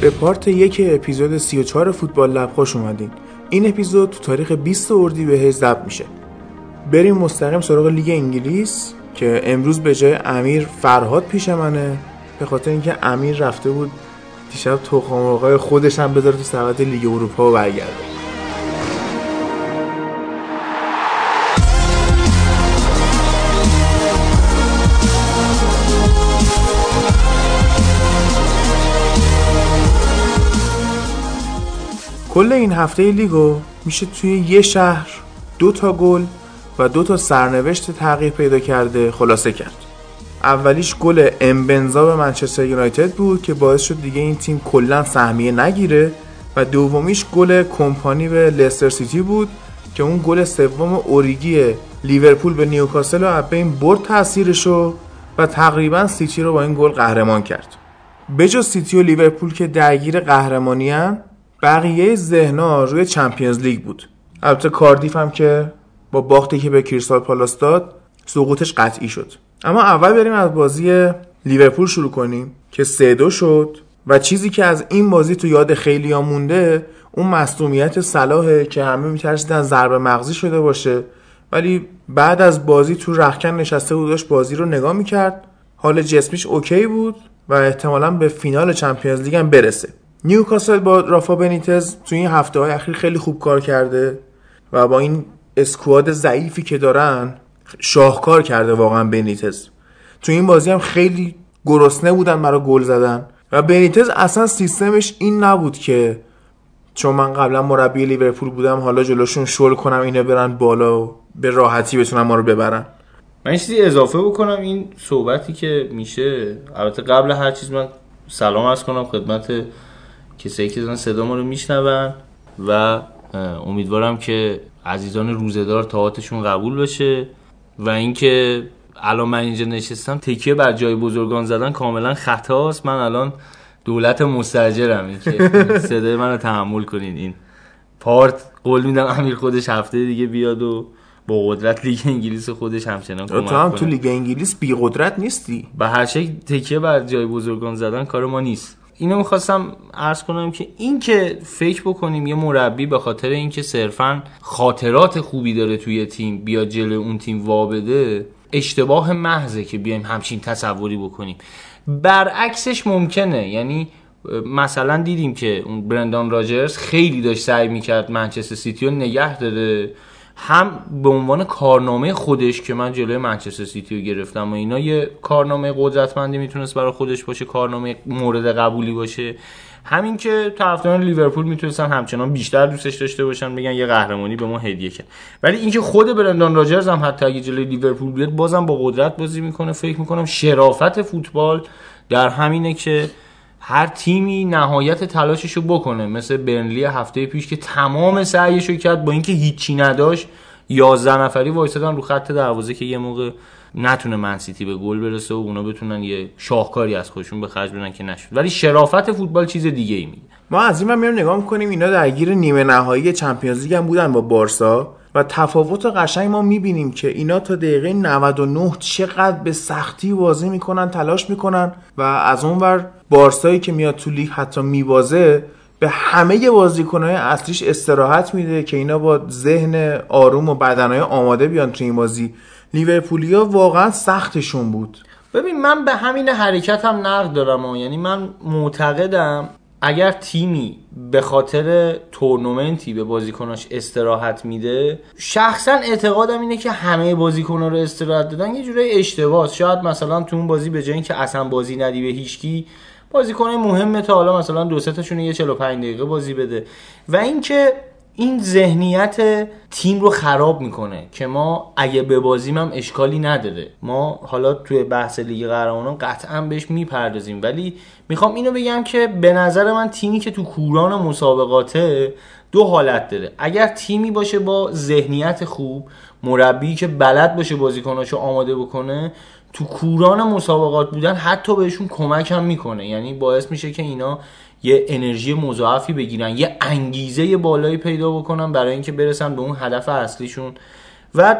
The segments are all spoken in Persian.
به پارت یک اپیزود 34 فوتبال لب خوش اومدین. این اپیزود تو تاریخ 20 اردیبهشت ضبط میشه. بریم مستقیم سراغ لیگ انگلیس که امروز به جای امیر فرهاد پیش منه. به خاطر اینکه امیر رفته بود دیشب تخم خودش هم بذاره تو سبد لیگ اروپا و برگرده. کل این هفته لیگو میشه توی یه شهر دو تا گل و دو تا سرنوشت تغییر پیدا کرده خلاصه کرد. اولیش گل امبنزا به منچستر یونایتد بود که باعث شد دیگه این تیم کلا سهمیه نگیره و دومیش گل کمپانی به لستر سیتی بود که اون گل سوم اوریگی لیورپول به نیوکاسل از بین برد تاثیرشو و تقریبا سیتی رو با این گل قهرمان کرد. بجز سیتی و لیورپول که درگیر قهرمانی بقیه ذهنا روی چمپیونز لیگ بود. البته کاردیف هم که با باختی که به کریستال پالاس داد سقوطش قطعی شد. اما اول بریم از بازی لیورپول شروع کنیم که سه دو شد و چیزی که از این بازی تو یاد خیلی ها مونده اون مصدومیت صلاحه که همه میترسیدن ضربه مغزی شده باشه. ولی بعد از بازی تو رخکن نشسته بود داشت بازی رو نگاه می‌کرد. حال جسمیش OK بود و احتمالا به فینال چمپیونز لیگ هم برسه. نیوکاسل با رافا بنیتز تو این هفته های اخیر خیلی خوب کار کرده و با این squad ضعیفی که دارن شاهکار کرده واقعا بنیتز. تو این بازی هم خیلی گرسنه بودن برای گل زدن. و بنیتز اصلا سیستمش این نبود که چون من قبلا مربی لیورپول بودم حالا جلوشون شل کنم اینا برن بالا و به راحتی بتونن ما رو ببرن. من چیزی اضافه بکنم این صحبتی که میشه البته قبل هر چیز من سلام از کنم خدمت کسایی که دارن صدا ما رو میشنون و امیدوارم که عزیزان روزدار تاعتشون قبول بشه و اینکه الان من اینجا نشستم تکیه بر جای بزرگان زدن کاملا خطاست من الان دولت مستجرم. این که صدای من رو تحمل کنین. این پارت قول میدم امیر خودش هفته دیگه بیاد و با قدرت لیگ انگلیس خودش همچنان کمک تو هم تو لیگ انگلیس بی قدرت نیستی. به هر شکل تکیه بر جای بزرگان زدن کار ما نیست. اینو می‌خواستم عرض کنم که این که فکر بکنیم یه مربی به خاطر اینکه صرفا خاطرات خوبی داره توی تیم بیا جلو اون تیم وا بده اشتباه محضه که بیایم همچین تصوری بکنیم. برعکسش ممکنه. یعنی مثلا دیدیم که اون برندان راجرز خیلی داشت سعی می‌کرد منچستر سیتی رو نگه داره. هم به عنوان کارنامه خودش که من جلوی منچستر سیتی رو گرفتم و اینا یه کارنامه قدرتمندی می‌تونست برای خودش باشه کارنامه مورد قبولی باشه. همین که طرفداران لیورپول می‌تونستن همچنان بیشتر دوستش داشته باشن بگن یه قهرمانی به ما هدیه کرد. ولی اینکه خود برندان راجرز هم حتی اگه جلوی لیورپول بیاد بازم با قدرت بازی می‌کنه. فکر می‌کنم شرافت فوتبال در همینه که هر تیمی نهایت تلاششو بکنه. مثل برنلی هفته پیش که تمام سعیشو کرد با اینکه هیچی نداشت 11 نفری وایسادن رو خط دروازه که یه موقع نتونه منسیتی به گل برسه و اونا بتونن یه شاهکاری از خودشون به خرج بدن که نشد. ولی شرافت فوتبال چیز دیگه ای میگه. ما از این میریم نگاه می‌کنیم اینا درگیر نیمه نهایی چمپیونز لیگ هم بودن با بارسا. و تفاوت قشنگ ما می‌بینیم که اینا تا دقیقه 99 چقدر به سختی بازی می‌کنن تلاش می‌کنن و از اونور بارسایی که میاد تو لیگ حتی میبازه به همه بازیکنهای اصلیش استراحت میده که اینا با ذهن آروم و بدنهای آماده بیان تو این بازی. لیورپولیا واقعا سختشون بود. ببین من به همین حرکت هم نقد دارم و یعنی من معتقدم اگر تیمی به خاطر تورنمنتی به بازیکناش استراحت میده شخصا اعتقادم اینه که همه بازیکنها رو استراحت دادن. یه جوری اشتباه شاید مثلا تو اون بازی به جای اینکه اصلا بازی ندی به هیچکی بازیکن مهمه تا حالا مثلا دو سه تاشون یه 45 دقیقه بازی بده. و اینکه این ذهنیت تیم رو خراب می‌کنه که ما اگه ببازیم هم اشکالی نداره. ما حالا توی بحث لیگ قهرمانان قطعا بهش می‌پردازیم. ولی می‌خوام اینو بگم که به نظر من تیمی که تو کوران مسابقاته دو حالت داره. اگر تیمی باشه با ذهنیت خوب مربی که بلد باشه بازیکناشو آماده بکنه تو کوران مسابقات بودن حتی بهشون کمک هم می‌کنه. یعنی باعث میشه که اینا یه انرژی مضاعفی بگیرن یه انگیزه بالایی پیدا بکنن برای اینکه برسن به اون هدف اصلیشون. و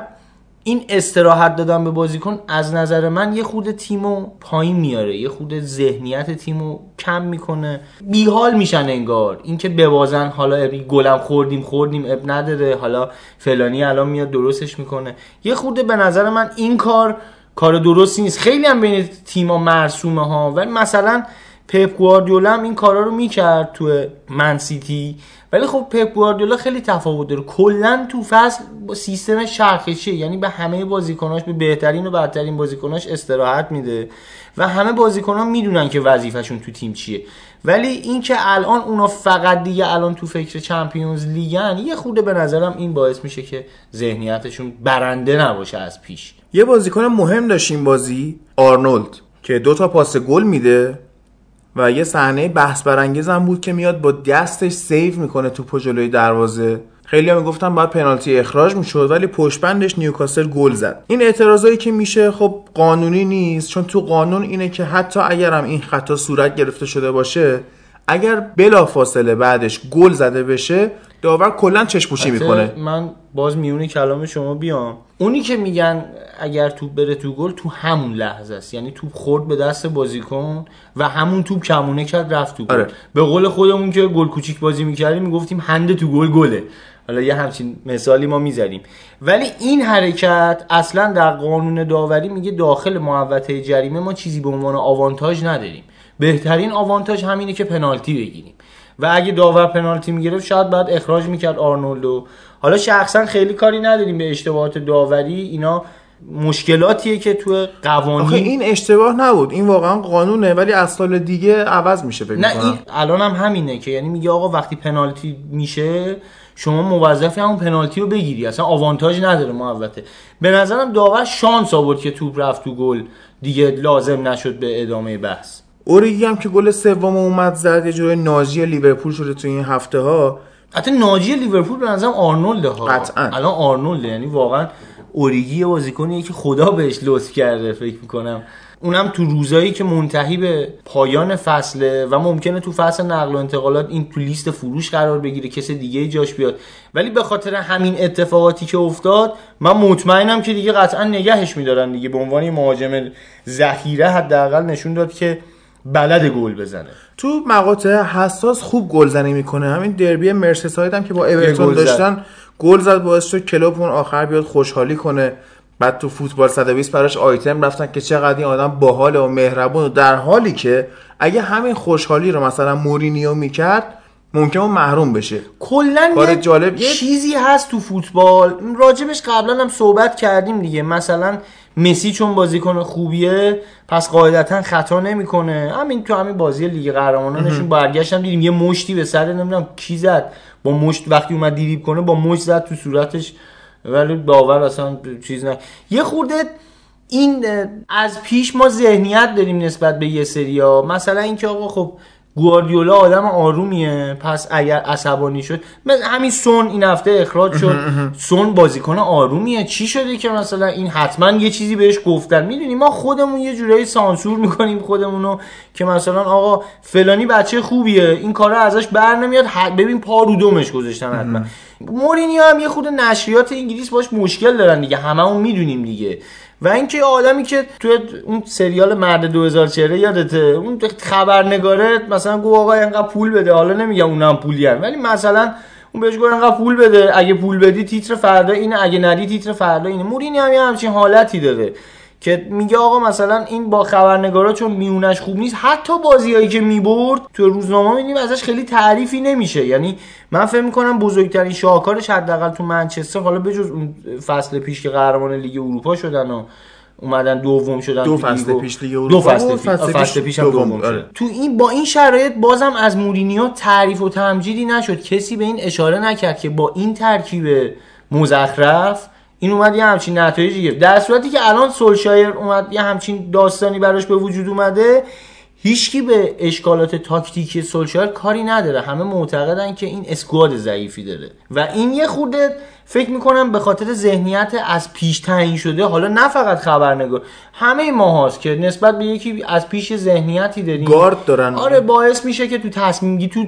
این استراحت دادن به بازیکن از نظر من یه خود تیمو پایین میاره یه خود ذهنیت تیمو کم می‌کنه. بیحال میشن انگار. اینکه ببازن حالا گلم خوردیم خوردیم اب نداره حالا فلانی الان میاد درستش می‌کنه. یه خود به نظر من این کار کار درستی نیست. خیلی هم بین تیما مرسومه ها ولی مثلا پپ گواردیولا هم این کارا رو می‌کرد تو من سیتی. ولی خب پپ گواردیولا خیلی تفاوت داره. کلا تو فصل با سیستم شرخشی یعنی به همه بازیکناش به بهترین و بدترین بازیکناش استراحت میده و همه بازیکنان می‌دونن که وظیفهشون تو تیم چیه. ولی اینکه الان اونا فقط دیگه الان تو فکر چمپیونز لیگن یه خورده به نظرم این باعث میشه که ذهنیتشون برنده نباشه از پیش. یه بازیکن مهم داشتیم بازی آرنولد که دو تا پاس گل میده. و یه صحنه بحث برانگیزم بود که میاد با دستش save می‌کنه توپو جلوی دروازه. خیلی هم می‌گفتن باید پنالتی اخراج می‌شد ولی پشتبندش نیوکاسل گل زد. این اعتراضایی که میشه خب قانونی نیست چون تو قانون اینه که حتی اگرم این خطا صورت گرفته شده باشه اگر بلا فاصله بعدش گل زده بشه داور کلا چشپوشی می‌کنه. من باز میونی کلام شما بیام. اونی که میگن اگر توپ بره تو گل تو همون لحظه است. یعنی توپ خورد به دست بازیکن و همون توپ کمونه کرد رفت تو گل. آره. به قول خودمون که گل کوچیک بازی می‌کردیم می‌گفتیم هنده تو گل گله. حالا یه همچین مثالی ما می‌زدیم ولی این حرکت اصلا در قانون داوری میگه داخل محوطه جریمه ما چیزی به عنوان آوانتاژ نداریم. بهترین آوانتاژ همینه که پنالتی بگیریم. و اگه داور پنالتی می‌گرفت شاید بعد اخراج می‌کرد آرنولدو. حالا شخصا خیلی کاری نداریم به اشتباهات داوری. اینا مشکلاتیه که تو قوانین آخه این اشتباه نبود. این واقعا قانونه ولی از سال دیگه عوض میشه فکر نه. این الان هم همینه که یعنی میگه آقا وقتی پنالتی میشه شما موظفی همون پنالتی رو بگیری. اصلا آوانتاژ نداره محوطه به نظرم داور شانس آورد که توپ رفت تو گل. دیگه لازم نشد به ادامه بحث. اوریگی هم که گل سوم اومد زد یه جوری ناجی لیورپول شده تو این هفته ها حتی ناجی لیورپول به نظرم آرنولد ها. قطعاً. الان آرنولد یعنی واقعا اوریگی یه بازیکنیه که خدا بهش لطف کرده فکر می‌کنم. اونم تو روزایی که منتهی به پایان فصله و ممکنه تو فصل نقل و انتقالات این تو لیست فروش قرار بگیره کسی دیگه جاش بیاد. ولی به خاطر همین اتفاقاتی که افتاد من مطمئنم که دیگه قطعا نگهش میدارن دیگه. به عنوان مهاجم ذخیره حداقل نشون داد که بلد گل بزنه. تو مقاطع حساس خوب گلزنی می‌کنه. همین دربی مرسیساید هم که با اورتون. داشتن گل زد باعث شد کلوب اون آخر بیاد خوشحالی کنه. بعد تو فوتبال 120 براش آیتم رفتن که چقدر این آدم باحال و مهربون و در حالی که اگه همین خوشحالی رو مثلا مورینیو می‌کرد ممکن اون محروم بشه. کلا کار یه جالب- یه- چیزی هست تو فوتبال. راجبش قبلا هم صحبت کردیم دیگه. مثلا مسی چون بازیکن خوبیه پس قاعدتا خطا نمی‌کنه. همین تو همین بازی لیگ قهرمانانشون برگشتم دیدیم. یه مشتی به سر نمی‌دونم کی زد. با مشت وقتی اومد دیریب کنه با مشت زد تو صورتش. ولی داور اصلا چیز نه. یه خورده این از پیش ما ذهنیت داریم نسبت به یه سریا مثلا اینکه آقا خب گواردیولا آدم آرومیه. پس اگر عصبانی شد مثل همین سون این هفته اخراج شد. سون بازیکن آرومیه. چی شده که مثلا این حتما یه چیزی بهش گفتن؟ می‌دونی ما خودمون یه جورایی سانسور می‌کنیم خودمونو که مثلا آقا فلانی بچه خوبیه این کارا ازش بر نمیاد. ببین پا رو دمش گذاشتن حتما. مورینیو هم یه خود نشریات انگلیس باش مشکل دارن دیگه. هممون می‌دونیم دیگه. و اینکه آدمی که تو اون سریال مرد 2004 یادته اون خبرنگاره مثلا گفت آقا اینقدر پول بده حالا نمیگم اونم پولی هم. ولی مثلا اون بهش گفت اینقدر پول بده اگه پول بدی تیتر فردا اینه اگه ندی تیتر فردا اینه مورینیو هم یه همچین حالتی داره که میگه آقا مثلا این با خبرنگارا چون میونش خوب نیست حتی بازیایی که می‌برد تو روزنامه می‌بینیم ازش خیلی تعریفی نمیشه یعنی من فکر می‌کنم بزرگترین شاهکارش حداقل تو منچستر حالا بجز اون فصل پیش که قهرمان لیگ اروپا شدن و اومدن دوم شدن دو تو فصل. پیش لیگ دو اروپا فصل بود، پیش فصل فصل پیش هم دوم دوم. آره. تو این با این شرایط بازم از مورینیو تعریف و تمجیدی نشد کسی به این اشاره نکرد که با این ترکیب مزخرف این اومد یه همچین نتایجی گرفت. در صورتی که الان سولشایر اومد یه همچین داستانی براش به وجود اومده هیچکی به اشکالات تاکتیکی سولشایر کاری نداره. همه معتقدن که این اسکواد ضعیفی داره. و این یه خورده فکر می‌کنم به خاطر ذهنیت از پیش تعیین شده حالا نه فقط خبرنگار همه ما هاست که نسبت به یکی از پیش ذهنیتی داریم. گارد دارن. آره باعث میشه که تو تصمیم تو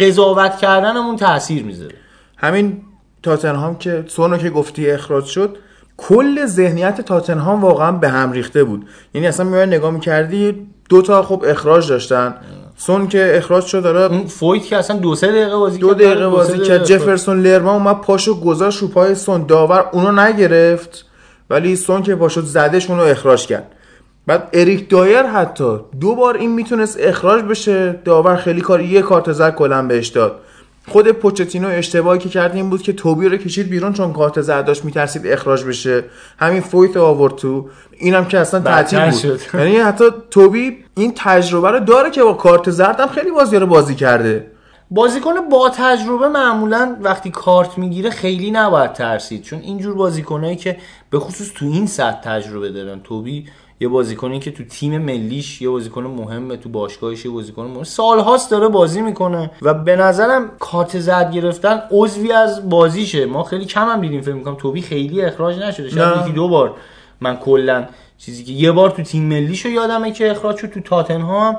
قضاوت کردنمون تاثیر می‌ذاره. همین تاتنهام که سونو که گفتی اخراج شد کل ذهنیت تاتنهام واقعا به هم ریخته بود. یعنی اصلا میای نگاه می‌کردی دو تا خب اخراج داشتن. سون که اخراج شد داره اون فویت که اصلا دو سه دقیقه بازی دو دقیقه بازی کرد. اخراج. جفرسون لرما اومد پاشو گذاشت رو پای سون. داور اونو نگرفت ولی سون که پاشو زدش اونو اخراج کرد. بعد اریک دایر حتی دو بار این می‌تونست اخراج بشه. داور خیلی کار یه کارت زرد کلا بهش داد. خود پوچتینو اشتباهی که کرد این بود که توبی رو کشید بیرون چون کارت زرد داشت میترسید اخراج بشه. همین فویت آورد تو. اینم که اصلا تعطیل بود. یعنی حتی توبی این تجربه رو داره که با کارت زرد هم خیلی بازی رو بازی کرده. بازیکن با تجربه معمولا وقتی کارت می‌گیره خیلی نباید ترسید چون اینجور بازیکنایی که به خصوص تو این سطح تجربه دارن. توبی یه بازیکنی که تو تیم ملیش یه بازیکن مهمه تو باشگاهش یه بازیکن مهم. سالهاست داره بازی می‌کنه و به نظرم کارت زرد گرفتن عضوی از بازیشه. ما خیلی کم هم دیدیم فکر می‌کنم توبی خیلی اخراج نشده. شاید. یکی دو بار. من کلا چیزی که یه بار تو تیم ملیشو یادمه که اخراج شد تو تاتنهام.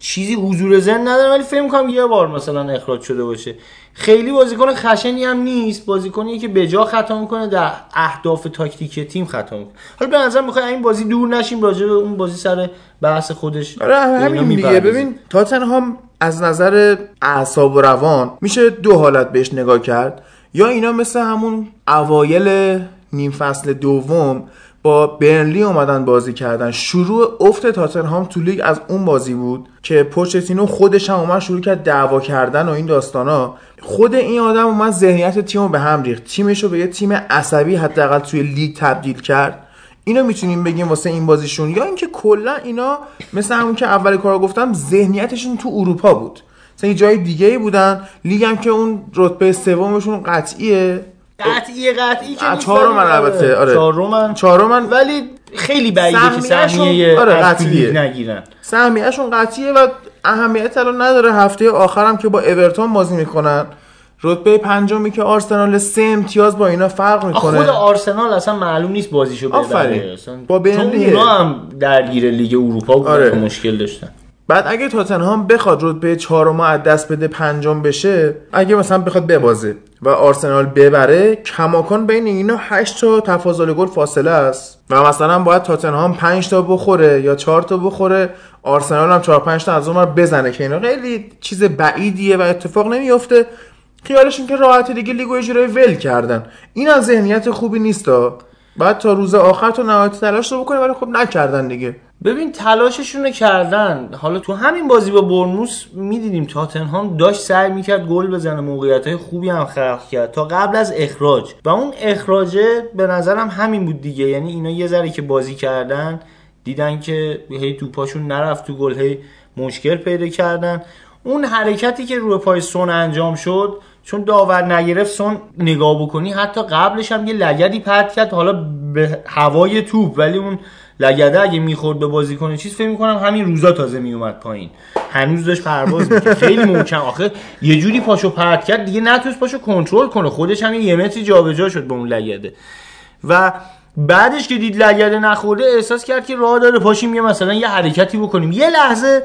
چیزی حضور ذهن ندارم ولی فکر کنم یه بار مثلا اخراج شده باشه. خیلی بازیکن خشنی هم نیست. بازیکنیه که به جا خطا می‌کنه در اهداف تاکتیک تیم خطا می‌کنه. حالا به نظر می‌خوای این بازی دور نشیم راجع به اون بازی سر بحث خودش آره همین دیگه. ببین تاتنهام از نظر اعصاب و روان میشه دو حالت بهش نگاه کرد. یا اینا مثل همون اوایل نیم فصل دوم با برنلی اومدن بازی کردن. شروع افت تاتنهام تو لیگ از اون بازی بود که پوچتینو خودش هم اومد شروع کرد دعوا کردن و این داستانا. خود این آدم اومد ذهنیت تیم رو به هم ریخت. تیمش رو به یه تیم عصبی حداقل توی لیگ تبدیل کرد. اینو می‌تونیم بگیم واسه این بازیشون. یا اینکه کلا اینا مثل همون که اول کار گفتم ذهنیتشون تو اروپا بود. مثلا جای دیگه ای بودن. لیگ هم که اون رتبه سومشون قطعیه. قطعی قطعی که چهارم ولی البته، آره. چهارم چهارمن ولی خیلی بعیده که سهمیه آره، قطعیه. نگیرن سهمیهشون قطعیه و اهمیت الان نداره هفته آخرم که با اورتون بازی می‌کنن رتبه پنجمی که آرسنال سه امتیاز با اینا فرق می‌کنه خود آرسنال اصلا معلوم نیست بازیشو آفرین. ببره اصلا با چون برنلیه. اونا هم درگیر لیگ اروپا بودن آره. که مشکل داشتن بعد اگه تاتنهام بخواد رتبه چهارم از دست بده پنجم بشه اگه مثلا بخواد ببازه و آرسنال ببره کماکان بین اینا 8 تا تفاضل گل فاصله است. و مثلا باید تاتنهام 5 تا بخوره یا 4 تا بخوره آرسنال هم 4 5 تا از اون ور بزنه که اینا خیلی چیز بعیدیه و اتفاق نمیفته خیالشون که راحت دیگه لیگو یه ول کردن. این از ذهنیت خوبی نیستا بعد تا روز آخر تو نهایت تلاش رو بکنه ولی خب نکردن دیگه. ببین تلاششون رو کردن. حالا تو همین بازی با برنوس می‌دیدیم تاتنهام داشت سعی می‌کرد گل بزنه. موقعیت های خوبی هم خلق کرد تا قبل از اخراج. و اون اخراجه به نظرم همین بود دیگه. یعنی اینا یه ذره که بازی کردن دیدن که هی توپاشون نرفت تو گل هی مشکل پیدا کردن. اون حرکتی که روی پای سون انجام شد چون داور نگرفت سون نگاه بکنی حتی قبلش هم یه لگدی پرت کرد حالا به هوای توپ ولی اون لگده اگه می‌خورد به بازیکن چیز فکر می‌کنم همین روزا تازه میومد پایین. هنوز داشت پرواز می‌کرد. خیلی محکم. آخه یه جوری پاشو پرت کرد دیگه نتونست پاشو کنترل کنه. خودش هم یه متری جابجا شد به اون لگده. و بعدش که دید لگده نخورده احساس کرد که راه داره. پاشیم یه مثلا یه حرکتی بکنیم. یه لحظه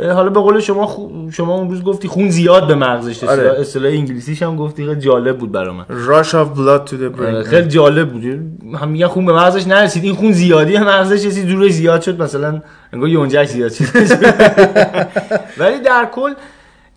حالا به قول شما خو- شما اون روز گفتی خون زیاد به مغزش آره. اصطلاح انگلیسیش هم گفتی خیلی جالب بود برا من. Rush of blood to the آره، brain خیلی جالب بود. هم میگن خون به مغزش نرسید. این خون زیادی به مغزش رسید زورش زیاد شد. مثلا انگار یونجش زیاد شد. ولی در کل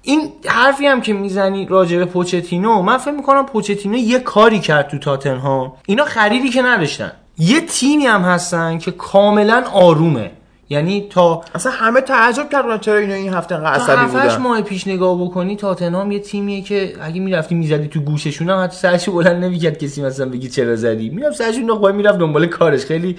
این حرفی هم که می‌زنی راجع به پوچتینو من فکر می‌کنم پوچتینو یه کاری کرد تو تاتنهام. اینا خریدی که نداشتن. یه تیمی هم هستن که کاملا آرومه. یعنی تا اصلا همه تعجب کردن چرا اینا این هفته انقدر تا عصبی بودن. ماه پیش نگاه بکنی تاتنهام یه تیمیه که اگه می‌رفتی می‌زدی تو گوششون هم حتی سرشو بلند نمی‌کرد کسی مثلا بگی چرا زدی. می‌رفت سرشون نخواه می‌رفت دنبال کارش. خیلی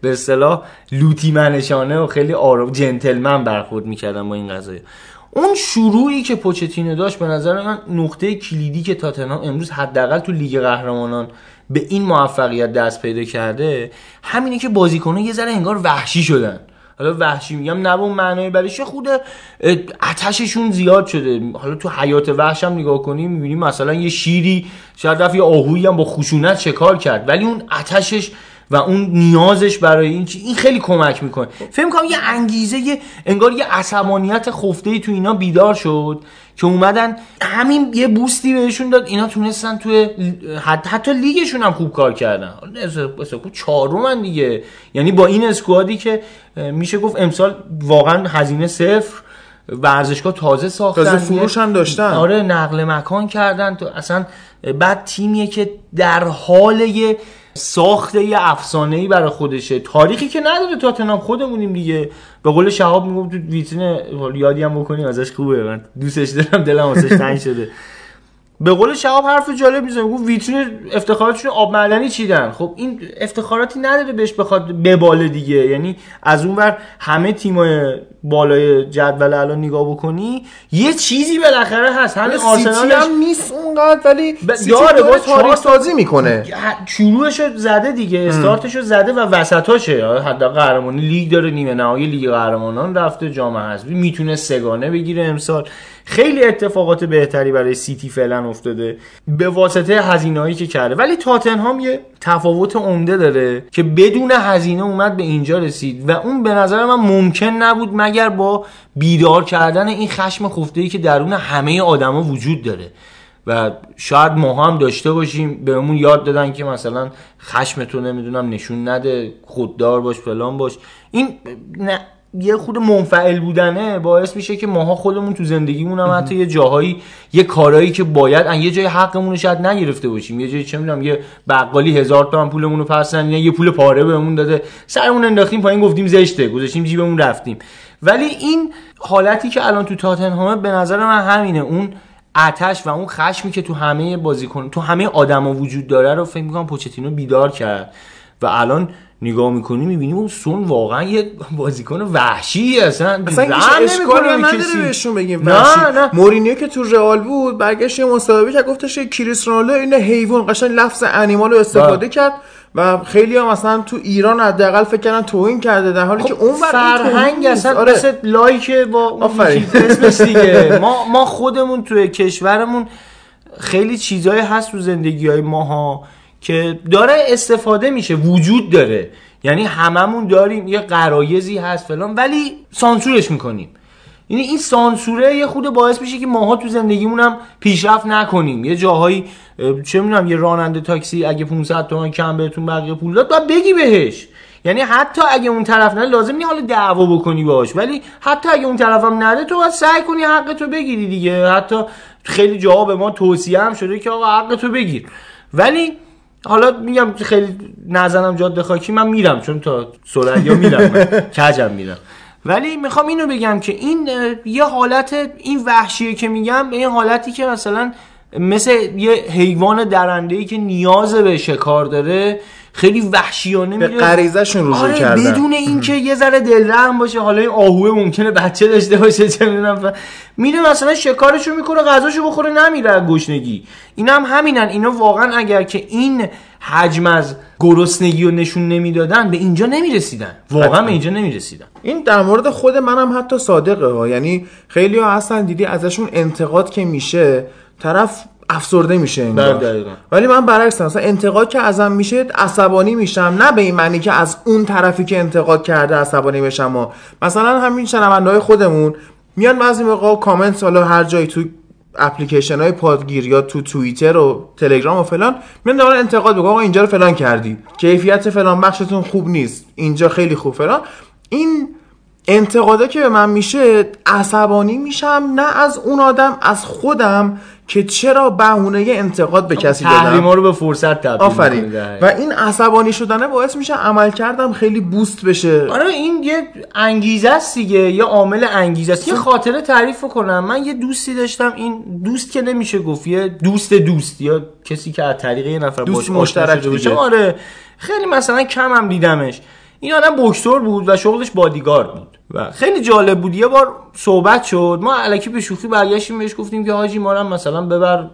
به اصطلاح لوتی منشانه و خیلی آرام جنتلمن برخورد می‌کردن با این قضیه اون شروعی که پوچتینو داشت به نظر من نقطه کلیدی که تاتنهام امروز حداقل تو لیگ قهرمانان به این موفقیت دست پیدا کرده همینه که بازیکن‌ها یه ذره انگار وحشی شدن. حالا وحشی میگم نه اون معنای برش خود آتششون زیاد شده. حالا تو حیات وحش هم نگاه کنیم می‌بینیم مثلا یه شیری شاید رفت یه آهویی هم با خشونت شکار کرد. ولی اون آتشش و اون نیازش برای این این خیلی کمک می‌کنه. فکر کنم یه انگیزه یه انگار یه عصبانیت خفته ای تو اینا بیدار شد که اومدن همین یه بوستی بهشون داد. اینا تونستن توی حتی لیگشون هم خوب کار کردن. اسکو چهارمن دیگه. یعنی با این اسکوادی که میشه گفت امسال واقعا هزینه صفر ورزشگاه تازه ساختن. تازه فروش هم داشتن. آره نقل مکان کردن. تو اصلا بعد تیمیه که در حال یه ساخت یه افسانه ای برای خودشه. تاریخی که نداره تاتنهام خودمونیم دیگه. به قول شهاب میگم تو ویترین یادی هم بکنیم ازش خوبه. من دوستش دارم دلم واسش تنگ شده. به قول شهاب حرف جالب می‌زنه. گفت ویترین افتخاراتشون آب معدنی چیدن. خب این افتخاراتی نداره بهش بخواد بباله دیگه. یعنی از اون ور همه تیمای بالای جدول الان نگاه بکنی یه چیزی بالاخره هست. همین آرسنال هم نیست اونقدر ولی ب... سیتی داره داره با تاریخ سازی می‌کنه. شروعش رو زده دیگه استارتش رو زده و وسطاشه. حتی قهرمانی لیگ داره نیمه نهایی لیگ قهرمانان رفته جام حذفی می‌تونه سگانه بگیره امسال. خیلی اتفاقات بهتری برای سیتی فعلا افتاده به واسطه هزینه‌ای که کرده. ولی تاتنهام یه تفاوت عمده داره که بدون هزینه اومد به اینجا رسید و اون به نظر من ممکن نبود مگر با بیدار کردن این خشم خفته‌ای که درون همه آدما وجود داره و شاید ما هم داشته باشیم بهمون یاد دادن که مثلا خشم تو نمی‌دونم نشون نده خوددار باش فلان باش. این نه یه خود منفعل بودنه باعث میشه که ماها خودمون تو زندگیمون هم حتی یه جاهایی یه کارهایی که باید ان یه جای حقمون رو شاید نگرفته باشیم. یه جایی چه می‌دونم یه بقالی هزار تومن پولمون رو پس ندین، یه پول پاره بهمون داده سرمون انداختیم پایین گفتیم زشته گذاشتیم جیبمون رفتیم. ولی این حالتی که الان تو تاتنهامه به نظر من همینه اون آتش و اون خشمی که تو همه بازیکن تو همه آدما وجود داره رو فکر می‌کنم پوچتینو بیدار کرد و الان نگاه می‌کنی می‌بینی اون سون واقعا یه بازیکن وحشی اصلا اصلا به نداره. بهشون بگیم نه، وحشی. نه. مورینیو که تو رئال بود برگشت یه مصاحبه که گفتش که کریس رونالدو این حیوان قشنگ لفظ انیمال رو استفاده. کرد و خیلی هم مثلا تو ایران حداقل فکر کردن توهین کرده در حالی که اون فرهنگ. اصلا آره. مثل لایک با اون. چیز دیگه ما ما خودمون توی کشورمون خیلی چیزایی هست تو زندگی های ماها که داره استفاده میشه وجود داره یعنی هممون داریم یه قرایزی هست فلان ولی سانسورش می‌کنیم یعنی این سانسوره یه خود باعث میشه که ماها تو زندگیمون هم پیشرفت نکنیم. یه جاهایی اه، چه می‌دونم یه راننده تاکسی اگه 500 تومن کم بهتون بقیه پول داد باید بگی بهش. یعنی حتی اگه اون طرف نه لازم نیست حالا دعوا بکنی باش ولی حتی اگه اون طرفم نده تو باید سعی کنی حق تو بگیری دیگه. حتی خیلی جاها به ما توصیه هم شده که آقا حق تو بگیر. ولی حالا میگم خیلی نزنم جاده خاکی من میرم چون تا سرعیا میرم من. کجم میرم. ولی می‌خوام اینو بگم که این یه حالت این وحشیه که میگم این حالتی که مثلا مثل یه حیوان درنده ای که نیاز به شکار داره خیلی وحشیانه به میره غریزشون رجوع آره کردن. بدون اینکه یه ذره دلرحم باشه حالا این آهوه ممکنه بچه داشته باشه چه می‌دونم. ف- میره مثلا شکارشو می‌کنه غذاشو بخوره نمیره گشنگی. اینا هم همینن. اینا واقعا اگر که این حجم از گرسنگی رو نشون نمی‌دادن به اینجا نمی‌رسیدن. واقعا. به اینجا نمی‌رسیدن. این در مورد خود منم حتی صادقه ها. یعنی خیلی ها هستن دیدی ازشون انتقاد که میشه طرف افسرده میشه انگار. بله،. ولی من برعکس مثلا انتقاد که ازم میشه عصبانی میشم نه به این معنی که از اون طرفی که انتقاد کرده عصبانی بشم و مثلا همین شنونده های خودمون میان بعضی موقع کامنت حالا هر جایی تو اپلیکیشن های پادگیر یا تو توییتر و تلگرام و فلان میان دارن انتقاد بگو آقا اینجا رو فلان کردی کیفیت فلان بخشتون خوب نیست اینجا خیلی خوب فلان این انتقادا که به من میشه عصبانی میشم نه از اون آدم از خودم که چرا بهونه انتقاد به کسی دادم تحریما رو به فرصت تبدیل آفرین. و این عصبانی شدنه باعث میشه عمل کردم خیلی بوست بشه آره این یه انگیزه است دیگه یه عامل انگیزه است یه خاطره تعریف کنم من یه دوستی داشتم این دوست که نمیشه گفت یه دوست دوست یا کسی که از طریق یه نفر دوست مشترک. دیگه. آره خیلی مثلا کم هم دیدمش این آدم بکسور بود و شغلش بادیگارد بود. و خیلی جالب بود. یه بار صحبت شد. ما علکی به شوخی برگشتیم بهش گفتیم که حاجی ما مثلا ببر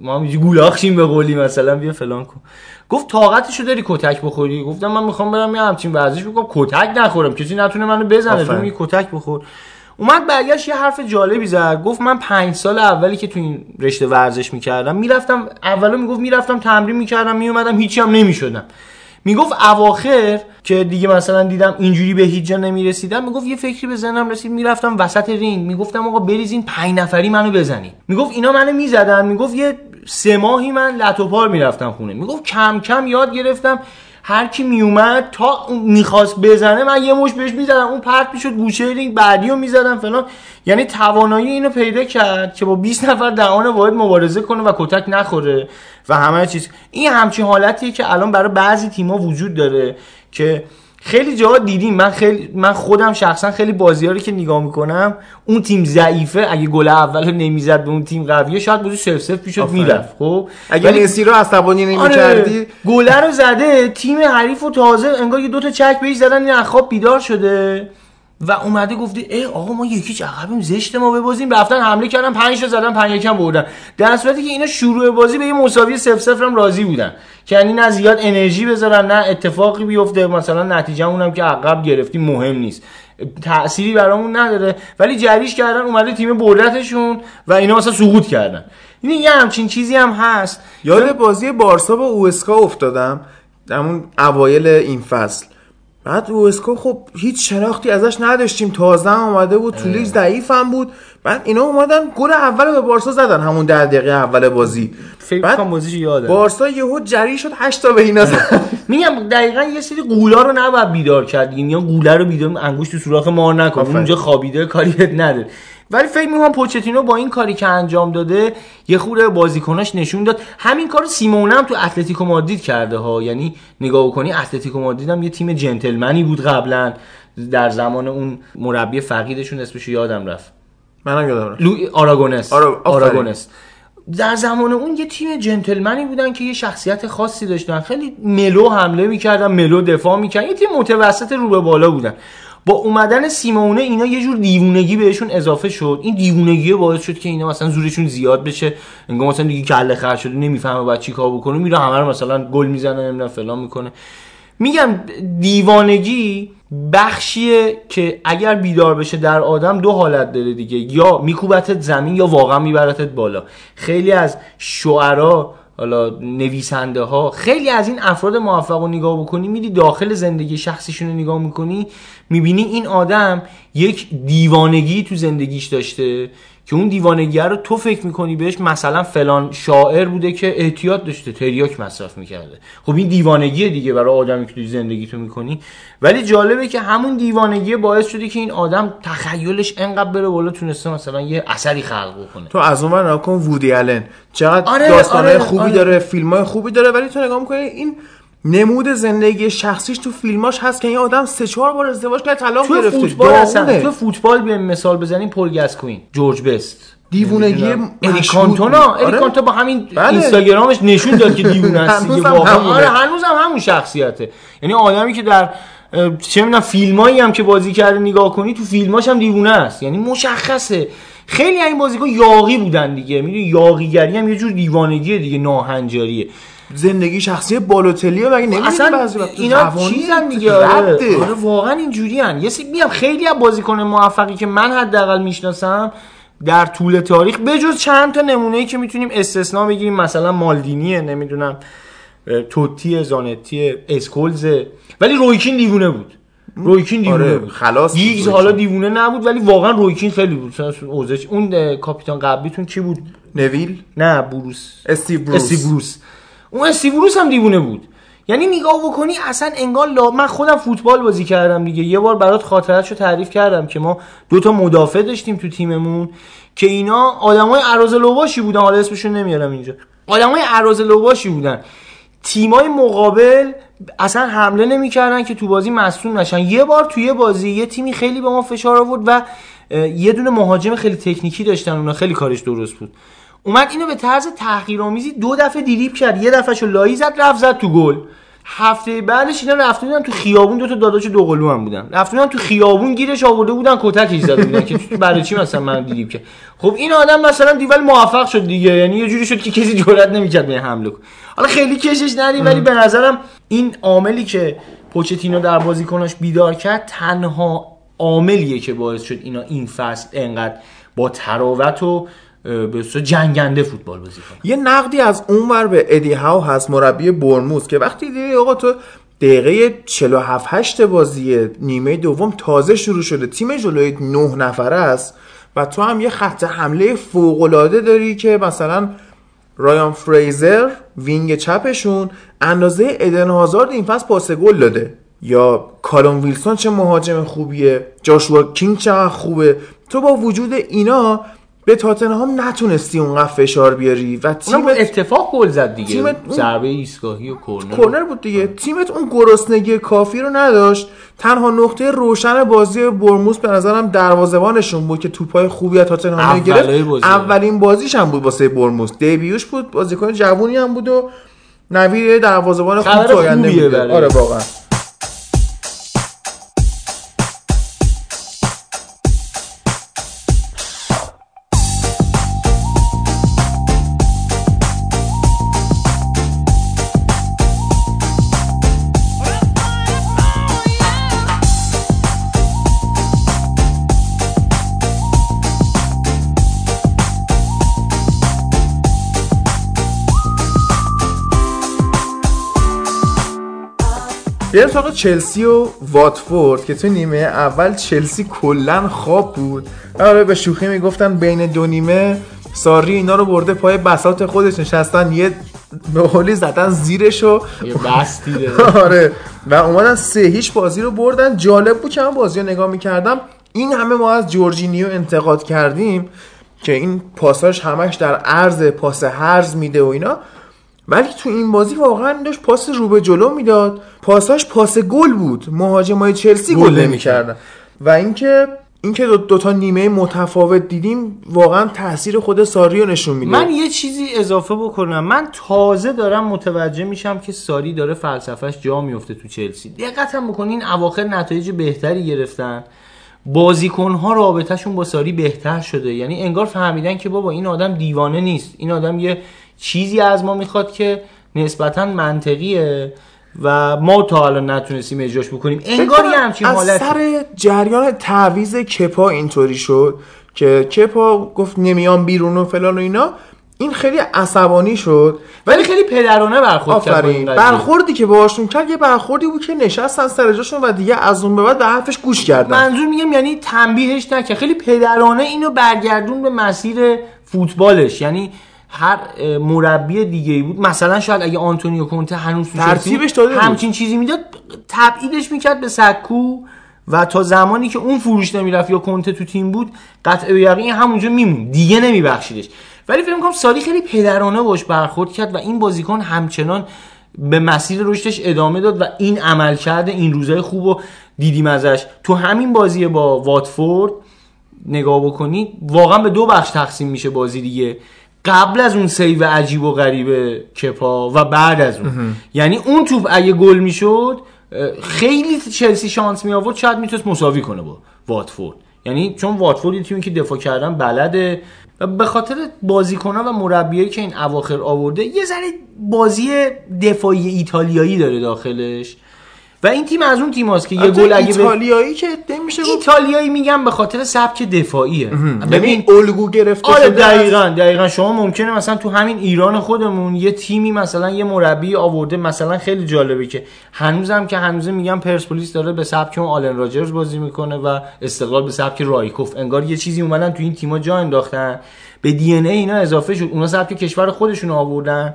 ما هم گولاخشیم به قولی مثلا بیا فلان کن. گفت طاقتشو داری کتک بخوری؟ گفتم من می‌خوام برم یه همچین ورزش بکنم. کتک نخورم. کسی نتونه منو بزنه. تو می کتک بخور. اومد برگشت یه حرف جالبی زد. گفت من پنج سال اولی که تو این رشته ورزش می‌کردم می‌رفتم اولو می‌گفت می‌رفتم تمرین می‌کردم میومدم هیچی هم نمی‌شدم. می‌گفت اواخر که دیگه مثلا دیدم اینجوری به هیچ جا نمی‌رسیدم می‌گفت یه فکری به ذهنم رسید می‌رفتم وسط رینگ می‌گفتم آقا بریزین پنج نفری منو بزنید می‌گفت اینا منو می‌زدن می‌گفت یه سه ماهی من لتوپار می‌رفتم خونه. می‌گفت کم کم یاد گرفتم هر کی میومد تا می‌خواست بزنه من یه مش بهش می‌زدم. اون پرت می‌شد گوشه رینگ بعدی رو می‌زدم فلان. یعنی توانایی اینو پیدا کرد که با 20 نفر دهان واحد مبارزه کنه و کتک نخوره و همه چیز. این همچین حالتیه که الان برای بعضی تیما وجود داره که خیلی جاها دیدیم. من خیلی من خودم شخصا خیلی بازی رو که نگاه می‌کنم اون تیم ضعیفه. اگه گل اول نمی‌زد به اون تیم قویه شاید بازی سف سف پیشت می‌رفت خب. اگه مسی رو عصبانی نمی‌کردی آره. گل رو زده تیم حریف و تازه انگار یه دو تا چک بهش زدن این خواب بیدار شده. و اومده گفته ای آقا ما یکی عقبیم زشت ما ببازیم. رفتن حمله کردن 5 تا زدن 5 یکم بردن. در صورتی که اینا شروع بازی به یه مساوی 0 0 هم راضی بودن. که یعنی نه زیاد انرژی بذارن نه اتفاقی بیفته. مثلا نتیجه اونم که عقب گرفتیم مهم نیست. تأثیری برامون نداره. ولی جریش کردن اومده تیم بردتشون و اینا مثلا سقوط کردن. این یه همچین چیزی هم هست. یاد بازی بارسا با اوسکا افتادم. اون اوایل این فصل. بعد اوسکو خب هیچ شناختی ازش نداشتیم. تازه هم اومده بود تو لیگ ضعیف هم بود. بعد اینا اومدن گل اول به بارسا زدن همون در دقیقه اول بازی. بعد بازیش یادم. بارسا یهو جری شد 8 تا به اینا زد. میگم دقیقا یه سری غولا رو نباید بیدار کرد یا غوله رو بیدار انگشت تو سوراخ مار نکن. اونجا خوابیده کاریت نداره. ولی فکر می‌کنم پوچتینو با این کاری که انجام داده یه خورده به بازیکناش نشون داد. همین کار سیمئونه هم تو اتلتیکو مادرید کرده ها. یعنی نگاه کنی اتلتیکو مادرید هم یه تیم جنتلمنی بود قبلا. در زمان اون مربی فقیدشون اسمش یادم رفت. منم یادم رفت. لوئیس آراگونس. آراگونس. در زمان اون یه تیم جنتلمنی بودن که یه شخصیت خاصی داشتن. خیلی ملو حمله می‌کردن ملو دفاع می‌کردن. یه تیم متوسط رو به بالا بودن. با اومدن سیمونه اینا یه جور دیوونگی بهشون اضافه شد. این دیوونگی باعث شد که اینا مثلا زورشون زیاد بشه. انگار مثلا دیگه کله خر شده نمی‌فهمه بعد چیکار بکنه. میره همه رو مثلا گل می‌زنه نمی‌دونم فلان می‌کنه. میگم دیوانگی بخشیه که اگر بیدار بشه در آدم دو حالت داره دیگه. یا میکوبتت زمین یا واقعا میبرتت بالا. خیلی از شعرا حالا نویسنده ها خیلی از این افراد موفق رو نگاه بکنی میری داخل زندگی شخصیشون رو نگاه می‌کنی می‌بینی این آدم یک دیوانگی تو زندگیش داشته. که اون دیوانگی رو تو فکر می‌کنی بهش مثلا فلان شاعر بوده که احتیاط داشته تریاک مصرف می‌کرده. خب این دیوانگی دیگه برای آدمی که تو زندگی تو می‌کنی. ولی جالبه که همون دیوانگی باعث شده که این آدم تخیلش انقدر بره بالا تونسته مثلا یه اثری خلق بکنه. تو از اون ور نکن وودی آلن. چقدر آره، داستانهای آره، خوبی آره. داره فیلمای خوبی داره ولی تو نگاه می‌کنی این نمود زندگی شخصیش تو فیلماش هست که این آدم سه چهار بار ازدواج کرد طلاق گرفته. فوتبال اصلا تو فوتبال بیایم مثال بزنیم پل گاسکوین جورج بست. دیوونگی اریکانتونا آره؟ با همین بله. اینستاگرامش نشون داد که دیوونه است دیگه واقعا آره هنوز هم همون شخصیته. یعنی آدمی که در چه می‌دونم فیلمایی هم که بازی کرده نگاه کنی تو فیلماش هم دیوونه است. یعنی مشخصه. خیلی این بازیکن یاقی بودن دیگه. می‌دونی یاقیگری هم یه جور دیوانگی دیگه ناهنجاریه. زندگی شخصی بالوتلی مگه نمی‌دونی بعضی وقت اینا چیزن دیگه آره. آره واقعا اینجوری ان یه میام خیلی از بازیکن موفقی که من حداقل می‌شناسم در طول تاریخ بجز چند تا نمونه ای که می‌تونیم استثنا بگیریم. مثلا مالدینیه نمی‌دونم توتی زانتی اسکولز. ولی رویکین دیوونه بود. رویکین دیوونه آره بود. خلاص گیگز حالا دیوونه نبود ولی واقعا رویکین خیلی بود. اون کاپیتان قبلیتون کی بود؟ نویل؟ نه بروس. استیو بروس. استیو بروس. اون استیوروس هم دیوونه بود. یعنی نگاه بکنی اصلا انگار لا... من خودم فوتبال بازی کردم دیگه. یه بار برات خاطراتشو تعریف کردم که ما دو تا مدافع داشتیم تو تیممون که اینا آدمای عراض لوباشی بودن. حالا اسمشون نمیارم اینجا. آدمای عراض لوباشی بودن. تیمای مقابل اصلا حمله نمی‌کردن که تو بازی مصدوم نشن. یه بار توی بازی یه تیمی خیلی به ما فشار آورد و یه دونه مهاجم خیلی تکنیکی داشتن اونا. خیلی کارش درست بود. اومد اینو به طرز تحقیرآمیزی دو دفعه دیریب کرد. یه دفعهشو لایی زد رفت زد تو گل. هفته بعدش اینا رفته بودن تو خیابون. دو تا داداش دو قلو هم بودن. رفته بودن تو خیابون گیرش آورده بودن کتکش زده بودن که برای چی مثلا من دیدیم که خب این آدم مثلا دیول موفق شد دیگه. یعنی یه جوری شد که کسی جرئت نمی‌کرد به حمله کنه. حالا خیلی کشش ندیم ولی به نظرم این عاملی که پوچتینو در بازیکناش بیدار کرد تنها عاملیه که باعث شد اینا این فصل انقدر با تراوت و به جنگنده فوتبال بازی کنه. یه نقدی از اونور به ادی هاو هست مربی برموز که وقتی دیدی آقا تو دقیقه 47 8 بازی نیمه دوم تازه شروع شده تیم جلوی 9 نفره است و تو هم یه خط حمله فوق العاده داری که مثلا رایان فریزر wing چپشون اندازه ادن هازارد این فصل پاس گل داده. یا کالوم ویلسون چه مهاجم خوبیه جاشوا کینگ چقدر خوبه. تو با وجود اینا به تاتنهام نتونستی اونقدر فشار بیاری و تیم اتفاق گل زد دیگه. تیمت ضربه ایستگاهی و کرنر کرنر بود دیگه. تیمت اون گرسنگی کافی رو نداشت. تنها نقطه روشن بازی بورنموث به نظرم دروازه‌بانشون بود که توپای خوبی از تاتنهام گرفت اولین بازیش هم بود واسه بورنموث debut ش بود بازیکن جوونی هم بود و نویر دروازه‌بان خوب تو بود آره واقعا. بریم سراغ چلسی و واتفورد که تو نیمه اول چلسی کلا خواب بود. آره به شوخی می‌گفتن بین دو نیمه ساری اینا رو برده پای بساط خودش نشستن یه به حالی زدن زیرشو یه بستی آره و اومدن سه هیچ بازی رو بردن. جالب بود که من بازی رو نگاه می‌کردم. این همه ما از جورجینیو انتقاد کردیم که این پاساش همش در عرض پاس هرز میده و اینا. ولی تو این بازی واقعا داشت پاس رو به جلو می‌داد. پاساش پاس گل بود. مهاجمای چلسی گل نمی‌کردن. و اینکه اینکه دو, دو تا نیمه متفاوت دیدیم واقعا تاثیر خود ساری رو نشون میده. من یه چیزی اضافه بکنم. من تازه دارم متوجه میشم که ساری داره فلسفهش جا میفته تو چلسی. دقت هم بکنین اواخر نتایج بهتری گرفتن. بازیکنها رابطهشون با ساری بهتر شده. یعنی انگار فهمیدن که بابا این آدم دیوانه نیست. این آدم یه چیزی از ما می‌خواد که نسبتا منطقیه و ما تا الان نتونستیم اجراش بکنیم. انگار یه همچین حالت از سر جریان تعویز کپا اینطوری شد که کپا گفت نمیان بیرون و فلان و اینا. این خیلی عصبانی شد. ولی خیلی پدرانه برخورد کرد برخوردی که باهاشون کرد یه برخوردی بود که نشستن سر جاشون و دیگه از اون به بعد به حرفش گوش کردن. منظور میگم یعنی تنبیهش نکرد. خیلی پدرانه اینو برگردون به مسیر فوتبالش. یعنی هر مربی دیگه ای بود. مثلا شاید اگه آنتونیو کونته هنوز ترتیبش داده همچین چیزی می‌داد تبعیدش می‌کرد به سکو و تا زمانی که اون فروش نمی‌رفت یا کنته تو تیم بود قطع به یقین همونجا میمون دیگه نمیبخشیدش. ولی فکر کنم سالی خیلی پدرانه باش برخورد کرد و این بازیکن همچنان به مسیر رشدش ادامه داد و این عمل کرده این روزای خوب رو دیدیم ازش. تو همین بازی با واتفورد نگاه بکنید واقعا به دو بخش تقسیم میشه بازی دیگه. قبل از اون سیو عجیب و غریب کپا و بعد از اون. یعنی اون توپ اگه گل می‌شد خیلی چلسی شانس می آورد شاید می‌تونست مساوی کنه با واتفورد. یعنی چون واتفورد یه تیمی که دفاع کردن بلده. و به خاطر بازیکنان و مربیایی که این اواخر آورده یه ذره بازی دفاعی ایتالیایی داره داخلش. و این تیم از اون تیم که یه گل اگه ایتالیایی که میشه ایتالیایی میگم به خاطر سبک دفاعیه. ببین الگو گرفته آره دقیقاً دقیقاً. شما ممکنه مثلا تو همین ایران خودمون یه تیمی مثلا یه مربی آورده مثلا خیلی جالبه که هنوزم که هنوزه میگم پرسپولیس داره به سبک اون آلن راجرز بازی می‌کنه و استقلال به سبک رایکوف. انگار یه چیزی اومدن تو این تیم‌ها جا انداختن. به دی ای اینا اضافه شد. اونا سبک کشور خودشون آوردن.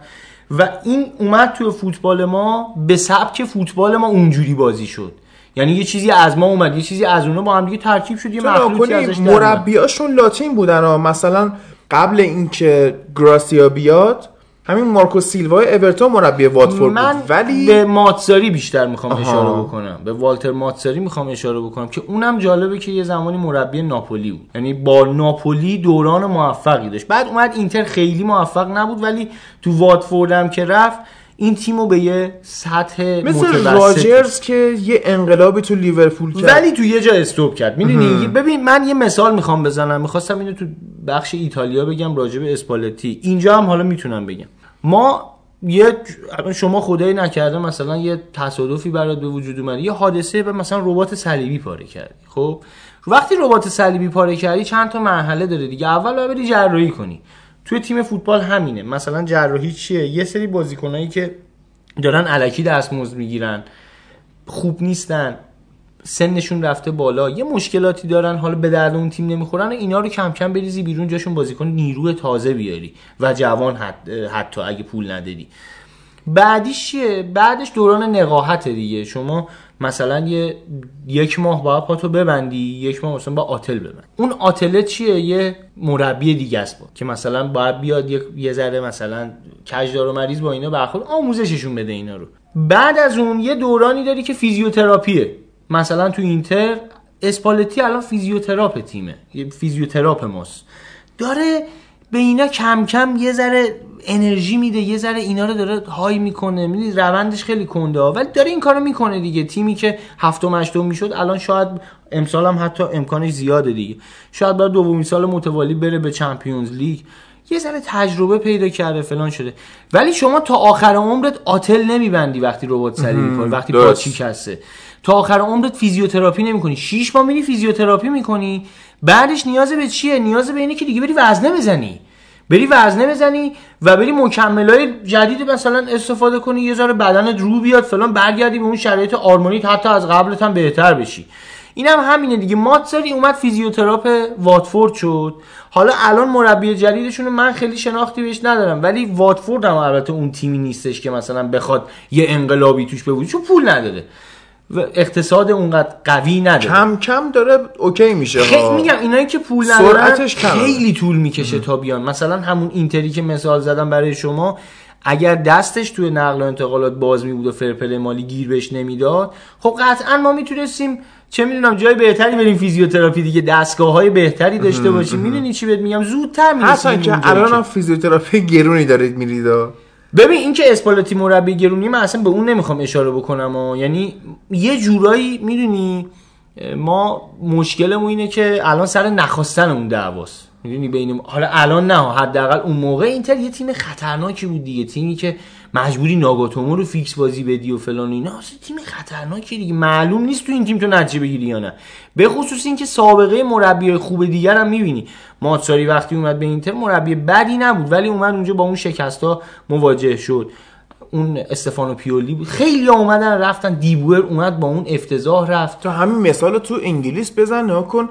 و این اومد توی فوتبال ما به سبک فوتبال ما اونجوری بازی شد. یعنی یه چیزی از ما اومد یه چیزی از اونا با هم دیگه ترکیب شد یه مخلوطی ازش مربیاشون لاتین بودن ها. مثلا قبل اینکه گراسیا بیاد همین مارکو سیلوا اورتون مربی واتفورد من بود ولی به ماتساری بیشتر می‌خوام اشاره بکنم. به والتر ماتساری می‌خوام اشاره بکنم که اونم جالبه که یه زمانی مربی ناپولی بود. یعنی با ناپولی دوران موفقی داشت. بعد اومد اینتر خیلی موفق نبود ولی تو واتفورد هم که رفت این تیمو به یه سطح مثل راجرز که یه انقلابی تو لیورپول کرد. ولی تو یه جا استوب کرد. می‌دونی؟ ببین من یه مثال می‌خوام بزنم. می‌خواستم اینو تو بخش ایتالیا بگم راجع به اسپالتی. اینجا هم حالا می‌تونم بگم. ما یه شما خدایی نکرده مثلا یه تصادفی برات به وجود اومد یه حادثه به مثلا ربات صلیبی پاره کردی. خب؟ وقتی ربات صلیبی پاره کردی چند تا مرحله داره دیگه. اول باید بری جراحی کنی. توی تیم فوتبال همینه. مثلا جراحی چیه؟ یه سری بازیکنایی که دارن علکی دستمزد می‌گیرن خوب نیستن سنشون رفته بالا یه مشکلاتی دارن حالا به درد اون تیم نمی‌خورن اینا رو کم کم بریزی بیرون جاشون بازیکن نیروی تازه بیاری و جوان حت حتی اگه پول نداری. بعدیش چیه؟ بعدش دوران نقاهت دیگه. شما مثلا یه یک ماه باید پاتو ببندی یک ماه مثلا با آتل ببند اون آتله چیه؟ یه مربی دیگه است با. که مثلا باید بیاد یه, یه ذره مثلا کج‌دار و مریز با اینا برخورد آموزششون بده اینا رو. بعد از اون یه دورانی داری که فیزیوتراپیه. مثلا تو اینتر اسپالتی الان فیزیوتراپ تیمه. یه فیزیوتراپ ماست. داره به اینا کم کم یه ذره انرژی میده یه ذره اینا رو داره high می‌کنه. می‌دونی روندش خیلی کنده ولی داره این کارو می‌کنه دیگه. تیمی که هفتم هشتم می‌شد الان شاید امسال هم حتی امکانش زیاده دیگه. شاید بعد دومین سال متوالی بره به Champions League. یه ذره تجربه پیدا کرده فلان شده. ولی شما تا آخر عمرت آتل نمیبندی وقتی رباط صلیبی می‌کنی وقتی پا شکسته تا آخر عمرت فیزیوتراپی نمی‌کنی. شیش ماه میری فیزیوتراپی می‌کنی. بعدش نیاز به چیه؟ نیاز به اینه که دیگه بری وزنه بزنی. بری وزنه بزنی و بری مکملای جدید مثلا استفاده کنی یه ذره بدنت رو بیاد فلان برگردی به اون شرایط آرمانیت حتی از قبلت هم بهتر بشی. اینم هم همینه دیگه. ماتزاری اومد فیزیوتراپ واتفورد شد. حالا الان مربی جدیدشون من خیلی شناختی بهش ندارم ولی واتفورد هم البته اون تیمی نیستش که مثلا بخواد یه انقلابی توش بوده چون پول نداره. و اقتصاد اونقدر قوی نداره. کم کم داره اوکی میشه خیلی میگم اینایی که پول ندارن خیلی طول می‌کشه تا بیان. مثلا همون اینتری که مثال زدم برای شما اگر دستش توی نقل و انتقالات باز می بود و فرپل مالی گیر بهش نمی‌داد خب قطعا ما می‌تونستیم چه می‌دونم جای بهتری بریم فیزیوتراپی دیگه دستگاه های بهتری داشته باشیم. می‌دونی چی بهت میگم؟ زودتر می‌رسیم اصلا که الان فیزیوتراپی گرونی دارید میرید ببین این که اسپالتی مربی گرونی من اصلا به اون نمی‌خوام اشاره بکنم و یعنی یه جورایی می‌دونی ما مشکلمون اینه که الان سر نخواستن اون دعواست. می‌دونی بین حالا الان نه حداقل اون موقع اینتر یه تیم خطرناکی بود دیگه. تیمی که مجبوری ناگاتومو رو فیکس بازی بدی و فلان و اینا. اصلا تیم خطرناکی دیگه. معلوم نیست تو این تیم تو نتیجه بگیری یا نه. به خصوص اینکه سابقه مربی خوب دیگر هم می‌بینی. ماتساری وقتی اومد به اینتر مربی بدی نبود ولی اومد اونجا با اون شکستا مواجه شد. اون استفانو پیولی بود خیلی اومدن رفتن. دیبور اومد با اون افتضاح رفت. تو همین مثال تو انگلیس بزن کن.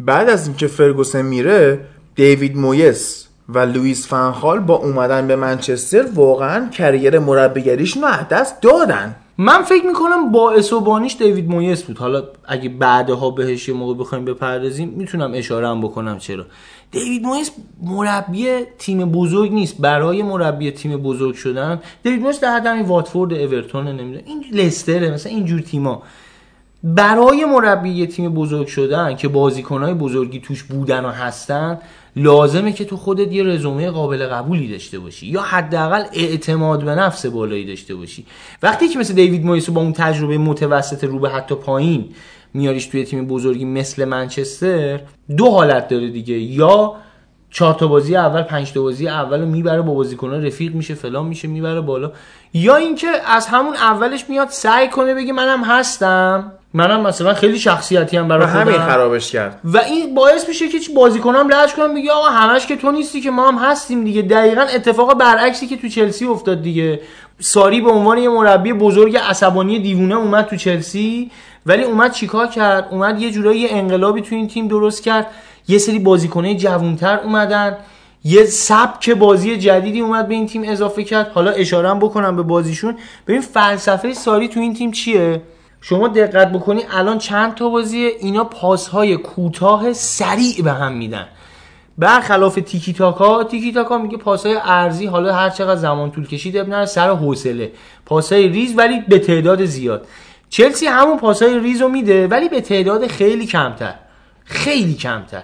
بعد از اینکه فرگوسن میره دیوید مویس و لوئیس فنخال با اومدن به منچستر واقعا کریر مربیگریشون رو دست دادن. من فکر می‌کنم باعث و بانیش دیوید مویس بود. حالا اگه بعدها بهش یه موقع بخوایم بپردازیم می‌تونم اشاره هم بکنم چرا. دیوید مویس مربی تیم بزرگ نیست. برای مربی تیم بزرگ شدن دیوید مویس در حد واتفورد اورتون نمی‌دونم این لستره مثلا اینجور تیما برای مربی تیم بزرگ شدن که بازیکنهای بزرگی توش بودن و هستن لازمه که تو خودت یه رزومه قابل قبولی داشته باشی یا حداقل اعتماد به نفس بالایی داشته باشی. وقتی که مثل دیوید مویس با اون تجربه متوسط رو به حتی پایین میاریش توی تیم بزرگی مثل منچستر دو حالت داره دیگه. یا چهار تا بازی اول پنج تا بازی اول می‌بره با بازیکن‌ها رفیق میشه فلان میشه می‌بره بالا. یا اینکه از همون اولش میاد سعی کنه بگه منم هستم. منم مثلا خیلی شخصیتی هم برای همین خرابش کرد. و این باعث میشه که بازیکنام لج کنم بگه آقا همش که تو نیستی که ما هم هستیم دیگه. دقیقا اتفاق برعکسی که تو چلسی افتاد دیگه. ساری به عنوان یه مربی بزرگ عصبانی دیوونه اومد تو چلسی ولی اومد چیکار کرد؟ اومد یه جورایی انقلابی تو این تیم درست کرد. یه سری بازیکنه جوانتر اومدن. یه سبک بازی جدیدی اومد به این تیم اضافه کرد. حالا اشاره بکنم به بازیشون. ببین فلسفه ساری تو این تیم چیه؟ شما دقت بکنی الان چند تا بازیه؟ اینا پاسهای کوتاه سریع به هم میدن. برخلاف تیکی تاکا تیکی تاکا میگه پاسهای ارزی حالا هر چقدر زمان طول کشید ابن سر حوصله. پاسهای ریز ولی به تعداد زیاد. چلسی همون پاسهای ریز رو میده ولی به تعداد خیلی کمتر. خیلی کمتر.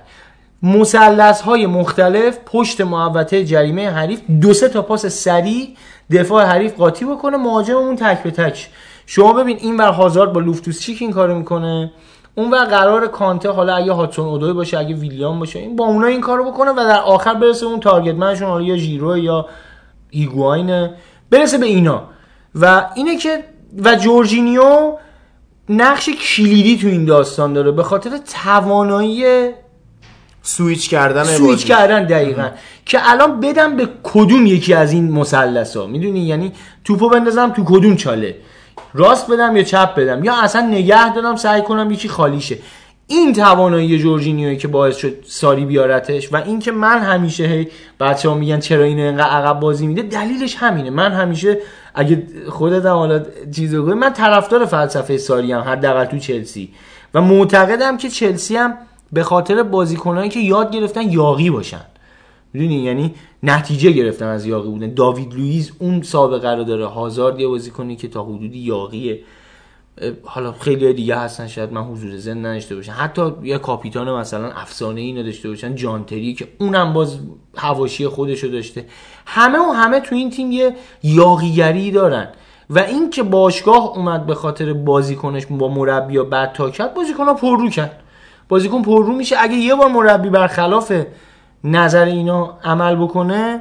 مثلث های مختلف پشت محوطه جریمه حریف دو سه تا پاس سریع دفاع حریف قاطی بکنه مهاجممون تک به تک. شما ببین این ور هازارد با لوفتوس چیک این کارو می‌کنه؟ اون ور قرار کانته حالا اگه هادسون اودوی باشه اگه ویلیام باشه این با اونا این کارو بکنه و در آخر برسه اون target man شون حالا یا ژیرو یا ایگواین برسه به اینا. و اینه که و جورجینیو نقش کلیدی تو این داستان داره به خاطر توانایی سویچ کردن سویچ بازی. کردن دقیقا. که الان بدم به کدوم یکی از این مثلث ها می‌دونی؟ یعنی توپو بندازم تو کدوم چاله. راست بدم یا چپ بدم؟ یا اصلا نگه دارم سعی کنم یکی خالی شه این توانایی جورجینیوی که باعث شد ساری بیارتش و اینکه من همیشه هی بچه ها میگن چرا اینو اینقدر عقب بازی میده دلیلش همینه. من همیشه اگه خودت هم حالا چیزو گفت من طرفدار فلسفه ساری هم حداقل تو چلسی. و معتقدم که چلسی هم به خاطر بازیکنایی که یاد گرفتن یاقی باشن. می‌دونی؟ یعنی نتیجه گرفتن از یاقی بودن. داوید لوئیس اون سابقه رو داره. هازارد یه بازیکنی که تا حدودی یاقیه. حالا خیلی دیگه هستن شاید من حضور ذهن نداشته باشن حتی یه کاپیتان مثلا افسانه ای نداشته باشن. جانتری که اونم باز حواشی خودشو داشته. همه و همه تو این تیم یه یاقیگری دارن. و این که باشگاه اومد به خاطر بازیکنش با مربی یا بد تا کرد بازیکن پررو کرد. بازیکن پررو میشه. اگه یه بار مربی برخلاف نظر اینا عمل بکنه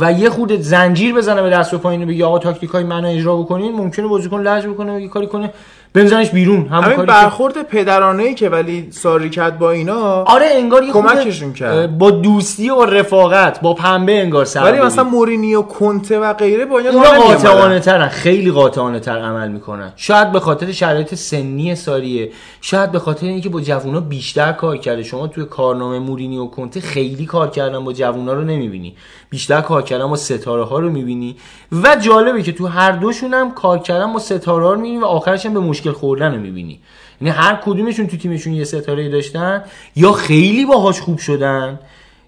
و یه خود زنجیر بزنه به دست و پایین بگه آقا تاکتیک های منو اجرا بکنین ممکنه بازیکن لج بکنه و یه کاری کنه. بنزنش بیرون همون همین کاری که برخورد پدرانه ای که ولی ساری کرد با اینا آره انگار یه کمکشون کرد. با دوستی و رفاقت با پنبه انگار سر ولی. مثلا مورینیو کنته و غیره با اینا. قاطعانه ترن خیلی قاطعانه تر عمل می‌کنن شاید به خاطر شرایط سنی ساریه شاید به خاطر اینکه با جوونا بیشتر کار کرده شما توی کارنامه مورینی و کنته خیلی کار کردن با جوونا رو نمی‌بینی بیشتر کار کردن با ستاره ها رو می‌بینی و جالبه که تو هر دوشون هم کار کردن با ستاره ها رو می‌بینی و آخرش هم به مشکل خوردن رو می‌بینی. یعنی هر کدومشون تو تیمشون یه ستاره داشتن یا خیلی باهاش خوب شدن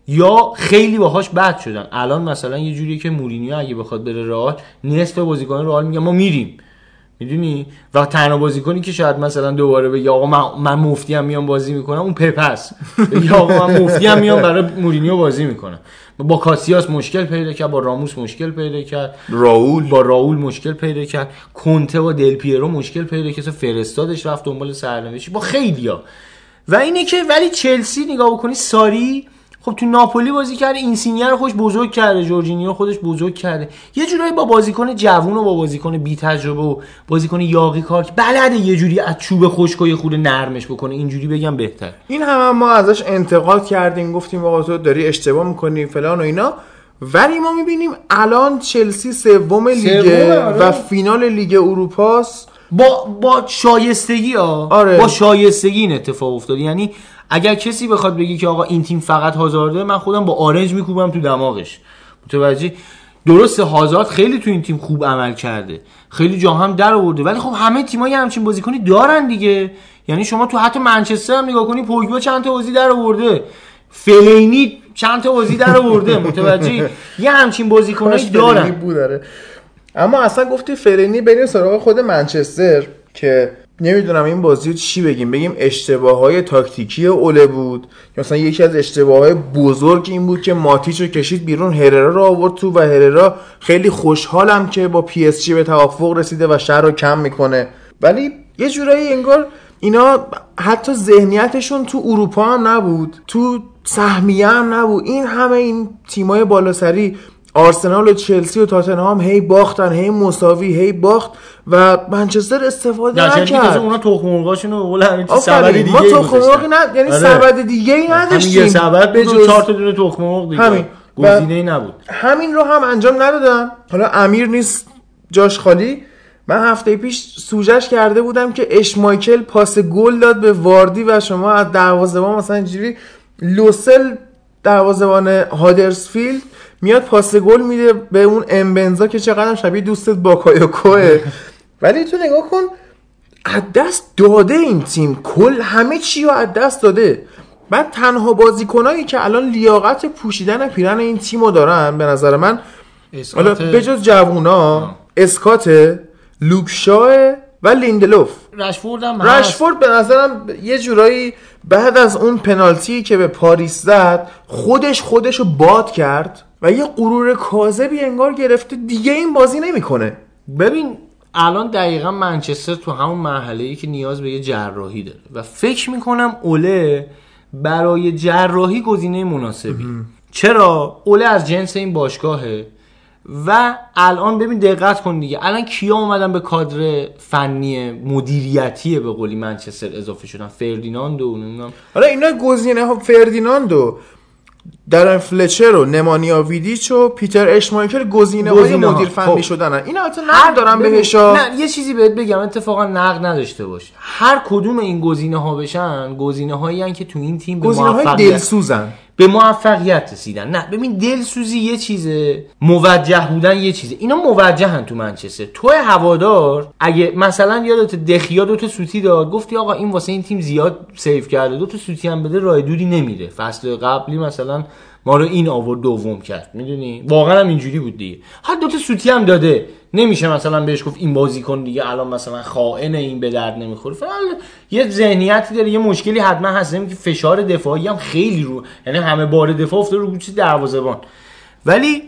یا خیلی باهاش بد شدن. الان مثلا یه جوریه که مورینیو اگه بخواد بره رئال نصف بازیکن رئال میگن ما میریم. می‌دونی؟ و تنها بازیکنی که شاید مثلا دوباره بگه آقا من, من مفتی هم میام بازی می‌کنم اون پپس. بگه آقا من مفتی هم میام برای مورینیو بازی می‌کنم. با کاسیاس مشکل پیدا کرد با راموس مشکل پیدا کرد. راول. با راول مشکل پیدا کرد. کنته و دل پیرو مشکل پیدا کرد. فرستادش رفت دنبال سرنوشتی با خیلیا. و اینه که ولی چلسی نگاه بکنی ساری خب تو ناپولی بازی کرده اینسینیا رو خوش بزرگ کرده جورجینیو خودش بزرگ کرده. یه جورایی با بازیکن جوون و با بازیکن بی تجربه و بازیکن یاقی کار که بلده یه جوری از چوب خشک و یه خورده نرمش بکنه اینجوری بگم بهتر. این هم, هم ما ازش انتقاد کردیم گفتیم آقا تو داری اشتباه می‌کنی فلان و اینا. ولی ما می‌بینیم الان چلسی سوم لیگه سومه، آره. و فینال لیگ اروپاست. با با شایستگی ها آره. با شایستگی این اتفاق افتاد. یعنی اگر کسی بخواد بگی که آقا این تیم فقط هازارده من خودم با آرنج میکوبم تو دماغش. متوجه؟ درسته هازارد خیلی تو این تیم خوب عمل کرده. خیلی جا هم در آورده. ولی خب همه تیم‌ها یه همچین بازیکنی دارن دیگه. یعنی شما تو حتی منچستر هم نگاه کنی پوگبا چند تا بازی در آورده. فلینی چند تا بازی در آورده. متوجه؟ یه همچین بازیکنایی دارن. بود داره اما اصلا گفتی فرینی بریم سراغ خود منچستر که نمی‌دونم این بازی رو چی بگیم. بگیم اشتباه های تاکتیکی اوله بود. مثلا یکی از اشتباه های بزرگ این بود که ماتیچ رو کشید بیرون هررا رو آورد تو و هررا خیلی خوشحالم که با پی اس جی به توافق رسیده و شرش رو کم می‌کنه. ولی یه جورایی انگار اینا حتی ذهنیتشون تو اروپا هم نبود تو سهمیه هم نبود. این همه این تیمای بالاسری آرسنال و چلسی و تاتنهام هی باختن هی مساوی هی باخت و منچستر استفاده نکرد اونا تخم مرغاشون رو قول همین سبد دیگه ما تخم. مرغی نه یعنی آره. سبد دیگه ای همین نداشتیم یه سبد به جز- چهار تا دونه تخم مرغ دیگه همین. گزینه ای نبود همین رو هم انجام ندادن حالا امیر نیست جاش خالی من هفته پیش سوجش کرده بودم که اشمایکل پاس گل داد به واردی و شما از دروازه‌بان مثلا اینجوری لوسل دروازه‌بان هادرسفیلد میاد پاس گل میده به اون امبنزا که چقدر شبیه دوستت باکایوکوه ولی تو نگاه کن از دست داده این تیم. کل همه چی رو از دست داده. بعد تنها بازیکنایی که الان لیاقت پوشیدن پیرهن این تیم رو دارن به نظر من حالا بجز جوونا اسکات لوک شاو و و لیندلوف. رشفورد هم هست. رشفورد به نظرم یه جورایی بعد از اون پنالتی که به پاریس زد خودش خودش رو باد کرد. و یه غرور کاذبی انگار گرفته دیگه این بازی نمی‌کنه. ببین الان دقیقا منچستر تو همون مرحله ای که نیاز به یه جراحی داره. و فکر می‌کنم اوله برای جراحی گزینه مناسبی. چرا؟ اوله از جنس این باشگاهه. و الان ببین دقت کن دیگه. الان کیا اومدن به کادر فنی مدیریتی به قولی منچستر اضافه شدن؟ فردیناند و نمی‌دونم. حالا اینا گزینه ها فردیناند و دارن فلچر و نمانیا ویدیچ و پیتر اشمایکل گزینه های. مدیر فنی خب. شدن اینا البته نه دارم بهشا نه یه چیزی بهت بگم اتفاقا نقد نداشته باش هر کدوم این گزینه ها بشن گزینه هایی که تو این تیم به گزینه های دلسوزن به موفقیت رسیدن. نه ببین دلسوزی یه چیزه موجه بودن یه چیزه. اینا موجهن تو منچستر. تو هوادار اگه مثلا یادت دخیا دو تا سوتی داد گفتی آقا این واسه این تیم زیاد save کرده دو تا سوتی هم بده راه دوری نمیره. فصل قبلی مثلا ما رو این آورد دوم کرد. می‌دونی؟ واقعا هم اینجوری بود دیگه. هر دو تا سوتی هم داده. نمیشه مثلا بهش گفت این بازیکن دیگه الان مثلا خائن این به درد نمی‌خوره. فعلا یه ذهنیتی داره یه مشکلی حتما هست. که فشار دفاعی هم خیلی رو یعنی همه بار دفاع افتاده رو گوش دروازه‌بان. ولی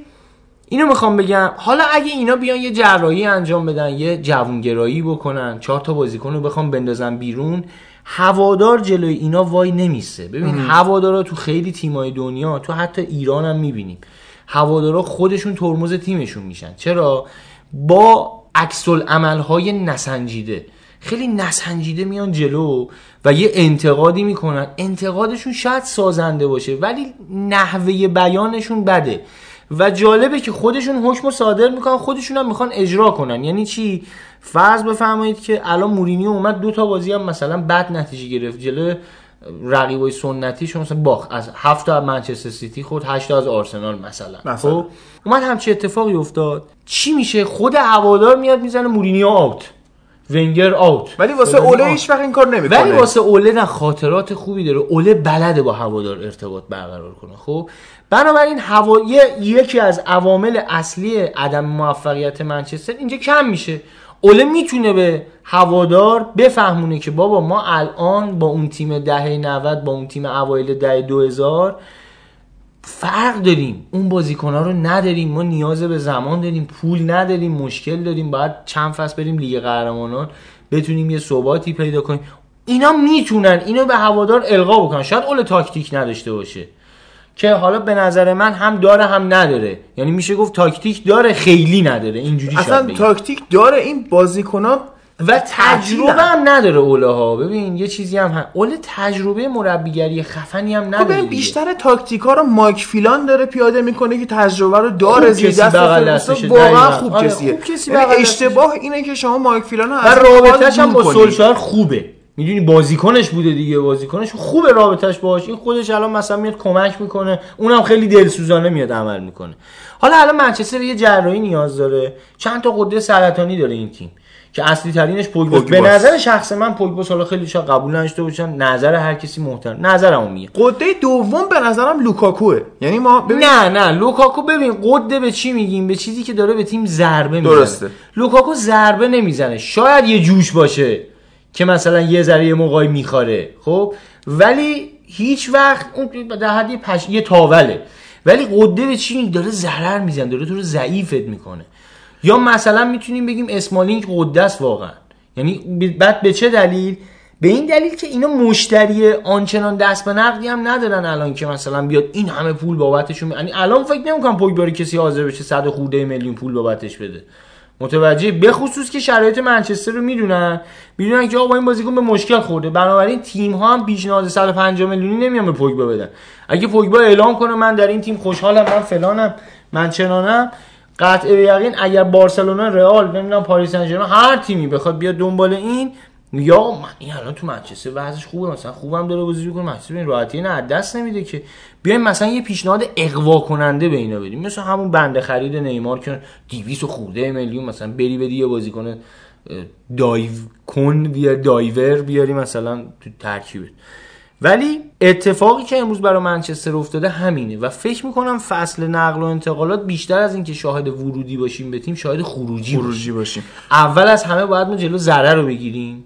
اینو می‌خوام بگم حالا اگه اینا بیان یه جراحی انجام بدن یه جوونگرایی بکنن چهار تا بازیکن رو بخوام بندازن بیرون هوادار جلوی اینا وای نمیسه. ببین هوادارا تو خیلی تیمای دنیا تو حتی ایران هم می‌بینیم هوادارا خودشون ترمز تیمشون میشن. چرا؟ با عکس های نسنجیده. خیلی نسنجیده میان جلو و یه انتقادی می‌کنن. انتقادشون شاید سازنده باشه ولی نحوه بیانشون بده. و جالبه که خودشون حکم رو صادر می‌کنن خودشون هم می‌خوان اجرا کنن. یعنی چی؟ فرض بفرمایید که الان مورینیو اومد دو تا بازی هم مثلا بد نتیجه گرفت. جلو رقیبای سنتیش مثلا باخت. از هفت تا از منچستر سیتی خود هشت تا از آرسنال مثلا. مثلا. خب؟ اومد همچی اتفاقی افتاد. چی میشه؟ خود هوادار میاد می‌زنه مورینیو آوت ونگر آوت ولی واسه فلانی اوله. هیچ وقت این کار نمی‌کنه. ولی واسه اوله نه خاطرات خوبی داره. اوله بلده با هوادار ارتباط برقرار کنه. خب؟ بنابراین هوا... یکی از عوامل اصلی عدم موفقیت منچستر اینجا کم میشه. اوله می‌تونه به هوادار بفهمونه که بابا ما الان با اون تیم دهه 90 با اون تیم اوایل دهه 2000 فرق داریم. اون بازیکنها رو نداریم. ما نیاز به زمان داریم پول نداریم مشکل داریم. باید چند فصل بریم لیگ قهرمانان بتونیم یه ثباتی پیدا کنیم. اینا می‌تونن اینو به هوادار القا بکنن. شاید اول تاکتیک نداشته باشه. که حالا به نظر من هم داره هم نداره یعنی میشه گفت تاکتیک داره خیلی نداره اینجوری اصلا. تاکتیک داره این بازیکنان و تجربه هم نداره اوله ها ببین یه چیزی هم, هم اوله تجربه مربیگری خفنی هم خب نداره ببین دیگه. بیشتر تاکتیکا رو مایک فیلان داره پیاده می‌کنه که تجربه رو داره زیر دست واقعا. خوب آره، کسیه یعنی. اشتباه اینه که شما مایک فیلان رو از رابطهش هم با. سولشار خوبه می‌دونی بازیکنش بوده دیگه بازیکنش خوبه رابطهش باش این خودش الان مثلا میاد کمک می‌کنه اونم خیلی دلسوزانه میاد عمل می‌کنه. حالا الان منچستر یه جراحی نیاز داره. چند تا قده سرطانی داره این تیم که اصلی ترینش پوگبا به. نظر شخص من پوگبا حالا خیلی شاید قبول نداشته باشن. نظر هر کسی محترم. نظرمو میگه. غده دوم به نظرم لوکاکوه. یعنی ما ببین نه نه. لوکاکو ببین غده به چی میگیم؟ به چیزی که داره به تیم ضربه می‌زنه. درسته. لوکاکو ضربه نمی‌زنه. شاید یه جوش باشه. که مثلا یه ذره یه موقعی می‌خوره خب؟ ولی هیچ وقت اون در حد یه, پش... یه تاوله. ولی غده به چی؟ داره ضرر می‌زنه داره تو رو ضعیفت می‌کنه. یا مثلا می‌تونیم بگیم اسمالینگ قده است واقعا. یعنی بعد به چه دلیل؟ به این دلیل که اینا مشتری آنچنان دست به نقدی هم ندارن الان که مثلا بیاد این همه پول بابتشون یعنی الان فکر نمی‌کنم پوگبا کسی حاضر بشه 100 خورده میلیون پول بابتش بده. متوجه به خصوص که شرایط منچستر رو می‌دونن. می‌دونن که آقا این بازیکن به مشکل خورده. بنابراین تیم ها هم پیشنهاد 150 میلیونی نمیان به پوگبا بدن. اگه پوگبا اعلام کنه من در این تیم خوشحالم من فلانم من چنانم قطع به یقین اگر بارسلونا رئال نمی‌دونم پاریس سن هر تیمی بخواد بیاد دنبال این یا من این الان تو منچستر وضعش خوبه مثلا خوبم داره بازی می‌کنه منچستر این راحتی نه دست نمیده که. بیایم مثلا یه پیشنهاد اغوا کننده به اینا بدیم. مثلا همون بنده خرید نیمار که 200 خورده میلیون مثلا بری بدی یه بازیکن دایو کن بیا دایور بیاری مثلا تو ترکیبت. ولی اتفاقی که امروز برای منچستر افتاده همینه و فکر می‌کنم فصل نقل و انتقالات بیشتر از اینکه شاهد ورودی باشیم به تیم شاهد خروجی, خروجی باشیم. اول از همه باید ما جلو ضرر رو بگیریم.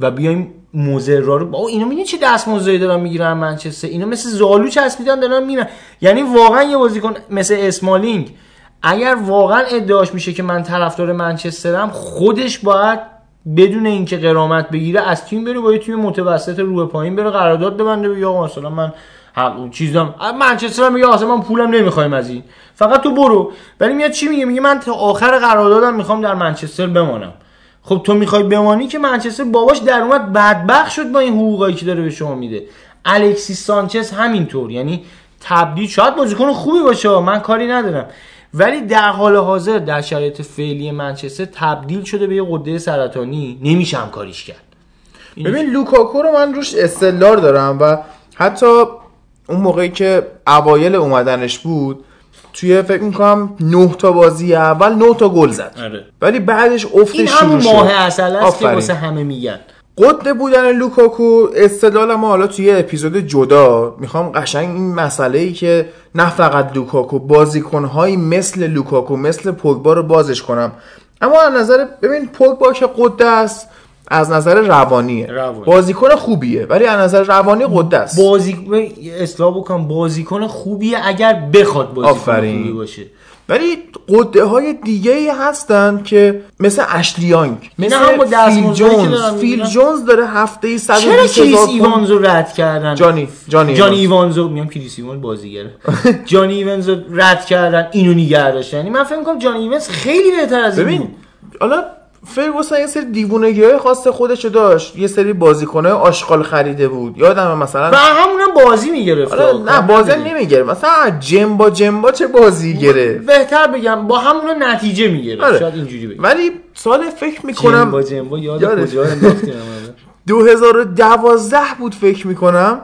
و بیایم موزرا رو با اینا می‌دونی چه دست موزری دارن می‌گیرن منچستر؟ اینا مثل زالو چسبیدن دارن میرن. یعنی واقعا یه بازیکن مثل اسمالینگ اگر واقعا ادعاش میشه که من طرفدار منچسترم خودش باید بدون اینکه قرامت بگیره از تیم بره با یه تیم متوسط رو پایین بره قرارداد ببنده آقا مثلا من چیزام منچستر میگه اصلا من پولم نمی‌خوایم از این. فقط تو برو. ولی میاد چی میگه؟ میگه من تا آخر قراردادم می‌خوام در منچستر بمانم. خب تو می‌خوای بمانی که منچستر باباش در اومد بدبخت شد با این حقوقایی که داره به شما میده. الکسیس سانچز همینطور یعنی تبدیل شاید بازیکن خوبی باشه من کاری ندارم. ولی در حال حاضر در شرایط فعلی منچستر تبدیل شده به یه قده سرطانی نمیشه کاریش کرد. ببین لوکاکو رو من روش استدلال دارم و حتی اون موقعی که اوایل اومدنش بود توی فکر می‌کنم نه تا بازی اول نه تا گل زد. آره. ولی بعدش افت این همون ماه عسل است که واسه همه میگن. غده بودن لوکاکو استدلال ما حالا توی اپیزود جدا. می‌خوام قشنگ این مسئله ای که نه فقط لوکاکو بازیکنهایی مثل لوکاکو مثل پوگبا رو بازش کنم. اما از نظر ببین پوگبا که غده است از نظر روانیه روانی. بازیکن خوبیه ولی از نظر روانی غده است بازی اصلاح بکن بازیکن خوبیه اگر بخواد بازیکن خوبی باشه. ولی غده های دیگه ای هستن که مثل اشلی یانگ مثل فیل جونز. فیل جونز داره هفته ای 120 چرا کریس ایوانز رو رد کردن؟ جانی جانی جانی ایوانز رو میام کریس ایوانز بازیگره. جانی ایوانز رو رد کردن اینو نگه داشتن یعنی من فکر می‌کنم جانی ایوانز خیلی بهتر از این ببین حالا فرگوسن یه سری دیوونگی های خاص خودشو داشت. یه سری بازیکنه آشغال خریده بود. یادم مثلا؟ و همونم بازی می‌گرفت. نه بازی نمی‌گرفت. مثلا جنبا جنبا چه بازی گرفت؟ بهتر بگم با همون نتیجه می‌گرفت. آره. شاید اینجوری بگم. ولی سال فکر می‌کنم جنبا جنبا یاد کجا انداختیم 2012 بود فکر می‌کنم.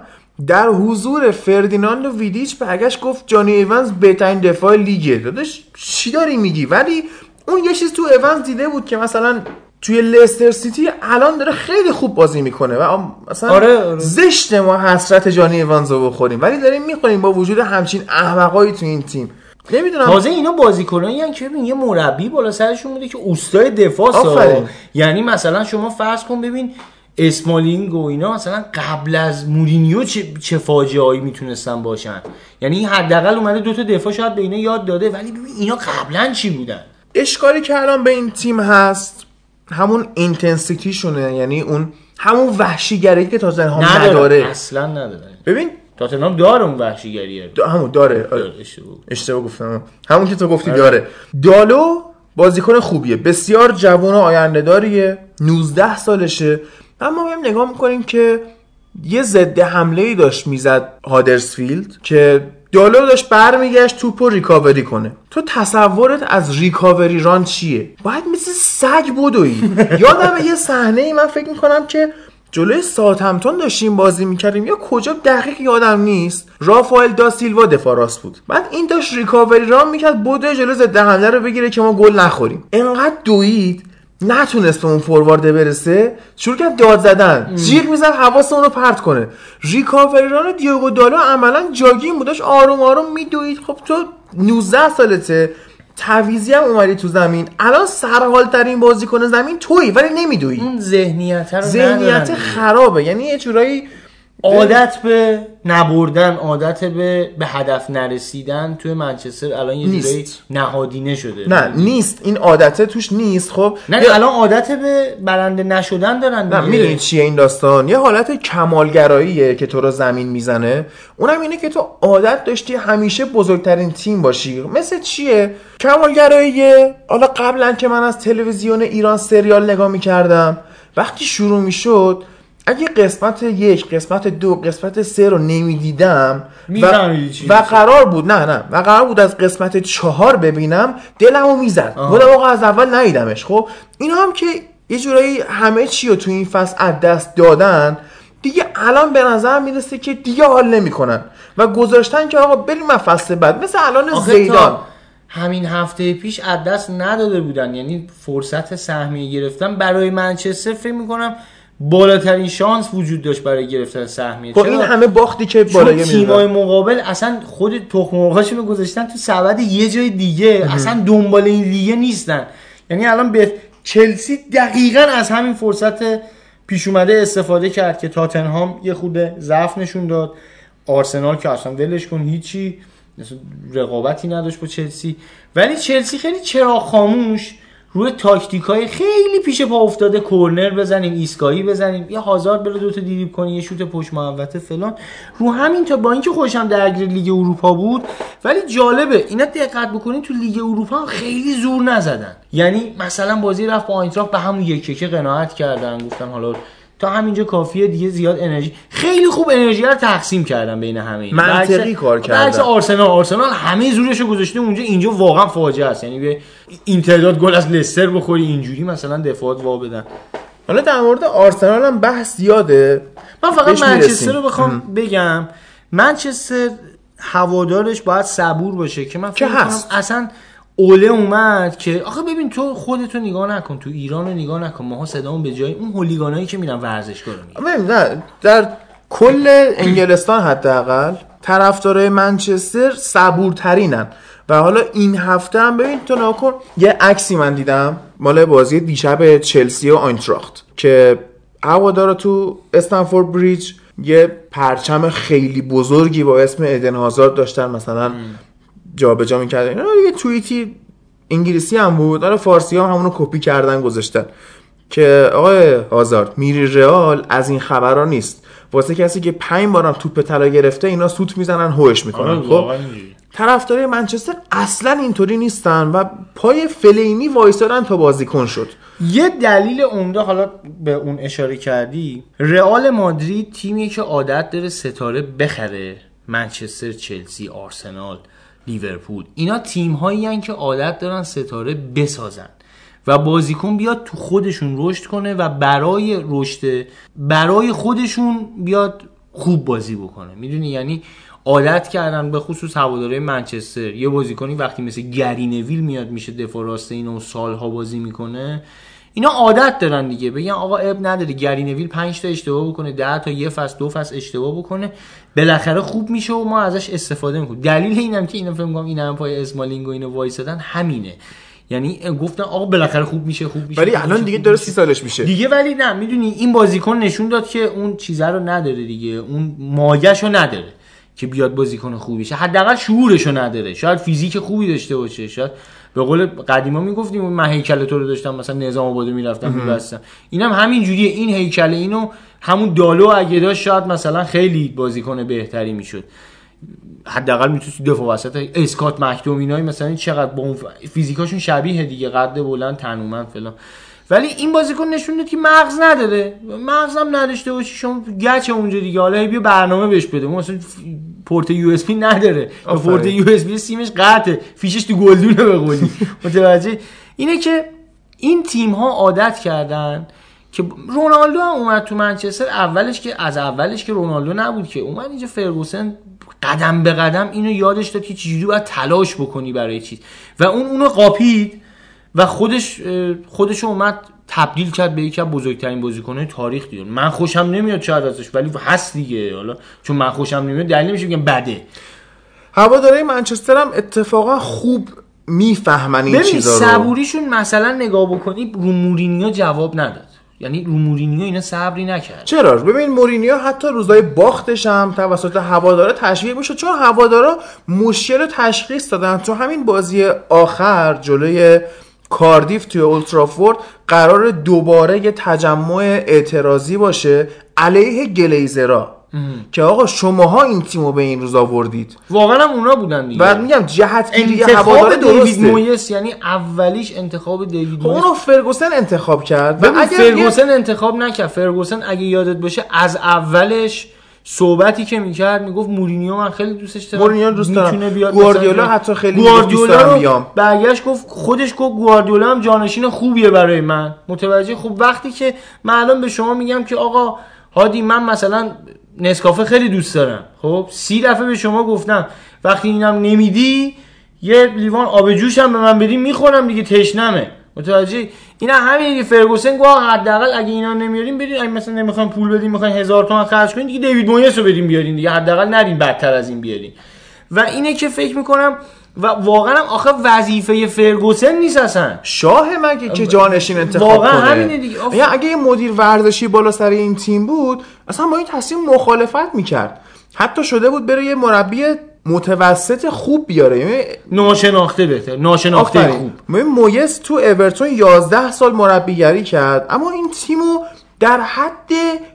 در حضور فردیناند و ویدیچ برگشت گفت جانی ایونز بهترین دفاع لیگه. داداش چی داری میگی؟ ولی اون یه چیز تو ایونز دیده بود که مثلا توی لستر سیتی الان داره خیلی خوب بازی می‌کنه و مثلا آره, آره. زشت ما حسرت جانی ایوانز رو بخوریم. ولی داریم می‌خوریم با وجود همچین احمقایی تو این تیم. نمی‌دونم. تازه اینا بازیکنایی هستن که ببین یه مربی بالا سرشون بوده که اوستای دفاع یعنی مثلا شما فرض کن ببین اسمالینگ و اینا مثلا قبل از مورینیو چه, چه فاجعه هایی می‌تونستن باشن؟ یعنی حداقل اومده دو تا دفاع شاید به اینا یاد داده ولی ببین اینا قبلا چی بودن؟ اشکالی که الان به این تیم هست همون اینتنسیتی شونه یعنی اون همون وحشیگری که تاتنهام نداره. اصلا نداره ببین؟ تاتنهام داره اون وحشیگریه. دا همون داره. اشتباه گفتم. همون که تو گفتی آره. داره. دالو بازیکن خوبیه. بسیار جوان و آینده داریه 19 سالشه. اما ما نگاه می‌کنیم که یه ضد حمله ای داشت می‌زد هادرسفیلد که دالو داشت برمیگشت توپ رو ریکاوری کنه. تو تصورت از ریکاوری ران چیه؟ باید مثل سگ بدوی یادم یه صحنه ای من فکر می‌کنم که جلوی ساتمتون داشتیم بازی می‌کردیم. یا کجا دقیق یادم نیست. رافائل دا سیلوا دفاع راست بود. بعد این داشت ریکاوری ران می‌کرد بوده جلو ضد حمله رو بگیره که ما گل نخوریم. انقدر دوید نتونست اون فوروارد برسه شروع کرد داد زدن. جیغ می‌زد حواس اون رو پرت کنه. ریکاوریران دیوگو دالو عملا جاگین بودش آروم آروم میدوید. خب تو 19 سالته تعویزی هم اومدی تو زمین. الان سرحال ترین بازیکن زمین تویی ولی نمیدوی اون ذهنیت رو ذهنیت خرابه. یعنی یه جورایی عادت به نبردن عادت به به هدف نرسیدن توی منچستر الان یه جوری نهادینه شده. نه نیست. این عادت توش نیست خب. نه الان عادت به برنده نشدن دارن نه می‌دونی چیه این داستان؟ یه حالت کمالگراییه که تو رو زمین می‌زنه. اونم اینه که تو عادت داشتی همیشه بزرگترین تیم باشی. مثل چیه؟ کمالگراییه. حالا قبلا که من از تلویزیون ایران سریال نگاه می‌کردم وقتی شروع می‌شد اگه قسمت یک قسمت دو قسمت سه رو نمی‌دیدم و, و قرار بود نه نه. و قرار بود از قسمت چهار ببینم دلمو می‌زد. بودم آقا از اول ندیدمش. خب اینا هم که یه جورایی همه چی رو تو این فصل از دست دادن دیگه الان به نظر می‌رسه که دیگه حال نمی‌کنن. و گذاشتن که آقا بریم فصل بعد. مثل الان زیدان. همین هفته پیش از دست نداده بودن. یعنی فرصت سهمیه گرفتن برای منچستر فکر می‌کنم بالاترین شانس وجود داشت برای گرفتن سهمیه. با این همه باختی که بالای تیمای مقابل اصلا خود تخم مرغاشونو گذاشتن تو سبد یه جای دیگه. اصلا دنبال این لیگه نیستن. یعنی الان به چلسی دقیقا از همین فرصت پیش اومده استفاده کرد که تاتنهام یه خود ضعف نشون داد. آرسنال که اصلا ولش کن هیچی. رقابتی نداشت با چلسی. ولی چلسی خیلی چرا خاموش. روی تاکتیک های خیلی پیش پا افتاده کورنر بزنیم ایستگاهی بزنیم یه هازارد بره دو تا دریبل کنی یه شوت پشت محوطه فلان. رو همین تا با اینکه خودشم درگیر لیگ اروپا بود ولی جالبه اینا دقت بکنین تو لیگ اروپا خیلی زور نزدن. یعنی مثلا بازی رفت با آینتراخت به همون یک یک قناعت کردن گفتن حالا تا همینجا کافیه دیگه زیاد انرژی خیلی خوب انرژی رو تقسیم کردن بین همه این منطقی کار کردن آرسنال آرسنال همه زورشو گذاشته اونجا. اینجا واقعا فاجعه است. یعنی به این تعداد گل از لستر بخوری اینجوری مثلا دفاعات وا بدن. حالا در مورد آرسنال هم بحث زیاده من فقط منچستر رو بخوام بگم. منچستر هوادارش باید صبور باشه که من فکر اصلا اوله اومد که آخه ببین تو خودتو نگاه نکن تو ایران رو نگاه نکن. ماها صدامون به جای اون هولیگانایی که میرن ورزشگاه رو ببین نه در کل انگلستان حداقل طرفدارای منچستر صبورترینن. و حالا این هفته هم ببین تو ناکن یه عکسی من دیدم مال بازی دیشب چلسی و آینتراخت که هوادارا تو استنفورد بریج یه پرچم خیلی بزرگی با اسم ادن هازارد داشتن. مثلا جابجا می‌کردن. اینا یه توییتی انگلیسی هم بود. آره فارسی هم همونو کپی کردن گذاشتن. که آقای هازارد میری رئال از این خبرها نیست. واسه کسی که پنج بارم توپ طلا گرفته اینا سوت می‌زنن هوش می‌کنن. آره خب؟ طرفدارای منچستر اصلا اینطوری نیستن و پای فلینی وایسادن تا بازیکن شد. یه دلیل عمده حالا به اون اشاره کردی رئال مادرید تیمی که عادت داره ستاره بخره منچستر چلسی آرسنال. لیورپول. اینا تیم هایی که عادت دارن ستاره بسازن. و بازیکن بیاد تو خودشون رشد کنه و برای رشد برای خودشون بیاد خوب بازی بکنه. می‌دونی؟ یعنی عادت کردن به خصوص هواداره منچستر. یه بازیکنی وقتی مثل گرینویل میاد میشه دفاع راست اینو سالها بازی می‌کنه اینا عادت دارن دیگه. بگن آقا اب نداره گرینویل 5 تا اشتباه بکنه 10 تا یه فصل دو فصل اشتباه بکنه. بالاخره خوب میشه و ما ازش استفاده می‌کنیم. دلیل اینم که اینا فکر می‌کنم این هم پای اسمالینگ و اینو وایسادن همینه. یعنی گفتن آقا بالاخره خوب میشه خوب میشه ولی الان دیگه داره سی سالش میشه. دیگه ولی نه می‌دونی این بازیکن نشون داد که اون چیزه رو نداره دیگه. اون مایه‌شو نداره که بیاد بازیکن خوبی شه. حداقل شعورشو نداره. شاید فیزیک خوبی داشته باشه شاید به قول قدیما می‌گفتیم من هیکل تو رو داشتم مثلا نظام آبادی می‌رفتم میبستم. اینم همین جوریه. این هیکل اینو همون دالو اگه داشت شاید مثلا خیلی بازیکن بهتری می‌شد. حداقل می‌تونست دفاع وسط اسکات مکتوم اینای مثلا چقدر با فیزیکاشون شبیه دیگه قد بلند تنومند فلان. ولی این بازیکن نشون داد که مغز نداره. مغز هم نداشته باشی شما گچ اونجا دیگه. حالا بیا برنامه بهش بده. مثلا port USB نداره. port USB سیمش قطعه. فیشش تو گلدونه به قولی. متوجه؟ اینه که این تیم ها عادت کردن که رونالدو هم اومد تو منچستر. اولش که از اولش که رونالدو نبود که. اومد اینجا فرگوسن قدم به قدم اینو یادش داد که چجوری باید تلاش بکنی برای چیز. و اون اونو قاپید. و خودش خودش اومد تبدیل کرد به یکی از بزرگترین بازیکن‌های تاریخ دیگه. من خوشم نمیاد شاید ازش ولی هست دیگه. حالا چون من خوشم نمیاد دلیل نمیشه بگم بده. هواداری منچستر هم اتفاقا خوب می‌فهمن این چیزا رو. صبوریشون مثلا نگاه بکنی رو مورینیو جواب نداد. یعنی رو مورینیو اینا صبری نکرد. چرا؟ ببین مورینیو حتی روزای باختش هم توسط هوادارا تشویق میشه چون هوادارا مشکل تشخیص دادن. تو همین بازی آخر جلوی کاردیف توی اولترافورد قرار دوباره یه تجمع اعتراضی باشه علیه گلیزرا. که آقا شماها این تیمو به این روز آوردید. واقعا هم اونا بودن دیگه. بعد میگم جهت انتخاب دیوید مویس یعنی اولیش انتخاب دیوید مویس اونو فرگوسن انتخاب کرد. و اگر فرگوسن انتخاب نکرد. فرگوسن اگه یادت باشه از اولش صحبتی که می‌کرد می‌گفت مورینیو من خیلی دوستش دارم. مورینیو دوست دارم. گواردیولا حتی خیلی گواردیولا بیام. برگشت گفت خودش گفت گواردیولا هم جانشین خوبیه برای من. متوجه؟ خب وقتی که من الان به شما میگم که آقا هادی من مثلا نسکافه خیلی دوست دارم. خب سی دفعه به شما گفتم. وقتی اینم نمیدی یه لیوان آب جوش هم به من بدی می‌خورم دیگه تشنمه. متوجه؟ اینا همین دیگه فرگوسن گفت حداقل اگه اینا نمیاریم برید اگه مثلا نمی‌خوایم پول بدیم می‌خواین هزار تومن خرج کنید دیگه دیوید مویس رو بریم بیارین دیگه. حداقل نرین بدتر از این بیارین. و اینه که فکر می‌کنم و واقعا هم آخه وظیفه فرگوسن نیست اصلا. شاه مگه که جانشین انتخاب واقعا کنه. همینه دیگه. اگه یه مدیر ورزشی بالا سر این تیم بود اصلا با این تصمیم مخالفت می‌کرد. حتی شده بود بره یه مربی متوسط خوب بیاره. یعنی ناشناخته بهتر. ناشناخته آفرین. خوب. ببین مویس تو اورتون 11 سال مربیگری کرد. اما این تیمو در حد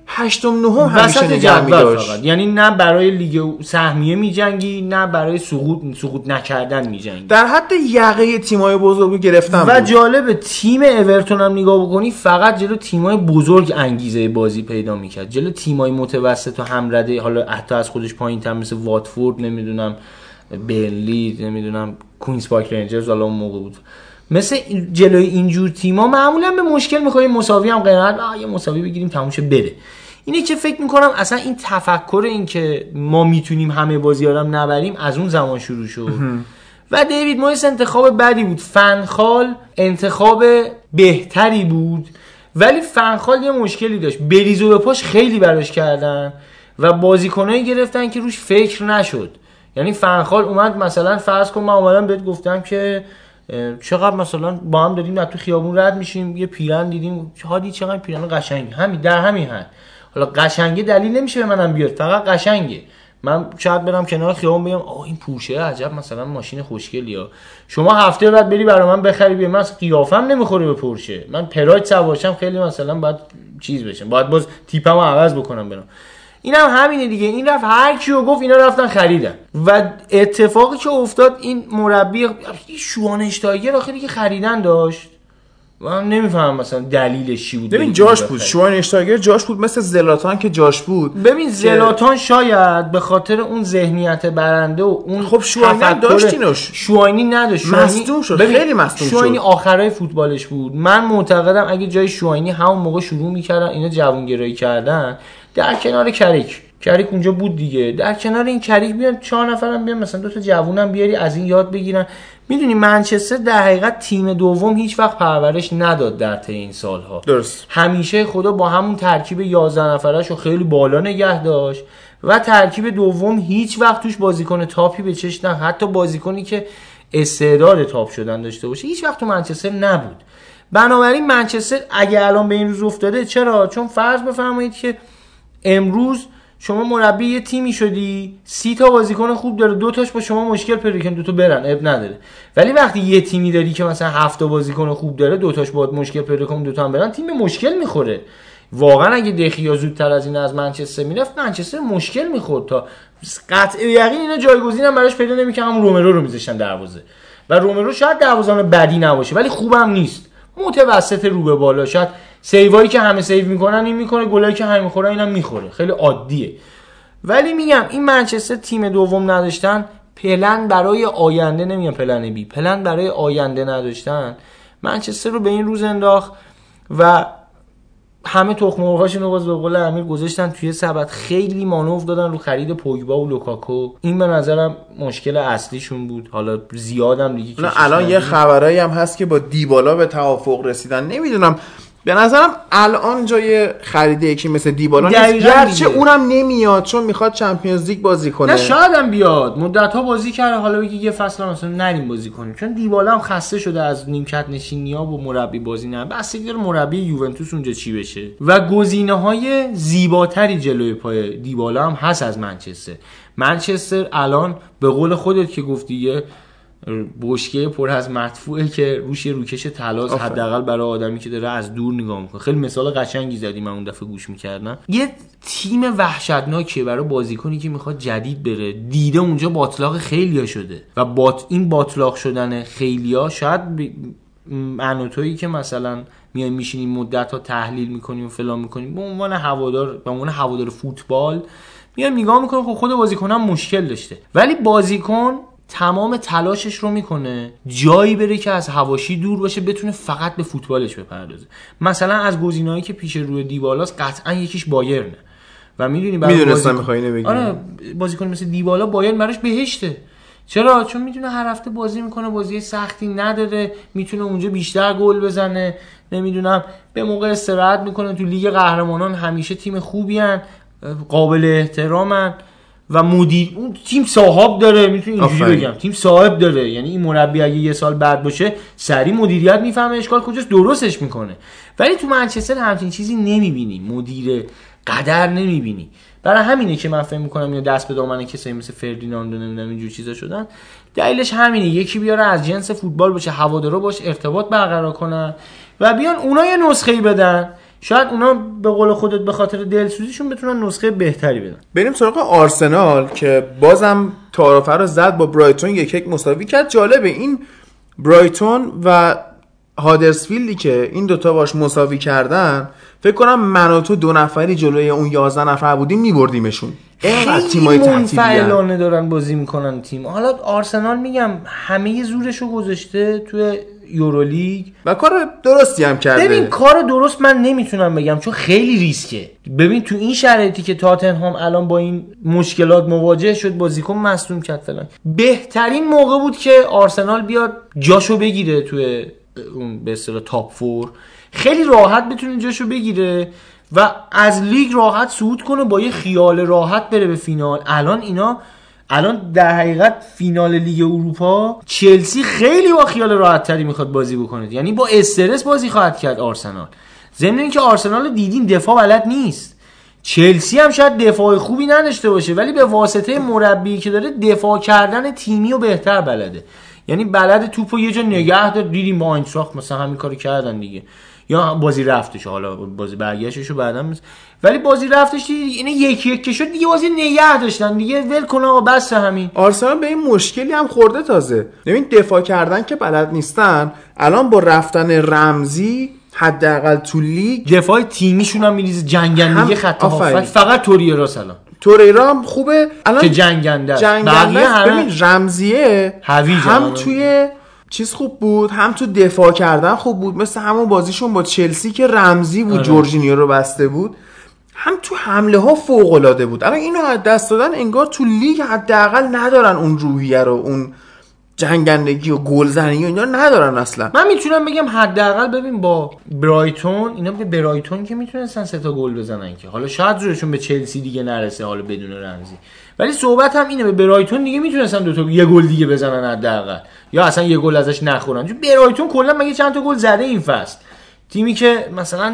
هشتم نهم همیشه وسط نگه می‌داشت. یعنی نه برای لیگ سهمیه میجنگی نه برای سقوط سقوط نکردن میجنگی در حد یقه تیمای بزرگ رو گرفتن و بود. جالب تیم اورتون هم نگاه بکنی فقط جلو تیمای بزرگ انگیزه بازی پیدا می‌کرد جلو تیمای متوسط و همرده حالا حتی از خودش پایین تر مثل واتفورد نمی‌دونم برنلی نمی‌دونم کوینز پارک رنجرز حالا اون موقع بود مثل جلوی اینجور تیما معمولا به مشکل می‌خوریم. مساوی هم قرار یه مساوی بگیریم تموم شه بره. اینه که فکر می‌کنم اصلا این تفکر این که ما می‌تونیم همه بازی هم نبریم از اون زمان شروع شد. و دیوید مویس انتخاب بدی بود. فنخال انتخاب بهتری بود. ولی فنخال یه مشکلی داشت. بریزو به پاش خیلی براش کردن و بازیکنایی گرفتن که روش فکر نشد. یعنی فنخال اومد مثلا فرض کن من اومدم بهت گفتم که چقدر مثلا با هم داریم تو خیابون رد میشیم یه پیرن دیدیم. هادی چقدر پیرن قشنگ همین در همین حد. حالا قشنگه دلیل نمیشه به منم بیاد فقط قشنگه. من شاید برم کنار خیابون بگم آه این پوشه عجب مثلا ماشین خوشگلی ها. شما هفته بعد بری برای من بخری بیا من قیافم نمی‌خوره به پورشه من پراید سوارشم خیلی مثلا باید چیز بشم. باید باز تیپمو عوض بکنم برم. این هم همینه دیگه. این رفت هر کیو گفت اینا رفتن خریدن. و اتفاقی که افتاد این مربی شوانشتایگر آخه دیگه خریدن داشت. من نمی‌فهمم مثلا دلیلش چی بود. ببین جاش. بود. شواینشتاگر جاش بود مثل زلاتان که جاش بود. ببین زلاتان شاید به خاطر اون ذهنیت برنده و اون خب شواینی داشت اینوش. شواینی نداشت. شواینی- مصدوم شد، ببین، خیلی مصدوم شواینی شد. آخرای فوتبالش بود. من معتقدم اگه جای شواینی همون موقع شروع می‌کردن اینا جوانگرایی کردن در کنار کریک. کریک اونجا بود دیگه. در کنار این کریک بیان چهار نفرم بیان مثلا دو تا جوونم بیاری از این یاد بگیرن. می‌دونی منچستر در حقیقت تیم دوم هیچ وقت پرورش نداد در طی این سالها. درست. همیشه خدا با همون ترکیب 11 نفرش رو خیلی بالا نگه داشت و ترکیب دوم هیچ وقت توش بازیکن تاپی به چشم نه حتی بازیکنی که استعداد تاپ شدن داشته باشه هیچ وقت تو منچستر نبود. بنابراین منچستر اگه الان به این روز افتاده چرا؟ چون فرض بفرمایید که امروز شما مربی یه تیمی شدی سی تا بازیکن خوب داره دو تاش با شما مشکل پیدا کنه دو تا برن اب نداره. ولی وقتی یه تیمی داری که مثلا هفت تا بازیکن خوب داره دو تاش باید مشکل پیدا کنه دو تا هم برن تیم مشکل می‌خوره. واقعا اگه دخیا زودتر از این از منچستر می‌رفت منچستر مشکل می‌خورد تا قطع یقین اینا جایگزین هم براش پیدا نمی‌کنه همون رومرو رو میذاشتن دروازه. و رومرو شاید دروازه‌بان بدی نباشه ولی خوبم نیست. متوسط رو به بالا شاید سیوایی که همه سیو می‌کنن این می‌کنه گلایی که همه می‌خورن اینم می‌خوره. خیلی عادیه. ولی میگم این منچستر تیم دوم نداشتن پلن برای آینده نمیگم plan B plan برای آینده نداشتن. منچستر رو به این روز انداخت و همه تخم مرغاشون رو باز به قول امیر گذاشتن. توی سبد خیلی مانور دادن رو خرید پوگبا و لوکاکو. این به نظرم مشکل اصلیشون بود. حالا زیادم دیگه الان یه. خبرایی هم هست که با دیبالا به توافق رسیدن. نمی‌دونم به نظرم الان جای خرید یکی مثل دیبالا نیست. گرچه. اونم نمیاد چون می‌خواد Champions League بازی کنه. نه شاید هم بیاد. مدت ها بازی کرده حالا بگی یه فصل هم مثلا نریم بازی کنیم. چون دیبالا هم خسته شده از نیمکت نشینی ها و مربی بازی نه. بستگی داره مربی یوونتوس اونجا چی بشه. و گزینه های زیباتری جلوی پای دیبالا هم هست از منچستر. منچستر الان به قول خودت که گفتی بشکه پر از مدفوعه که روش یه روکش آفرین. حداقل برای آدمی که داره از دور نگاه می‌کنه. خیلی مثال قشنگی زدی من اون دفعه گوش می‌کردم. یه تیم وحشتناکیه برای بازیکنی که می‌خواد جدید بره. دیده اونجا باطلاق خیلیا شده و بات این باطلاق شدن خیلیا شاید ب... که مثلا میایم میشینیم مدت ها تحلیل می‌کنیم و فلان می‌کنیم به عنوان هوادار به عنوان هوادار فوتبال میاد نگاه می‌کنه خب خود بازیکن هم مشکل داشته. ولی بازیکن تمام تلاشش رو می‌کنه جایی بره که از هواشی دور باشه بتونه فقط به فوتبالش بپردازه. مثلا از گزینه‌هایی که پیش روی دیبالاست قطعا یکیش بایرنه. و می‌دونی برای می‌دونستم اینو بگی. آره بازیکن مثل دیبالا بایرن براش بهشته. چرا؟ چون می‌تونه هر هفته بازی می‌کنه بازی سختی نداره می‌تونه اونجا بیشتر گل بزنه. نمی‌دونم به موقع استراحت می‌کنه تو لیگ قهرمانان همیشه تیم خوبی هن. قابل احترامن. و مدیر اون تیم صاحب داره می‌تونی اینجوری. بگم. تیم صاحب داره. یعنی این مربی اگه یه سال بعد باشه سریع مدیریت می‌فهمه اشکال کجاست درستش می‌کنه. ولی تو منچستر همچین چیزی نمی‌بینی. مدیر قدر نمی‌بینی. برای همینه که من فکر می‌کنم اینا دست به دامن کسایی مثل فردیناند و نمی‌دونم اینجور چیزا شدن. دلیلش همینه. یکی بیاره از جنس فوتبال باشه هوادارا باش ارتباط برقرار کنن و بیان اونا یه نسخه ای بدن. شاید اونا به قول خودت به خاطر دلسوزیشون بتونن نسخه بهتری بدن. بریم سراغ آرسنال که بازم تعارفه رو زد با برایتون یک یک مساوی کرد. جالبه این برایتون و هادرسفیلدی که این دوتا باش مساوی کردن فکر کنم من و تو دو نفری جلوی اون 11 نفر بودیم میبردیمشون. خیلی منفعلانه دارن بازی می‌کنن تیم. حالا آرسنال میگم همه زورشو گذاشته توی یورولیگ. و کار درستی هم کرده. ببین کار درست من نمی‌تونم بگم چون خیلی ریسکه. ببین تو این شرایطی که تاتنهام الان با این مشکلات مواجه شد بازیکن مصدوم کرد فلان. بهترین موقع بود که آرسنال بیاد جاشو بگیره توی اون به اصطلاح top four خیلی راحت بتونه جاشو بگیره و از لیگ راحت صعود کنه با یه خیال راحت بره به فینال. الان اینا الان در حقیقت فینال لیگ اروپا چلسی خیلی با خیال راحت تری می‌خواد بازی بکنه. یعنی با استرس بازی خواهد کرد آرسنال. ضمن اینکه آرسنال دیدین دفاع بلد نیست. چلسی هم شاید دفاع خوبی نداشته باشه ولی به واسطه مربی که داره دفاع کردن تیمی رو بهتر بلده. یعنی بلد توپو یه جا نگه دار دیدیم با آینتراخت مثلا همین کارو کردن دیگه. یا بازی رفتش حالا بازی برگشتش رو بعدا میز... ولی بازی رفتش دیگه اینه یکی یک که شد دیگه بازی نگه داشتن دیگه. ول کن آقا بس همین. آرسنال به این مشکلی هم خورده تازه. ببین دفاع کردن که بلد نیستن الان با رفتن رمزی حداقل تو لیگ دفاع تیمیشون هم میریزه جنگندگی خط فقط توریرا سلام توریرا هم خوبه الان که جنگنده. جنگنده ببین رمزیه هم. توی چیز خوب بود هم تو دفاع کردن خوب بود مثل همون بازیشون با چلسی که رمزی بود آره. جورجینیو رو بسته بود هم تو حمله ها فوق العاده بود الان اینو از دست دادن انگار تو لیگ حداقل ندارن اون روحیه رو اون جنگندگی و گلزنی و اینا ندارن اصلا. من می‌تونم بگم حداقل ببین با برایتون اینا به برایتون که می‌تونستن سه تا گل بزنن که. حالا شاید زورشون به چلسی دیگه نرسه حالا بدون رمزی. ولی صحبت هم اینه به برایتون دیگه می‌تونستن دو تا یه گل دیگه بزنن حداقل. یا اصلا یه گل ازش نخورن. چون برایتون کلا مگه چند تا گل زده این فصل؟ تیمی که مثلا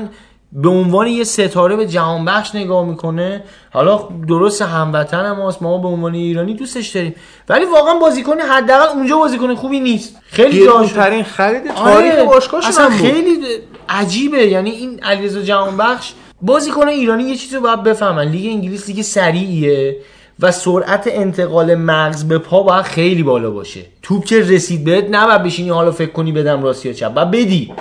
به عنوان یه ستاره به جهان بخش نگاه می‌کنه. حالا درست هموطن هم هست ما به عنوان ایرانی دوستش داریم. ولی واقعا بازیکن حداقل اونجا بازیکن خوبی نیست. خیلی جاش گرونترین خرید تاریخ آره، باشگاهشون اصلا هم بود. خیلی عجیبه. یعنی این علیرضا جهانبخش بازیکن ایرانی یه چیزی رو باید بفهمن. لیگ انگلیس لیگ سریعیه و سرعت انتقال مغز به پا باید خیلی بالا باشه. توپ که رسید بهت نباید بشینی حالا فکر کنی بدم راست یا چپ. باید بدی.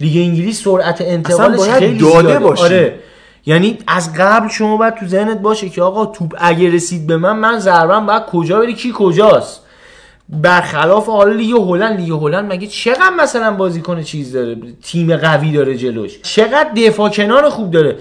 لیگ انگلیس سرعت انتقالش باید خیلی بالا باشه. آره. یعنی از قبل شما باید تو ذهنت باشه که آقا توپ اگه رسید به من من ضربم باید کجا بره کی کجاست؟ برخلاف حالا لیگ هلند لیگ هلند مگه چقدر مثلا بازیکن چیز داره؟ تیم قوی داره جلوش. چقدر دفاع کنار خوب داره.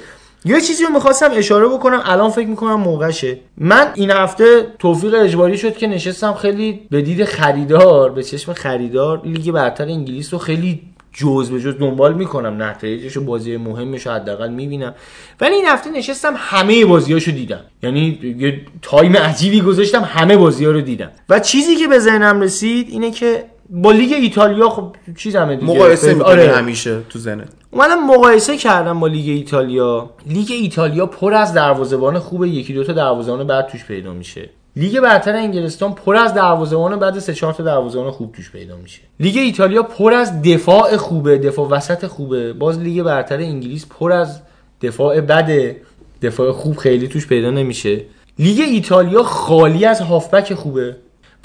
یه چیزی رو می‌خواستم اشاره بکنم الان فکر می‌کنم موقعشه. من این هفته توفیق اجباری شد که نشستم خیلی به دید خریدار به چشم خریدار لیگ برتر انگلیس رو خیلی جز به جز دنبال می‌کنم. نتایجش و بازی مهمش رو حداقل می‌بینم. ولی این هفته نشستم همه بازیاشو دیدم. یعنی یه time عجیبی گذاشتم همه بازی ها رو دیدم. و چیزی که به ذهنم رسید اینه که با لیگ ایتالیا خب چیز همه دیگه. مقایسه آره. همیشه تو ذهنت؟ اومدم مقایسه کردم با لیگ ایتالیا. لیگ ایتالیا پر از دروازه‌بان خوبه. یکی دوتا دروازه‌بان بد توش پیدا میشه. لیگ برتر انگلستان پر از دروازه‌بان بد سه چهار تا دروازه‌بان خوب توش پیدا میشه. لیگ ایتالیا پر از دفاع خوبه دفاع وسط خوبه. باز لیگ برتر انگلیس پر از دفاع بده دفاع خوب خیلی توش پیدا نمیشه. لیگ ایتالیا خالی از هافبک خوبه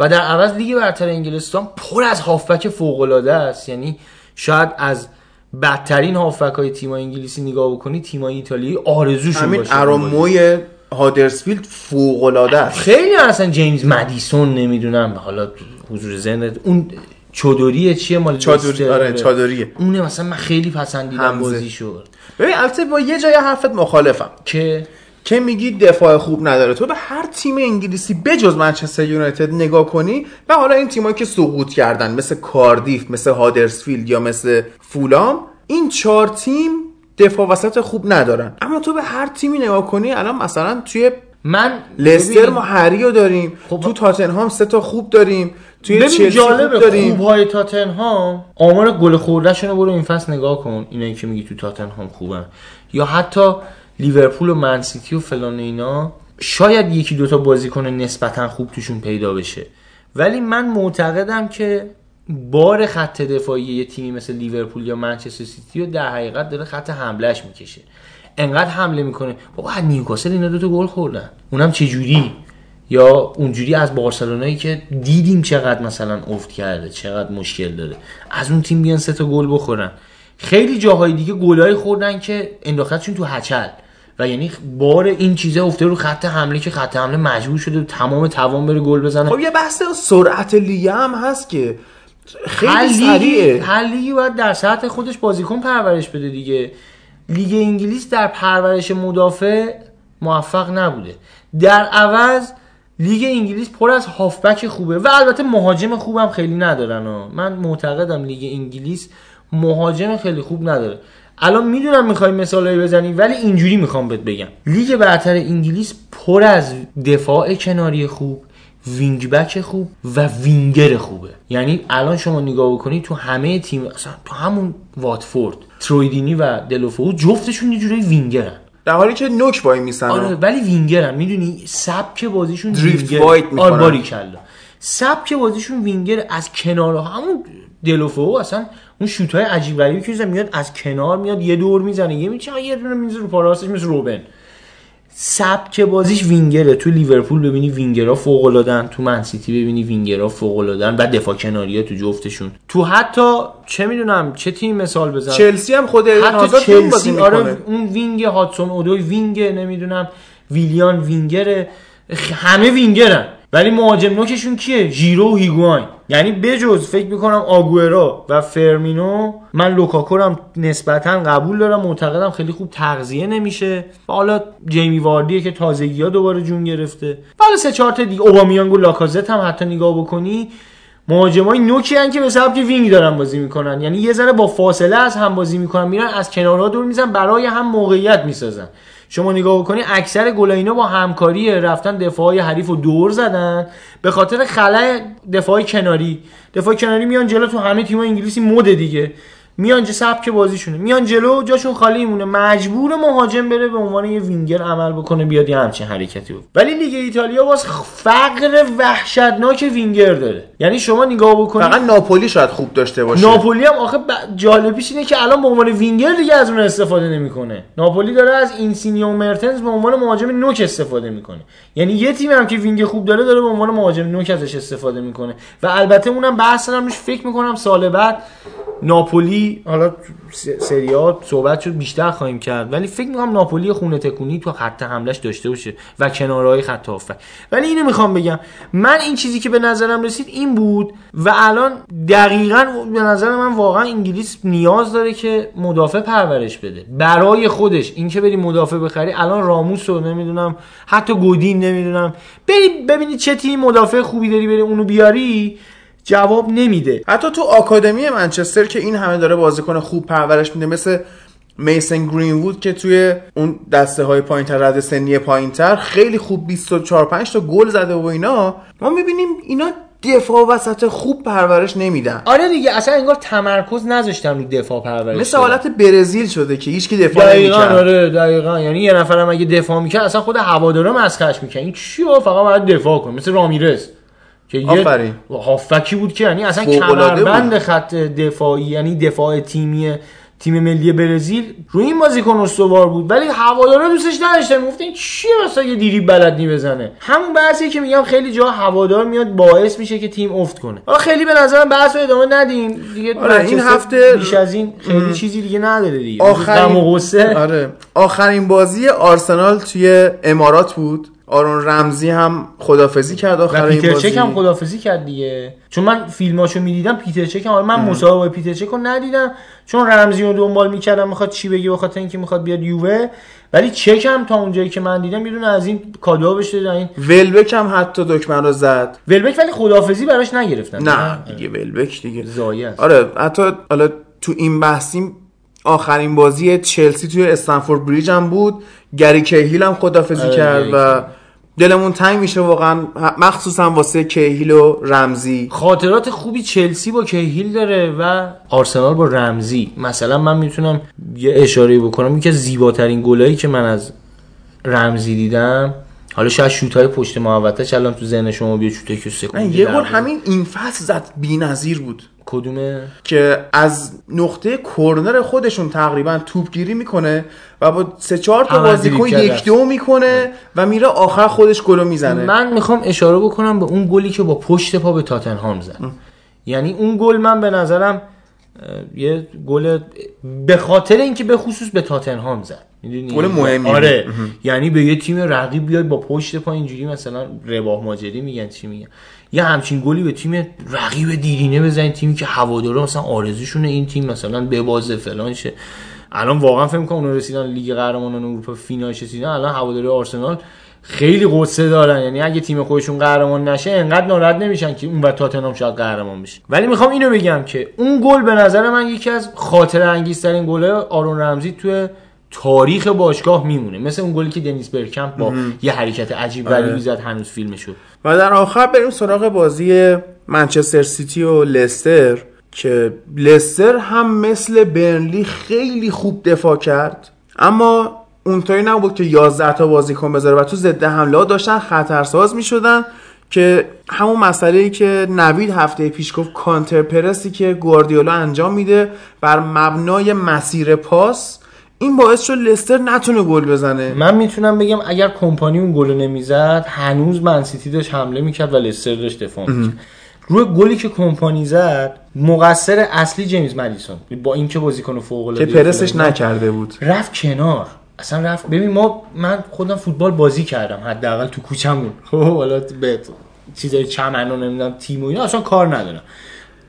و در عوض لیگ برتر انگلستان پر از هافبک فوق العاده است. یعنی شاید از بدترین هافبک های تیم انگلیسی نگاه بکنی تیم ایتالیایی آرزوشون همین باشه. اراموی هادرسفیلد فوق العاده است. خیلی اصلا جیمز مدیسون نمی‌دونم. حالا حضور ذهنت اون چادریه چیه؟ مال چادری؟ آره چادریه. اونه مثلا من خیلی پسندیدم. بازیشو. ببین البته با یه جای حرفت مخالفم. که؟ که میگی دفاع خوب نداره. تو به هر تیم انگلیسی بجز منچستر یونایتد نگاه کنی و حالا این تیمایی که سقوط کردن مثل کاردیف مثل هادرسفیلد یا مثل فولام این چهار تیم دفاع وسط خوب ندارن. اما تو به هر تیمی نگاه کنی الان مثلا توی من لستر ما هری رو داریم خب تو تاتنهام سه تا خوب داریم توی چلسی خوب جالبه داریم. خوب های تاتنهام آمار گل خوردهشون رو برو این فصل نگاه کن اینایی که میگی تو تاتنهام خوبن. یا حتی لیورپول و منسیتی و فلان و اینا شاید یکی دوتا بازیکن نسبتا خوب توشون پیدا بشه. ولی من معتقدم که بار خط دفاعی یه تیمی مثل لیورپول یا منچستر سیتی رو در حقیقت داره خط حملهش می‌کشه. انقدر حمله می‌کنه. بابا از نیوکاسل اینا دوتا گل خوردن. اونم چه جوری یا اونجوری از بارسلونایی که دیدیم چقدر مثلا افت کرده چقدر مشکل داره. از اون تیم بیان سه تا گل بخورن. خیلی جاهای دیگه گلای خوردن که انداختشون تو هچل. و یعنی بار این چیزه افته رو خط حمله که خط حمله مجبور شده تمام توان بره گل بزنه. خب یه بحث سرعت لیگ هم هست که خیلی هر لیگی هر لیگی باید در سطح خودش بازیکن پرورش بده دیگه. لیگ انگلیس در پرورش مدافع موفق نبوده. در عوض لیگ انگلیس پر از هافبک خوبه و البته مهاجم خوبم خیلی ندارن ها. من معتقدم لیگ انگلیس مهاجم خیلی خوب نداره. الان می‌دونم می‌خوای مثالایی بزنی ولی اینجوری می‌خوام بهت بگم. لیگ برتر انگلیس پر از دفاع کناری خوب وینگ بک خوب و وینگر خوبه. یعنی الان شما نگاه بکنی تو همه تیم اصلا تو همون واتفورد تروی دینی و دلوفئو جفتشون یه جوری وینگرن. در حالی که نوک وایمیسن آره ولی وینگرن. می‌دونی؟ سبک بازیشون drift wide می‌کنن. آره سبک بازیشون وینگر از کنار همون دلوفئو اصلا اون شوت های عجیب غریبی که میاد از کنار میاد یه دور می‌زنه یه می‌پیچه یه دونه می‌زنه رو پا راستش مثل روبن. سبک بازیش وینگره. تو لیورپول ببینی وینگرها فوق العادن تو منسیتی ببینی وینگرها فوق العادن و دفاع کناری تو جفتشون. تو حتی چه می‌دونم چه تیم مثال بزن. چلسی هم خود حتی چلسی آره اون وینگ هادسون اودوی وینگ نمی‌دونم ویلیان وینگره. همه وینگرن. ولی مهاجم نوکشون کیه؟ ژیرو و هیگواین. یعنی بجز فکر می‌کنم آگوئرو و فرمینو من لوکاکو رو هم نسبتا قبول دارم معتقدم خیلی خوب تغذیه نمیشه. حالا جیمی واردیه که تازگی ها دوباره جون گرفته. حالا سه چهار تا دیگه اوبامیانگ و لاکازت هم حتی نگاه بکنی مهاجمای نوکی هن که به سبک وینگ دارن بازی می‌کنن. یعنی یه ذره با فاصله از هم بازی می‌کنن میرن از کنارها دور می‌زنن برای هم موقعیت می‌سازن. شما نگاه بکنی اکثر گل اینا با همکاری رفتن دفاعی حریف رو دور زدن. به خاطر خلأ دفاع کناری. دفاع کناری میان جلو تو همه تیم انگلیسی مد دیگه. میان چه سبک بازیشونه. میان جلو جاشون خالی میمونه. مجبور مهاجم بره به عنوان یه وینگر عمل بکنه بیاد یه همچین حرکتی بود ولی لیگ ایتالیا باز فقر وحشتناک وینگر داره. یعنی شما نگاه بکنید فقط ناپولی شاید خوب داشته باشه. ناپولی هم آخه ب- جالبیش اینه که الان به عنوان وینگر دیگه از اون استفاده نمی‌کنه. ناپولی داره از اینسینیو و مرتنز به عنوان مهاجم نوک استفاده می‌کنه. یعنی یه تیم هم که وینگ خوب داره داره به عنوان مهاجم نوک ازش استفاده می‌کنه. و البته اونم بحث دارم فکر می‌کنم سال بعد ناپولی حالا س- سری ها صحبت شد بیشتر خواهیم کرد. ولی فکر می‌کنم ناپولی خونه تکونی تو خط حملش داشته باشه و کنارهای خط هافبک. ولی اینو می‌خوام بگم. من این چیزی که به نظرم رسید این بود و الان دقیقا به نظر من واقعا انگلیس نیاز داره که مدافع پرورش بده. برای خودش. این که بری مدافع بخری الان راموس رو نمی‌دونم حتی گودین نمی‌دونم. بری ببینی چه تیم مدافع خوبی داری بری اونو بیاری. جواب نمیده. حتی تو آکادمی منچستر که این همه داره بازیکن خوب پرورش میده مثل میسن گرینوود که توی اون دسته های پایین تر رد سنی پایین تر خیلی خوب 24 5 تا گل زده و اینا. ما می‌بینیم اینا دفاع وسط خوب پرورش نمیدن. آره دیگه اصلا انگار تمرکز نذاشتن رو دفاع پرورش مثل. حالت برزیل شده که هیچ کی دفاع نمی‌کرد. آره دقیقا. یعنی یه نفرم اگه دفاع می‌کرد اصلا خود هوادارا مسخرش می‌کنن این چی ها فقط باید دفاع کن مثل رامیرز. که یه. هافکی بود که یعنی اصلا کمربند. خط دفاعی یعنی دفاع تیمی تیم ملی برزیل روی این بازیکن استوار بود. ولی هوادارا دوستش نداشتن. این چیه مثلا یه دیری بلد نی بزنه همون بحثی که میگم خیلی جا هوادار میاد باعث میشه که تیم افت کنه. آقا خیلی به نظرم بحث رو ادامه ندیم دیگه آره، این هفته- بیش از این خیلی چیزی دیگه نداره دیگه. آخرین آره. آخرین بازی آرسنال توی امارات بود. آرون رمزی هم خدافزی کرد آخر این پیتر بازی. چک هم خدافزی کرد دیگه. چون من فیلماشو می‌دیدم پیتر چک هم من مسابقه پیتر چک رو ندیدم. چون رمزی رو دنبال می‌کردم می‌خواد چی بگه بخاطر اینکه می‌خواد بیاد یووه. ولی چک هم تا اونجایی که من دیدم یه دونه از این کادو بشه این ولبک هم حتی دکمه رو زد. ولبک ولی خدافزی براش نگرفتن. نه دیگه ولبک دیگه. زایه آره حتی حالا تو این بحثیم آخرین بازی چلسی توی استنفورد بریج هم بود. گری کیهیل هم خدافزی آره، کرد و دلمون تنگ میشه واقعا. مخصوصا واسه کیهیل و رمزی. خاطرات خوبی چلسی با کیهیل داره و آرسنال با رمزی. مثلا من می‌تونم یه اشاره بکنم. یکی از زیباترین گلایی که من از رمزی دیدم. حالا شاید شوتای پشت محوطه الان تو ذهن شما بیاد شوتای که نه، سکوندی یه گل. همین این فصل زد بی‌نظیر بود. کدومه؟ که از نقطه کرنر خودشون تقریبا توپگیری می‌کنه و با سه چهار تا بازیکن. یک دو می‌کنه و میره آخر خودش گلو می‌زنه. من می‌خوام اشاره بکنم به اون گلی که با پشت پا به تاتنهام زد. یعنی اون گل من به نظرم یه گل به خاطر اینکه به خصوص به تاتنهام زد. گل مهمی آره. یعنی به یه تیم رقیب بیاد با پشت پا اینجوری مثلا رباه ماجری میگن چی میگن؟ یه همچین گلی به تیم رقیب دیرینه بزنید تیمی که هوادارا مثلا آرزوشونه این تیم مثلا ببازه فلان شه. الان واقعا فکر کنم اونا رسیدن لیگ قهرمانان اروپا فینال رسیدن الان هواداری آرسنال خیلی قصه دارن. یعنی اگه تیم خودشون قهرمان نشه انقدر ناراحت نمیشن که اون و تاتنهام شاید قهرمان بشه. ولی می‌خوام اینو بگم که اون گل به نظر من یکی از خاطره انگیزترین گل‌های آرون رمزی توی تاریخ باشگاه میمونه. مثل اون گلی که دنیس برکمپ با یه حرکت عجیب غریبی زد هنوز فیلمشو و در آخر بریم سراغ بازی منچستر سیتی و لستر که لستر هم مثل برنلی خیلی خوب دفاع کرد. اما اونطوری نبود که 11 تا بازیکن بذاره و تو ضد حمله داشتن خطرساز می‌شدن که همون مسئله ای که نوید هفته پیش گفت کانتر پرسی که گواردیولا انجام میده بر مبنای مسیر پاس این باعث شد لستر نتونه گل بزنه. من می‌تونم بگم اگر کمپانی اون گل نمی‌زد هنوز منسیتی داشت حمله می‌کرد و لستر داشت دفاع می‌کرد. روی گلی که کمپانی زد مقصر اصلی جیمز مدیسون. با اینکه بازیکن فوق العاده که پرسش نکرده بود. رفت کنار. اصلا رفت. ببین ما من خودم فوتبال بازی کردم. حداقل تو کوچمون خب حالا به چیزای چمن و نمی‌دونم تیم و اینا اصلا کار ندارم.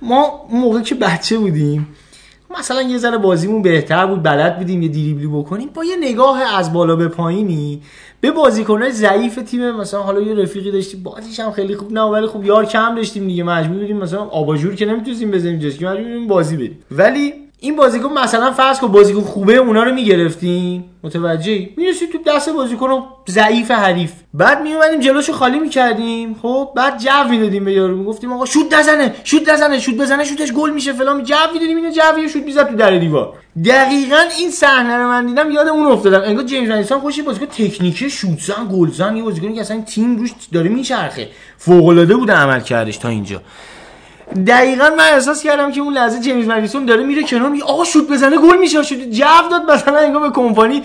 ما اون موقع که بچه بودیم مثلا یه ذره بازیمون بهتر بود بلد بودیم یه دریبلی بکنیم. با یه نگاه از بالا به پایینی به بازیکنای ضعیف تیم مثلا حالا یه رفیقی داشتیم بازیش هم خیلی خوب نه ولی خب یار کم داشتیم دیگه. مجبور بودیم مثلا آباژور که نمی‌تونیم بزنیم که مجبور بودیم بازی بریم. ولی این بازیکن مثلا فرض کن بازیکن خوبه اونا رو می‌گرفتیم متوجهی؟ می‌رسید تو دست بازیکن ضعیف حریف. بعد میومدیم جلوشو خالی می‌کردیم. خب بعد جو می‌دادیم به یارو. می‌گفتیم آقا شوت نزنه شوت نزنه شوت بزنه شوتش گل میشه فلان. جو می‌دادیم اینو جو شوت می‌زد تو در دیوار. دقیقا این صحنه رو من دیدم یاد اون افتادم. انگار جیمز مدیسون خوش بازیکن تکنیکی شوتزن گلزن یه بازیکنی که اصلا تیم روش داره میچرخه. فوق العاده بود عمل کردش تا اینجا. دقیقا من احساس کردم که اون لحظه جیمز مدیسون داره میره کنار میگه آقا شوت بزنه گل میشه. شوت جو داد مثلا انگار به کمپانی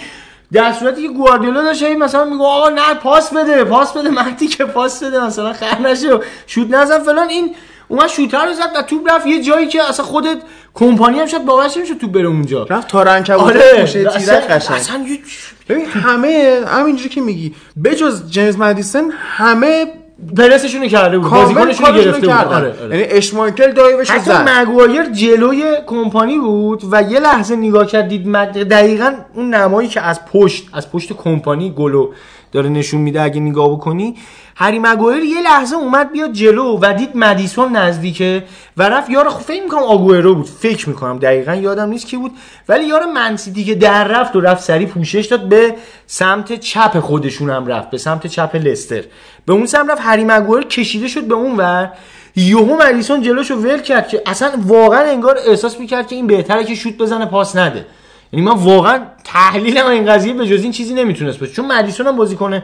در صورتی که گواردیولا داشت مثلا میگه آقا نه پاس بده پاس بده مردی که پاس بده مثلا خر نشه. شوت نزن فلان این اومد شوتر رو زد و توپ رفت. یه جایی که اصلا خودت کمپانی هم شاید باورش نمیشه توپ بره اونجا. رفت تا رنگ آره اصلا, قشنگ. اصلا یه- ببین همه همینجوری که میگی بجز جیمز مدیسن همه پرسشون کرده بود بازیکنشون رو گرفته بود. آره, آره. یعنی اشمایکل دایوش رو حتی زد. مگوایر جلوی کمپانی بود و یه لحظه نگاه کرد دید مگ- دقیقا اون نمایی که از پشت از پشت کمپانی گلو داره نشون میده اگه نگاه بکنی. هری مگوایر یه لحظه اومد بیاد جلو و دید مدیسون نزدیکه و رفت یار خب فکر می‌کنم آگوئرو بود. فکر می‌کنم دقیقا یادم نیست کی بود. ولی یار منسیتی که در رفت و رفت سری پوشش داد به سمت چپ خودشون هم رفت به سمت چپ لستر. به اون سمت رفت. هری مگوایر کشیده شد به اون ور. یوهو مدیسون جلوشو ول کرد که اصلا واقعا انگار احساس می‌کرد که این بهتره که شوت بزنه پاس نده. یعنی من واقعا تحلیلم این قضیه به جز این چیزی نمی‌تونست باشه. چون مدیسون هم بازیکن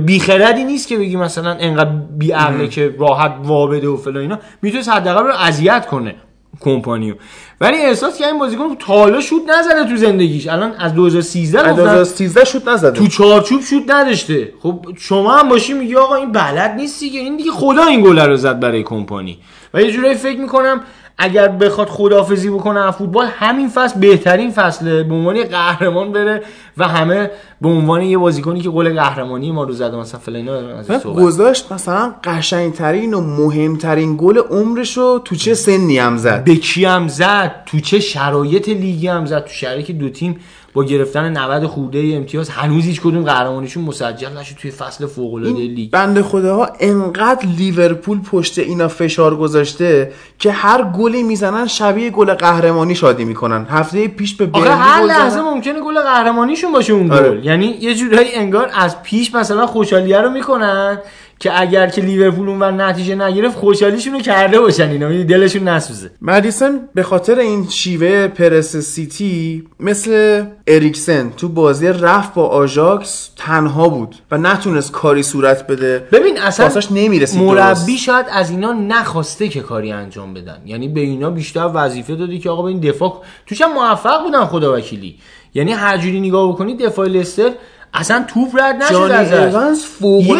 بیخردی نیست که بگی مثلا انقدر بی عقله که راحت وابده و فلان اینا. می‌تونست حداقل رو اذیت کنه. کمپانیو. ولی احساس که این بازیکن تا حالا شوت نزده تو زندگیش. الان از 2013 از گفتن 2013 شوت نزده. تو چارچوب شوت نداشته. خب شما هم باشی میگی آقا این بلد نیستی که این دیگه خدا این گل رو زد برای کمپانی. و یه جورایی فکر می‌کنم اگر بخواد خدافزی بکنه از فوتبال همین فصل بهترین فصله. به عنوان قهرمان بره و همه به عنوان یه بازیکنی که گل قهرمانی ما رو زده مثلا فلان گذاشت مثلا قشنگترین و مهمترین گل عمرش رو تو چه سنی هم زد؟ به کی هم زد؟ تو چه شرایط لیگی هم زد؟ تو شرایطی دو تیم با گرفتن 90 خورده امتیاز هنوز هیچ کدوم قهرمانیشون مسجل نشد توی فصل فوق العاده لیگ. بنده خداها انقدر لیورپول پشت اینا فشار گذاشته که هر گلی می‌زنن شبیه گل قهرمانی شادی می‌کنن. هفته پیش به برنلی هر لحظه ممکنه گل قهرمانیشون باشه اون آره. گل. یعنی یه جورایی انگار از پیش مثلا خوشحالیه رو می‌کنن. که اگر که لیورپول اون نتیجه نگرفت خوشحالیشون رو کرده باشن اینا. یعنی دلشون نسوزه. مدیسن به خاطر این شیوه پرس سیتی مثل اریکسن تو بازی رفت با آژاکس تنها بود و نتونست کاری صورت بده. ببین اصلا نمی‌رسید مربی شاید از اینا نخواسته که کاری انجام بدن. یعنی به اینا بیشتر وظیفه دادی که آقا به این دفاع توش هم موفق بودن خدا وکیلی یعنی هر جوری نگاه بکنی دفاع لستر اصلا توپ رد نشد ازش.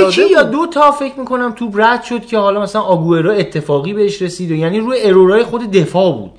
یکی یا دو تا فکر می‌کنم توپ رد شد که حالا مثلا آگوئرو اتفاقی بهش رسید و یعنی روی ارورای خود دفاع بود.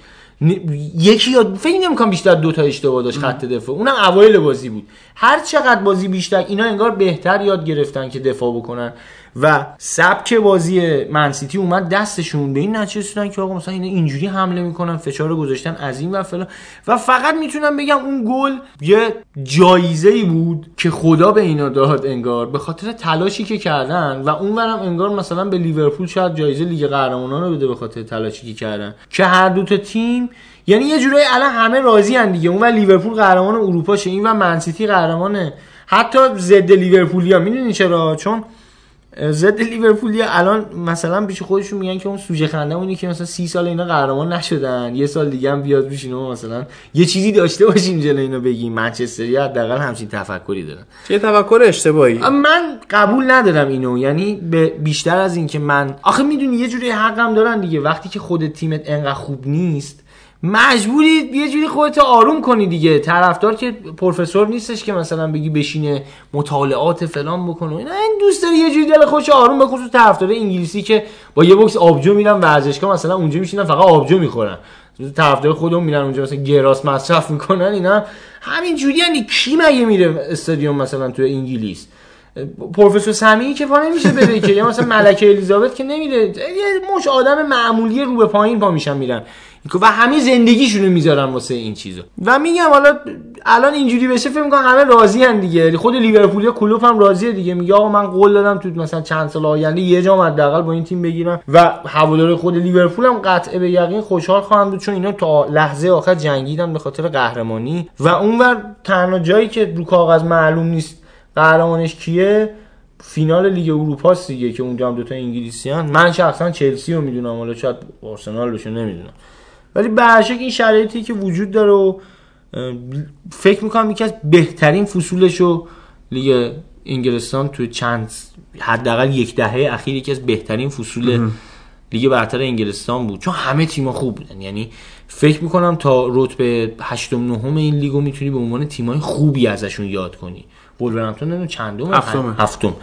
یکی یا فکر نمی‌کنم بیشتر دو تا اشتباه داشت خط دفاع. اونم اوایل بازی بود. هر چقدر بازی بیشتر اینا انگار بهتر یاد گرفتن که دفاع بکنن. و سبک بازی منسیتی اومد دستشون به این نتیجه که آقا مثلا اینا اینجوری حمله می‌کنن فشار گذاشتن از این و فلان. و فقط می‌تونم بگم اون گل یه جایزه ای بود که خدا به اینا داد انگار به خاطر تلاشی که کردن. و اونورم انگار مثلا به لیورپول شاید جایزه لیگ قهرمانان رو بده به خاطر تلاشی که کردن. که هر دو تا تیم یعنی یه جورایی الان همه راضی ان دیگه. اون و لیورپول قهرمان اروپا شه این و منسیتی قهرمانه. حتی ضد لیورپولیا می‌دونین چرا؟ چون ضد لیورپولی الان مثلا پیش خودشون میگن که اون سوژه خنده اونی که مثلا سی سال اینا قهرمان نشدن. یه سال دیگه هم بیاد بشین و مثلا یه چیزی داشته باشیم جلوی اینو بگیم. منچستری حداقل همچین تفکری دارن. چه تفکر اشتباهی؟ من قبول ندارم اینو. یعنی به بیشتر از این که من آخه می‌دونی یه جوری حقم دارن دیگه. وقتی که خود تیمت انقدر خوب نیست مجبوری یه جوری خودت آروم کنی دیگه. طرفدار که پروفسور نیستش که مثلا بگی بشینه مطالعات فلان بکنه. اینا این دوست داره یه جوری دل خوش آروم بکنه تو طرفدار انگلیسی که با یه بوکس آبجو میرن ورزشگاه مثلا اونجا میشینن فقط آبجو می‌خورن. طرفدار خودمون میرن اونجا مثلا گراس مصرف می‌کنن اینا همین جوری یعنی کی مگه میره استادیوم مثلا تو انگلیس؟ پروفسور سمی که پا نمیشه بره که یا مثلا ملکه الیزابت که نمیره. یه مش آدم معمولی رو به پایین پا میشن میرن. و همه زندگیشونو می‌ذارن واسه این چیزا و میگم حالا الان اینجوری بشه فکر می‌کنم همه راضی ان دیگه. خود لیورپول کلوب هم راضیه دیگه. میگه آقا من قول دادم تو مثلا چند سال آینده یه جام حداقل با این تیم بگیرم. و هوادار خود لیورپول هم قطع به یقین خوشحال خواهند بود چون اینا تا لحظه آخر جنگیدن به خاطر قهرمانی. و اونور تنها جایی که رو کاغذ معلوم نیست قهرمانش کیه فینال لیگ اروپا دیگه که اونجا هم دوتا انگلیسی هن. من شخصا چلسی رو می‌دونم حالا شاید آرسنال بشه نمی‌دونم. ولی به این شرایطی که وجود داره و فکر می‌کنم یکی از بهترین فصولش رو لیگ انگلستان تو چند حداقل یک دهه اخیر یکی از بهترین فصول لیگ برتر انگلستان بود. چون همه تیم‌ها خوب بودن. یعنی فکر می‌کنم تا رتبه 8 نهم این لیگو می‌تونی به عنوان تیمای خوبی ازشون یاد کنی. ولورهمپتون نمی‌دونم چندم هفتم هفتم.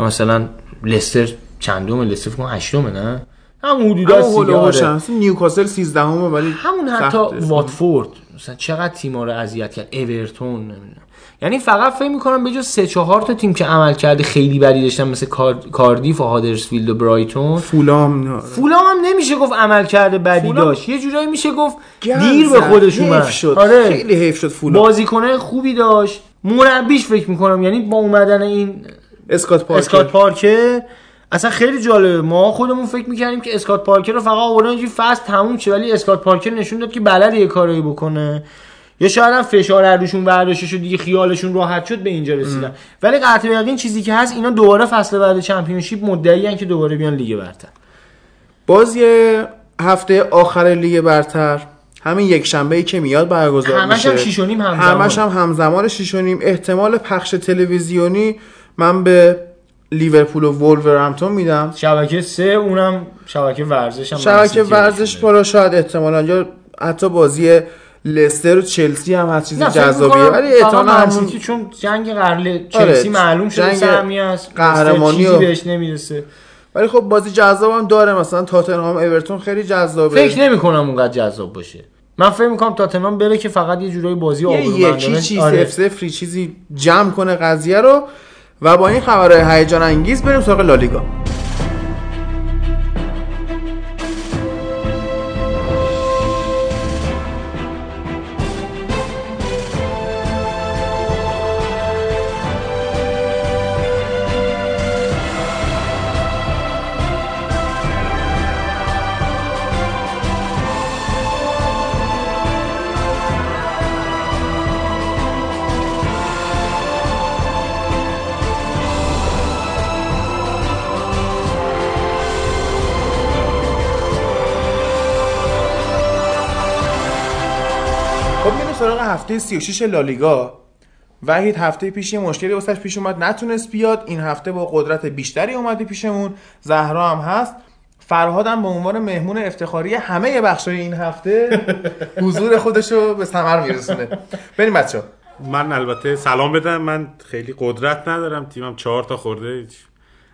مثلا لستر چندم لستر فکر کنم هشتم نه؟ همون حدودا آره. نیوکاسل 13 همه ولی همون حتی واتفورد. مثلا چقدر تیم‌ها رو اذیت کرد. اورتون نمی‌دونم. یعنی فقط فکر می‌کنم به جز 3 4 تا تیم که عمل کرده خیلی بدی داشتن مثل کاردیف و هادرسفیلد و برایتون. فولام. فولام هم نمیشه گفت عمل کرده بدی داشت. یه جورایی میشه گفت دیر به خودش اومد. شد. آره. خیلی حیف شد فولام. بازیکنه خوبی داشت. مربیش فکر می‌کنم. یعنی با اومدن این اسکات پارکر. اسکات پارکر اصلا خیلی جالبه. ما خودمون فکر می‌کردیم که اسکات پارکر رو فقط آوردن اینجوری فصل تموم شه ولی اسکات پارکر نشون داد که بلد یه کاری بکنه. یا شاید هم فشار روشون برداشته شد دیگه خیالشون راحت شد به اینجا رسیدن. ولی قطع یقین چیزی که هست اینا دوباره فصل بعد چمپیونشیپ مدعی که دوباره بیان لیگ برتر. بازی هفته آخر لیگ برتر. همین یک شنبه ای که میاد برگزار میشه. همش هم همزمان. همش هم همزمان احتمال پخش تلویزیونی من به لیورپول و وولورهمپتون میدم. شبکه سه اونم شبکه ورزش هم شبکه ورزش بالا شاید احتمالا. یا حتی بازی لستر و چلسی هم هست چیز جذابیه. ولی احتمالاً همون چون جنگ قرل چلسی آره، معلوم شده سهمی است قهرمانی و بهش نمی‌رسه. ولی خب بازی جذاب هم داره. مثلا تاتنهام اورتون خیلی جذابه. فکر نمی کنم اونقدر جذاب باشه. من فکر می‌کنم تاتنهام بره که فقط یه جورایی بازی آبرومندانه یکی چیز آره. چیزی جمع کنه قضیه رو. و با این خبرهای هیجان انگیز بریم سراغ لالیگا. هفته 36 لالیگا. وحید هفته پیش یه مشکلی واسش پیش اومد نتونست بیاد. این هفته با قدرت بیشتری اومده پیشمون. زهرا هم هست. فرهاد هم به عنوان مهمون افتخاری همه بخشای این هفته حضور خودش رو به ثمر میرسونه. بریم بچه من البته سلام بدم. من خیلی قدرت ندارم. تیمم چهار تا خورده. هیچ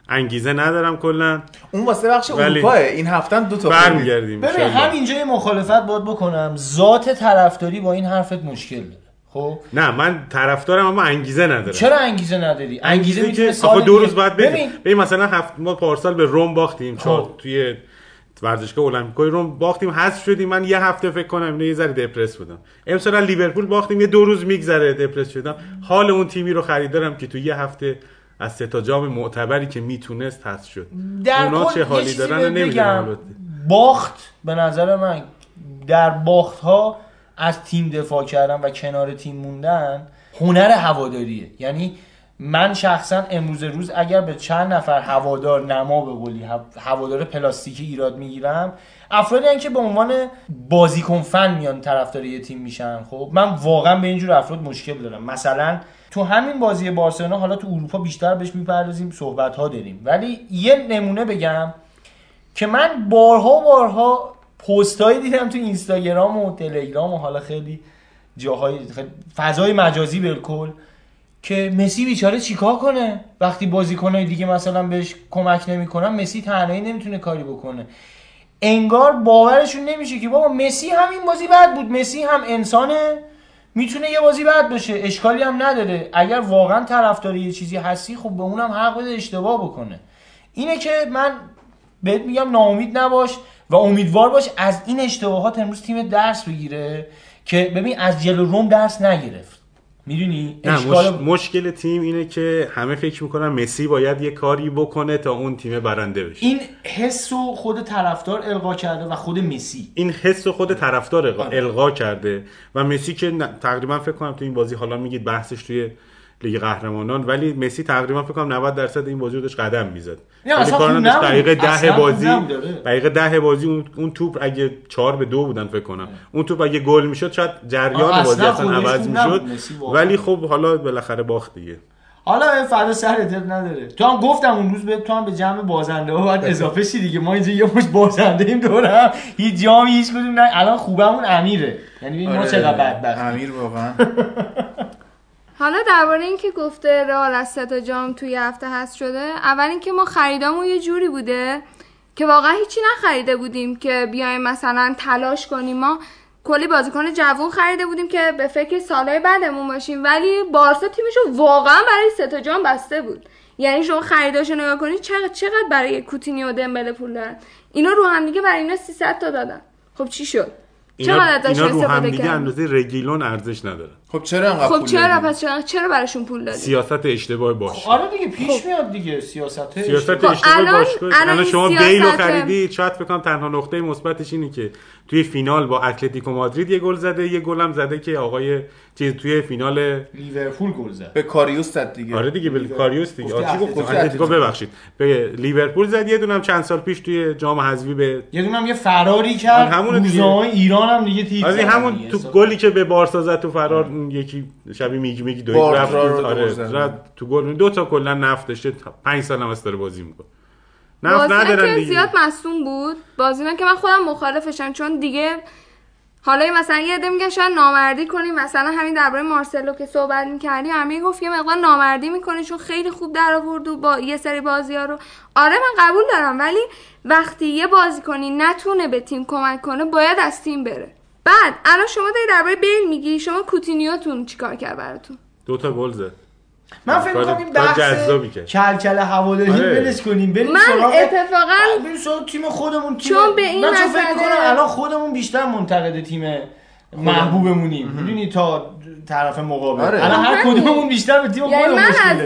انگیزه ندارم کلا. اون واسه بخش ولی- اروپاه. این هفته دو تا. برمیگردیم ببین. همینجا یه مخالفت باید بکنم. ذات طرفداری با این حرفت مشکل داره. خب؟ نه من طرفدارم اما انگیزه ندارم. چرا انگیزه نداری؟ انگیزه می‌تونه که سال دو روز بعد ببین ببین مثلا هفت ما پارسال به روم باختیم. چون خب. توی ورزشگاه المپیکوی روم باختیم. حذف شدیم. من یه هفته فکر کنم اینو یه ذره دپرس بودم. امسال لیورپول باختیم. یه دو روز میگذره دپرس شدم. حال اون تیمی رو خریدارم که تو یه هفته از سه تا جام معتبری که می‌تونست حذف شد. در اونا چه حالی دارن نمی‌دونم باخت به نظر من در باخت ها از تیم دفاع کردن و کنار تیم موندن هنر هواداریه. یعنی من شخصا امروز روز اگر به چند نفر هوادار نما به قولی هوا- هوادار پلاستیکی ایراد می‌گیرم افرادی هستن که به عنوان بازیکن فن میان طرفدار یه تیم میشن. خب من واقعا به اینجور افراد مشکل دارم. مثلا تو همین بازی بارسلونا حالا تو اروپا بیشتر بهش می‌پردازیم صحبت ها داریم. ولی یه نمونه بگم که من بارها بارها پستایی دیدم تو اینستاگرام و تلگرام و حالا خیلی جاهای فضای مجازی بالکل که مسی بیچاره چیکار کنه؟ وقتی بازیکنای دیگه مثلا بهش کمک نمی‌کنن مسی تنهایی نمی‌تونه کاری بکنه. انگار باورشون نمیشه که بابا مسی هم این بازی بد بود. مسی هم انسانه. می‌تونه یه بازی بد باشه اشکالی هم نداره. اگر واقعا طرفدار یه چیزی هستی خب به اونم حق بده اشتباه بکنه. اینه که من بهت میگم ناامید نباش و امیدوار باش از این اشتباهات امروز تیم درس بگیره که ببین از جلو روم درس نگرفت. می‌دونی؟ اشکال مش... مشکل تیم اینه که همه فکر می‌کنن مسی باید یه کاری بکنه تا اون تیم برنده بشه. این حس رو خود طرفدار القا کرده و خود مسی. این حس رو خود طرفدار القا- آره. القا کرده. و مسی که تقریبا فکر کنم تو این بازی حالا میگید بحثش توی لیگ قهرمانان ولی مسی تقریبا فکر کنم 90 درصد این بازی رو داشت قدم می‌زد. نبود. دقیقه ده اصلا خوب بازی نبود، آره. دقیقه ده بازی اون, اون توپ اگه 4 به 2 بودن فکر کنم. اون توپ اگه گل می‌شد شاید جریان بازی اصلا عوض می‌شد. ولی خب حالا بالاخره باخت دیگه. حالا فردا سر دل نداره. تو هم گفتم اون روز به تو هم به جمع بازنده ها باید اضافه شی دیگه. ما اینجا یه مش بازنده ایم دورم هیچ جامی هیچ کدوم نه. الان خوبمون امیره. یعنی ما آره، چقدر بدبخت امیر واقعا. حالا درباره اینکه گفته رئال از سه تا جام توی هفته هست شده اول اینکه ما خریدامون یه جوری بوده که واقعا هیچی نخریده بودیم که بیایم مثلا تلاش کنیم. ما کلی بازیکن جوون خریده بودیم که به فکر سالهای بعدمون باشیم ولی بارسا تیمشو واقعا برای سه تا جام بسته بود. یعنی شما خریداشو نگاه کنید چقدر چقدر برای کوتینیو و دمبله پول دارن. اینا رو هم دیگه برای اینا 300 تا دادن. خب چی شد؟ اینا, چقدر ازش اینا رو هم دیگه اندازه رگیلون ارزش نداره. خب چرا انقدر خب پول چرا؟ دادی؟ پس چرا, چرا براشون پول دادی؟ سیاست اشتباه باشه. آره دیگه پیش میاد دیگه سیاست سیاست خب اشتباه الان- باشگاه الان الان این شما سیاست- بیل رو خریدید شاید فکر کنم تنها نقطه مثبتش اینه که توی فینال با اتلتیکو مادرید یه گل زده یه گل هم زده که آقای چیز توی فینال لیورپول گل زد. به کاریوس زد دیگه. آره دیگه به کاریوس دیگه؟ اتلتیکو. ببخشید. به لیورپول زد یه دونم چند سال پیش توی جام حذفی به یه دونم یه فراری کرد. روزنامه ایران هم دیگه تیپ همون. تو گلی که به بارسا زد تو فرار اون یکی شبیه میگی میگی دوید رفت. آره تو گل. دو تا کلا نفت داشته 5 سال هم است داره بازی می‌کنه. نفت بازیکن ندارن دیگه. زیاد مصوم بود. بازیکن که من خودم مخالفشم چون دیگه حالا مثلا یه عده میگن شاید نامردی کنی. مثلا همین درباره مارسلو که صحبت می‌کردی همه گفت یه مقدار نامردی می‌کنه چون خیلی خوب در آورد و با یه سری بازی ها رو. آره من قبول دارم ولی وقتی یه بازی کنی نتونه به تیم کمک کنه باید از تیم بره. بعد الان شما داری درباره بیل میگی شما کوتینیوتون چیکار کرد براتون دو تا گل زد من فکر می‌کنم این بحث. کلکل هواداری آره. ولش کنیم بریم من سراغ اتفاقا بریم سراغ تیم خودمون تیم چون به این من چون فکر می‌کنم الان خودمون بیشتر منتقد تیم محبوبمونیم می‌دونی تا طرف مقابل آره. الان هر همین. کدوممون بیشتر به تیم یعنی من از.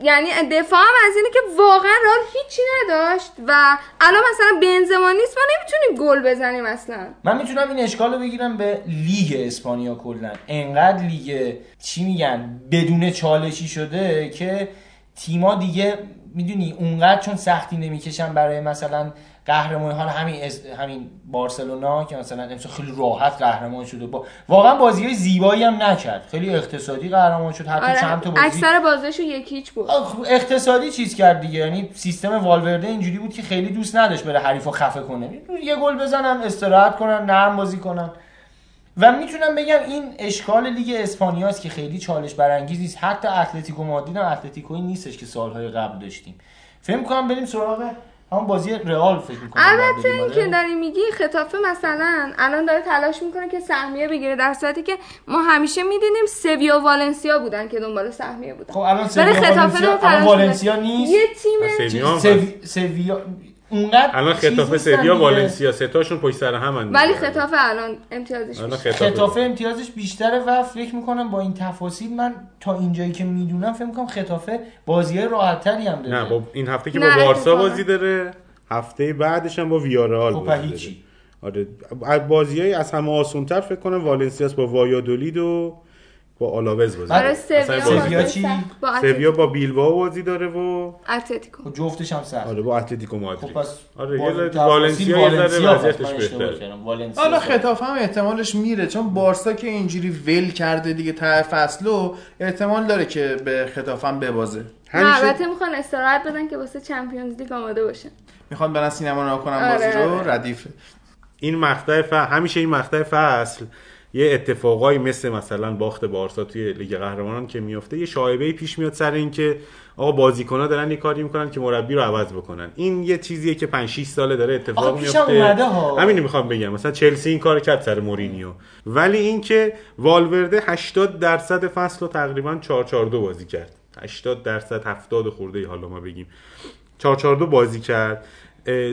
یعنی دفاعم از اینه که واقعا رئال هیچی نداشت و الان مثلا بنزما نیست ما نمی‌تونیم گل بزنیم اصلا من می‌تونم این اشکال رو بگیرم به لیگ اسپانیا کلا انقدر لیگ چی میگن بدون چالشی شده که تیما دیگه می‌دونی اونقدر چون سختی نمی‌کشن برای مثلا قهرمانی حالا همین اس- همین بارسلونا که مثلا امسال خیلی راحت قهرمان شده با واقعا بازی های زیبایی هم نکرد. خیلی اقتصادی قهرمان شد حتی چند تا آره بازی اکثر بازیشو یکی هیچ بود آخ، اقتصادی چیز کرد دیگه. یعنی سیستم والورده اینجوری بود که خیلی دوست نداشت بره حریفو خفه کنه. یه گل بزنن استراحت کنن نرم بازی کنن. و می‌تونم بگم این اشکال لیگ اسپانیاست که خیلی چالش برانگیز نیست. حتی اتلتیکو مادرید هم اتلتیکوی نیستش که سالهای قبل داشتیم. فکر کنم بریم سراغ همون بازی رئال فکر می‌کنم البته این که داری میگی خطافه مثلا الان داره تلاش می‌کنه که سهمیه بگیره در صورتی که ما همیشه می‌دیدیم سویا و والنسیا بودن که دنبال سهمیه بودن. خب الان سویا والنسیا والنسیا. نیست؟ یه تیم سویا اونقدر الان خطافه سویا. والنسیا ستاشون پشت سر هم ولی خطافه الان امتیازش الان بیشتره. خطافه خطافه امتیازش بیشتره و فکر می‌کنم با این تفاصیل من تا اینجایی که می‌دونم فکر می‌کنم خطافه بازی راحتتری هم داره نه با این هفته که با بارسا. بازی داره هفته بعدش هم با ویارال خب بازی هیچی. داره آره بازی های از همه آسونتر فکر کنم والنسیاست با وایادولید و با آلاوز بازی آره، آره سویا چی؟ سویا. با بیلبائو بازی داره و اتلتیکو خب جفتش هم سخت آره با اتلتیکو مادرید خب پس آره یه والنسیا یه ذره وضعیتش بهتره حالا. ختافه هم احتمالش میره چون بارسا که اینجوری ول کرده دیگه ته فصلو احتمال داره که به ختافه هم ببازه همیشه البته می‌خوان استراحت بدن که واسه Champions League آماده باشن می‌خوان برن سینما نگاه کنن آره، بازی رو آره. ردیفه این مقطع. همیشه این مقطع فصل یه اتفاقایی مثل مثلا باخت بارسا توی لیگ قهرمانان که میفته یه شایبه پیش میاد سر اینکه آقا بازیکن‌ها دارن یه کاری می‌کنن که مربی رو عوض بکنن. این یه چیزیه که 5 6 ساله داره اتفاق میفته. همین می‌خوام بگم. مثلا چلسی این کار کرد سر مورینیو. ولی اینکه والورده 80 درصد فصل رو تقریبا 4 4 2 بازی کرد. 80 درصد 70 خورده حالا ما بگیم. 4 4 2 بازی کرد.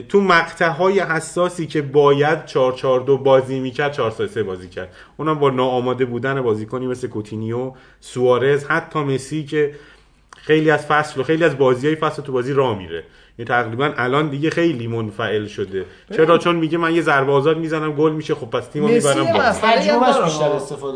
تو مقطع های حساسی که باید 4 4 2 بازی می‌کرد 4 3 3 بازی کرد. اونم با ناآماده بودن بازیکنی مثل کوتینیو سوارز حتی مسی که خیلی از فصل و خیلی از بازی های فصل تو بازی راه میره. یعنی تقریبا الان دیگه خیلی منفعل شده. چرا؟ چون میگه من یه ضربه آزاد می‌زنم گل میشه خب پس تیمو می‌برم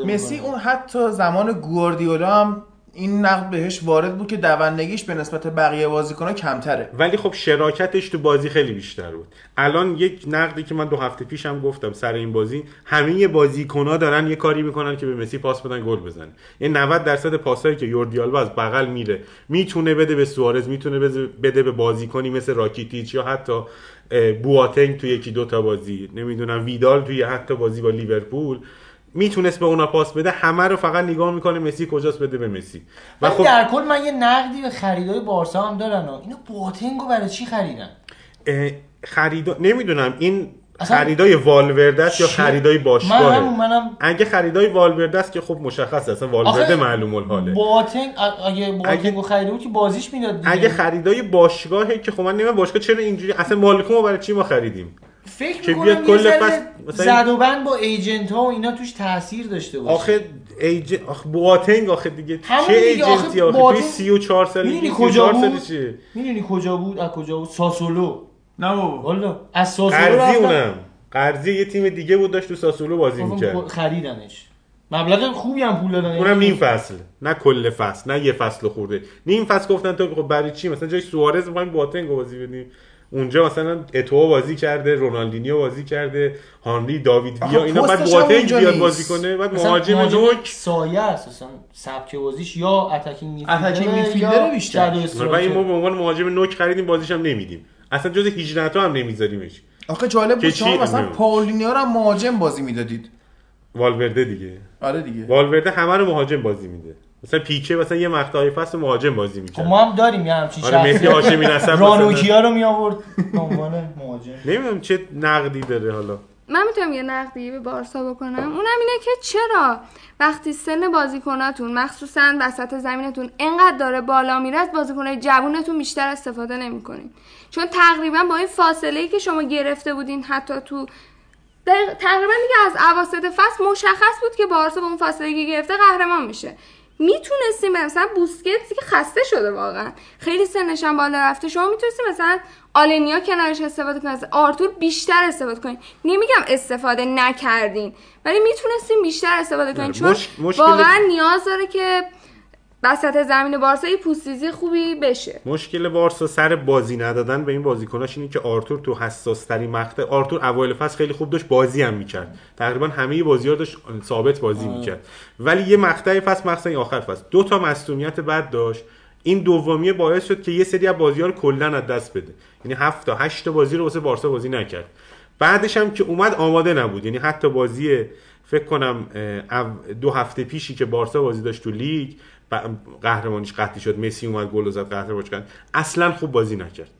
مسی. اون حتی زمان گواردیولا هم این نقد بهش وارد بود که دوندگیش به نسبت بقیه بازیکن‌ها کمتره. ولی خب شراکتش تو بازی خیلی بیشتر بود. الان یک نقدی که من دو هفته پیشم گفتم سر این بازی همه بازیکن‌ها دارن یه کاری می‌کنن که به مسی پاس بدن گل بزنه این 90 درصد پاسایی که یوردی آلبا از بغل میره. می‌تونه بده به سوارز می‌تونه بده- به بازیکنی مثل راکیتیچ یا حتی بواتنگ تو یکی دو تا بازی. نمی‌دونم ویدال توی حتی بازی با لیورپول. می‌تونست به اونا پاس بده همه رو فقط نگاه می‌کنه مسی کجاست بده به مسی. و خب در کل من یه نقدی به خریدای بارسا هم دارن ها. اینا بواتنگو برای چی خریدن؟ اه، خریدا نمی‌دونم این خریدای والورده است یا خریدای من باشگاهه؟ همون منم اگه خریدای والورده است که خب مشخص اصلا والورده آخه معلوم الحاله. بواتنگ ا- اگه بواتنگو خریده بود که بازیش می‌داد دیگه. اگه خریدای باشگاهه که خب من نمی‌دونم باشگاه چرا اینجوری اصلا مالکومو برای چی ما خریدیم؟ فکر که می‌کنم کل فصل مثلا- و بند با ایجنت ها و اینا توش تاثیر داشته باشه. آخه ایج... آخه بواتنگ آخه دیگه چه ایجنتی آخه آخه؟ توی بواتنگ- 34 سالگی می‌دونی 34 کجا بود؟ سالشه می‌دونی کجا بود؟ از کجا بود؟ ساسولو. نه بابا. والا از ساسولو قرضی اونم. قرضی یه تیم دیگه بود داشت تو ساسولو بازی می‌کرد. خریدنش. مبلغ خوبی هم پول دادن. اونم نیم فصل. نه کل فصل نه یه فصل خورده. نیم فصل گفتن تو خب برای چی؟ مثلا جای سوارز می‌خوایم بواتنگ رو بازی بدیم. اونجا مثلا اتو بازی کرده رونالدینیو بازی کرده هانری داوید ویا اینا بعد بواتنگ بیاد. بازی کنه بعد مهاجم نوک سایه است اصلا سبک بازیش یا attacking attacking midfielder ه midfielder ه یا بیشتر. و این ما. به عنوان مهاجم نوک خریدیم بازیش هم نمیدیم اصلا جز 18 تا هم نمیذاریمش آخه جالب بود؟ شما مثلا. پاولینیا رو هم مهاجم بازی می‌دادید والورده دیگه آره دیگه والورده همه رو مهاجم بازی میده مثلا پیکه مثلا یه مقطعی فصل مهاجم بازی خب می‌کرد ما هم داریم یه همچین آره شخصیت. هاشمی نسب رانوکیا رو می آورد به عنوان مهاجم. نمی‌دونم چه نقدی داره حالا. من می‌تونم یه نقدی به بارسا بکنم. اونم اینه که چرا وقتی سن بازیکناتون مخصوصا وسط زمینتون انقدر داره بالا میره از بازیکنهای جوونتون بیشتر استفاده نمی‌کنین چون تقریبا با این فاصله ای که شما گرفته بودین حتی تو تقریبا دیگه از اواسط فصل مشخص بود که بارسا با اون فاصله که گرفته قهرمان میشه. می‌تونستیم مثلا بوسکتسی که خسته شده واقعا. خیلی سنش هم بالا رفته. شما می‌تونستیم مثلا آلنیا کنارش استفاده کنید از آرتور بیشتر استفاده کنید نمیگم استفاده نکردین ولی می‌تونستیم بیشتر استفاده کنید چون مش- مشکل- واقعا نیاز داره که وسط زمین بارسا یه پوستیزی خوبی بشه. مشکل بارسا سر بازی ندادن به این بازیکناش اینه که آرتور تو حساس ترین مقطع آرتور اوایل فصل خیلی خوب داشت بازی هم می‌کرد. تقریبا همه بازی ها داشت ثابت بازی می‌کرد. ولی یه مقطع فصل این آخر فصل. دو تا مصونیت بد داشت. این دومیه باعث شد که یه سری از بازی ها رو کلا از دست بده. یعنی هفت تا هشت تا بازی رو واسه بارسا بازی نکرد. بعدش هم که اومد آماده نبود. یعنی حتی بازی فکر کنم دو هفته پیشی که بارسا بازی داشت تو لیگ قهرمانیش قطعی شد مسی اومد گل زد قهرمانش کرد اصلا خوب بازی نکرد.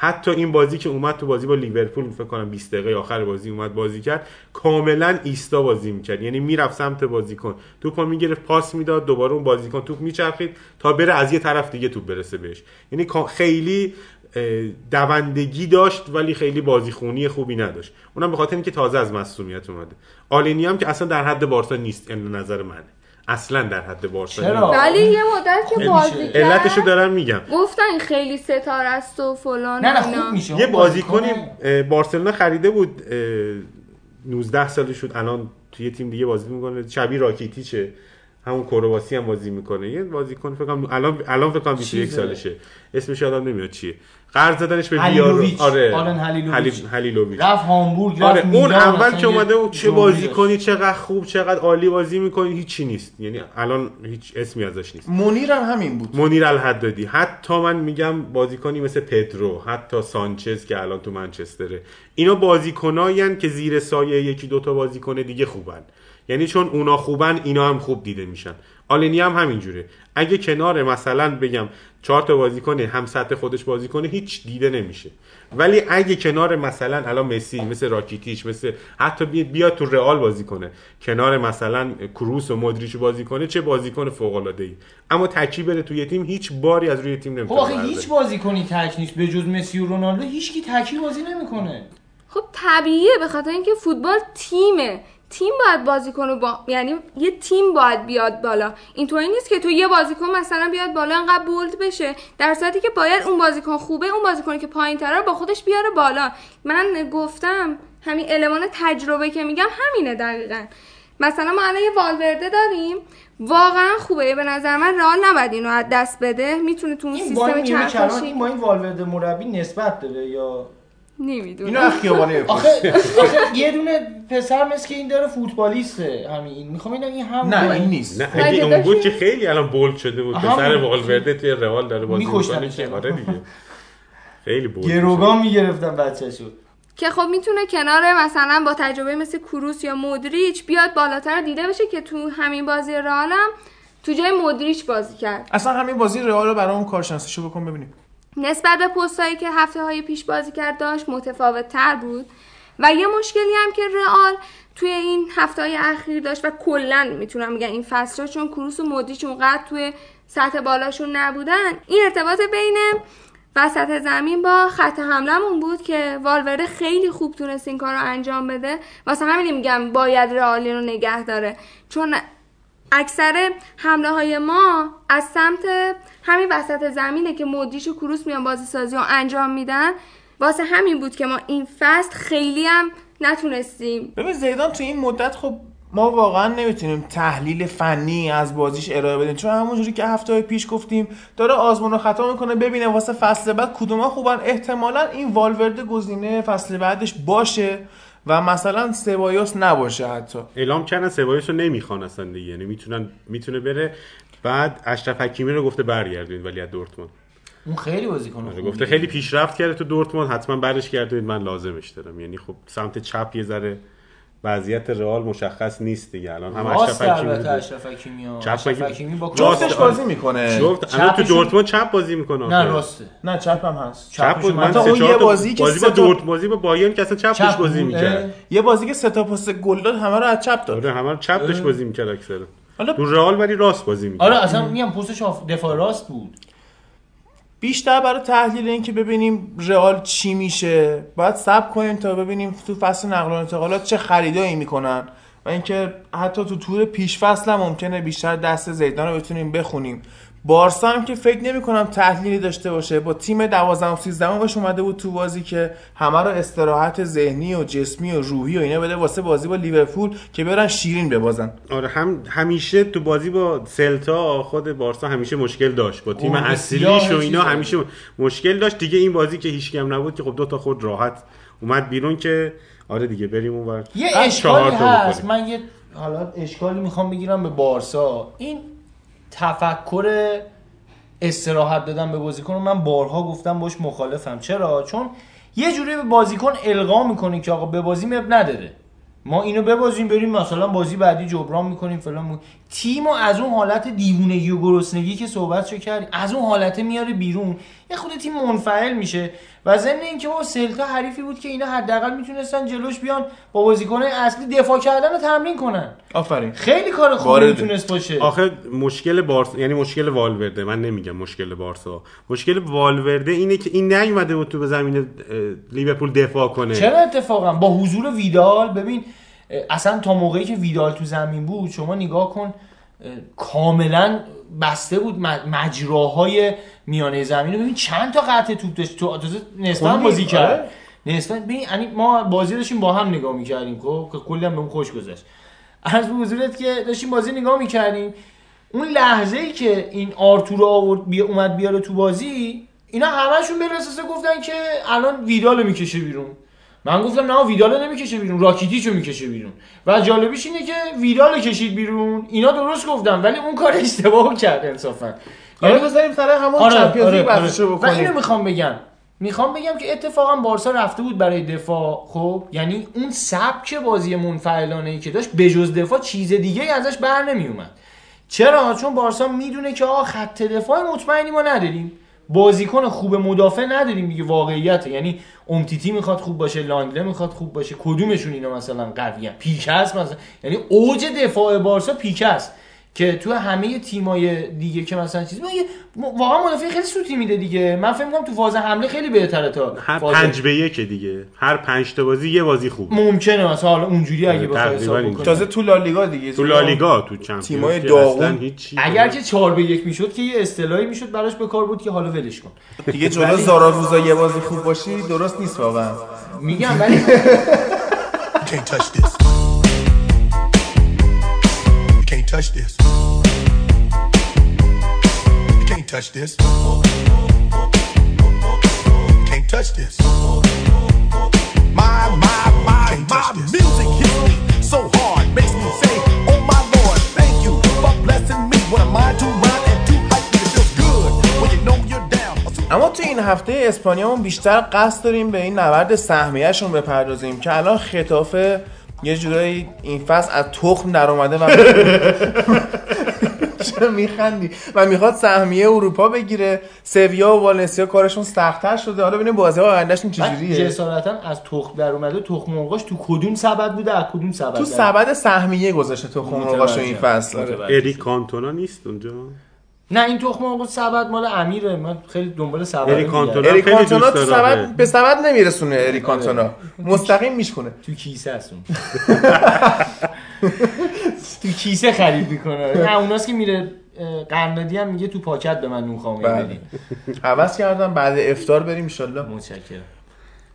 حتی این بازی که اومد تو بازی با لیورپول فکر کنم 20 دقیقه آخر بازی اومد بازی کرد کاملا ایستا بازی می‌کرد. یعنی می‌رفت سمت بازیکن. توپو می‌گرفت پاس می‌داد دوباره اون بازیکن توپ میچرخید تا بره از یه طرف دیگه توپ برسه بهش. یعنی خیلی دوندگی داشت ولی خیلی بازیخونی خوبی نداشت. اونم به خاطر اینکه تازه از مصونیت اومده. آلینی هم که اصلا در حد بارسا نیست این نظر منه. اصلا در حد بارسا چرا؟ نیست. ولی یه مدت که بازی کرد علتشو دارم میگم. گفتن خیلی ستاره است و فلان نه نه و اینا. خوب میشه. یه اون بازیکنی بازیکن- اه، بارسلونا خریده بود اه، 19 سالش شد. الان توی یه تیم دیگه بازی می‌کنه. شبیه راکیتیچه. همون کرواسی هم بازی می‌کنه. یه بازیکن فکر کنم الان الان فکر کنم 21 چیزه. سالشه. اسمش یادم نمیاد چیه. قرض زدنش به. بیار آره. آلن هلیلوویچ. هلی- هلیلوویچ. رفت هامبورگ رفت آره اون اول که اومده بود چه بازی. کنی چقدر خوب چقدر عالی بازی می‌کنی هیچی نیست. یعنی الان هیچ اسمی ازش نیست. منیر هم همین بود. منیر الحدادی. حتی من میگم بازیکنی مثل پدرو حتی سانچز که الان تو منچستره. اینا بازیکنایی که زیر سایه یکی دوتا بازیکن دیگه خوبن. یعنی چون اونا خوبن اینا هم خوب دیده میشن. آلینی هم همینجوره. اگه کنار مثلا بگم چهار تا بازیکن هم سطح خودش بازی کنه هیچ دیده نمیشه. ولی اگه کنار مثلا الان مسی مثل راکیتیچ مثل حتی بی- بیاد تو رئال بازی کنه. کنار مثلا کروس و مودریچ بازی کنه چه بازیکن فوق العاده ای اما تکی بره توی تیم هیچ باری از روی تیم خب نمی‌تونه آخه برداره. هیچ بازیکنی تک نیست به جز مسی و رونالدو هیچکی تکی بازی نمی‌کنه. خب طبیعیه به خاطر اینکه فوتبال تیمه. تیم باید بازیکن با یعنی یه تیم باید بیاد بالا. اینطوری نیست که تو یه بازیکن مثلا بیاد بالا انقدر بولد بشه. در صورتی که باید اون بازیکن خوبه اون بازیکنی که پایین رو با خودش بیاره بالا. من گفتم همین المان تجربه که میگم همینه دقیقا. مثلا ما الان یه والورده داریم. واقعا خوبه. به نظر من رئال نباید اینو از دست بده. می‌تونه تو اون سیستم این با این والورده مربی نسبت داره یا نمی‌دونم. اینو خیابانه. آخه آخه یه دونه پسر مثل که این داره فوتبالیسته. همین. می‌خوام اینم این هم نه این نیست. نه اگه اون بود؟ که خیلی الان بولد شده بود. پسر والورده توی رئال داره بازی می‌کنه. آره دیگه. خیلی بولد گروگان می‌گرفتن بچه‌شو. که خب می‌تونه کنار مثلا با تجربه مثل کروس یا مودریچ بیاد بالاتر دیده بشه که تو همین بازی رئالم تو جای مودریچ بازی کرد. اصلا همین بازی رئال رو برای اون کارشناسیشو بکن ببینیم. نسبت به پستایی که هفته های پیش بازی کرد داشت متفاوت تر بود. و یه مشکلی هم که رئال توی این هفته های اخیر داشت و کلا می‌تونم بگم این فصل چون کروس و مودریچ اونقدر توی سطح بالاشون نبودن. این ارتباط بین وسط زمین با خط حملمون بود که والورده خیلی خوب تونست این کار رو انجام بده. واسه همین میگم باید رئالی رو نگه داره. چون اکثر حمله های ما از سمت همین وسط زمینه که مودریچ و کروس میان بازی سازی رو انجام میدن. واسه همین بود که ما این فصل خیلی هم نتونستیم. ببین زیدان تو این مدت خب ما واقعا نمی‌تونیم تحلیل فنی از بازیش ارائه بدیم. چون همونجوری که هفته پیش گفتیم داره آزمون و خطا می‌کنه ببینه واسه فصل بعد کدوما خوبن. احتمالا این والورده گزینه فصل بعدش باشه. و مثلا سبایوس نباشه حتی. اعلام کردن سبایوس رو نمی‌خوان اصلا دیگه. یعنی می‌تونن می‌تونه بره بعد اشرف حکیمی رو گفته برگردونید ولی از دورتموند. اون خیلی بازیکن آره،. گفته خیلی پیشرفت کرده تو دورتموند حتما برش گردونید من لازمش دارم. یعنی خب سمت چپ یه ذره وضعیت رئال مشخص نیست دیگه. الان هم اشرف حکیمی. اشرف حکیمی اشرف حکیمی. با. جفتش بازی می‌کنه. جفت الان تو دورتموند چپ بازی می‌کنه نه راسته. نه چپ هم هست. چپ بود من اون یه بازی که بازی سه با تا- دورت بازی با بایرن که اصلا چپ داشت چپ بازی. می‌کرد. یه بازی که سه تا پاس گل داد همه رو از چپ داد. آره همه رو چپ داشت بازی می‌کرد اکثر حالا- تو رئال ولی راست بازی می‌کرد. آره اصلا میگم پستش دفاع راست بود. بیشتر برای تحلیل این که ببینیم رئال چی میشه. باید صبر کنیم تا ببینیم تو فصل نقل و انتقالات چه خریدایی می‌کنن و اینکه حتی تو تور پیش فصل هم ممکنه بیشتر دست زیدان رو بتونیم بخونیم. بارسا هم که فکر نمی کنم تحلیلی داشته باشه. با تیم 12 و 13 بهش اومده بود تو بازی که همه رو استراحت ذهنی و جسمی و روحی و اینا بده واسه بازی با لیورپول که برن شیرین ببازن. آره هم همیشه تو بازی با سلتا خود بارسا همیشه مشکل داشت. با تیم اون اصلیش و اینا. همیشه مشکل داشت. دیگه این بازی که هیچ کم نبود که خب دو تا خود راحت اومد بیرون که آره دیگه بریم اونور. یه اشکالی هست. من یه حالا اشکالی می‌خوام بگیرم به بارسا. این تفکر استراحت دادن به بازیکن رو من بارها گفتم باش مخالفم. چرا؟ چون یه جوری به بازیکن القا می‌کنه که آقا به بازی اب نداره. ما اینو ببازیم بریم مثلا بازی بعدی جبران می‌کنیم فلان. تیم از اون حالت دیوونگی و گرسنگی که صحبت کردیم از اون حالت میاره بیرون. یه خود تیم منفعل میشه. و ضمن اینکه با سلتا حریفی بود که اینا حداقل می‌تونستن جلوش بیان با بازیکن اصلی دفاع کردن رو تمرین کنن. آفرین. خیلی کار خوبی. می‌تونست باشه. آخه مشکل بارسا یعنی مشکل والورده. من نمیگم مشکل بارسا. مشکل والورده اینه که این نیومده بود تو به زمین لیورپول دفاع کنه. چرا اتفاقا؟ با حضور ویدال. ببین اصلا تا موقعی که ویدال تو زمین بود شما نگاه کن کاملا بسته بود مجراهای میانه زمین رو. ببین چند تا قطع توپ داشت. تو نسبت بازی کرد. آره. نسبت ببین یعنی ما بازی داشتیم با هم نگاه می‌کردیم خب؟ که کلی هم بهمون خوش گذشت. از حضورت که داشتیم بازی نگاه می‌کردیم. اون لحظه ای که این آرتور آورد بیا اومد بیاره تو بازی اینا همشون به اساس گفتن که الان ویدالو می‌کشه بیرون. من گفتم نه ویدالو نمی‌کشه بیرون راکیتیچو می‌کشه بیرون. و جالبیش اینه که ویدالو کشید بیرون اینا درست گفتن ولی اون کار اشتباه کرد انصافا. یعنی بذاریم سر همون آره چمپیونز لیگ آره. بحثش رو و اینو بکنیم. می‌خوام بگم. می‌خوام بگم که اتفاقا بارسا رفته بود برای دفاع خب؟ یعنی اون سبک بازی منفعلانه ای که داشت بجز دفاع چیز دیگه ازش بر نمیومد چرا؟ چون بارسا می‌دونه که آقا خط دفاع مطمئنی ما نداریم. بازیکن خوب مدافع نداریم دیگه واقعیت یعنی امتیتی می‌خواد خوب باشه لانگله می‌خواد خوب باشه کدومشون اینا مثلا قویه پیکه است مثلا. یعنی اوج دفاع بارسا پیکه است. که تو همه تیمای دیگه که مثلا م- واقعا مدافع خیلی سوتی میده دیگه. من فکر می‌کنم تو فاز حمله خیلی بهتره تا هر فاز پنج به یک دیگه. هر پنج تا بازی یه بازی خوب ممکنه مثلا حالا اونجوری اگه آره، بخوای حساب تازه تو لالیگا دیگه تو لالیگا تو چمپیونز تیمای داغون. اگر که 4 به 1 می‌شد که یه اصطلاحی می‌شد براش به کار بود که حالا ولش کن. دیگه جلو زارا روزا یه بازی خوب باشی درست نیست واقعا. میگم ولی touch this. You can't touch this. You can't touch this. My, my, my, my music hits me so hard, makes me say, Oh my Lord, thank you for blessing me. What am I to run and me? It feels good when you know you're down. اما تو این هفته اسپانیامون بیشتر قصد داریم به این نبرد سهمیهشون بپردازیم که الان خطافه یه جورایی این فصل از تخم در اومده و چرا میخندی؟ و می‌خواد سهمیه اروپا بگیره. سویا و والنسیا کارشون سختتر شده. حالا ببینیم بازی آیندهشون چجوریه جسارتا از تخم در اومده تخم مرغاش تو کدوم سبد بوده؟ از کدوم سبد تو سبد سهمیه گذاشته تو خمرقاشو این فصل. اریک کانتونا نیست اونجا؟ نه این تخم مرغ سبد مال امیره. من خیلی دنبال سبد اریک کانتونا اریک خیلی کانتونا دوست تو. سبد به سبد نمیرسونه اریک کانتونا مستقیم میشکنه تو کیسه است اون. تو کیسه خرید می‌کنه. نه اوناست که میره اه، قرندادی هم میگه تو پاکت به من نون خامه بله. بدین عوض کردم بعد افطار بریم انشالله متشکرم.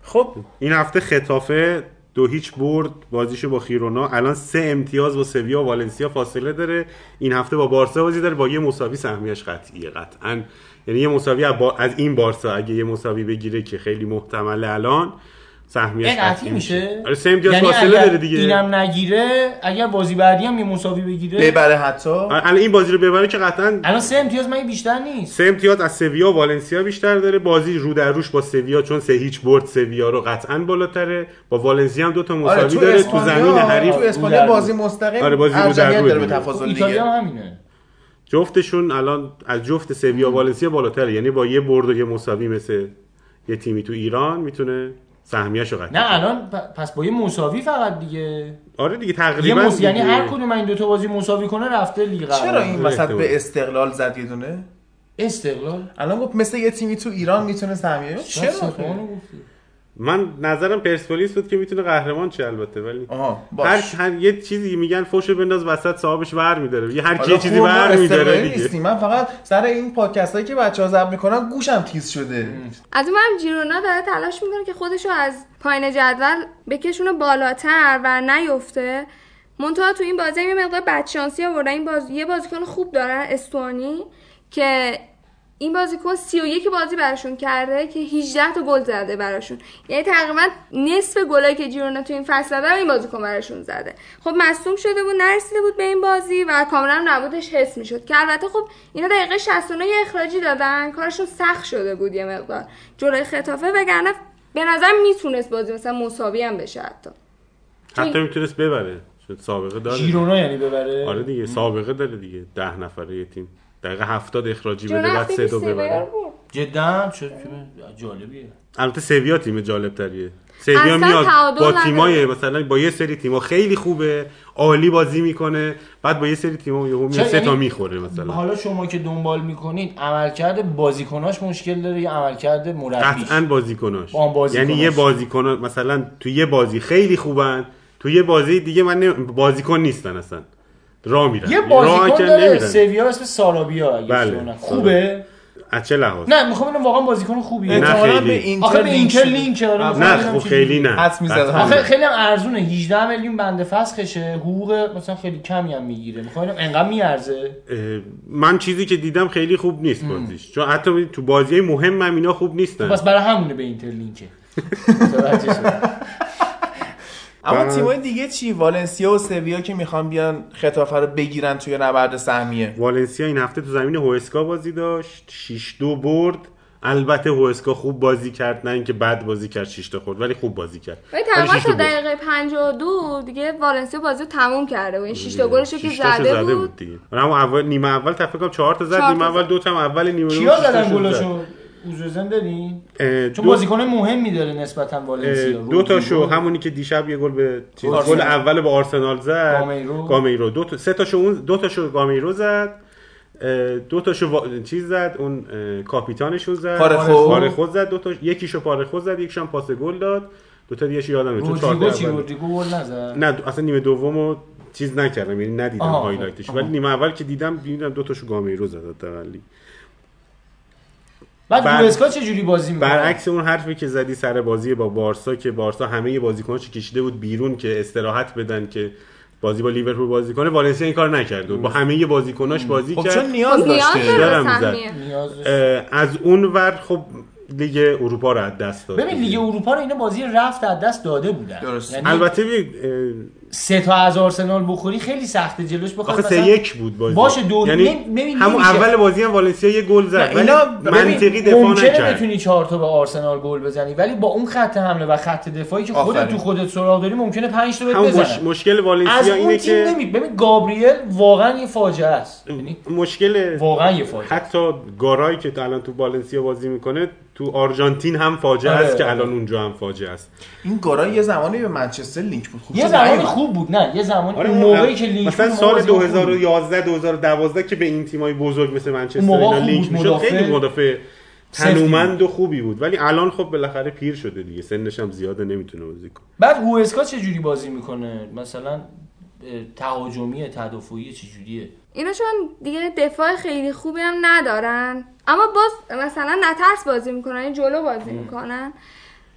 خب. این هفته خطافه دو هیچ برد بازیشو با خیرونا. الان سه امتیاز با سویا و والنسیا فاصله داره. این هفته با بارسا بازی داره. با یه مساوی سهمیش قطعیه قطعا. یعنی یه مساوی از این بارسا اگه یه مساوی بگیره که خیلی محتمله الان. سهمیش این قطعی میشه. آره سه امتیاز یعنی فاصله داره دیگه. اینم نگیره اگر بازی بعدی هم یه مساوی بگیره. ببره حتی. آره، الان این بازی رو ببره که قطعا الان سه امتیاز من بیشتر نیست. سه امتیاز از سویا و والنسیا بیشتر داره. بازی رو در روش با سویا چون سه هیچ برد سویا رو قطعا بالاتره. با والنسیا هم دو تا مساوی آره تو داره. تو زمین حریف تو اسپانیا بازی مستقیم آره، بازی رو در داره به دیگه. تفاضل ایتالیا لیگ هم همینه. جفتشون الان از جفت سویا و والنسیا بالاتره. یعنی با یه برد و یه مساوی مثل یه تیمی تو ایران می‌تونه سهمیه‌شو قطعی نه. الان پ- پس با یه مساوی فقط دیگه آره دیگه یه تقریبا مس... یعنی دیگه. هر کدوم این دو تا بازی مساوی کنه رفته لیگ چرا. این وسط. به استقلال زد یه دونه استقلال الان گفت مثل یه تیمی تو ایران می‌تونه سهمیه چرا. من نظرم پرسپولیس بود که می‌تونه قهرمان شه البته ولی هر, باش. هر یه چیزی میگن فوشو بنداز وسط صاحبش ور میداره. یه هر کی چیزی ما ور میداره دیگه. من فقط سر این پادکست هایی که بچه ها ضبط می‌کنن گوشم تیز شده. از اون هم جیرونا داره تلاش می‌کنه که خودشو از پایین جدول بکشونه بالاتر و نیفته. منتها تو این بازی هم یه مقدار بدشانسی آوردن این باز... یه بازیکن خوب دارن استوانی که این بازیکن 31 بازی براشون کرده که 18 تا گل زده براشون. یعنی تقریبا نصف گلایی که جیرونا تو این فصل زده رو این بازیکن براشون زده. خب مصدوم شده بود نرسیده بود به این بازی و کاملا نبودش حس می‌شد. که البته خب اینا دقیقه 69 یه اخراجی دادن. کارشون سخت شده بود یه مقدار. جلوی خطافه وگرنه به نظر می‌تونست بازی مثلا مساوی هم بشه حتی. حتی می‌تونست ببره. چون سابقه داره. ژیرونا یعنی ببره؟ آره دیگه سابقه داره دیگه. ده نفره یه تیم. دقیقه هفتاد اخراجی بده بعد سه دو ببره. جدا چه جالبیه. البته سویا تیم جالب تریه سویا میاد با. تیمای مثلا با یه سری تیما خیلی خوبه عالی بازی می‌کنه بعد با یه سری تیما یهو میاد سه تا یعنی می‌خوره مثلا. حالا شما که دنبال می‌کنید عملکرد بازیکناش مشکل داره یا عملکرد مربیش؟ قطعا بازیکناش. آن بازیکناش. یعنی یه بازیکن مثلا تو یه بازی خیلی خوبن تو یه بازی دیگه من بازیکن نیستن اصلا. را میرن یه بازیکن که داره. سویا اسم سارابیا اگه بله. خوبه از چه لحاظ نه می‌خوام ببینم واقعا بازیکن خوبیه نه احتمالاً خیلی. به اینتر آخه به اینتر. لینک آره،. نه خب خیلی نه حدس می‌زدم. آخه. خیلی هم ارزونه 18 میلیون بنده فسخشه حقوق مثلا خیلی کمی هم می‌گیره می‌خوام انقدر میارزه من چیزی که دیدم خیلی خوب نیست بازیش چون حتی تو بازی مهم هم اینا خوب نیستن پس برای همونه به اینتر لینکه. اما بعد- تیمای دیگه چی؟ والنسیا و سویا که می‌خوان بیان خطافه رو بگیرن توی نبرد سهمیه. والنسیا این هفته تو زمین هوسکا بازی داشت. 6 دو برد. البته هوسکا خوب بازی کرد نه اینکه بد بازی کرد 6 تا خورد ولی خوب بازی کرد. ولی تقریبا تا. دقیقه 52 دیگه والنسیا بازی تموم کرده بود. این 6 تا گلش که زده بود. دیگه. اما اول نیمه اول تا فکر کنم 4 تا زد چهار نیمه تا اول. دو تا اول نیمه دوم کیا زدن تاشو زد. اوزوزن دادین اه، چون بازیکن مهمی داره نسبتا والنسیا دو تاشو. همونی که دیشب یه گل به. گل اول با آرسنال زد. گامیرو. گامیرو. دو تا سه تاشو اون دو تاشو گامیرو زد. دو تاشو وا- چیز زد. اون کاپیتانشون زد. پارخو. پارخو. زد. دو تا یکیشو پارخو زد. یکیشو هم پاس گل داد. دو تا دیگه یادم چون چهار گل نزد. نه اصلا نیمه دومو چیز نکردم. یعنی ندیدم highlight ش. ولی نیمه اول که دیدم دیدم دو تاشو گامیرو زد حداقل. بعد بعد- هوسکا چه جوری بازی می‌کنه برعکس اون حرفی که زدی سر بازی با بارسا که بارسا همه بازیکناش کشیده بود بیرون که استراحت بدن که بازی با لیورپول بازی کنه والنسیا این کار نکرد. بود با همه بازیکناش بازی خب کرد. چون نیاز نیاز داشته. نیاز از اون ور خب لیگ اروپا رو از دست داد ببین لیگ اروپا رو اینا بازی رفت از دست داده بودن. درست. یعنی البته اه، سه تا از آرسنال بخوری خیلی سخته جلوش بخواد آخه سه یک بود بازی باشه دو یعنی همون نمیشه. اول بازی هم والنسیا یه گل زد ولی اینا- منطقی دفاع نکرد بتونی چهار تا به آرسنال گل بزنی ولی با اون خط حمله و خط دفاعی که خودت. تو خودت سراغ داری ممکنه 5 تا بهت همون مش... بزنن مشکل والنسیا اینه که نمی ببین گابریل واقعا یه فاجعه است یعنی مشکل واقعا یه فاجعه است. حتی گارای که الان تو والنسیا بازی می‌کنه تو آرژانتین هم فاجعه آره، است که آره. الان اونجا هم فاجعه است این گارا یه زمانی به منچستر لینک بود خوب یه زمانی نیومد. خوب بود نه. یه زمانی آره موقعی که لینک مثلا سال بازی خوب بود. 2011 2012 که به این تیمای بزرگ مثل منچستر اینا لینک می‌شد مدافع. خیلی مدافع تنومند و خوبی بود. ولی الان خب بالاخره پیر شده دیگه. سنش هم زیاده نمی‌تونه بازی کنه. بعد هوسکا چه جوری بازی می‌کنه؟ مثلا تهاجمی تدافعی چه جوریه؟ اینا چون دیگه دفاع خیلی خوبی هم ندارن. اما باز مثلا نترس بازی می‌کنن یعنی جلو بازی می‌کنن.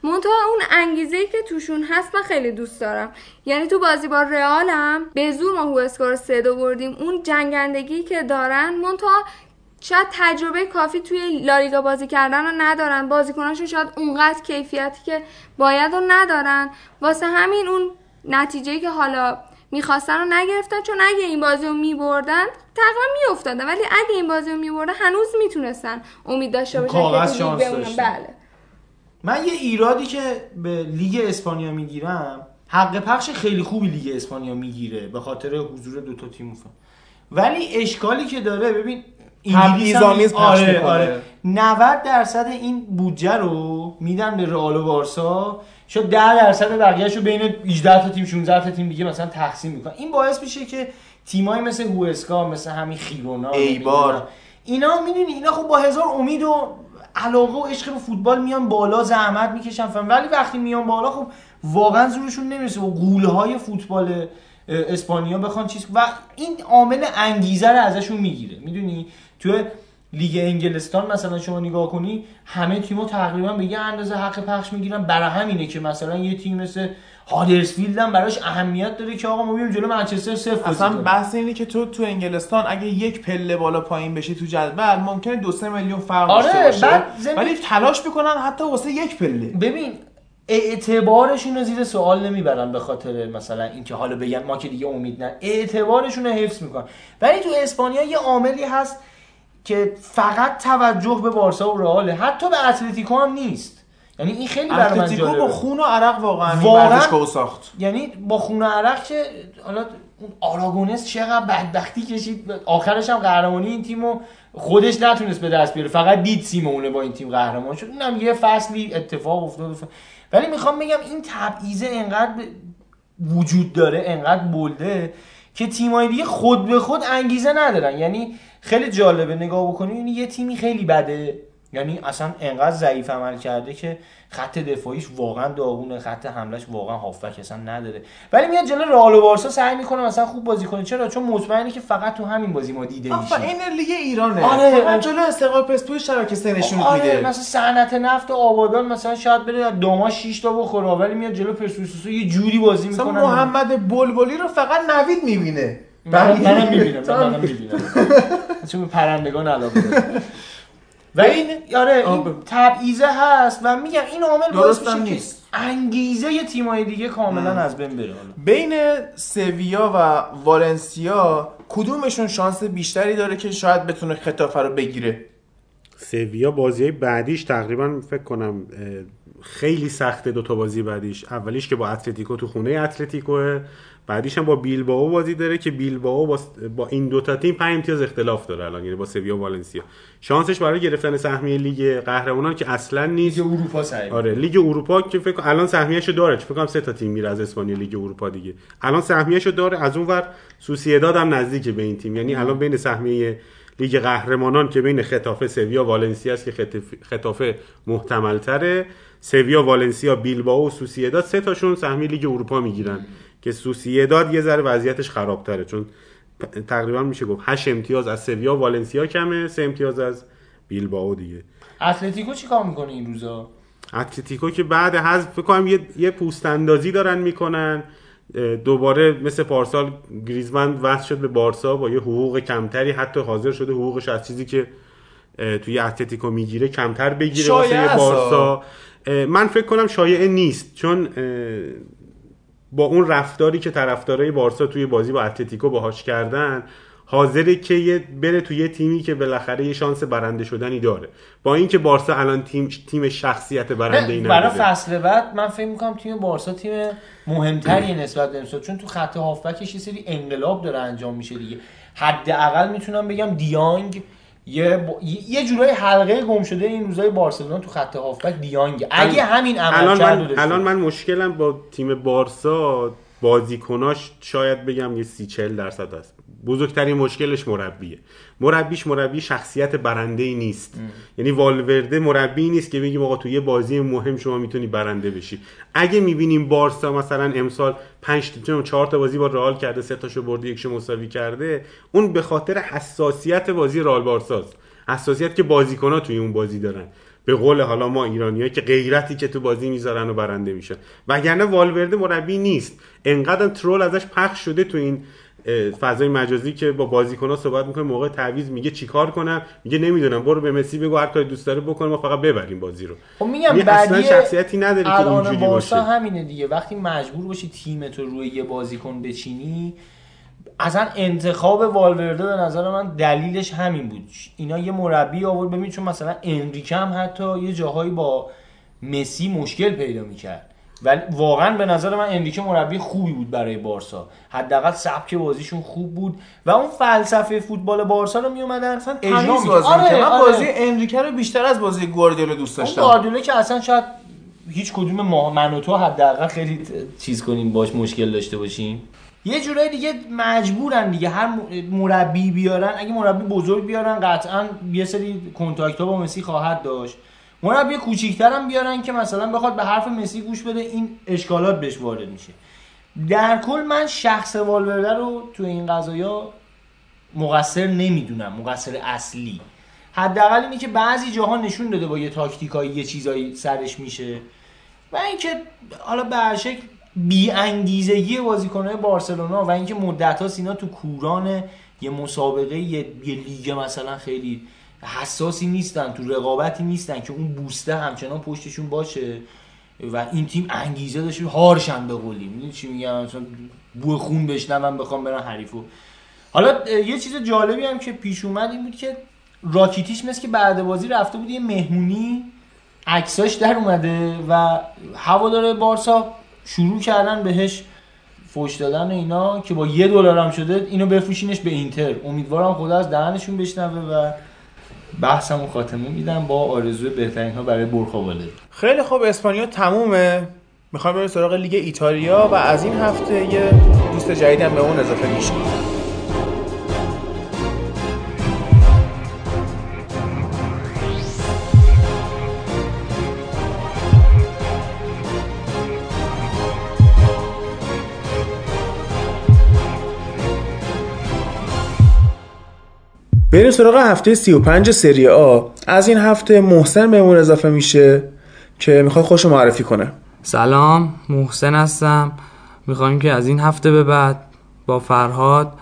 منتها اون انگیزه که توشون هست من خیلی دوست دارم. یعنی تو بازی با رئالم به زور ما هوسکا رو سه دو بردیم. اون جنگندگی که دارن منتها شاید تجربه کافی توی لالیگا بازی کردن رو ندارن. بازیکناشون شاید اونقدر کیفیتی که باید رو ندارن. واسه همین اون نتیجه که حالا می‌خواستن رو نگرفتن. چون اگه این بازی رو میبردن تقریبا میافتادن. ولی اگه این بازی رو میبردن هنوز می‌تونستن امید داشته باشن که. بله. من یه ایرادی که به لیگ اسپانیا می‌گیرم حق پخش خیلی خوبی لیگ اسپانیا می‌گیره به خاطر حضور دو تا تیم فا. ولی اشکالی که داره ببین انگلیس هم- تبعیض‌آمیز پخش آره می‌کنه. آره 90 درصد این بودجه رو میدن به رئال و بارسا شاید 10 درصد بقیه‌شو بین 18 تا تیم 16 تا تیم دیگه مثلا تقسیم می‌کنن این باعث میشه که تیمایی مثل هوسکا مثل همین خیرونا ایبار. اینا می‌دونی اینا خب با هزار امید و علاقه و عشق به فوتبال میان بالا زحمت می‌کشن فهم ولی وقتی میان بالا خب واقعا زورشون نمی‌رسه و قولهای فوتبال اسپانیا بخوان چیز و این عامل انگیزه رو ازشون می‌گیره. می‌دونی؟ تو لیگ انگلستان مثلا شما نگاه کنی همه تیم‌ها تقریبا به یه اندازه حق پخش می‌گیرن. برای همینه که مثلا یه تیم مثل هادرسفیلد هم براش اهمیت داره که آقا ما بیایم جلو منچستر صفر اصلا. بحث اینه که تو تو انگلستان اگه یک پله بالا پایین بشی تو جدول ممکنه دو سه میلیون فرق آره، باشه. ضمن- ولی تلاش می‌کنن حتی واسه یک پله. ببین اعتبارشون رو زیر سوال نمی‌برن به خاطر مثلا اینکه حالا بگن ما که دیگه امید نه. اعتبارشون رو حفظ می‌کنن. ولی تو اسپانیا یه عاملی هست که فقط توجه به بارسا و رئاله. حتی به اتلتیکو هم نیست. یعنی این خیلی برای من جالبه با خون و عرق واقعا این واقعا؟ ساخت. یعنی با خون و عرق که حالا اون آراگونس چقدر بدبختی کشید. آخرش هم قهرمانی این تیمو خودش نتونست به دست بیاره. فقط دید سیمونه با این تیم قهرمان شد. اونم یه فصلی اتفاق افتاد ولی می‌خوام بگم این تبعیض انقدر ب- وجود داره انقدر بلده که تیمای دیگه خود به خود انگیزه ندارن. یعنی خیلی جالبه. نگاه بکنی یعنی یه تیمی خیلی بده. یعنی اصلا انقدر ضعیف عمل کرده که خط دفاعیش واقعا داغونه خط حملش واقعا هافبک اصلا نداره. ولی میاد جلو رئال و بارسا سعی می‌کنه مثلا خوب بازی کنه. چرا؟ چون مطمئنه که فقط تو همین بازی ما دیده میشیم. این لیگ ایرانه. آره. فقط جلو استقلال پرسپولیس شبکه سه نشون آره میده. مثلا صنعت نفت و آبادان مثلا شاید بره دوما 6 تا بخوره ولی میاد جلو پرسپولیس یه جوری بازی مثلا می‌کنه محمد بلبلی رو فقط نوید می‌بینه. من منم می‌بینم منم می‌بینم. چون پرندگان علاقه دارم. و این آره آه، این بگو. تبعیضه هست و میگم این عامل باعث درستم میشه که نیست. انگیزه یه تیمای دیگه کاملا از بین بره حالا بین سویا و والنسیا کدومشون شانس بیشتری داره که شاید بتونه خطافه رو بگیره سویا بازی بعدیش تقریبا فکر کنم خیلی سخته دو تا بازی بعدیش اولیش که با اتلتیکو تو خونه اتلتیکوه بعدیش هم با بیلبائو بازی داره که بیلبائو با, با این دوتا تیم 5 امتیاز اختلاف داره الان یعنی با سویا و والنسیا. شانسش برای گرفتن سهمیه لیگ قهرمانان که اصلا نیست. دیگه اروپا سعی آره لیگ اروپا که فکر کنم الان سهمیه‌شو داره فکر کنم سه تا تیم میره از اسپانیا لیگ اروپا دیگه. الان سهمیه‌شو داره از اون ور سوسییداد هم نزدیک به این تیم. یعنی الان بین سهمیه لیگ قهرمانان که بین ختافه سویا والنسیا است که ختف- ختافه محتمل تره سویا والنسیا بیلبائو سوسییداد سه تاشون سهمیه لیگ اروپا می‌گیرن. که سوسییداد یه ذره وضعیتش خرابتره. چون تقریبا میشه گفت 8 امتیاز از سویا والنسیا کمه 3 امتیاز از بیلبائو دیگه. اتلتیکو چیکار می‌کنه این روزا؟ اتلتیکو که بعد حذف فکر کنم یه یه پوست اندازی دارن می‌کنن. دوباره مثل پارسال گریزمن وصل شد به بارسا با یه حقوق کمتری. حتی حاضر شده حقوقش از چیزی که توی اتلتیکو می‌گیره کمتر بگیره واسه بارسا. من فکر کنم شایعه نیست. چون با اون رفتاری که طرفدارای بارسا توی بازی با اتلتیکو باهاش کردن حاضره که یه بره توی یه تیمی که بالاخره یه شانس برنده شدنی داره. با اینکه بارسا الان تیم تیم شخصیت برنده ای برای فصل بعد من فکر می‌کنم تیم بارسا تیم مهمتری نسبت به امسال چون تو خط هافبکش یه سری انقلاب داره انجام میشه دیگه. حداقل می‌تونم بگم دیانگ یه ب... یه جورای حلقه گم شده این روزای بارسلونا تو خط هافبک دیانگ اگه همین عمل الان من الان من مشکلم با تیم بارسا بازیکناش شاید بگم یه سی چل درصد است. بزرگترین مشکلش مربیه. مربیش مربی شخصیت برنده ای نیست یعنی والورده مربی نیست که بگیم آقا تو یه بازی مهم شما می‌تونی برنده بشی. اگه می‌بینیم بارسا مثلا امسال 5 تا 4 تا بازی با رئال کرده سه تاشو برده یکشو مساوی کرده اون به خاطر حساسیت بازی رئال بارساست. حساسیت که بازیکن‌ها توی اون بازی دارن. به قول حالا ما ایرانیایی که غیرتی که تو بازی می‌ذارن و برنده میشن. وگرنه والورده مربی نیست. انقدر ترول ازش پخش شده تو این فضای مجازی که با بازیکن‌ها صحبت می‌کنه موقع تعویض میگه چیکار کنم؟ میگه نمی‌دونم. برو به مسی بگو هر کاری دوست داره بکنه ما فقط ببریم بازی رو. خب میگم بعدی شخصیتی نداره که اونجوری باشه. همینه دیگه. وقتی مجبور باشی تیمت رو روی یه بازیکن بچینی اصلا انتخاب والورده به نظر من دلیلش همین بود. اینا یه مربی آورد. ببین چون مثلا انریکه هم حتی یه جاهایی با مسی مشکل پیدا می‌کرد. ولی واقعا به نظر من انریکه مربی خوبی بود برای بارسا. حداقل سبک بازیشون خوب بود و اون فلسفه فوتبال بارسا رو میومدن اصلا اجرا تمیز می- بازی آره،. من آره. بازی انریکه رو بیشتر از بازی گواردیولا دوست اون داشتم. گاردیولا که اصلا شاید هیچ کدوم ما من و تو حداقل خیلی چیز کنیم باش مشکل داشته باشیم. یه جورایی دیگه مجبورن دیگه. هر مربی بیارن اگه مربی بزرگ بیارن قطعا یه سری کنتاکت ها با مسی خواهد داشت. مربی کوچیک‌تر هم بیارن که مثلا بخواد به حرف مسی گوش بده این اشکالات بهش وارد میشه. در کل من شخص والورده رو تو این قضايا مقصر نمی‌دونم مقصر اصلی. حداقل اینه که بعضی جاها نشون داده با یه تاکتیکایی یه چیزایی سرش میشه. و اینکه حالا به هر شکل بی انگیزگی بازیکنهای بارسلونا و اینکه مدت ها اینا تو کوران یه مسابقه یه, یه لیگ مثلا خیلی حساسی نیستن تو رقابتی نیستن که اون بوسته همچنان پشتشون باشه و این تیم انگیزه داشته هارشن به قولی می‌دونی چی میگم؟ مثلا بو خون بشنون بخوام برن حریفو. حالا یه چیز جالبی هم که پیش اومد این بود که راکیتیش مثل که بعد بازی رفته بود یه مهمونی عکساش در اومده و هواداره بارسا شروع کردن بهش فوش دادن اینا که با یه دلار هم شده اینو بفروشینش به اینتر. امیدوارم خدا از دهنشون بشنوه و بحثمو خاتمه میدم با آرزوی بهترین ها برای برخا والد خیلی خوب اسپانیا تمومه. می‌خوایم بریم سراغ لیگ ایتالیا و از این هفته یه دوست جدیدم به اون اضافه میشه سراغ هفته 35 سری آ. از این هفته محسن بهمون اضافه میشه که می‌خواد خوش معرفی کنه. سلام محسن هستم. می‌خوایم که از این هفته به بعد با فرهاد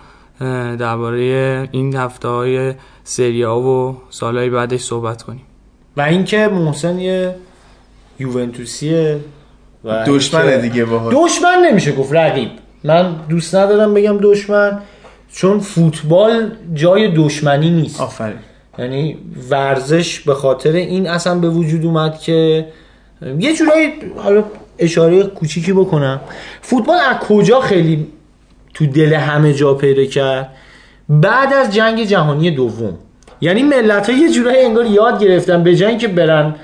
درباره این هفته های سری آ و سالهای بعدش صحبت کنیم. و اینکه محسن یه یوونتوسیه و دیگه باهات. دشمن نمیشه گفت رقیب. من دوست ندارم بگم دشمن. چون فوتبال جای دشمنی نیست. آفرین. یعنی ورزش به خاطر این اصلا به وجود اومد که یه جورایی حالا اشاره کوچیکی بکنم. فوتبال از کجا خیلی تو دل همه جا پیدا کرد؟ بعد از جنگ جهانی دوم. یعنی ملت ها یه جورایی انگار یاد گرفتن به جای اینکه برن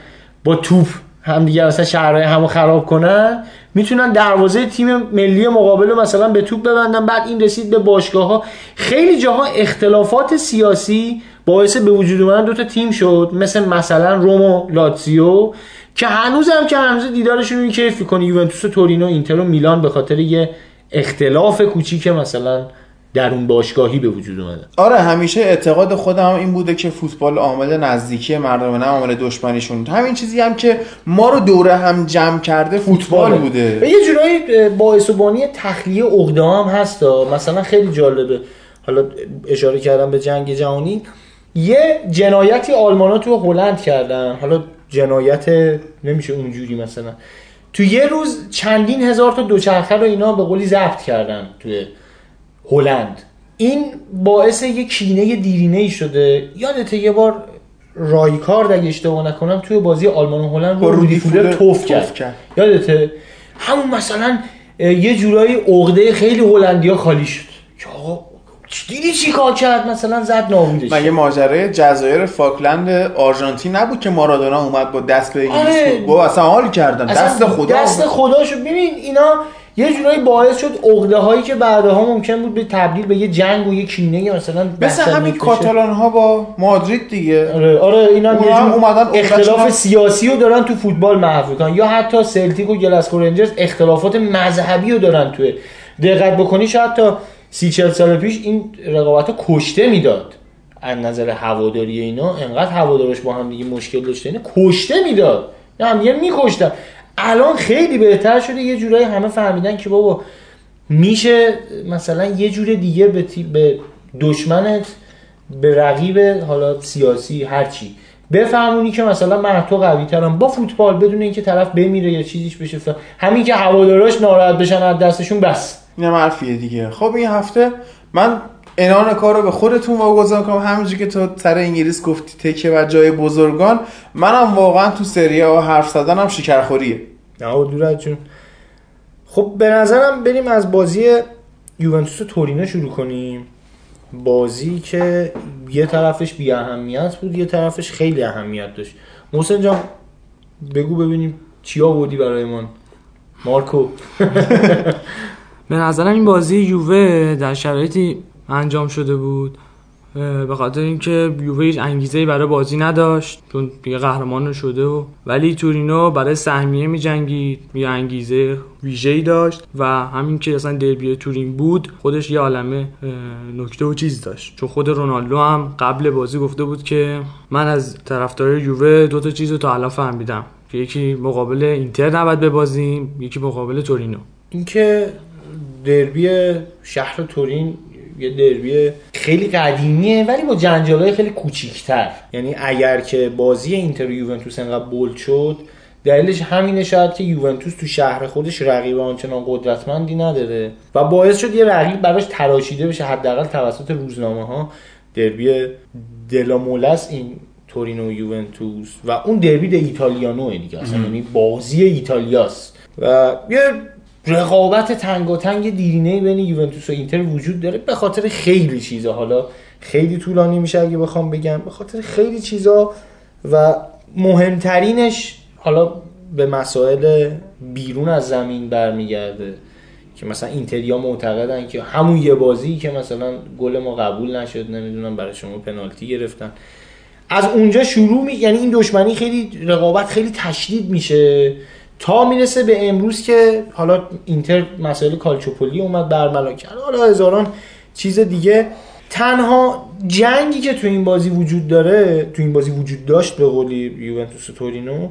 با توپ هم دیگه مثلا شهرهای همو خراب کنن می‌تونن دروازه تیم ملی مقابل رو مثلا به توپ ببندن بعد این رسید به باشگاه ها خیلی جاها اختلافات سیاسی باعث به وجود اومدن دو تا تیم شد مثل مثلا روم و لاتزیو که هنوز هم که هنوز دیدارشون رو کیف کنی یوونتوس تورینو اینتر و میلان به خاطر یه اختلاف کوچیک مثلا در اون باشگاهی به وجود اومده. آره همیشه اعتقاد خودم این بوده که فوتبال عامل نزدیکی مردم نه عامل دشمنیشون. همین چیزی هم که ما رو دوره هم جمع کرده فوتبال و بوده. یه جورایی باعث و بانی تخلیه عقده هم هست ها. مثلا خیلی جالبه. حالا اشاره کردم به جنگ جهانی. یه جنایتی آلمانا تو هلند کردن. حالا جنایت نمیشه اونجوری مثلا. تو یه روز چندین هزار تا دوچرخه رو اینا به قولی ضبط کردن توی هلند. این باعث یه کینه دیرینه ای شده. یادته یه بار رایکارد اگه اشتباه نکنم توی بازی آلمان و هلند رو رودی فولر توف کرد. کرد. یادته؟ همون مثلا یه جورایی عقده خیلی هلندیا خالی شد. که آقا دیدی چی کار کرد؟ مثلا زد نابودش مگه ماجرای جزایر فاکلند آرژانتین نبود که مارادونا اومد با دست به آره. انگلیس گفت اصلا حال کردن. اصلا دست خدا دست خدا شد ببین اینا یه جورایی باعث شد عقده هایی که بعدها ممکن بود به تبدیل به یه جنگ و یه کینه مثلا مثل همین. کاتالان ها با مادرید دیگه. آره آره اینا هم یه اومدن اختلاف سیاسی رو دارن تو فوتبال محو یا حتی سلتیک و گلاسکو رنجرز اختلافات مذهبی رو دارن توی دقت بکنی شاید تا سی چل سال پیش این رقابت ها کشته می‌داد. از نظر هواداری اینا انقدر هوادارش با هم دیگه مشکل داشته. اینا کشته می‌داد. نه هم دیگه میکشتن. الان خیلی بهتر شده. یه جورایی همه فهمیدن که بابا میشه مثلا یه جور دیگه به, به دشمنت به رقیب حالا سیاسی هرچی بفهمونی که مثلا من تو قوی ترم با فوتبال بدون اینکه طرف بمیره یا چیزیش بشه ف- همین که هواداراش ناراحت بشن از دستشون بس. اینم حرفیه دیگه. خب این هفته من انان کار رو به خودتون واگذار کنم. همینجور که تو سر انگلیس گفتی تکه و جای بزرگان منم واقعا تو سری ها حرف زدنم شکرخوریه. نه دور جون. خب به نظرم بریم از بازی یوونتوس و تورینو شروع کنیم. بازی که یه طرفش بی اهمیت بود یه طرفش خیلی اهمیت داشت. محسن جان بگو ببینیم چی آوردی برایمان. مارکو. به نظرم این بازی یووه در شرایطی انجام شده بود. به خاطر اینکه یووه هیچ انگیزه برای بازی نداشت چون دیگه قهرمان شده و ولی تورینو برای سهمیه می جنگید یه انگیزه ویژه‌ای داشت و همین که اصلا دربی تورین بود خودش یه عالمه نکته و چیز داشت. چون خود رونالدو هم قبل بازی گفته بود که من از طرفدارای یووه دو تا چیز رو تا الان فهمیدم. یکی مقابل اینتر نباید ببازیم یکی مقابل تورینو. اینکه دربی شهر تورین یه دربی خیلی قدیمیه ولی با جنجالای خیلی کوچیکتر. یعنی اگر که بازی اینتر و یوونتوس انقدر بولد شد دلیلش همینه شاید که یوونتوس تو شهر خودش رقیب آنچنان قدرتمندی نداره و باعث شد یه رقیب براش تراشیده بشه حداقل توسط روزنامه ها دربی دلامولس این تورینو و یوونتوس و اون دربی د ایتالیانو دیگه اصلا یعنی بازی ایتالیاست. و یه رقابت تنگاتنگ دیرینه بین یوونتوس و اینتر وجود داره به خاطر خیلی چیزا. حالا خیلی طولانی میشه اگه بخوام بگم به خاطر خیلی چیزا و مهمترینش حالا به مسائل بیرون از زمین برمیگرده که مثلا اینتریا معتقدن که همون یه بازی که مثلا گل ما قبول نشد نمی‌دونم برای شما پنالتی گرفتن. از اونجا شروع می... یعنی این دشمنی خیلی رقابت خیلی تشدید میشه. تا می‌رسه به امروز که حالا اینتر مسائل کالچوپولی اومد برملا کرد. حالا هزاران چیز دیگه. تنها جنگی که تو این بازی وجود داره تو این بازی وجود داشت به قولی یوونتوس تورینو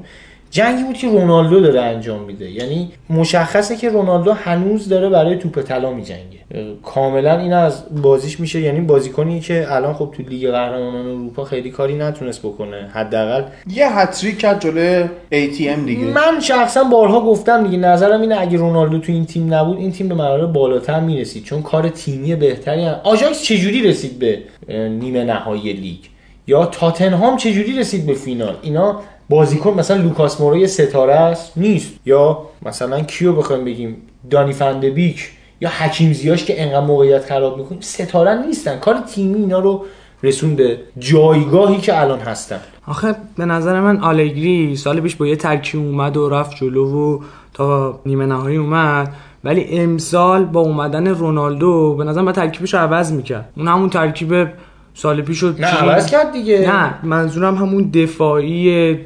جنگی بود که رونالدو داره انجام میده. یعنی مشخصه که رونالدو هنوز داره برای توپ طلا میجنگه. کاملا این از بازیش میشه. یعنی بازیکنی که الان خب تو لیگ قهرمانان اروپا خیلی کاری نتونست بکنه. حداقل یه هتریک کرد جلوی ATM دیگه. من شخصا بارها گفتم دیگه نظرم اینه اگه رونالدو تو این تیم نبود این تیم به مرحله بالاتر می‌رسید. چون کار تیمی بهتری هم. آژاکس چجوری رسید به نیمه نهایی لیگ؟ یا تاتنهام چجوری رسید به فینال؟ اینا بازیکن مثلا لوکاس مورا یه ستاره است؟ نیست. یا مثلا کیو بخوایم بگیم؟ دانی فندبیک یا حکیم زیاش که انقدر موقعیت خراب می‌کنه؟ ستاره نیستن. کار تیمی اینا رو رسون به جایگاهی که الان هستن. آخه به نظر من آلگری سال پیش با یه ترکیب اومد و رفت جلو و تا نیمه نهایی اومد. ولی امسال با اومدن رونالدو به نظر من ترکیبش رو عوض می‌کرد. اون همون ترکیب سال پیش نه عوض کرد دیگه. نه منظورم همون دفاعی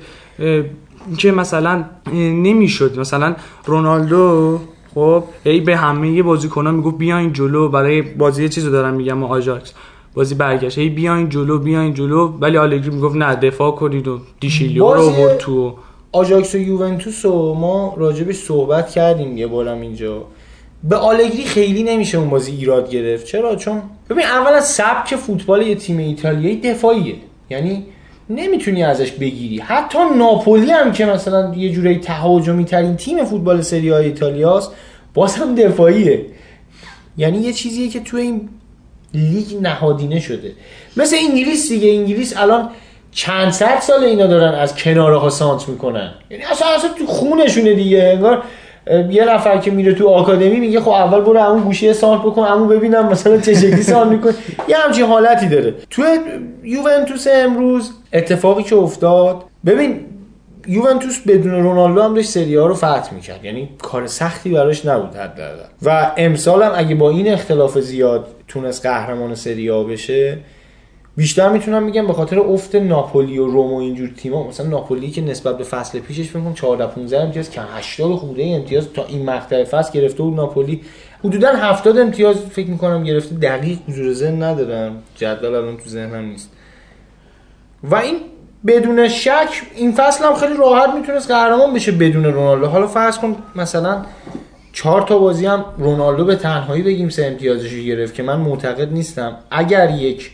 که مثلا نمی‌شد. مثلا رونالدو خب ای به همه بازیکن‌ها می‌گفت بیاین جلو برای بازی یه چیزو دارم میگم و آژاکس. بازی برگشت. ای بیاین جلو بیاین جلو. ولی آلگری می‌گفت نه دفاع کنید و دیشیلیو رو آورد تو. آژاکس و یوونتوس و ما راجبش صحبت کردیم یه بارم اینجا. به آلگری خیلی نمیشه اون بازی ایراد گرفت. چرا؟ چون ببین اولا سبک فوتبال یه تیم ایتالیایی دفاعیه. یعنی نمی‌تونی ازش بگیری. حتی ناپولی هم که مثلا یه جورایی تهاجمی ترین تیم فوتبال سری های ایتالیاست باز دفاعیه. یعنی یه چیزیه که تو این لیگ نهادینه شده. مثل انگلیس دیگه. انگلیس الان چند صد سال اینا دارن از کناره ها سانت می‌کنن. یعنی اصلا اصلا تو خونشونه دیگه. انگار یه نفر که میره تو آکادمی میگه خب اول برو همون گوشه سانت بکن همون ببینم مثلا چه شکلی سانت می‌کنه یه همچین حالتی داره. تو یوونتوس امروز اتفاقی که افتاد ببین یوونتوس بدون رونالدو هم داشت سری ها رو فتح می‌کرد. یعنی کار سختی براش نبود حداقل. و امسال هم اگه با این اختلاف زیاد تونست قهرمان سری ها بشه بیشتر می‌تونم بگم به خاطر افت ناپولی و روم و اینجور تیما مثلا ناپولی که نسبت به فصل پیشش فکر کنم 14 15 امتیاز کم 80 خورده امتیاز تا این مقطع فصل گرفته بود ناپولی. حدودا 70 امتیاز فکر می‌کنم گرفته. دقیق حضور ذهن ندارم. جدول الان تو ذهنم نیست. و این بدون شک این فصل هم خیلی راحت می‌تونست قهرمان بشه بدون رونالدو. حالا فرض کن مثلا چهار تا بازی هم رونالدو به تنهایی بگیم سه امتیازش گرفت که من معتقد نیستم. اگر یک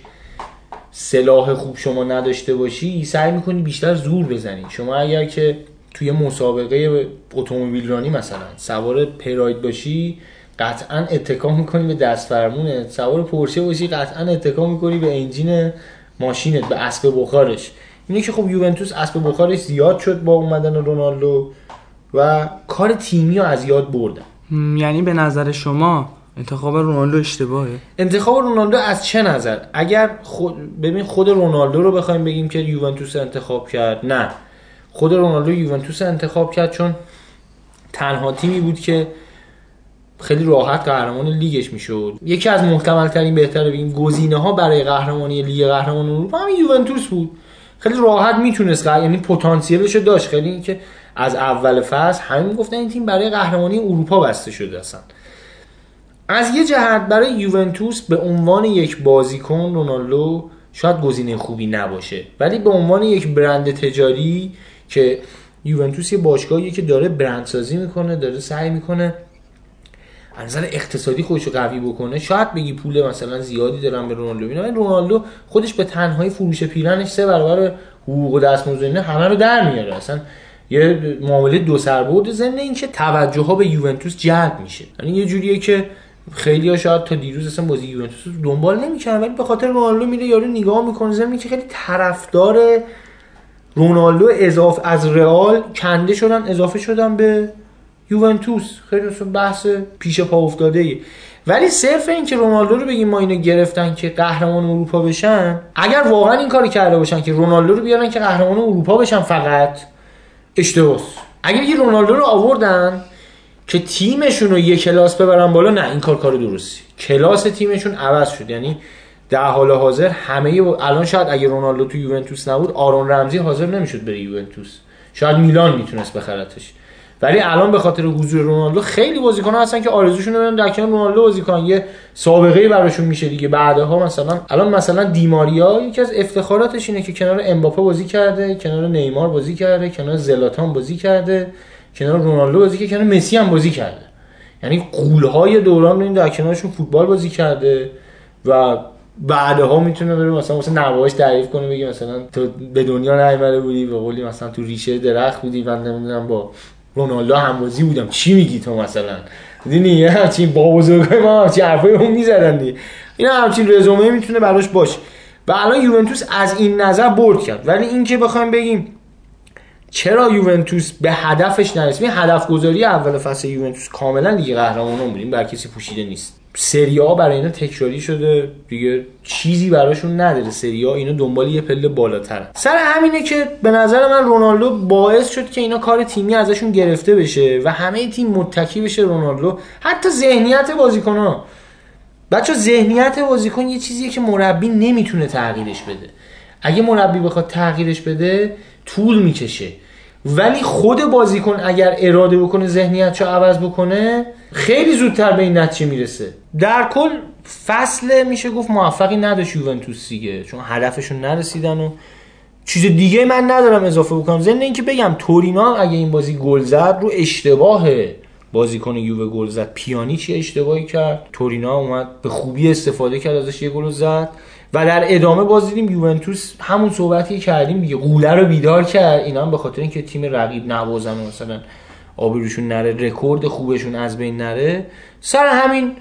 سلاح خوب شما نداشته باشی سعی می‌کنی بیشتر زور بزنی. شما اگر که توی مسابقه اتومبیل رانی مثلا سوار پراید باشی قطعا اتکا می‌کنی به دست فرمونه. سوار پورشه باشی قطعا اتکا می‌کنی به انجین ماشینت به اسب بخارش. اینه که خب یوونتوس اسب بخارش زیاد شد با اومدن رونالدو و کار تیمی رو از یاد بردن. یعنی به نظر شما انتخاب رونالدو اشتباهه. انتخاب رونالدو از چه نظر؟ اگر خود ببین خود رونالدو رو بخوایم بگیم که یوونتوس انتخاب کرد نه. خود رونالدو یوونتوس انتخاب کرد چون تنها تیمی بود که خیلی راحت قهرمان لیگش می‌شد. یکی از محتمل ترین بهتره بگیم گزینه ها برای قهرمانی لیگ قهرمان اروپا همین یوونتوس بود. خیلی راحت می‌تونست قهر- یعنی پتانسیلش داشت. خیلی اینکه از اول فصل همین گفتن این تیم برای قهرمانی اروپا بسته شده اصلا. از یه جهت برای یوونتوس به عنوان یک بازیکن رونالدو شاید گزینه خوبی نباشه. ولی به عنوان یک برند تجاری که یوونتوس یه باشگاهیه که داره برندسازی می‌کنه داره سعی می‌کنه از نظر اقتصادی خودش رو قوی بکنه. شاید بگی پول مثلا زیادی دارن به رونالدو میدن رونالدو خودش به تنهایی فروش پیرنش سه برابر حقوق و دستمزد اینا همه رو در میاره. اصلا یه معامله دو سربرد ضمن اینکه توجه ها به یوونتوس جلب میشه. یعنی یه جوریه که خیلی ها شاید تا دیروز اصلا بازی یوونتوس دنبال نمی‌کردن ولی به خاطر رونالدو میره یارو نگاه می‌کنه ضمن اینکه خیلی طرفدار رونالدو اضافه از رئال کنده شدن اضافه شدن به یوونتوس. خیلی بحث پیش پا افتاده ای ولی صرف این که رونالدو رو بگیم ما اینو گرفتن که قهرمان اروپا بشن اگر واقعا این کاری کرده باشن که رونالدو رو بیارن که قهرمان اروپا بشن فقط اشتباس. اگر یه رونالدو رو آوردن که تیمشون رو یه کلاس ببرن بالا نه این کار کار درستی. کلاس تیمشون عوض شد. یعنی در حال حاضر همه الان شاید اگه رونالدو تو یوونتوس نبود آرون رمزی حاضر نمی‌شد بره یوونتوس. شاید میلان می‌تونست بخرتش. ولی الان به خاطر حضور رونالدو خیلی بازیکن هستن که آرزوشون رو در کنار رونالدو بازی کنن. یه سابقه براشون میشه دیگه. بعدها مثلا الان مثلا دیماریا یکی از افتخاراتش اینه که کنار امباپه بازی کرده کنار نیمار بازی کرده کنار زلاتان بازی کرده. کنار رونالدو بازی کرده کنار مسی هم بازی کرده. یعنی قولهای دوران رو این در کنارشون فوتبال بازی کرده و بعدها می‌تونه بره مثلا مثلا نواش تعریف کنه بگه مثلا تو به دنیا نیومده بودی به قولی مثلا تو ریشه درخت بودی و نمی‌دونم با رونالدو همبازی بودم. چی میگی تو مثلا؟ دیدی؟ یه همچین با بزرگای ما همچین حرفای اون می‌زدن دیگه. این همچین رزومه می‌تونه براش باشه. و الان یوونتوس از این نظر برد کرد. ولی اینکه بخوایم بگیم چرا یوونتوس به هدفش نرسید؟ این هدف گذاری اول فصل یوونتوس کاملا لیگ قهرمانان بود این بر کسی پوشیده نیست. سری آ برای اینا تکراری شده دیگه چیزی براشون نداره. سری آ اینا دنبال یه پله بالاترن. سر همینه که به نظر من رونالدو باعث شد که اینا کار تیمی ازشون گرفته بشه و همه تیم متکی بشه رونالدو. حتی ذهنیت بازیکن‌ها. بچه ذهنیت بازیکن یه چیزیه که مربی نمی‌تونه تغییرش بده. اگه مربی بخواد تغییرش بده طول می‌کشه. ولی خود بازیکن اگر اراده بکنه ذهنیتشو عوض بکنه خیلی زودتر به این نتیجه می‌رسه. در کل فصل میشه گفت موفقی نداشت یوونتوس دیگه چون هدفشون نرسیدن و چیز دیگه من ندارم اضافه بکنم. ضمن اینکه بگم تورینا اگه این بازی گل زد رو اشتباه بازیکن یووه گل زد. پیانی چی اشتباهی کرد. تورینا اومد به خوبی استفاده کرد ازش یه گل زد. و در ادامه باز دیدیم یوونتوس همون صحبتی کردیم دیگه قوله رو بیدار کرد. اینا هم به خاطر اینکه تیم رقیب نوازن و مثلا آبروشون نره رکورد خوبشون از بین نره سر همین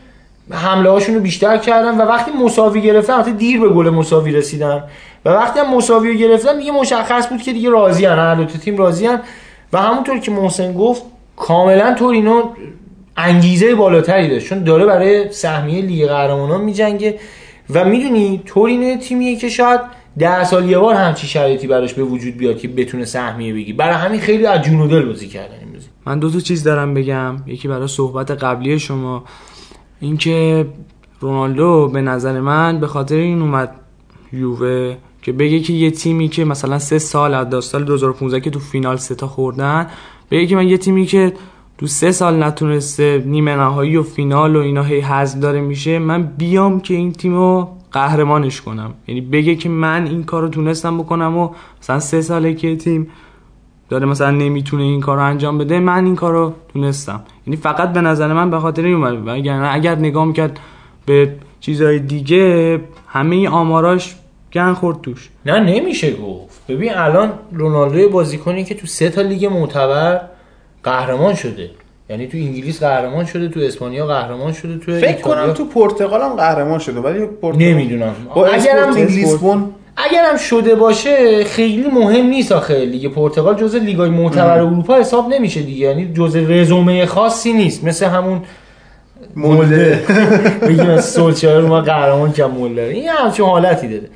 حمله هاشون رو بیشتر کردن و وقتی مساوی گرفتن البته دیر به گل مساوی رسیدن و وقتی هم مساوی رو گرفتن دیگه مشخص بود که دیگه راضی هن دو تیم راضی هن. و همونطور که محسن گفت کاملا تورینو انگیزه بالاتری داشت چون داره برای سهمیه لیگ قهرمانان میجنگه. و می‌دونی تورینو تیمیه که شاید ده سال یه بار همچی شرایطی براش به وجود بیاد که بتونه سهمیه بگی برای همین خیلی از جون و دل بازی کردن این بازی. من دو تا چیز دارم بگم. یکی برای صحبت قبلی شما. اینکه رونالدو به نظر من به خاطر این اومد یووه که بگه که یه تیمی که مثلا سه سال از سال 2015 که تو فینال سه تا خوردن بگه که من یه تیمی که تو سه سال نتونسته نیمه نهایی و فینال و اینا هی حذف داره میشه من بیام که این تیمو قهرمانش کنم. یعنی بگه که من این کارو تونستم بکنم و مثلا سه ساله که تیم داره مثلا نمی‌تونه این کار رو انجام بده من این کار رو تونستم. یعنی فقط به نظر من به خاطر این اومد. و اگر, نگاه می‌کرد به چیزهای دیگه همه آماراش گن خورد توش. نه نمیشه گفت. ببین الان رونالدو بازیکنی که تو سه تا لیگ معتبر قهرمان شده. یعنی تو انگلیس قهرمان شده تو اسپانیا قهرمان شده تو فکر ایتالیا- کنم تو پرتغال هم قهرمان شده ولی پرتغال نمی‌دونم. با اگرم لیسبون اگرم شده باشه خیلی مهم نیست آخه. لیگ پرتغال جزء لیگای معتبر اروپا حساب نمیشه دیگه. یعنی جزء رزومه خاصی نیست. مثل همون مولده بگیم سولشایر رو ما قهرمان کرد مولر. این همچون حالتی داره.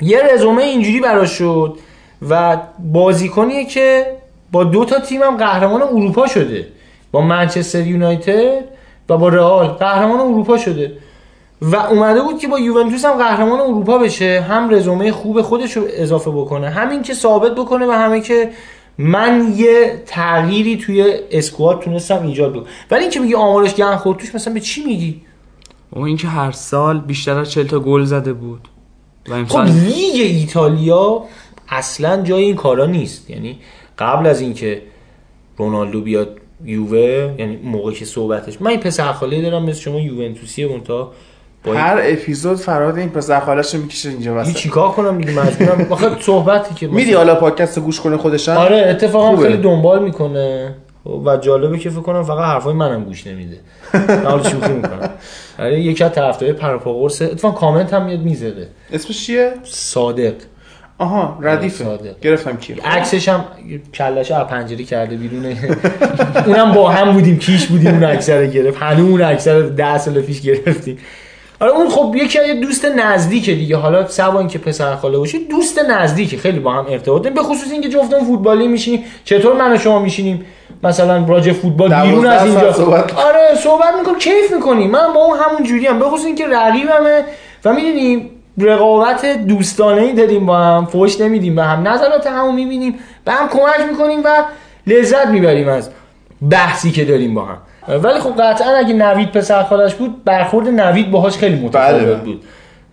یه رزومه اینجوری براش شد و بازیکنیه که با دو تا تیم هم قهرمان اروپا شده. با منچستر یونایتد و با رئال قهرمان اروپا شده. و اومده بود که با یوونتوس هم قهرمان اروپا بشه هم رزومه خوب خودش رو اضافه بکنه همین که ثابت بکنه و همه که من یه تغییری توی اسکواد تونستم ایجاد بکنم. ولی اینکه میگی آمارش گن خورد توش مثلا به چی میگی؟ و اینکه هر سال بیشتر از 40 تا گل زده بود. و خب لیگ ایتالیا اصلا جای این کارا نیست. یعنی قبل از اینکه رونالدو بیاد یووه یعنی موقعی که صحبتش من این پسر خاله دارم مثل شما یوونتوسیه با هر اپیزود فراد این پسر خالش رو می‌کشه اینجا این وسط چیکار کنم دیگه؟ مجبورم. آخه صحبتی که میدی حالا پادکست گوش کنه خودش هم؟ آره اتفاقا. خیلی دنبال می‌کنه. و جالبه که فکر کنم فقط حرفای منم گوش نمیده. حالا شوخی می‌کنم. آره یکی از طرفدارای پروپاگورس اتفاقا کامنت هم میاد می‌زده. اسمش چیه؟ صادق. آها ردیفه. صادق. گرفتم کی؟ عکسش هم کلش از پنجره کرده بیرون. اونم با هم بودیم کیش بودیم اون عکس رو گرفت. هنوز اون عکس رو 10 سال پیش گرفتیم. آره اون خب یکی از دوست نزدیکه دیگه. حالا سوان که پسر خاله باشه دوست نزدیکه. خیلی با هم ارتباط داریم به خصوص اینکه جفتمون فوتبالی میشینیم چطور من و شما میشینیم؟ مثلا راجع فوتبال بیرون از اینجا. صحبت. آره صحبت می‌کنم کیف می‌کنیم. من با اون همون جوری هم به خصوص اینکه رقیبمه. و می‌دونیم رقابت دوستانه ای داریم با هم فوش نمیدیم به هم نظرات همو می‌بینیم به هم کمک می‌کنیم و لذت می‌بریم از بحثی که داریم با هم. ولی خب قطعا اگه نوید پسر خالش بود برخورد نوید باهاش خیلی متفاوت بله. بود.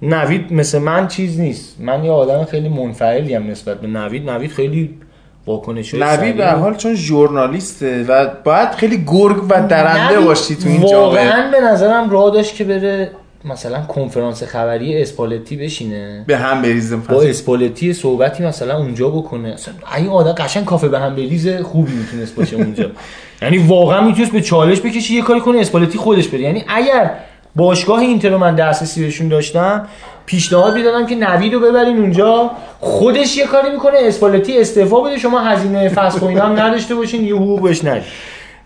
نوید مثل من چیز نیست. من یه آدم خیلی منفعلی هم نسبت به نوید. نوید خیلی واکنش نبی به حال چون ژورنالیسته و باید خیلی گرگ و درنده نوید باشی تو این جامعه. واقعا به نظرم راه داشت که بره مثلا کنفرانس خبری اسپالتی بشینه. به هم بریزم با اسپالتی صحبتی مثلا اونجا بکنه. اصلا این آدم قشنگ کافه به هم بریز خوبی می‌تونست باشه اونجا. یعنی واقعا می‌تونست به چالش بکشه یه کاری کنه اسپالتی خودش بره. یعنی اگر باشگاه اینتر رو من دسترسی بهشون داشتم پیشنهاد می‌دادم که نوید رو ببرین اونجا. خودش یه کاری می‌کنه اسپالتی استعفا بده شما هزینه فسخ و هم نداشته باشین یه حقوق بهش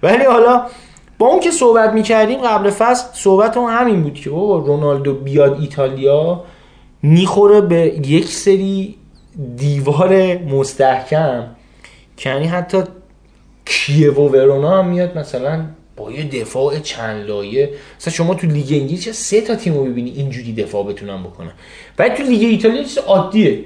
ولی حالا با اون که صحبت می‌کردیم قبل فصل صحبت اون همین بود که بابا رونالدو بیاد ایتالیا می‌خوره به یک سری دیوار مستحکم که یعنی حتی کیو و ورونا هم میاد مثلا با یه دفاع چند لایه. مثلا شما تو لیگ انگلیس سه تا تیم رو ببینی اینجوری دفاع بتونن بکنن. ولی تو لیگ ایتالیا چیز عادیه.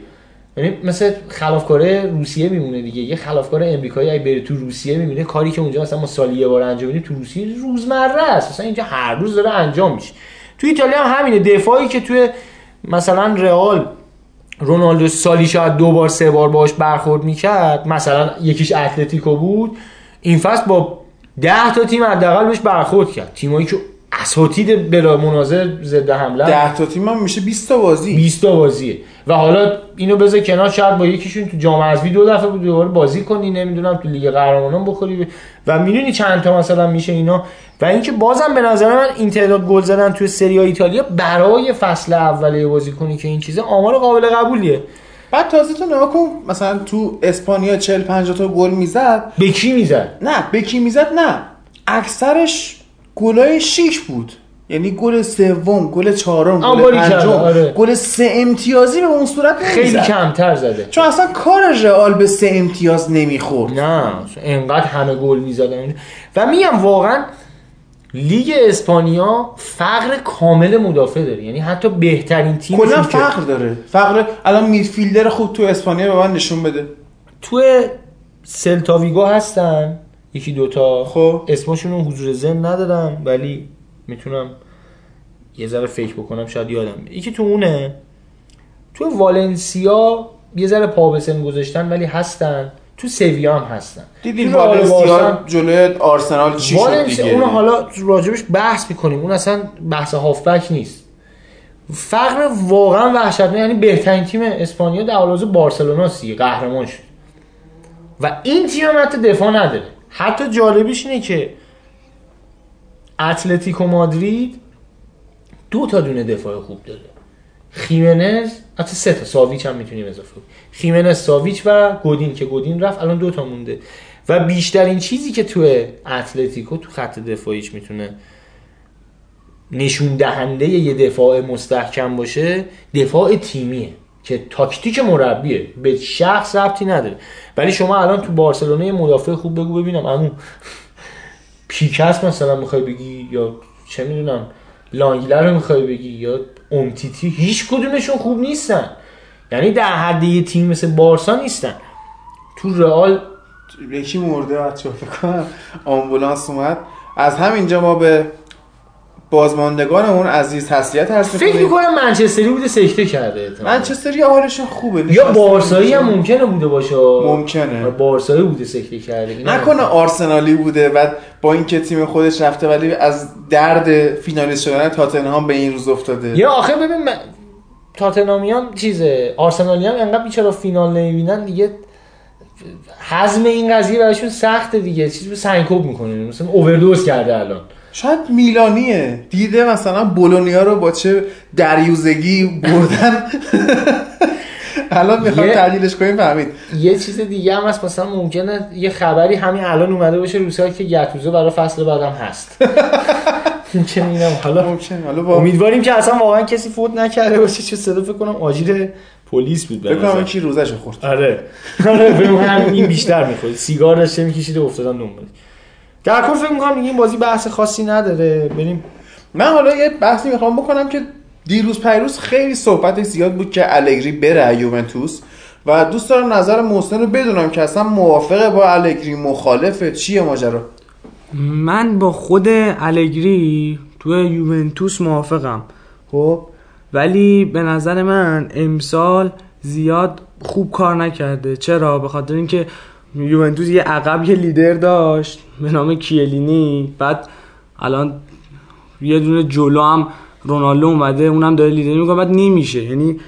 یعنی مثل خلافکاره روسیه میمونه دیگه. یه خلافکار امریکایی اگه بره تو روسیه می‌بینه کاری که اونجا مثلا ما سالی یه بار انجام میدیم تو روسیه روزمره است. مثلا اینجا هر روز داره انجام میشه. تو ایتالیا هم همینه. دفاعی که توی مثلا رئال رونالدو سالی شاید دو بار سه بار باش برخورد می‌کرد مثلا یکیش اتلتیکو بود این فصل با ده تا تیم حداقل بهش برخورد کرد. تیمایی که اساتید بلا مناظر ضد حمله 10 تا تیم هم میشه 20 تا بازی. 20 تا بازیه و حالا اینو بذار کنار شاید با یکیشون تو جام حذفی دو دفعه بود دوباره بازی کنی نمی‌دونم تو لیگ قهرمانان بخوری. و می‌دونی چند تا مثلا میشه اینا. و اینکه بازم به نظر من این تعداد گل زدن توی سری ایتالیا برای فصل اولیه بازی کنی که این چیزه آمار قابل قبولیه. بعد تازه تو نگاه کن مثلا تو اسپانیا 40 50 تا گل می‌زد. به کی می‌زد؟ نه به کی می‌زد؟ نه. اکثرش گلای شیک بود. یعنی گل سوم گل چهارم گل پنجم آره. گل سه امتیازی به اون صورت خیلی نمی‌زد. کمتر زده. چون اصلا کار رئال به سه امتیاز نمی‌خورد. نه انقدر همه گل می‌زدن. و میگم واقعا لیگ اسپانیا فقر کامل مدافع داره. یعنی حتی بهترین تیم کلا فقر داره. فقر الان میدفیلدر خوب تو اسپانیا به من نشون بده. تو سلتاویگو هستن؟ یکی دوتا خب. اسمشون رو حضور ذهن ندارم ولی می‌تونم یه ذره فکر بکنم شاید یادم بیاد. یکی تو اونه. تو والنسیا یه ذره پا به سن گذاشتن ولی هستن. تو سویا هم هستن. رئال والنسیا جلوی آرسنال چی شد دیگه؟ اون حالا راجبش بحث می‌کنیم. اون اصلا بحث هافبک نیست. فقر واقعا وحشتناک یعنی بهترین تیم اسپانیا در حال بارسلونا سی قهرمان شد. و این تیم هم حتی دفاع نداره. حتی جالبیش اینه که اتلتیکو مادرید دو تا دونه دفاع خوب داره. خیمنز حتی سه تا. ساویچ هم می‌تونیم اضافه کنیم. خیمنز ساویچ و گودین که گودین رفت الان دو تا مونده. و بیشترین چیزی که تو اتلتیکو تو خط دفاعیش می‌تونه نشون دهنده یه دفاع مستحکم باشه دفاع تیمیه. که تاکتیک مربیه. به شخص ربطی نداره. ولی شما الان تو بارسلونا یه مدافع خوب بگو ببینم. امو پیکس مثلا می‌خوای بگی یا چه می‌دونم لانگلر رو می‌خوای بگی یا امتیتی هیچ کدومشون خوب نیستن. یعنی در حد یه تیم مثل بارسا نیستن. تو رئال یکی مرده بچه فکر کنم آمبولانس اومد. از همینجا ما به بازماندگانمون عزیز تسلیت هست فکر می‌کنم منچستری بوده سکته کرده احتمالاً. منچستری حالشون خوبه. یا بارسایی هم. ممکنه بوده باشه. ممکنه. بارسایی بوده سکته کرده. نکنه آرسنالی بوده و با اینکه تیم خودش رفته ولی از درد فینالیست شدن تاتنهام به این روز افتاده. یا آخه ببین من... تاتنامیان چیزه. آرسنالیان انقدر بیچاره فینال نمی‌بینن دیگه. حزم این قضیه براشون سخته دیگه. چیزی به سنکوب می‌کنه. مثلا اووردوز کرده الان. شاید میلانیه. دیده مثلا بولونیا رو با چه دریوزگی بردن. الان می‌خوام تحلیلش کنیم فهمید. یه چیز دیگه هم هست مثلا ممکنه یه خبری همین الان اومده باشه روسایی که گتوزو برای فصل بعدم هست. ممکنه اینم حالا امیدواریم که اصلا واقعا کسی فوت نکرده باشه چه صدا فکر کنم آجیل پلیس بود به فکر کنم. یکی روزش خورد. آره. آره کنم این بیشتر می‌خواد سیگار داشته میکشیده افتادن دنبالش. در کل فکر می‌کنم این بازی بحث خاصی نداره. بریم من حالا یه بحثی می‌خوام بکنم که دیروز پیروز خیلی صحبت زیاد بود که الگری بره یوونتوس و دوست دارم نظر محسن رو بدونم که اصلا موافقه با الگری مخالفه چیه ماجرا؟ من با خود الگری توی یوونتوس موافقم. خب؟ ولی به نظر من امسال زیاد خوب کار نکرده. چرا؟ به خاطر اینکه یوونتوس یه عقب یه لیدر داشت. به نام کیلینی. بعد الان یه دونه جلو هم رونالدو اومده اونم داره لیدر می‌کنه بعد نمیشه. یعنی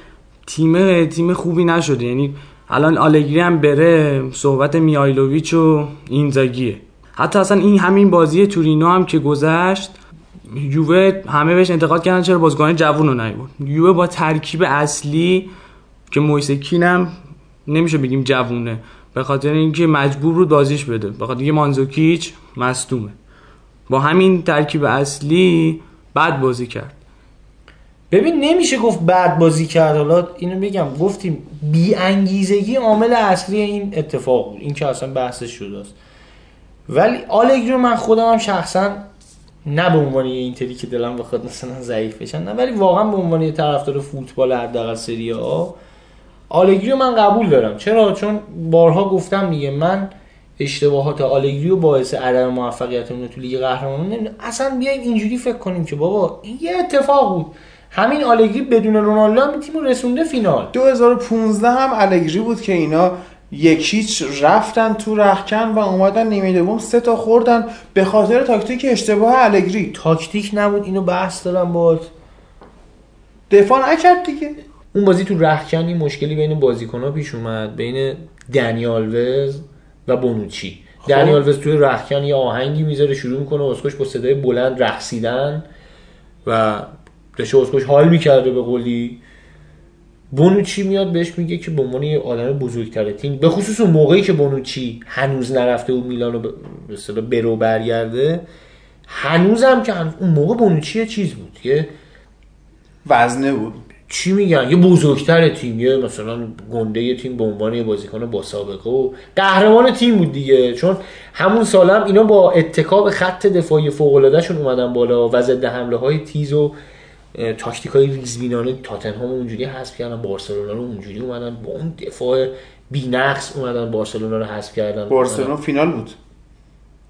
تیم تیم خوبی نشده. یعنی الان آلگری هم بره صحبت میایلوویچ و اینزاگیه. حتی اصلا این همین بازی تورینو هم که گذشت یووه همه بهش انتقاد کردن چرا بازیکن جوون رو نیورد. یووه با ترکیب اصلی که مویسکین هم نمیشه بگیم جوونه. به خاطر اینکه مجبور بود بازیش بده. به خاطر اینکه مانزوکیچ مصدومه. با همین ترکیب اصلی بد بازی کرد. ببین نمیشه گفت بعد بازی کرد. حالا اینو بگم گفتیم بی انگیزگی عامل اصلی این اتفاق بود. این که اصلا بحثش شده است ولی آلگری رو من خودم هم شخصا نه به عنوان یه اینتری که دلم بخواد مثلا ضعیف بشن نه ولی واقعا به عنوان یه طرفدار فوتبال حداقل سری آ آلگری رو من قبول دارم. چرا؟ چون بارها گفتم دیگه من اشتباهات آلگری و باعث عدم موفقیت اون تو لیگ قهرمانان نمی‌دونم اصلا بیایم اینجوری فکر کنیم که بابا این یه اتفاق بود. همین آلگری بدون رونالدو هم تیم رو رسونده فینال. 2015 هم الگری بود که اینا یک هیچ رفتن تو رخکن و اومدن نیمه دوم سه تا خوردن به خاطر تاکتیک اشتباه الگری تاکتیک نبود اینو بحث دارم باهات. دفاع نکرد دیگه. اون بازی تو رخکن این مشکلی بین بازیکن‌ها پیش اومد بین دنیال وز و بونوچی. دنیال وز توی رخکن یه آهنگی می‌ذاره شروع می‌کنه اسکوش با صدای بلند رقصیدن و داشته اسکوش حال می‌کرده به قولی. بونوچی میاد بهش میگه که به عنوان یه آدم بزرگتر تیم به خصوص اون موقعی که بونوچی هنوز نرفته و میلانو به به اصطلاح برو برگرده هنوزم که هنوز اون موقع بونوچی یه چیز بود یه وزنه بود. چی میگن؟ یه بزرگتر تیم یه مثلا گنده یه تیم به عنوان یه بازیکن با سابقه و قهرمان تیم بود دیگه. چون همون سالم اینا با اتکاب خط دفاعی فوق العاده شون اومدن بالا و ضد حمله های تیز و تاکتیک های ریزبینانه. تاتنهام اونجوری حذف کردن بارسلونا رو اونجوری اومدن. با اون دفاع بی‌نقص اومدن بارسلونا رو حذف کردن. بارسلونا فینال بود.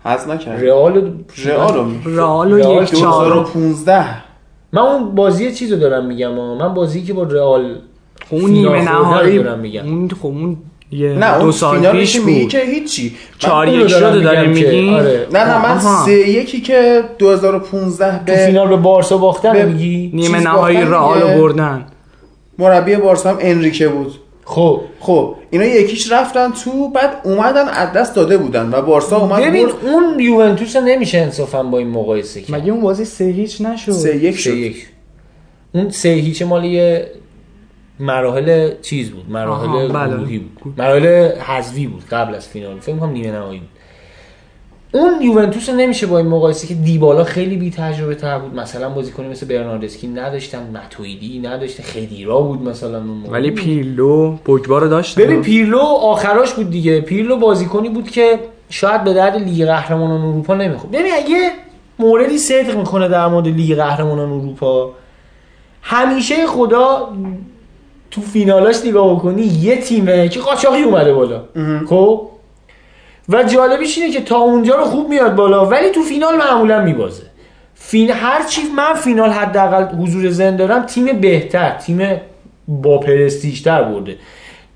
حذف نکرد. رئال رئال رو رئال و رئال یک چهارم 2015 من اون بازی چیز رو دارم میگم. من بازی که با رئال خب اون نیمه نهایی دارم میگم. اون خب اون یه نه دو سال پیش بود. که هیچی. چهار یک شده داری میگم که- میگی آره. نه نه من آها. سه یکی که 2015 تو به فینال به بارسا باختن میگی؟ نیمه نهایی رئال بردن. مربی بارسا هم انریکه بود. خب. خب اینا یکیش رفتن تو بعد اومدن از دست داده بودن و بارسا اومد ببین برد. اون یوونتوس نمیشه انصافا با این مقایسه کرد. مگه اون بازی سه هیچ نشد؟ سه یک سه شد. یک. اون سه هیچ مال یه مراحل چیز بود مراحل آها، بله. گروهی بود. مراحل حذفی بود قبل از فینال. فکر کنم نیمه نهایی بود. اون یوونتوس نمیشه با این مقایسه که دیبالا خیلی بی تجربه تر بود. مثلا بازیکنی مثل برناردسکی نداشتن متویدی نداشتن خدیرا بود مثلا اون موقع. ولی پیرلو پوگبا رو داشت. ببین پیرلو آخراش بود دیگه. پیرلو بازیکنی بود که شاید به درد لیگ قهرمانان اروپا نمی‌خورد. ببین اگه موردی صدق می‌کنه در مورد لیگ قهرمانان اروپا همیشه خدا تو فینالاش نگاه بکنی یه تیمه که قاچاقی اومده بالا. خب؟ و جالبیش اینه که تا اونجا رو خوب میاد بالا ولی تو فینال معمولا میبازه. فین هر چی من فینال حداقل حضور ذهن دارم تیم بهتر تیم با پرستیژتر برده.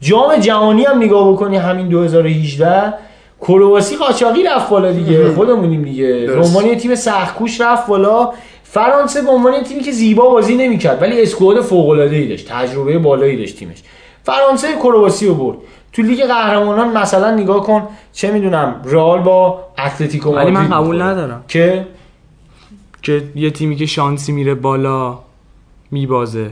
جام جهانی هم نگاه بکنی همین 2018 کرواسی قاچاقی رفت بالا دیگه. خودمونیم دیگه. به درست. عنوان یه تیم سختکوش رفت بالا. فرانسه به عنوان تیمی که زیبا بازی نمی‌کرد ولی اسکواد فوق العاده ای داشت تجربه بالایی داشت تیمش. فرانسه کرواسی رو برد. تو لیگ قهرمانان مثلا نگاه کن چه می‌دونم رئال با اتلتیکو ولی من قبول. ندارم. که که یه تیمی که شانسی میره بالا میبازه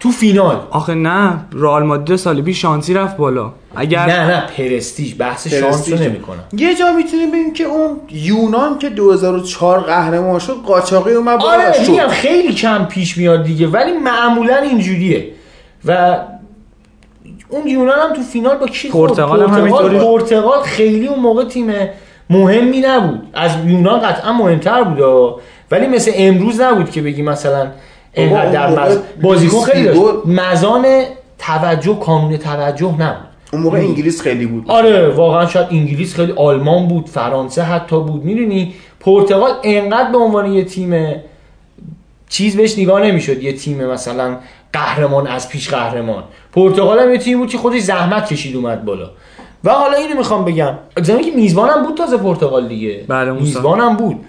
تو فینال آخه نه رئال مادرید سال پیش شانسی رفت بالا اگر نه نه پرستیژ بحث شانس رو. نمی‌کنم یه جا می‌تونیم بگیم که اون یونان که 2004 قهرمان شد قاچاقی اومد بالا آره شد. خیلی کم پیش میاد دیگه ولی معمولا اینجوریه و اون یونان هم تو فینال با کی خورد؟ پرتغال هم پرتغال. پرتغال خیلی اون موقع تیم مهمی نبود. از یونان قطعا مهمتر بود ولی مثل امروز نبود که بگی مثلا اینقدر در مز... بازیکن خیلی داشت. 22 مزان توجه کانون توجه نبود. اون موقع انگلیس خیلی بود. آره واقعا شاید انگلیس خیلی آلمان بود فرانسه حتی بود می‌دونی؟ پرتغال انقدر به عنوان یه تیم چیز بهش نگاه نمی‌شد. یه تیم مثلا قهرمان از پیش قهرمان. پرتغال هم یه تیم بود که خودش زحمت کشید اومد بالا. و حالا اینو می‌خوام بگم. زمانی که میزبانم بود تازه پرتغال دیگه. بله،. میزبانم بود.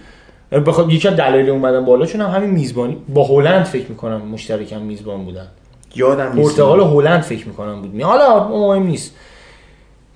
بخواد یکی از دلایل اومدن بالا چون هم همین میزبانی. با هلند فکر می‌کنم مشترکم میزبان بودن. یادم نیست. پرتغال و هلند فکر می‌کنم بود. حالا مهم نیست.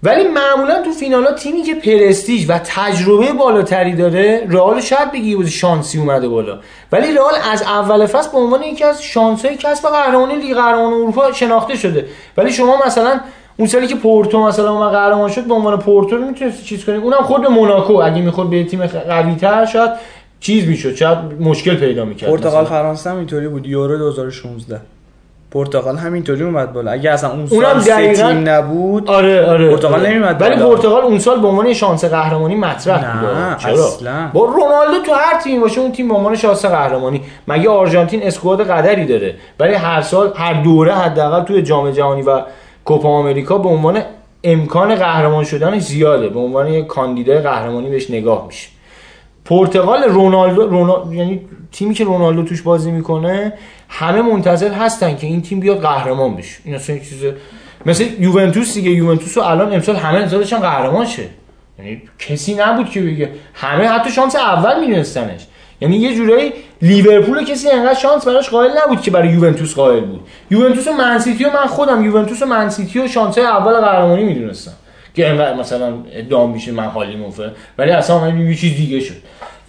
ولی معمولا تو فینال ها تیمی که پرستیژ و تجربه بالاتری داره رئال شاید بگی بود شانسی اومده بالا. ولی رئال از اول فصل به عنوان یکی از شانس های کسب قهرمانی لیگ قهرمان اروپا شناخته شده. ولی شما مثلا اون سالی که پورتو مثلا اومد قهرمان شد به عنوان پورتو رو می‌تونست چیز کنی. اونم خود به موناکو. اگه می‌خورد به تیم قوی تر شاید چیز می‌شد شاید مشکل پیدا می‌کرد پرتغال فرانسه هم اینطوری بود. یورو 2016 پرتغال همینطوری اومد بالا. اگه اصلا اون سال اونم دقیقاً- تیم نبود آره آره پرتغال آره. نمی‌اومد ولی بالا. پرتغال اون سال به عنوان شانس قهرمانی مطرح بود چرا؟ اصلاً. با رونالدو تو هر تیمی باشه اون تیم به عنوان شانس قهرمانی. مگه آرژانتین اسکواد قدری داره؟ ولی هر سال هر دوره حداقل توی جام جهانی و کوپا آمریکا به عنوان امکان قهرمان شدنش زیاده. به عنوان یه کاندیدای قهرمانی بهش نگاه میشه. پرتغال رونالدو رونا... یعنی تیمی که رونالدو توش بازی می‌کنه همه منتظر هستن که این تیم بیاد قهرمان بشه. این اصلا چیز مثل یوونتوس دیگه. یوونتوس رو الان امسال همه انتظارشن قهرمان شه. یعنی کسی نبود که بگه. همه حتی شانس اول میدونستنش. یعنی یه جورایی لیورپول کسی انقدر شانس براش قائل نبود که برای یوونتوس قائل بود. یوونتوس و منسیتی و من خودم. یوونتوس و منسیتی و شانس اول قهرمانی می‌دونستم که انقدر مثلا ادعا میشه من حالی ولی اصلا من یه چیز دیگه شد.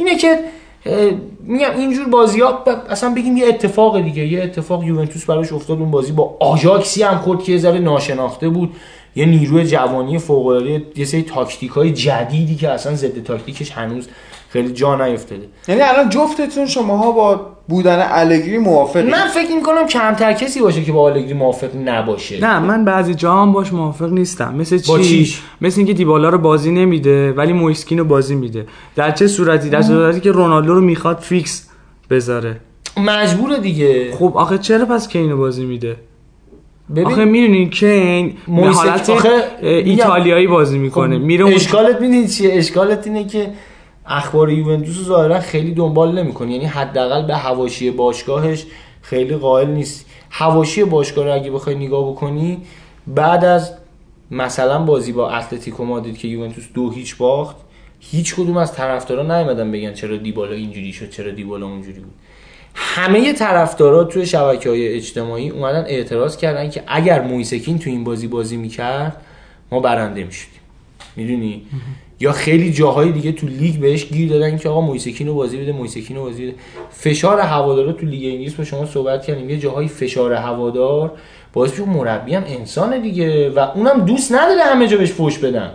اینه که میگم اینجور بازی ها اصلا بگیم یه اتفاق دیگه یه اتفاق یوونتوس براش افتاد اون بازی با آژاکسی هم خورد که یه ذره ناشناخته بود. یه نیروی جوانی فوق العاده یه سری تاکتیک های جدیدی که اصلا ضد تاکتیکش هنوز خیلی جا نیفتاده. یعنی الان جفتتون شماها با بودن الگری موافقی. من فکر می‌کنم کمتر کسی باشه که با آلگری موافق نباشه. نه من بعضی جا هم باش موافق نیستم. مثل با چی؟ چیش؟ مثل اینکه دیبالا رو بازی نمیده ولی مویسکین رو بازی میده. در چه صورتی؟ در صورتی که رونالدو رو می‌خواد فیکس بذاره؟ مجبوره دیگه. خب آخه چرا پس کینو بازی میده؟ ببین آخه می‌دونی کین حالت آخه ایتالیایی بازی می‌کنه. خب، میره اشکالت می‌دونی چیه؟ اشکالت اینه که اخبار یوونتوس رو ظاهرا خیلی دنبال نمی‌کنه یعنی حداقل به حواشی باشگاهش خیلی قائل نیست حواشی باشگاه رو اگه بخوای نگاه بکنی بعد از مثلا بازی با اتلتیکو مادرید که یوونتوس دو هیچ باخت هیچ کدوم از طرفدارا نیومدن بگن چرا دیبالا اینجوری شد چرا دیبالا اونجوری بود. همه طرفدارا توی شبکه های اجتماعی اومدن اعتراض کردن که اگر مویسکین تو این بازی بازی می‌کرد ما برنده می‌شدیم. می‌دونی؟ یا خیلی جاهای دیگه تو لیگ بهش گیر دادن که آقا مویسکین بازی بده مویسکین رو بازی بده. فشار هوادارا تو لیگ انگلیس با شما صحبت کردیم. یه جاهای فشار هوادار باعث میشه مربی هم انسان دیگه و اونم دوست نداره همه جا بهش فوش بدن.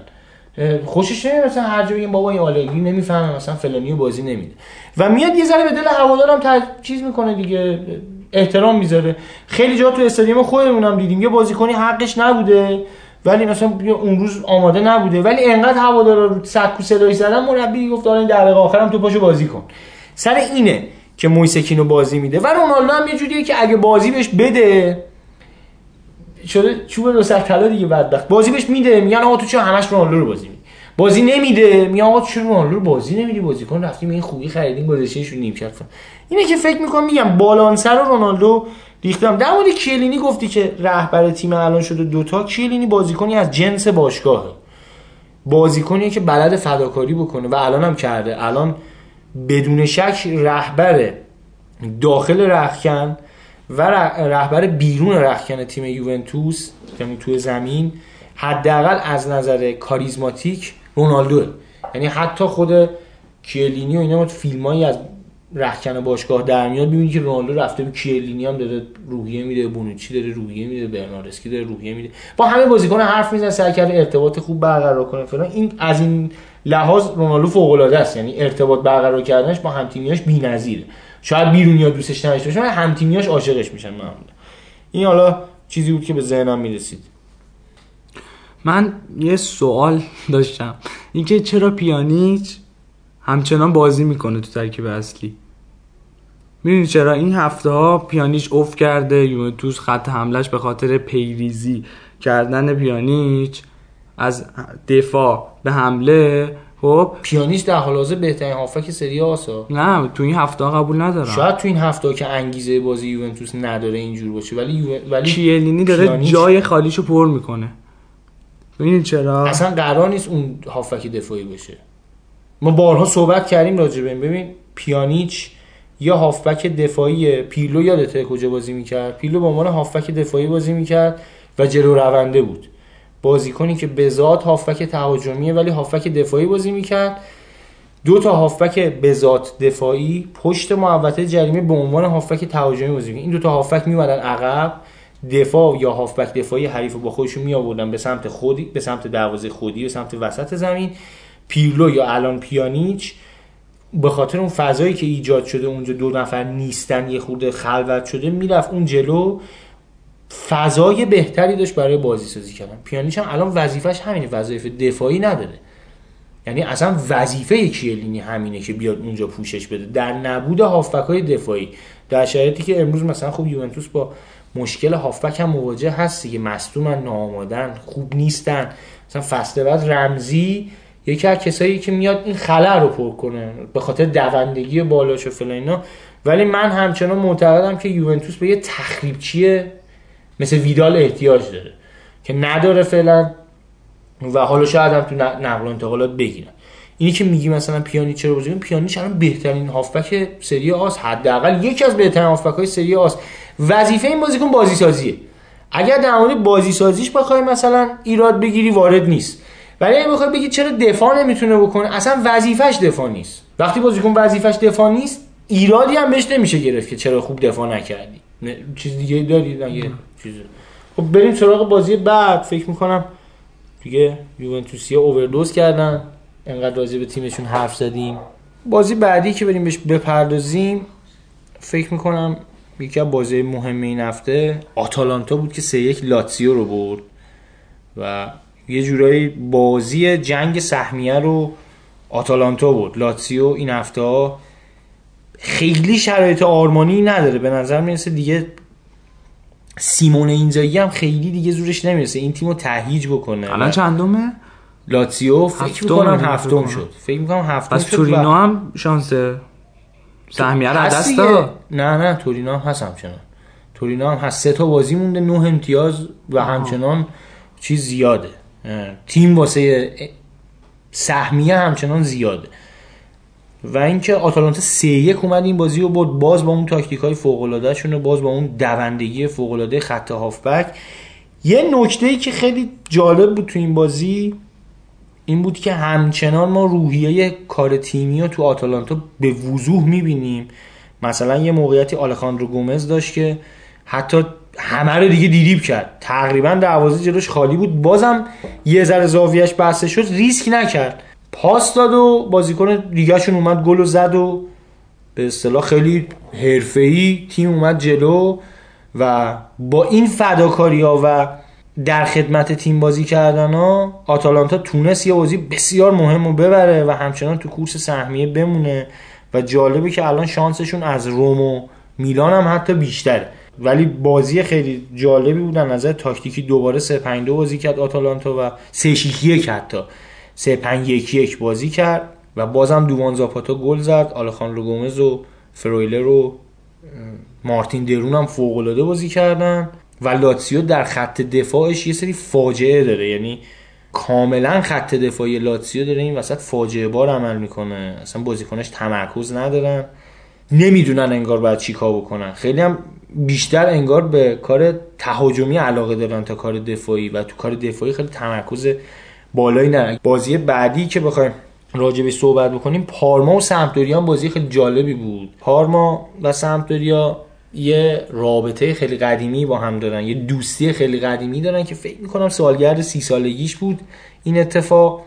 خوشش نمیاد. مثلا هر جا بگیم بابا این آلگری نمی‌فهمه مثلا فلانی رو بازی نمیده. و میاد یه ذره به دل هوادارم تر چیز می‌کنه دیگه احترام می‌ذاره. خیلی جا تو استادیوم خودمونم دیدیم. یه بازیکنی حقش نبوده. ولی مثلا اون روز آماده نبوده. ولی انقدر هوادارا رو سکو صدایی زدن مربی گفت حالا این دقیقه آخرم تو پاشو بازی کن. سر اینه که مویسکینو بازی میده. و رونالدو هم یه جوریه که اگه بازی بهش بده شده چوب دو سر طلا دیگه بدبخت. بازی بهش میده میگن آقا تو چرا همش رونالدو رو بازی میدی؟ بازی نمیده. میگن آقا چرا رونالدو رو بازی نمیدی؟ بازیکن رفتیم این خوبی خریدیم رو نیمکت فلان. اینه که فکر می‌کنم میگم بالانسر رو رونالدو ریختم. در مورد کیلینی گفتی که رهبر تیم الان شده دوتا کیلینی بازیکنی از جنس باشگاهه. بازیکنیه که بلد فداکاری بکنه و الان هم کرده. الان بدون شک رهبر داخل رخکن و رهبر بیرون رخکن تیم یوونتوس یعنی توی زمین حداقل از نظر کاریزماتیک رونالدو یعنی حتی خود کیلینی و اینا فیلمایی از رخکن باشگاه در میاد می‌بینی که رونالدو رفته به کیلینی هم داره روحیه میده بونوچی داره روحیه میده برناردسکی داره روحیه میده. با همه بازیکن حرف می‌زنه سعی کرده ارتباط خوب برقرار کنه. فلان این از این لحاظ رونالدو فوق العاده است. یعنی ارتباط برقرار کردنش با همتیمیاش بی‌نظیره. شاید بیرونیا دوستش نداشته باشن همتیمیاش عاشقش میشن معمولا. این حالا چیزی بود که به ذهنم می‌رسید. من یه سوال داشتم. اینکه چرا پیانیچ همچنان بازی می‌کنه تو ترکیب اصلی. می‌دونی چرا؟ این هفته ها پیانیچ اوف کرده یوونتوس خط حملش به خاطر پیریزی کردن پیانیچ از دفاع به حمله. خب؟ پیانیش در حال حاضر بهترین هافک سری آسا نه تو این هفته قبول ندارم. شاید تو این هفته که انگیزه بازی یوونتوس نداره اینجور باشه ولی یو... ولی کیلینی داره پیانیچ- جای خالیشو پر می‌کنه. ببینید چرا؟ اصلا قرار نیست اون هافک دفاعی باشه. ما بارها صحبت کردیم راجع به ببین پیانیچ یا هافبک دفاعی پیلو یادته کجا بازی می‌کرد؟ پیلو به عنوان هافبک دفاعی بازی می‌کرد و جلو رونده بود. بازیکنی که به ذات هافبک تهاجمیه ولی هافبک دفاعی بازی می‌کرد. دو تا هافبک به ذات دفاعی پشت محوطه جریمه به عنوان هافبک تهاجمی بازی می‌کرد. این دو تا هافبک میومدن عقب. دفاع یا هافبک دفاعی حریف با خودشون می آوردن به سمت خودی به سمت دروازه خودی به سمت وسط زمین. پیرلو یا الان پیانیچ به خاطر اون فضایی که ایجاد شده اونجا دو نفر نیستن یه خورده خلوت شده می‌رفت اون جلو. فضای بهتری داشت برای بازی سازی کردن. پیانیچ هم الان وظیفش همینه وظیفه دفاعی نداره. یعنی اصلا وظیفه کیلینی همینه که بیاد اونجا پوشش بده. در نبود هافبک های دفاعی در شرایطی که امروز مثلا خب یوونتوس با مشکل هافبک هم مواجه هست دیگه. مصدومن ناآمادن خوب نیستن. مثلا فصل بعد رمزی یکی از کسایی که میاد این خلع رو پر کنه به خاطر دوندگی بالاش و فلان اینا. ولی من همچنان معتقدم که یوونتوس به یه تخریبچی مثل ویدال احتیاج داره که نداره فعلا و حالا شاید هم تو نقل و انتقالات بگیرن. اینی که میگی مثلا پیانیچ چرا بازی پیانیچ الان بهترین هافبک سری آس حداقل یکی از بهترین هافبک های سری آس وظیفه این بازیکن بازی سازیه اگر در مورد بازی سازیش بخوای مثلا ایراد بگیری وارد نیست. ولی اگه بخوای بگی چرا دفاع نمی‌تونه بکنه اصلا وظیفش دفاع نیست. وقتی بازیکن وظیفش دفاع نیست ایرادی هم بهش نمیشه گرفت که چرا خوب دفاع نکردی. نه، چیز دیگه داری؟ نه چیز. خب بریم سراغ بازی بعد. فکر می‌کنم دیگه یوونتوسیا اووردوز کردن. انقدر راضی به تیمشون حرف زدیم. بازی بعدی که بریم بهش بپردازیم فکر می‌کنم یکی از بازی مهم این هفته آتالانتا بود که سه یک لاتسیو رو برد و یه جورایی بازی جنگ سهمیه رو آتالانتا بود لاتسیو این هفته ها خیلی شرایط آرمانی نداره. به نظر می‌رسه دیگه سیمون اینزاگی هم خیلی دیگه زورش نمی‌رسه. این تیمو تهیج بکنه. الان چندمه؟ لاتسیو فکر می‌کنم هفتم. شد. فکر می‌کنم هفتم شد تورینو هم شانس سهمیه رو دست نه نه تورینو هم هست همچنان. تورینو هم هست. سه تا بازی مونده نه امتیاز و همچنان چیز زیاده. تیم واسه سهمیه همچنان زیاده. و اینکه آتالانتا سه یک اومد این بازی رو برد باز با اون تاکتیک های فوق و باز با اون دوندگی فوق خط هافبک. یه نکته ای که خیلی جالب بود تو این بازی این بود که همچنان ما روحیه کار تیمی رو تو آتالانتا به وضوح می‌بینیم. مثلا یه موقعیتی آلخاندرو گومز داشت که حتی همه رو دیگه دیریب کرد. تقریبا دروازه جلوش خالی بود. بازم یه ذره زاویهش بسته شد ریسک نکرد. پاس داد و بازیکن دیگهشون اومد گل و زد و به اصطلاح خیلی حرفه‌ای تیم اومد جلو و با این فداکاری ها و در خدمت تیم بازی کردن ها آتالانتا تونست یه بازی بسیار مهم رو ببره و همچنان تو کورس سهمیه بمونه. و جالبه که الان شانسشون از روم و میلان هم حتی بیشتره. ولی بازی خیلی جالبی بود. از نظر تاکتیکی دوباره 3 5 2 بازی کرد آتالانتا و 3 6 1 حتی. 3 5 1 1 بازی کرد و بازم دووان زاپاتا گل زد. آلخاندرو گومز و فرویلر رو مارتین درون هم فوق العاده بازی کردن و لاتسیو در خط دفاعش یه سری فاجعه داره. یعنی کاملا خط دفاعی لاتسیو داره. این وسط فاجعه بار عمل می‌کنه. اصلا بازیکنش تمرکز ندارن. نمی‌دونن انگار باید چی کار بکنن. خیلی هم بیشتر انگار به کار تهاجمی علاقه دارن تا کار دفاعی و تو کار دفاعی خیلی تمرکز بالایی ندارن. بازی بعدی که بخوایم راجبش صحبت بکنیم پارما و سمپدوریا هم بازی خیلی جالبی بود. پارما و سمپدوریا یه رابطه خیلی قدیمی با هم دارن یه دوستی خیلی قدیمی دارن که فکر می‌کنم سالگرد سی سالگیش بود این اتفاق.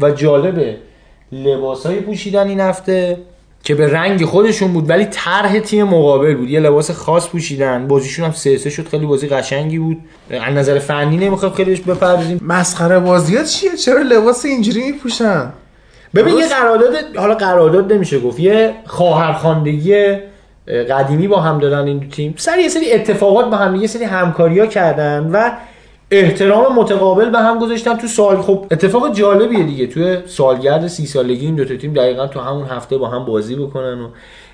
و جالبه لباسایی پوشیدن این هفته که به رنگ خودشون بود ولی طرح تیم مقابل بود. یه لباس خاص پوشیدن. بازیشون هم سه سه شد. خیلی بازی قشنگی بود. از نظر فنی نمی‌خوام خیلی بهش بپردازیم. مسخره بازیات چیه؟ چرا لباس اینجوری میپوشن؟ ببین یه قرارداد حالا قرارداد نمیشه گفت. یه خواهرخواندگی قدیمی با هم دارن این دو تیم. سر یه سری اتفاقات با هم یه سری همکاری کردن و احترام متقابل به هم گذاشتن تو سال. خب اتفاق جالبیه دیگه. توی سالگرد سی سالگی این دو تا تیم دقیقا تو همون هفته با هم بازی بکنن و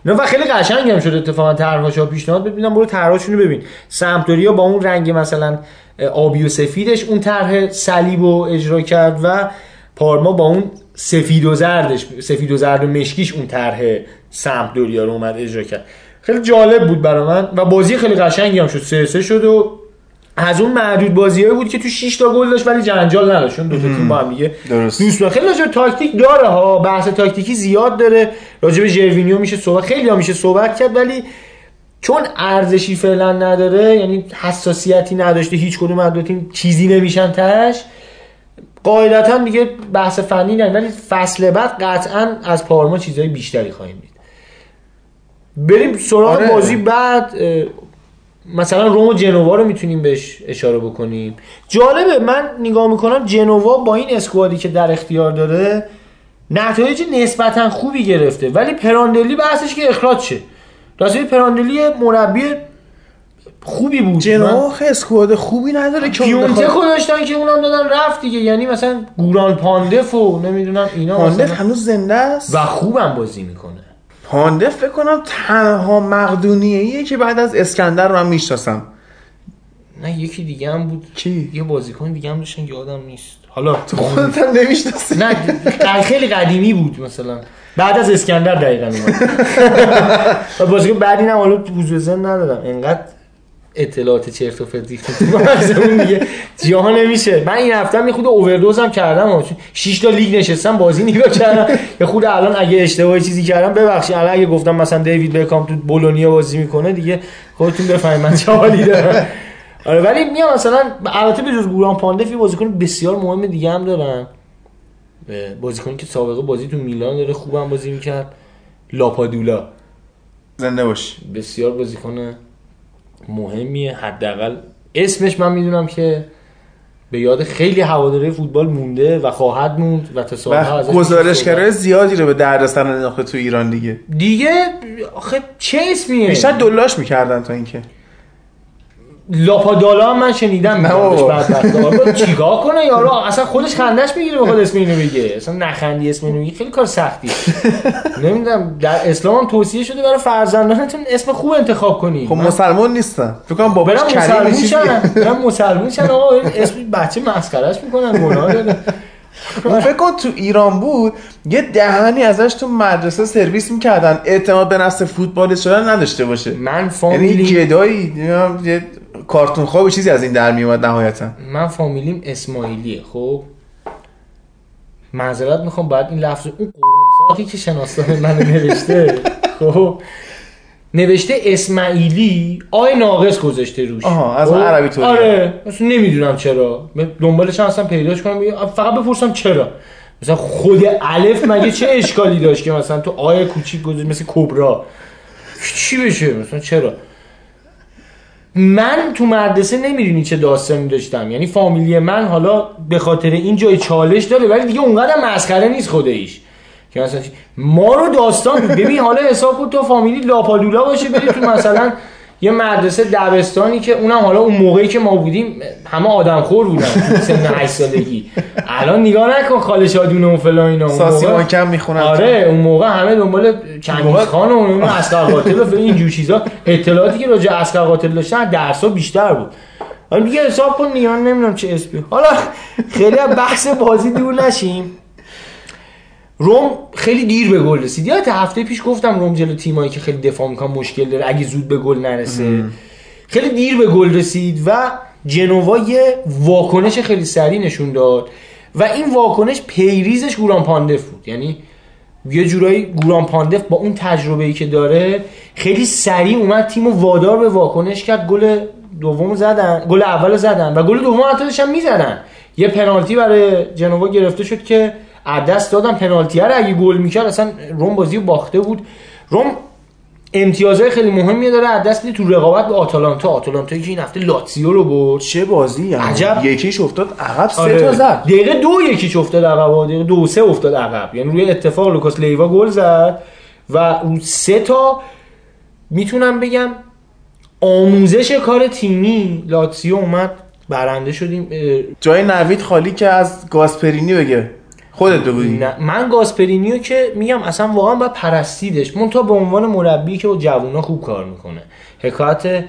نه و خیلی قشنگ هم شد اتفاقا طرحاشو پیشنهاد ببینم برو طرحاشونو ببین. سمپدوریا با اون رنگ مثلا آبی و سفیدش اون طرح صلیب رو اجرا کرد و پارما با اون سفید و زردش سفید و زرد و مشکیش اون طرح سمپدوریا رو اومد اجرا کرد. خیلی جالب بود برای من. و بازی خیلی قشنگی هم شد. سه سه شد و از اون معدود بازیایی بود که تو 6 تا گل داشت ولی جنجال نداشت. چون دو تا تیم با هم دیگه. دوست خیلی راجع به تاکتیک داره ها. بحث تاکتیکی زیاد داره. راجع به ژروینیو میشه صحبت خیلی ها میشه صحبت کرد ولی چون ارزشی فعلا نداره یعنی حساسیتی نداشته هیچ کدوم از دو تیم چیزی نمیشن تش قاعدتا دیگه بحث فنی نه. ولی فصل بعد قطعا از پارما چیزهای بیشتری خواهیم دید. بریم سراغ آره. بازی بعد مثلا روم و جنوا رو می‌تونیم بهش اشاره بکنیم. جالبه من نگاه می‌کنم جنوا با این اسکوادی که در اختیار داره نتایج نسبتا خوبی گرفته ولی پراندلی بحثش که اخراج شه. راستش پراندلی مربی خوبی بود. جنوا squad خوبی نداره که خود داشتن که اونم دادن رفت دیگه. یعنی مثلا گوران پاندف و نمی‌دونم اینا پاندف هنوز زنده است؟ و خوبم بازی می‌کنه. پاندف فکر کنم تنها مقدونیه که بعد از اسکندر رو من می‌شناسم. نه یکی دیگه هم بود. کی؟ یه بازیکن دیگه هم داشتن که یادم نیست. حالا خودت هم نمی‌شناسی؟ نه خیلی قدیمی بود مثلا. بعد از اسکندر دقیقا و بازیکن بعدی نه حالا حضور زن ندارم. انقدر اطلاعات چرت و پرت مغزمون دیگه. جا نمیشه. من این هفته هم یه خود اووردوز هم کردم 6 تا لیگ نشستم بازی نگاه کردم. یه خود الان اگه اشتباهی چیزی کردم ببخشید. الان اگه گفتم مثلا دیوید بکام تو بولونیا بازی می‌کنه دیگه خودتون بفهمید. من چه حالی دارم. آره ولی میام مثلا البته به جز گوران پاندف یه بازیکن بسیار مهم دیگه هم دارن بازیکنی که سابقه بازی تو میلان داره خوبم بازی می‌کرد. لاپادولا. زنده باش. بسیار بازیکن مهمیه حداقل. اسمش من می‌دونم که به یاد خیلی هواداره فوتبال مونده و خواهد موند و تا و گزارشگرای زیادی رو به دردسر انداخته تو ایران دیگه. دیگه آخه چه اسمیه؟ بیشتر دلاش می‌کردن تا اینکه. لاپادالا هم من شنیدم. بدبخت آقا چیکار کنه یارو؟ اصلا خودش خندش می‌گیره بخواد اسم اینو بگه اصلا نخندی اسم اینو بگی خیلی کار سختی. نمی‌دونم در اسلام هم توصیه شده برای فرزندانتون اسم خوب انتخاب کنی خب مسلمان نیستن. فکر کنم باباش کریم مسلمون چیزی. شن برم مسلمون شن آقا اسم بچه مسخرش می‌کنن گناه داره. فکر کن تو ایران بود یه دهنی ازش تو مدرسه سرویس می‌کردن. اعتماد به نفس فوتبال شدن نداشته باشه. من یعنی فامیلی گدایی نمی‌دونم، یه کارتون خواب چیزی از این در میومد نهایتا؟ من فامیلیم اسماعیلیه خب؟ معذرت می‌خوام باید این لفظ اون قرمساقی که شناسنامه من نوشته خب؟ نوشته اسماعیلی آی ناقص گذاشته روش. آها، از خب؟ عربی طوریه. آره اصلا نمی‌دونم چرا. من دنبالش هم اصلا پیداش کنم فقط بپرسم چرا. مثلا خود الف مگه چه اشکالی داشت که مثلا تو آی کوچیک گذاشت مثل کبرا؟ چی بشه؟ مثلا چرا؟ من تو مدرسه نمی‌دونی چه داستانی داشتم. یعنی فامیلی من حالا به خاطر این جای چالش داره ولی دیگه اونقدر مسخره نیست خودش. که مثلا ما رو داستان ببین حالا حساب کن تو فامیلی لاپالولا باشه بری تو مثلا یه مدرسه دبستانی که اونم حالا اون موقعی که ما بودیم همه آدمخور بودن تو سن 8 سالگی. الان نگاه نکن خاله شادونه و فلان اینا اون ساسی موقع- مانکم می‌خونن. آره اون موقع همه دنبال چنگیز خان و اون اسقر قاتل و این جور چیزا. اطلاعاتی که راجع اسقر قاتل داشتن درس بیشتر بود. حالا دیگه حساب کن نیان نمی‌دونم چه اسمی. حالا خیلی بحث بازی دور نشیم. روم خیلی دیر به گل رسید. یادت هفته پیش گفتم روم جلو تیمایی که خیلی دفاع می‌کنن مشکل داره. اگه زود به گل نرسه. خیلی دیر به گل رسید و جنوا یه واکنش خیلی سریع نشون داد. و این واکنش پیریزش گوران پاندف بود. یعنی یه جورایی گوران پاندف با اون تجربه ای که داره خیلی سریع اومد تیم وادار به واکنش کرد. گل دوم زدن گل اول زدن و گل دوم حتی داشتن می‌زدن. یه پنالتی برای جنوا گرفته شد که از دست دادن پنالتی رو. اگه گل می‌کرد اصلا روم بازی رو باخته بود. روم امتیازهای خیلی مهمی داره. از دست میده تو رقابت با آتالانتا. آتالانتا که این هفته لاتزیو رو برد. چه بازی یعنی؟ عجب. یکیش افتاد عقب سه آره. تا زد. دقیقه دو یکیش افتاد عقب دقیقه دو سه افتاد عقب. یعنی روی اتفاق لوکاس لیوا گل زد و رو سه تا می‌تونم بگم آموزش کار تیمی لاتسیو اومد برنده شدیم. جای نوید خالی که از گاسپرینی بگه. خودت بگو. نه من گاسپرینیو که میگم اصلا واقعا باید پرستیدش. من تا به عنوان مربی که با جوونا خوب کار می‌کنه. حکایت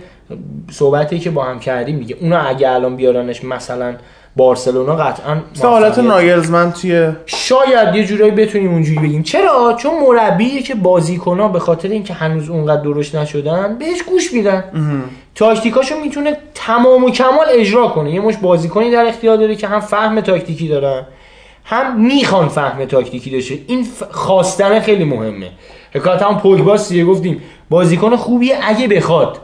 صحبتی که با هم کردیم دیگه اونو اگه الان بیارنش مثلا بارسلونا قطعا مثل حالت ناگلزمن توی شاید یه جورایی بتونیم اونجوری بگیم. چرا؟ چون مربیه که بازیکن‌ها به خاطر اینکه هنوز اونقدر درست نشدن بهش گوش میدن. تاکتیکاشو می‌تونه تمام و کمال اجرا کنه. یه مش بازیکنی در اختیار داره که هم فهم تاکتیکی دارن. هم می‌خوان فهم تاکتیکی داشته. این خواستن خیلی مهمه. حکایت هم پوگباس دیگه گفتیم بازیکن خوبیه اگه بخواد.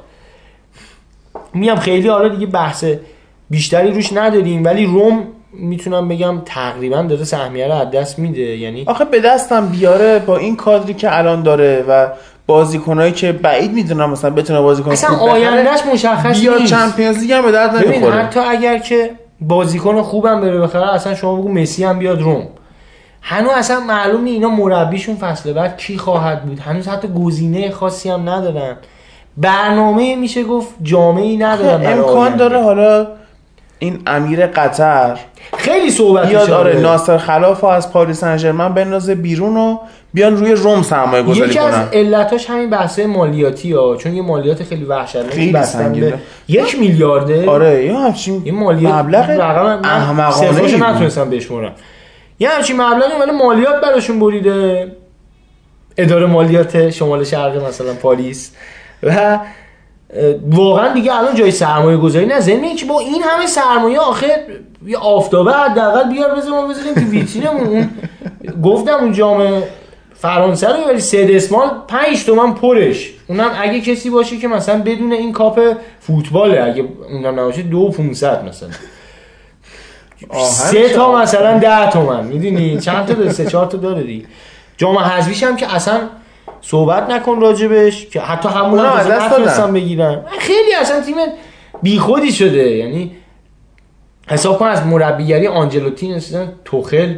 میام خیلی حالا دیگه بحث بیشتری روش نداریم ولی روم می‌تونم بگم تقریبا داره سهمیه رو از دست میده. یعنی آخه به دستم بیاره با این کادری که الان داره و بازیکنایی که بعید می‌دونم مثلا بتونه بازیکن اصلا آیندهش مشخص نیست. چمپیونز لیگ هم به درد نمی‌خوره. حتی اگر که بازیکن خوبم بره بخره اصلا شما بگو مسی هم بیاد روم. هنوز اصلا معلوم نی اینا مربیشون فصل بعد کی خواهد بود. هنوز حتی گزینه خاصی هم ندارن برنامه میشه گفت جامعی ندارن امکان. داره حالا این امیر قطر خیلی صحبت بیاد آره ناصر خلاف از پاریس سن ژرمن بندازه بیرون و بیان روی روم سرمایه گذاری یکی از کنن. علتاش همین بحث مالیاتی ها چون یه مالیات خیلی وحشتناکی بستن. به یک میلیارده. آره یه همچین یه مالیات مبلغ احمقانه. نتونستم بشمرم یه همچین مبلغی ولی مالیات براشون بریده. اداره مالیات شمال شرق مثلا پاریس. و واقعا دیگه الان جای سرمایه گذاری نه. ضمن که با این همه سرمایه آخه یه آفتابه حداقل بیار بذار ما بذاریم تو ویترینمون. گفتم اون جام فرانسه رو ولی سه دسمال 5 تومن پرش. اونم اگه کسی باشه که مثلا بدون این کاپ فوتباله اگه اونم نباشه دو 500 مثلا. سه تا مثلا ده تومن می‌دونی؟ چند تا داره سه چهار تا داره دیگه. جام حذفیش هم که اصلا صحبت نکن راجبش که حتی همون هم از بگیرن. خیلی اصلا تیم بیخودی شده. یعنی حساب کن از مربیگری آنجلوتی نسیدن توخل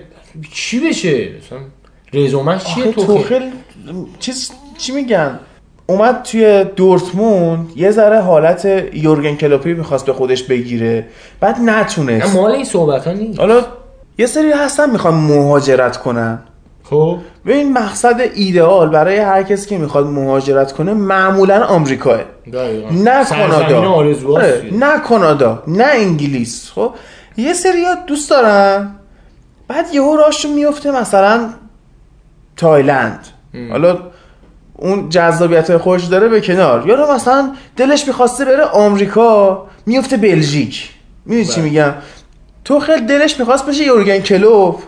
چی بشه؟ مثلا رزومش چیه؟ توخل توخل چیز چی میگن؟ اومد توی دورتموند یه ذره حالت یورگن کلوپی می‌خواست به خودش بگیره. بعد نتونست. مال این صحبت ها نیست. حالا یه سری هستن می‌خوان مهاجرت کنن. خب. ببین مقصد ایدئال برای هر کسی که می‌خواد مهاجرت کنه معمولا آمریکاه. نه کانادا. آره، نه کانادا نه انگلیس. خب یه سری دوست دارن. بعد یهو راشون میفته مثلا تایلند. حالا اون جذابیت خودش داره به کنار. یا مثلا دلش می‌خواسته بره آمریکا میفته بلژیک. می‌دونی چی میگم؟ تو خیلی دلش می‌خواست بشه یورگن کلوپ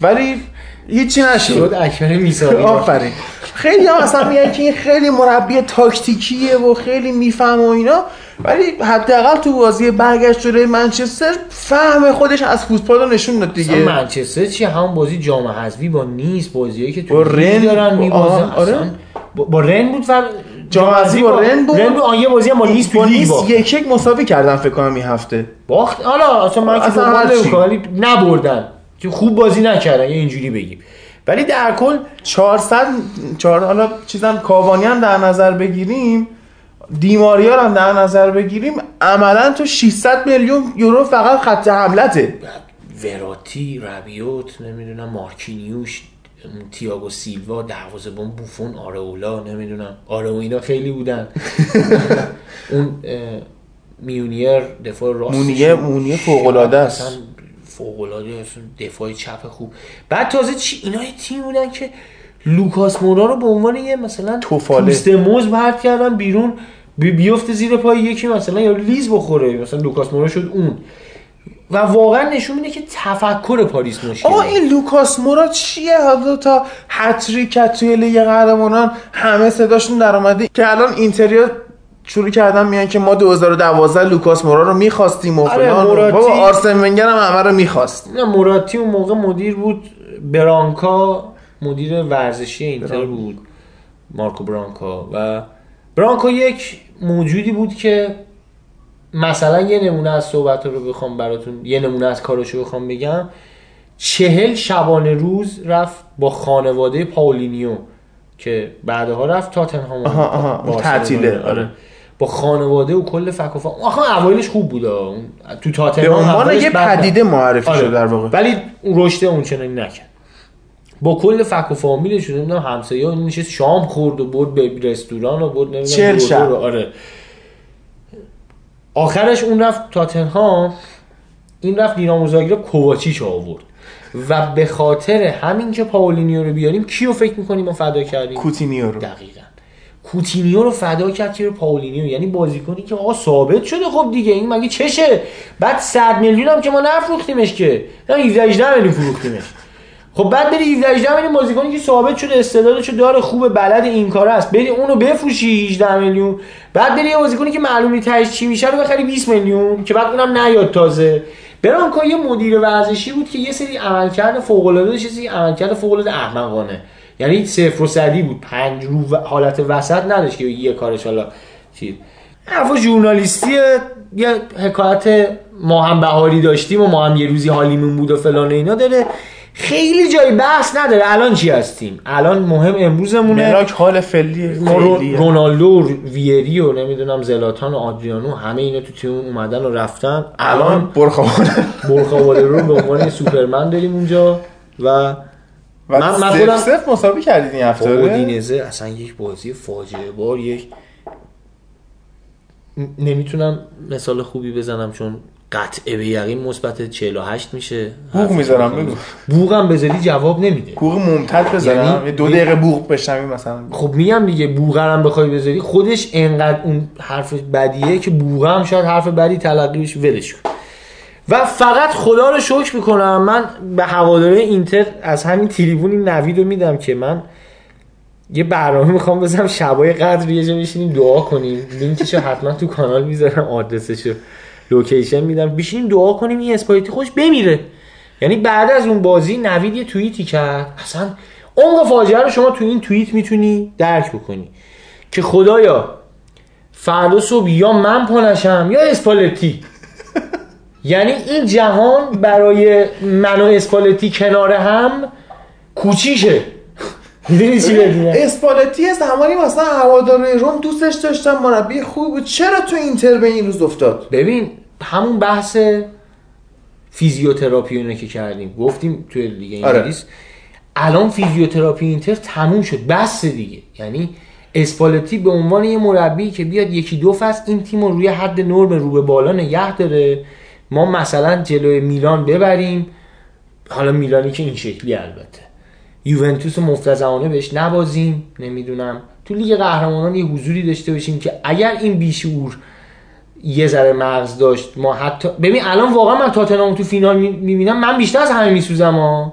ولی هیچی نشد. شد اکبر میساقی آفرین. خیلی هم اصلا میگن که این خیلی مربی تاکتیکیه و خیلی میفهم و اینا. ولی حداقل تو بازی برگشت جلوی منچستر فهم خودش از فوتبال رو نشون داد دیگه. منچستر چی؟ همون بازی جام حذفی با نیست بازیایی که تو با رن دارن میبازن. آره. با, با رن بود و جام حذفی با رن بود. رن بود. یه بازی هم با نیست تو با نیست یک یک مساوی کردن فکر کنم این هفته. باخت. حالا اصلا من که ولی نبردن. که خوب بازی نکردن یا اینجوری بگیم. ولی در کل 400 چهار حالا چیزم کاوانی هم در نظر بگیریم. دیماریا هم در نظر بگیریم عملا تو 600 میلیون یورو فقط خط حملته. وراتی ربیوت نمی‌دونم مارکینیوش اون تییاگو سیلوا دروازه‌بان بوفون آرئولا نمی‌دونم. آره و اینا خیلی بودن. اون میونیر دفاع راست مونیه- مونیه فوق‌العاده است. فوق‌العاده اصلا دفاع چپ خوب. بعد تازه چی؟ اینا تیم بودن که لوکاس مورا رو به عنوان یه مثلا تفاله. پوست موز پرت کردن بیرون بی- بیفته زیر پای یکی مثلا یا لیز بخوره مثلا لوکاس مورا شد اون. و واقعا نشون میده که تفکر پاریس مشکله آقا این لوکاس مورا چیه؟ حالا تا هتریک توی لیگ قهرمانان همه صداشون در اومده که الان اینتریا شروع کردن میان که ما 2012 لوکاس مورا رو می‌خواستیم و آره، فلان موراتی- بابا آرسن ونگر هم همه رو می‌خواست. نه موراتی اون موقع مدیر بود برانکا مدیر ورزشی اینتر بود مارکو برانکا و برانکا یک موجودی بود که مثلا یه نمونه از صحبت رو بخوام براتون یه نمونه از کارشو بخوام بگم چهل شبانه روز رفت با خانواده پاولینیو که بعدها رفت تاتنهام آها، آها، اون بارسلونا. تعطیله، آره. با خانواده و کل فک و فام آخه اوایلش خوب بود تو به تاتنهام عنوان اولش یه. پدیده معرفی آره. شد در واقع ولی رشد اون چنانی نکرد با کل فک و فامیلش نمی‌دونم همسایه ها نشست شام خورد و برد به رستوران و برد نمی‌دونم آره. آخرش اون رفت تاتنهام این رفت دینامو زاگرب کوواچیچ آورد. و به خاطر همین که پاولینیو رو بیاریم کیو فکر می‌کنیم ما فدا کردیم؟ کوتینیو رو. دقیقا. کوتینیو رو فدا کرد که به پاولینیو. یعنی بازیکنی که آقا ثابت شده خب دیگه این مگه چشه؟ بعد 100 میلیون هم که ما نفروختیمش که. نه 17 18 میلیون فروختیمش. خب بعد بری 17 18 میلیون بازیکنی که ثابت شده استعدادشو داره خوب بلد این کار است. بری اونو بفروشی 18 میلیون. بعد بری یه بازیکنی که معلوم نیست تهش چی میشه رو بخری 20 میلیون که بعد اونم نیاد تازه. برانکو یه مدیر ورزشی بود که یه سری عملکرد فوق العاده داشت سری عملکرد فوق العاده احمقانه. یعنی صفر و صدی بود. پنج رو حالت وسط نداشت که یه کارش حالا چی. حرف ژورنالیستی یه حکایت ما هم بهاری داشتیم و ما هم یه روزی حالیمون بود و فلان اینا. داره خیلی جای بحث نداره. الان چی هستیم؟ الان مهم امروزمونه. ملاک حال فعلی. رونالدو و ویری و نمی‌دونم زلاتان و آدریانو همه اینا تو تیم اومدن و رفتن. الان برخوابانه. برخواباده رو به عنوان سوپرمن داریم اونجا و و من- من خودم- سف مساوی کردید این هفته؟ اودینزه اصلا یک بازی فاجعه بار یک نمی‌تونم مثال خوبی بزنم چون قطعه به یقین مثبت 48 میشه. بوق می‌ذارم، بگو. بوغم بذاری جواب نمیده. بوق ممتد بزنم. یعنی- دو دقیقه بوق بشنوی مثلا. خب میگم دیگه بوغرم بخوای بذاری خودش انقدر اون حرف بدیه که بوغم شاید حرف بدی تلقیش ولش کن. و فقط خدا رو شکر می‌کنم. من به هواداره اینتر از همین تریبون این نوید رو میدم که من یه برنامه می‌خوام بزنم. شبای قدر یه جا بشینیم دعا کنیم. لینکشو حتما تو کانال می‌ذارم آدرسشو. location میدم. بشینیم دعا کنیم این اسپالتی خودش بمیره. یعنی بعد از اون بازی نوید یه توییتی کرد. اصلا عمق فاجعه رو شما تو این توییت می‌تونی درک بکنی. که خدایا فردا صبح یا من پانشم یا اسپالتی. یعنی این جهان برای من و اسپالتی کنار هم کوچیکه. می‌دونی چی اسپالتی زمانی مثلا هواداره روم دوستش داشتم مربی خوب بود. چرا تو اینتر به این روز افتاد؟ ببین همون بحث فیزیوتراپی اینو که کردیم. گفتیم توی لیگ آره. انگلیس الان فیزیوتراپی اینتر تموم شد. بس دیگه. یعنی اسپالتی به عنوان یه مربی که بیاد یکی دو فصل این تیم رو روی حد نرم رو به بالا نگه داره. ما مثلا جلوی میلان ببریم. حالا میلانی که این شکلی البته. یوونتوس رو مفتزمانه بهش نبازیم. نمی‌دونم. تو لیگ قهرمانان یه حضوری داشته باشیم که اگر این بیشعور یه ذره مغز داشت. ما حتی ببین الان واقعا من تاتنهام تو فینال می‌بینم. من بیشتر از همه میسوزم ها.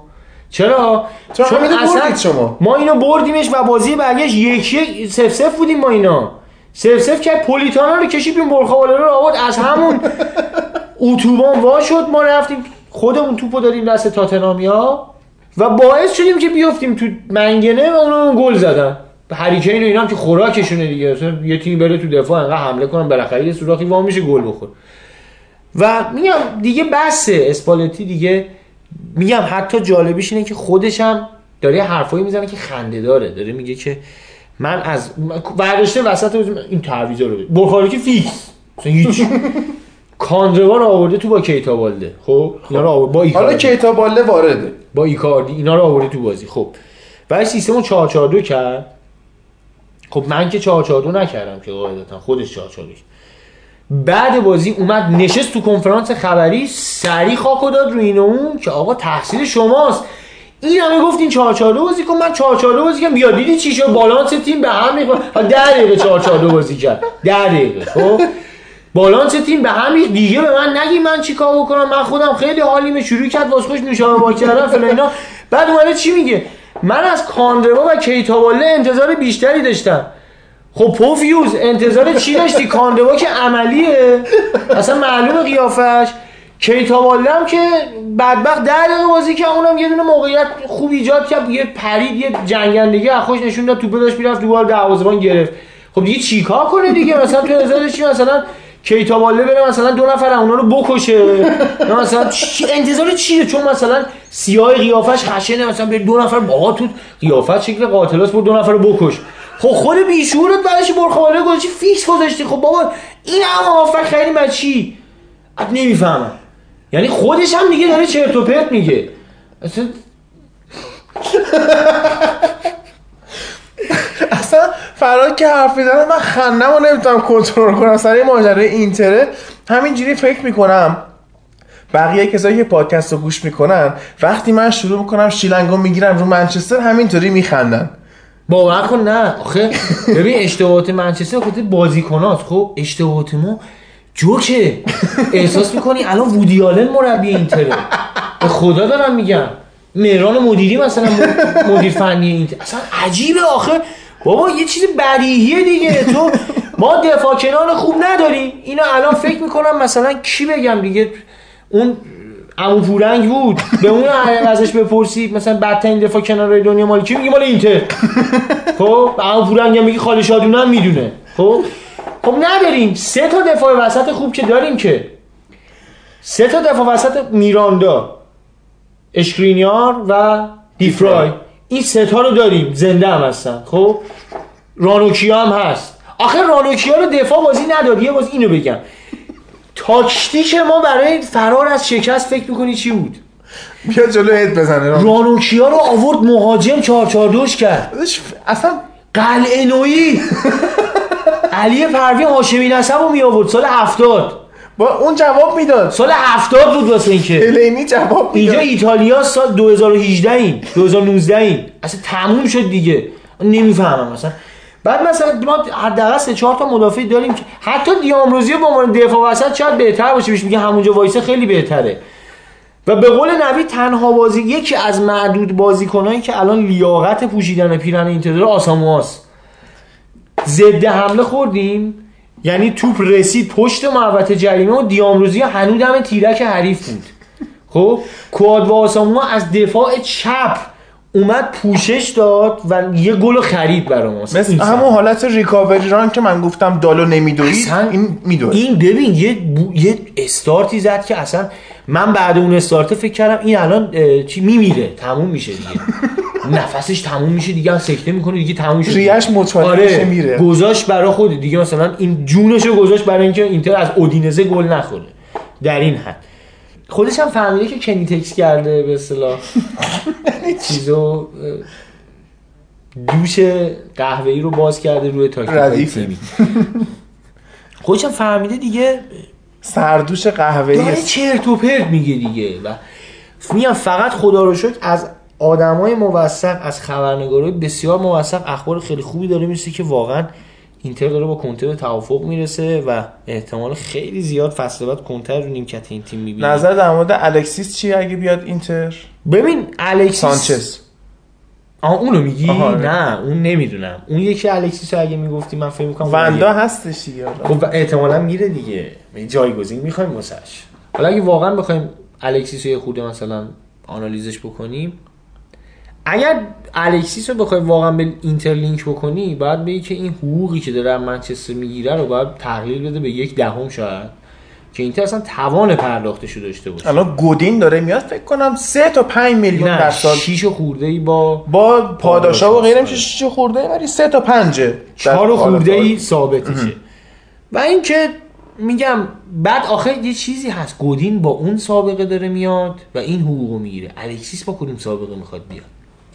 چرا؟ چون همینو بردید شما. ما اینو بردیمش و بازی برگشت. یک یک سف سف بودیم با اینا. سف سف که پولیتانا رو کشید بیرون. برخواله رو آورد. از همون اتوبان وا شد. ما رفتیم. خودمون توپو دادیم دست تاتنامیا و باعث شدیم که بیفتیم تو منگنه و اونو گل زدن. هریکین و اینا هم که خوراکشونه دیگه. مثلا یه تیم بره تو دفاع انقدر حمله کنن بالاخره یه سوراخی وا میشه گل بخور. و میگم دیگه بسه اسپالتی دیگه میگم حتی جالبیش اینه که خودش هم داره حرفایی می‌زنه که خنده داره. داره میگه که من از برداشته وسط این تعویضا رو بخاری که فیکس. مثلا هیچ کاندروا رو آورده تو با کیتا بالده. خب؟ اینا رو آورده با حالا ایکاردی کیتا باله وارده. با ایکاردی. اینا رو آورده تو بازی. خب. بعد سیستم رو 442 کرد. خب من که 442 نکردم که قاعدتا خودش 442 بعد بازی اومد نشست تو کنفرانس خبری سری خاکو داد رو این و اون که آقا تحصیل شماست. این همه گفتین 442 بازی کن من 442 بازی کنم بیا دیدی چی شد؟ بالانس تیم به هم ها 10 دقیقه 442 بازی کرد. 10 دقیقه خب؟ بالانس تیم به هم ریخت. دیگه به من نگی من چی کار بکنم؟ من خودم خیلی حالیمه. شروع کرد واسه خوش نوشابه با کردن فلان اینا. بعد اومده چی میگه؟ من از کاندروا و کیتاواله انتظار بیشتری داشتم. خب پوفیوز انتظار چی داشتی؟ کاندوا که عملیه. اصلا معلومه قیافش. کیتاواله هم که بدبخت در دقیقه بازی که اونم یه دونه موقعیت خوب ایجاد کرد. یه پرید یه جنگندگی از خوش نشون داد توپ داشت می‌رفت دوباره دروازه‌بان گرفت. خب دیگه چیکار کنه دیگه؟ مثلا تو انتظار چی؟ مثلا کیتاواله بره مثلا دو نفر اونا رو بکشه. یا مثلا انتظار چیه؟ چون مثلا سیاه قیافش خشنه مثلا به دو نفر با تو قیافت شکل قاتلاس بود دو نفر رو بکش. خب خود بیشورت بعدش برخواله گذاشتی فیکس گذاشتی. خب بابا این هم آفر خیلی من چی نمی‌فهمم یعنی خودش هم دیگه داره چرت و پرت میگه. اصلا اصلا فراد که حرف می‌زنه من خندم رو نمی‌تونم کنترل کنم. سر ماجرای اینتره همینجوری فکر می‌کنم. بقیه کسایی که پادکست رو گوش می‌کنن وقتی من شروع می‌کنم شیلنگو می‌گیرم رو منچستر همینطوری میخندن. باور کن نه آخه. ببین اشتباهات منچستر خود بازیکنات. خب اشتباهات ما جوکه. احساس می‌کنی الان وودی آلن مربی اینتره. به خدا دارم میگم. مهران مدیری مثلا مدیر فنی اینتر. اصلا عجیبه آخه. بابا یه چیز بدیهیه دیگه. تو ما دفاع کنار خوب نداریم. اینا الان فکر می‌کنم مثلا کی بگم دیگه؟ اون عمو پورنگ بود. به اون ازش بپرسید مثلا بدترین دفاع کنار دنیا مال کی؟ میگه مال اینتر. خب عمو پورنگ هم میگه خالی شادونه هم می‌دونه. خب؟ خب نداریم. سه تا دفاع وسط خوب که داریم که. سه تا دفاع وسط میراندا اشکرینیار و دیفرای. این سه تا رو داریم. زنده هم هستن. خب؟ رانوکیا هم هست. آخه رانوکیا رو دفاع بازی نداری. یه بازی اینو بگم. تاکتیک ما برای فرار از شکست فکر می‌کنی چی بود؟ بیا جلو هد بزنه. رانوکیا رو آورد مهاجم 442 کرد. داداش، اصلا قلعه نویی علی پروین هاشمی نسب رو می آورد سال 70 با اون جواب می‌داد. سال 70 بود واسه اینکه الینی جواب اینجا می‌داد ایتالیا سال 2018 این 2019 این اصلا تموم شد دیگه. نمی‌فهمم مثلا بعد مثلا ما حداقل سه چهار تا مدافع داریم که حتی دیامروزی به عنوان دفاع وسط شاید بهتر باشه. بهش میگه همونجا وایسه خیلی بهتره. و به قول نوید تنها بازی یکی از معدود بازیکنایی که الان لیاقت پوشیدن پیرن اینتر آسامواس. ضد حمله خوردیم. یعنی توپ رسید پشت محوطه جریمه و دیامروزی هنوز دم تیرک حریف بود. خب کواد و آساموا از دفاع چپ اومد پوشش داد و یه گل خرید برای ما مثل همون حالت ریکاوری ران که من گفتم دالو نمیدوید این میدوید. این ببین یه بو- یه استارتی زد که اصلا من بعد اون استارت فکر کردم این الان چی میمیره تموم میشه دیگه. نفسش تموم میشه دیگه سکته می‌کنه دیگه تموم شد ریش مچاله آره میشه میره. گذاشت برای خود دیگه مثلا این جونشو گذاشت برای اینکه اینتر از اودینزه گل نخوره. در این حد. خودش هم فهمیده که کنی تکس کرده به اصطلاح. چیزو اه، دوش قهوه‌ای رو باز کرده روی تاکتیک. تیمی خودش هم فهمیده دیگه. سردوش قهوه‌ای داره چرت و پرت میگه دیگه. و میگم فقط خدا رو شکر از آدمای موثق از خبرنگارای بسیار موثق اخبار خیلی خوبی داره. می‌رسه که واقعا اینتر داره با کنته به توافق می‌رسه و احتمال خیلی زیاد فصل بعد کنته رو نیمکت این تیم می‌بینه. نظر در مورد الکسیس چیه اگه بیاد اینتر؟ ببین الکسیس سانچز. آها اونو میگی؟ آها، آره. نه اون نمی‌دونم. اون یکی الکسیس اگه می‌گفتی من فکر می‌کنم وندا هستش دیگه. خب احتمالا میره دیگه. یعنی جایگزین می‌خوایم واسش. حالا اگه واقعا بخوایم الکسیس رو یه خورده مثلا آنالیزش بکنیم اگر الکسیس رو بخوای واقعا به اینتر لینک بکنی باید بگی که این حقوقی که داره از منچستر می‌گیره رو باید تقلیل بده به یک دهم شاید. که اینتر اصلا توان پرداختش رو داشته باشه. الان گودین داره میاد فکر کنم سه تا 5 میلیون در سال شیش خورده ای با با پاداشا و غیره. میشه 6 خورده ولی سه تا 5 چهار خورده ای ثابتشه و اینکه میگم بعد آخر یه چیزی هست. گودین با اون سابقه داره میاد و این حقوقو می‌گیره. الکسیس با کدوم سابقه می‌خواد بیاد؟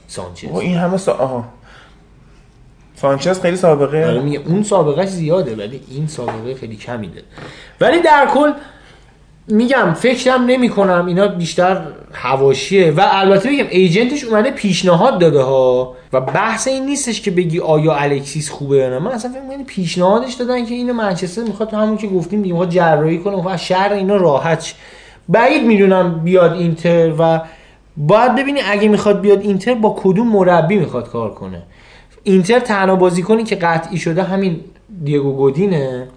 سانچز. و این همه سا... آها. سانچز خیلی سابقه. آره میگه اون سابقهش زیاده ولی این سابقه خیلی کمی داره ولی در کل میگم فکرم نمی کنم اینا بیشتر هواشیه و البته بگم ایجنتش اومده پیشنهاد داده ها. و بحث این نیستش که بگی آیا الکسیس خوبه یا نه. من اصلا فکر می‌کنم پیشنهادش دادن که اینو منچستر می‌خواد تو همون که گفتیم می‌خواد جراحی کنه. می‌خواد از شهر اینا راحت شه. بعید می‌دونم بیاد اینتر و باید ببینی اگه می‌خواد بیاد اینتر با کدوم مربی می‌خواد کار کنه. اینتر تنها بازیکنی که قطعی شده همین دیگو گودینه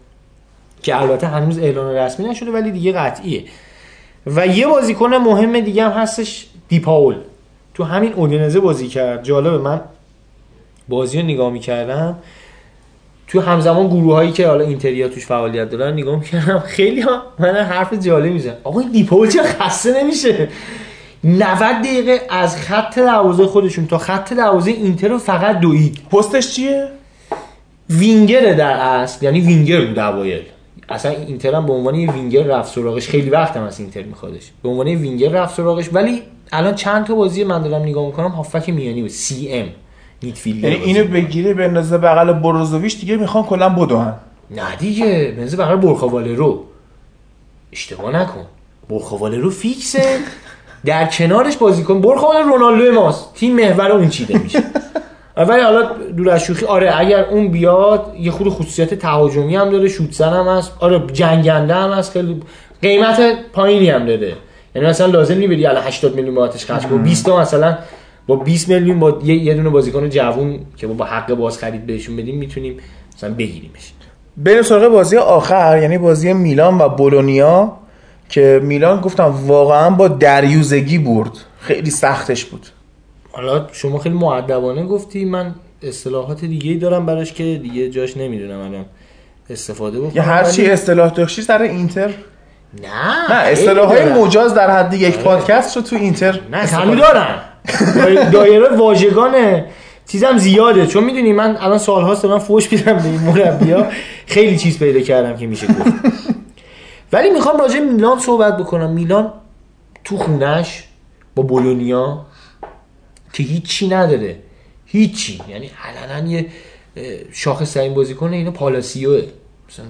که البته هنوز اعلان رسمی نشده ولی دیگه قطعیه. و یه بازیکن مهم دیگه هم هستش دیپاول تو همین اودینزه بازی کرد. جالبه من بازی رو نگاه می‌کردم. تو همزمان گروه هایی که حالا اینتریا توش فعالیت دارن نگاه می‌کردم. خیلی ها من حرف جالب میزن آقا این دیپاول چه خسته نمیشه؟ 90 دقیقه از خط دروازه خودشون تا خط دروازه اینتر رو فقط دوید. پستش چیه؟ وینگر در اصل یعنی وینگر بود اوایل. اصلا اینتر هم به عنوان یه وینگر رفت سراغش. خیلی وقت هم از اینتر میخوادش. به عنوان یه وینگر رفت سراغش. ولی الان چند تا بازی من دارم نگاه می‌کنم هافک میانی بود. سی ام یعنی اینو بگیری به اندازه بغل بروزوویچ دیگه می‌خوان کلا بدوهن. نه دیگه بنزه بغل برخواله رو اشتباه نکن. برخواله رو فیکسه. در کنارش بازیکن برخواله رونالدو ماست. تیم محور اون چیده میشه. ولی حالا دور از شوخی آره اگر اون بیاد یه خود خصوصیت تهاجمی هم داره شوت هم هست. آره جنگنده هم هست خیلی قیمت پایینی هم داره یعنی مثلا لازم نیبری الان 80 میلیون بابتش خرج کنی. 20 تا مثلا با 20 میلیون با یه, یه دونه بازیکن جوون که با حق باز خرید بهشون بدیم می‌تونیم مثلا بگیریمش. بریم سراغ بازی آخر یعنی بازی میلان و بولونیا. که میلان گفتم واقعا با دریوزگی برد. خیلی سختش بود. حالا شما خیلی معدبانه گفتی. من اصطلاحات دیگه دارم براش که دیگه جاش نمی‌دونم الان استفاده بکنم. یا هر چی ولی- اصطلاح داشتی سر اینتر؟ نه نه اصطلاح های مجاز در حد یک پادکست رو تو اینتر نه همین دارم. دای- دایره واژگان چیزم زیاده. چون می‌دونی من الان سالهاست دارم فوش میدم به این مربیا خیلی چیز پیدا کردم که میشه گفت. ولی می‌خوام راجع میلان صحبت بکنم. میلان تو خونش با بولونیا که هیچی نداره. هیچی. یعنی علنا یه شاخص ترین بازیکن اینو پالاسیوه. مثلا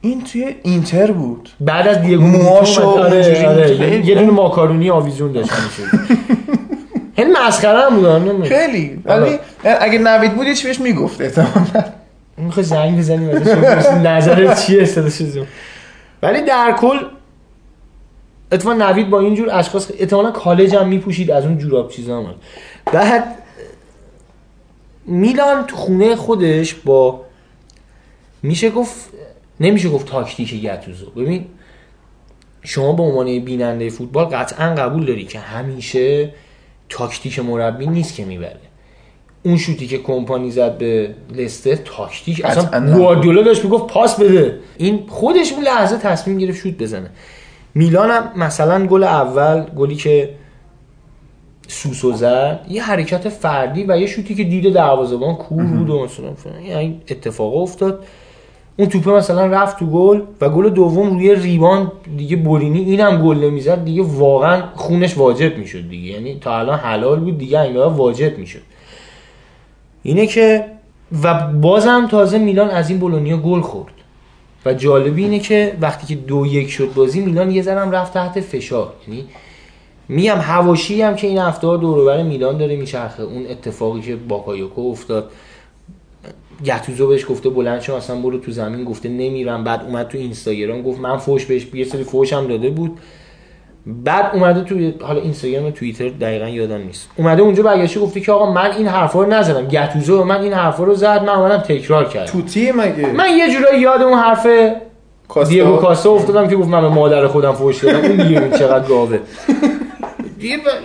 این توی اینتر بود. بعد از دیگو موهاشو. آره، آره، یه دونه ماکارونی آویزون داشت همیشه. خیلی مسخره هم بود نمی‌دونم. خیلی. آره. ولی اگه نوید بود چی بهش می‌گفت احتمالاً. می‌خوای زنگ بپرسیم نظرت چیه؟ زوم ولی در کل اتفاقا نوید با اینجور اشخاص احتمالا کالج هم میپوشید از اون جوراب چیزا هم. بعد میلان تو خونه خودش با میشه گفت نمیشه گفت تاکتیک گتوزو. ببین شما به عنوان بیننده فوتبال قطعا قبول داری که همیشه تاکتیک مربی نیست که می‌بره. اون شوتی که کمپانی زد به لستر تاکتیک اصلا. گواردیولا داشت می‌گفت پاس بده. این خودش اون لحظه تصمیم گرفت شوت بزنه. میلان هم مثلا گل اول گلی که سوسو زد یه حرکت فردی و یه شوتی که دید دروازه‌بان کور بود و مثلا فلان. یعنی اتفاق افتاد. اون توپه مثلا رفت تو گل و گل دوم روی ریبان دیگه بولینی اینم گل نمی‌زد دیگه واقعا خونش واجب می‌شد دیگه. یعنی تا الان حلال بود دیگه این بار واجب می‌شد. اینه که و بازم تازه میلان از این بولونیا گل خورد. و جالبی اینه که وقتی که دو یک شد بازی میلان یه ذرم رفت تحت فشار. یعنی میگم حواشی هم که این هفته ها دور و بر میلان داره میچرخه. اون اتفاقی که باکایوکو افتاد. گتوزو بهش گفته بلند شو اصلا برو تو زمین. گفته نمیرم. بعد اومد تو اینستاگرام گفت من فوش بهش یه سری فوش هم داده بود. بعد اومده تو حالا اینستاگرام توییتر دقیقا یادم نیست. اومده اونجا برگشته گفته که آقا من این حرفا رو نزدم. گتوزو من این حرفا رو زد من اومدم تکرار کردم. طوطیم مگه؟ من یه جورایی یاد اون حرف. دیگو کاستا افتادم که گفت من به مادر خودم فوش دادم. اون دیگه چقدر گاوه.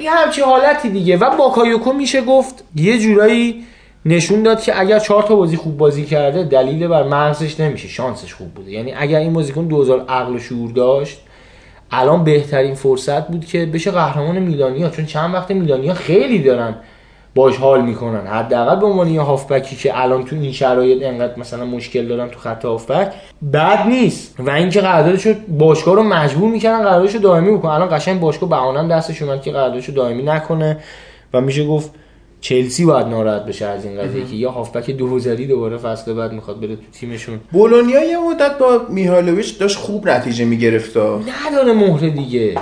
یه همچی حالتی دیگه. و باکایوکو میشه گفت یه جورایی نشون داد که اگر چهار تا بازی خوب بازی کرده دلیل بر مغزش نمیشه. شانسش خوب بوده. یعنی اگر این بازیکن 2000 عقل و شعور داشت الان بهترین فرصت بود که بشه قهرمان میلانیا چون چند وقت میلانیا خیلی دارن باش حال می‌کنن. حداقل به عنوان یه هافبکی که الان تو این شرایط انقدر مثلا مشکل دارن تو خط هافبک بد نیست. و اینکه قراردادشو باشگاه رو مجبور می‌کنن قراردادشو دائمی بکنه الان قشنگ باشگاه بهانه دستش اومد که قراردادشو دائمی نکنه. و میشه گفت چلسی باید ناراحت بشه از این قضیه که یا هافبک دوزری دوباره فصل بعد می‌خواد بره تو تیمشون. بولونیا یه مدت با میهالوویچ داشت خوب نتیجه می‌گرفت. نداره مهره دیگه.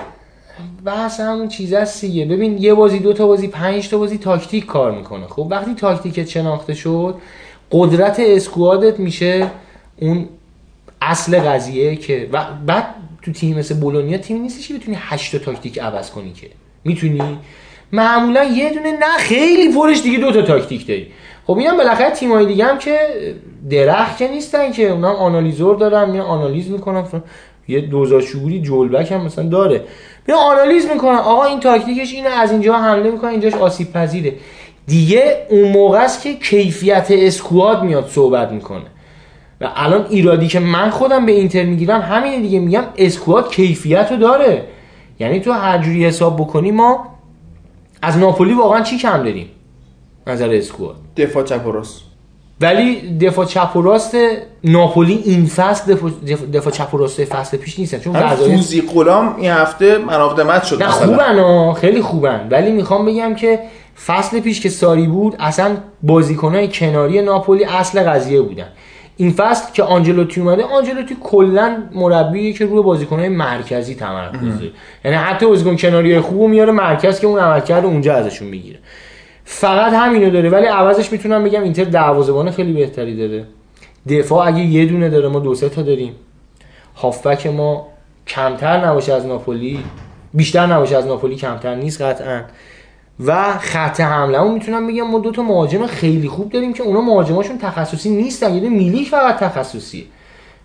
بحث همون چیز هست دیگه. ببین یه بازی دو تا بازی پنج تا بازی تاکتیک کار می‌کنه. خب وقتی تاکتیکت شناخته شد قدرت squad ت میشه اون اصل قضیه که و بعد تو تیم مثل بولونیا تیم نیستش که بتونی هشت تا تاکتیک عوض کنی که. می‌تونی معمولا یه دونه نه خیلی پرش دیگه دو تا تاکتیک داری. خب اینم بالاخره تیمای دیگه هم که درخت که نیستن که اونا آنالیزور دارن میان آنالیز می‌کنن. یه دوزار شعوری جلبک هم مثلا داره. میان آنالیز می‌کنن. آقا این تاکتیکش اینه از اینجا حمله می‌کنه اینجاش آسیب پذیره. دیگه اون موقع است که کیفیت اسکواد میاد صحبت می‌کنه. و الان ایرادی که من خودم به اینتر می‌گیرم همینه دیگه میگم اسکواد کیفیت رو داره. یعنی تو هر جوری حساب بکنی ما از ناپولی واقعا چی کم داریم؟ نظر اسکواد. دفاع چپ و راست. ولی دفاع چپ و راست ناپولی این فصل دفاع, دفاع- چپ و راست فصل پیش نیستن. چون وظایف فوزی غلام این هفته مناقدمت شد نه مثلا. خوبن ها خیلی خوبن. ولی می‌خوام بگم که فصل پیش که ساری بود اصلا بازیکنهای کناری ناپولی اصل قضیه بودن. این فصل که آنجلوتی اومده آنجلوتی کلا مربیه که روی بازیکنهای مرکزی تمرکزه یعنی حتی بازیکن کناری خوبو میاره مرکز که اون عملکرد اونجا ازشون می‌گیره. فقط همینو داره ولی عوضش می‌تونم بگم اینتر دروازه‌بان خیلی بهتری داره. دفاع اگه یه دونه داره ما دو سه تا داریم. هافبک ما کمتر نباشه از ناپولی بیشتر نباشه از ناپولی کمتر نیست قطعا. و خط حمله. اون می‌تونم بگم ما دو تا مهاجم خیلی خوب داریم که اونا مهاجماشون تخصصی نیستن. یه دونه میلیک فقط تخصصیه.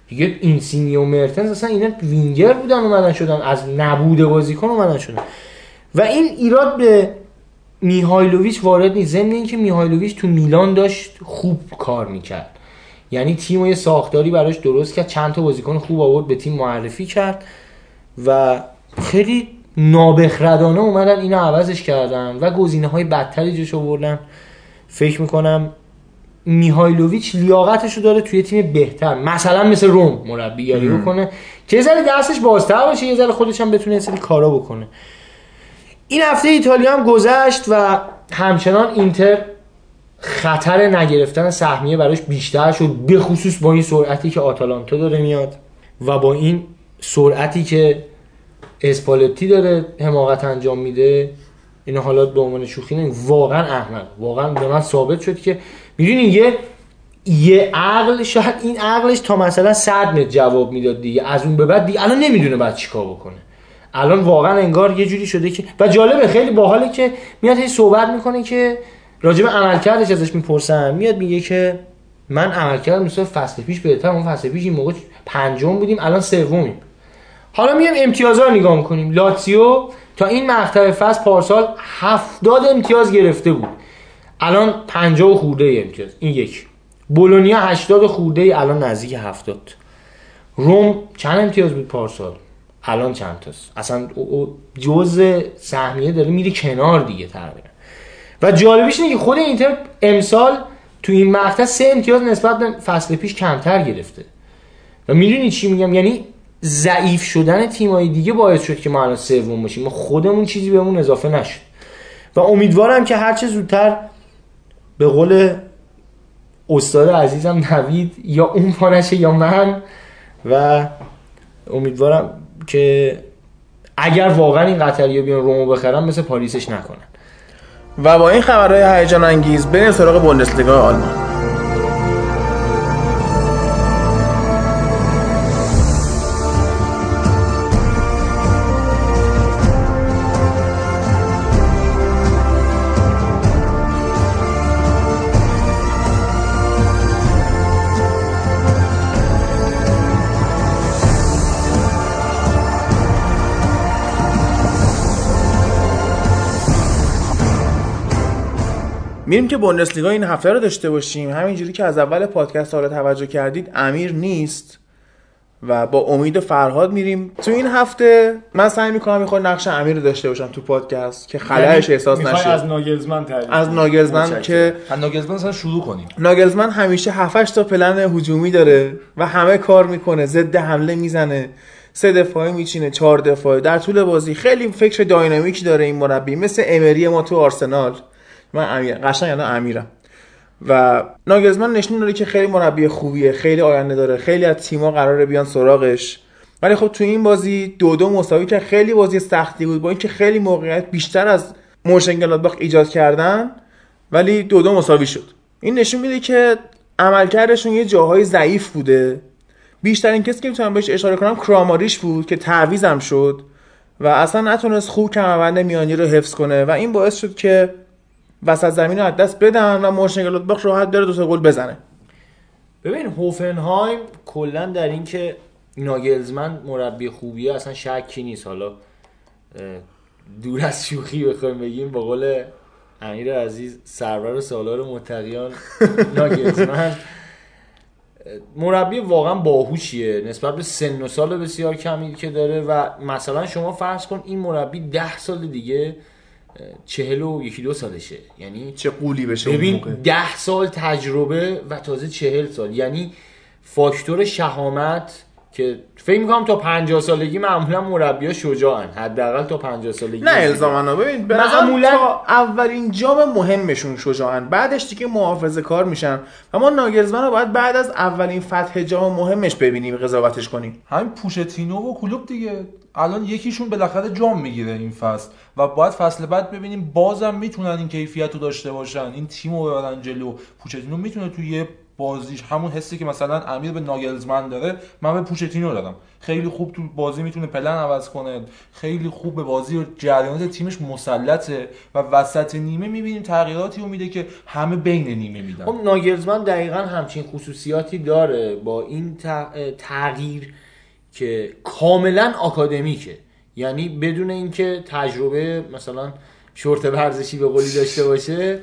دیگه اینسینی و مرتنز اصلا اینا وینگر بودن اومدن شدن. از نبود بازیکن اومدن شدن. و این ایراد به میهایلوویچ وارد نیست. ضمن اینکه میهایلوویچ تو میلان داشت خوب کار می‌کرد. یعنی تیم و یه ساختاری براش درست کرد. چند تا بازیکن خوب آورد به تیم معرفی کرد. و خیلی نابخردانه اومدن اینو عوضش کردن و گزینه های بدتری جوش آوردن. فکر می‌کنم میهایلوویچ لیاقتش رو داره توی تیم بهتر مثلا مثل روم مربیگری بکنه که یه ذره دستش بازتر باشه یه ذره خودش هم بتونه سری کارا بکنه. این هفته ایتالیا هم گذشت و همچنان اینتر خطر نگرفتن سهمیه براش بیشتر شد به خصوص با این سرعتی که آتالانتا داره میاد و با این سرعتی که اسپالتی داره حماقت انجام میده. این حالا به عنوان شوخی نمی واقعا احمق. واقعا به من ثابت شد که می‌دونی یه یه عقل شاید این عقلش تا مثلا 100 متر جواب می‌داد دیگه. از اون به بعد دیگه الان نمی‌دونه بعد چیکار بکنه. الان واقعا انگار یه جوری شده که و جالبه خیلی باحاله که میاد هی صحبت می‌کنه که راجب عملکردش ازش می‌پرسن. میاد میگه که من عملکرد مثل فصل پیش بهتر اون فصل پیش این موقع پنجم بودیم الان سومیم. حالا میایم امتیازها رو نگاه می‌کنیم. لاتسیو تا این مقطع فصل پارسال 70 امتیاز گرفته بود. الان 50 خورده امتیاز. این یک. بولونیا 80 خورده الان نزدیک 70 روم چند امتیاز بود پارسال؟ الان چند تاست؟ اصلا جزء سهمیه داره میره کنار دیگه تقریبا. و جالبیش اینه که خود اینتر امسال تو این مقطع سه امتیاز نسبت به فصل پیش کمتر گرفته. و می‌دونی چی میگم؟ یعنی ضعیف شدن تیمایی دیگه باعث شد که ما الان سوم باشیم. ما خودمون چیزی بهمون اضافه نشد. و امیدوارم که هرچه زودتر به قول استاد عزیزم نوید یا اون پانشه یا من. و امیدوارم که اگر واقعا این قطری بیان رومو بخرن مثل پاریسش نکنن. و با این خبرهای هیجان انگیز بریم سراغ بوندسلیگا آلمان. میریم که بوندسلیگا این هفته رو داشته باشیم. همینجوری که از اول پادکست حالا توجه کردید امیر نیست و با امید و فرهاد میریم. تو این هفته من سعی می‌کنم می‌خواد نقش امیر رو داشته باشم تو پادکست که خلایش احساس یعنی از نشه ناگلزمن تعریف از؟ ناگلزمن. که ناگلزمن اصلا شروع کنیم. ناگلزمن همیشه 7 تا پلن هجومی داره و همه کار می‌کنه ضد حمله می‌زنه سه دفاعی میچینه چهار دفاعی. در طول بازی خیلی فکر داینامیکی داره این مربی مثل امری ما تو آرسنال. من امیر قشنگ الان امیرم. و ناگلزمن نشون داره که خیلی مربی خوبیه خیلی آینده داره خیلی از تیما قراره بیان سراغش. ولی خب تو این بازی دو دو مساوی که خیلی بازی سختی بود با اینکه خیلی موقعیت بیشتر از موشنگلادباخ ایجاد کردن ولی دو دو مساوی شد. این نشون میده که عملکردشون یه جاهای ضعیف بوده. بیشترین کسی که می‌تونم بهش اشاره کنم کراماریش بود که تعویزم شد و اصلا نتونست خوب کمربند میانی رو حفظ کنه و این باعث شد که وسط زمین رو از دست بدن و موشنگلادباخ راحت بره دو گل بزنه. ببین هوفنهایم کلا در این که ناگلزمن مربی خوبیه اصلا شکی نیست. حالا دور از شوخی بخوایم بگیم با قول امیر عزیز سرور سالار متقیان ناگلزمن. مربی واقعا باهوشیه. نسبت به سن و سال بسیار کمی که داره و مثلا شما فرض کن این مربی ده سال دیگه چهل و یکی دو سالشه یعنی چه قولی بشه ببین موقع. ده سال تجربه و تازه چهل سال یعنی فاکتور شهامت که فکر می‌کنم تا 50 سالگی معمولا مربیا شجاعن. حداقل تا 50 سالگی. نه الزامنا ببین به معمولاً- تا اولین جام مهمشون شجاعن. بعدش دیگه محافظه کار میشن. و ما ناگلزمن رو باید بعد از اولین فتح جام مهمش ببینیم قضاوتش کنیم. همین پوشتینو و کلوب دیگه. الان یکیشون بالاخره جام می‌گیره این فصل. و باید فصل بعد ببینیم بازم می‌تونن این کیفیت رو داشته باشن. این تیم رو ببرن جلو. پوچتینو می‌تونه توی یه بازیش همون حسی که مثلا امیر به ناگلزمن داره من به پوچتینو دارم خیلی خوب تو بازی می‌تونه پلن عوض کنه. خیلی خوب به بازی و جریانات تیمش مسلطه و وسط نیمه می‌بینیم تغییراتی رو میده که همه بین نیمه میدن. خب ناگلزمن دقیقا همچین خصوصیاتی داره با این تغییر که کاملا آکادمیکه. یعنی بدون اینکه تجربه مثلا شورت ورزشی به قولی داشته باشه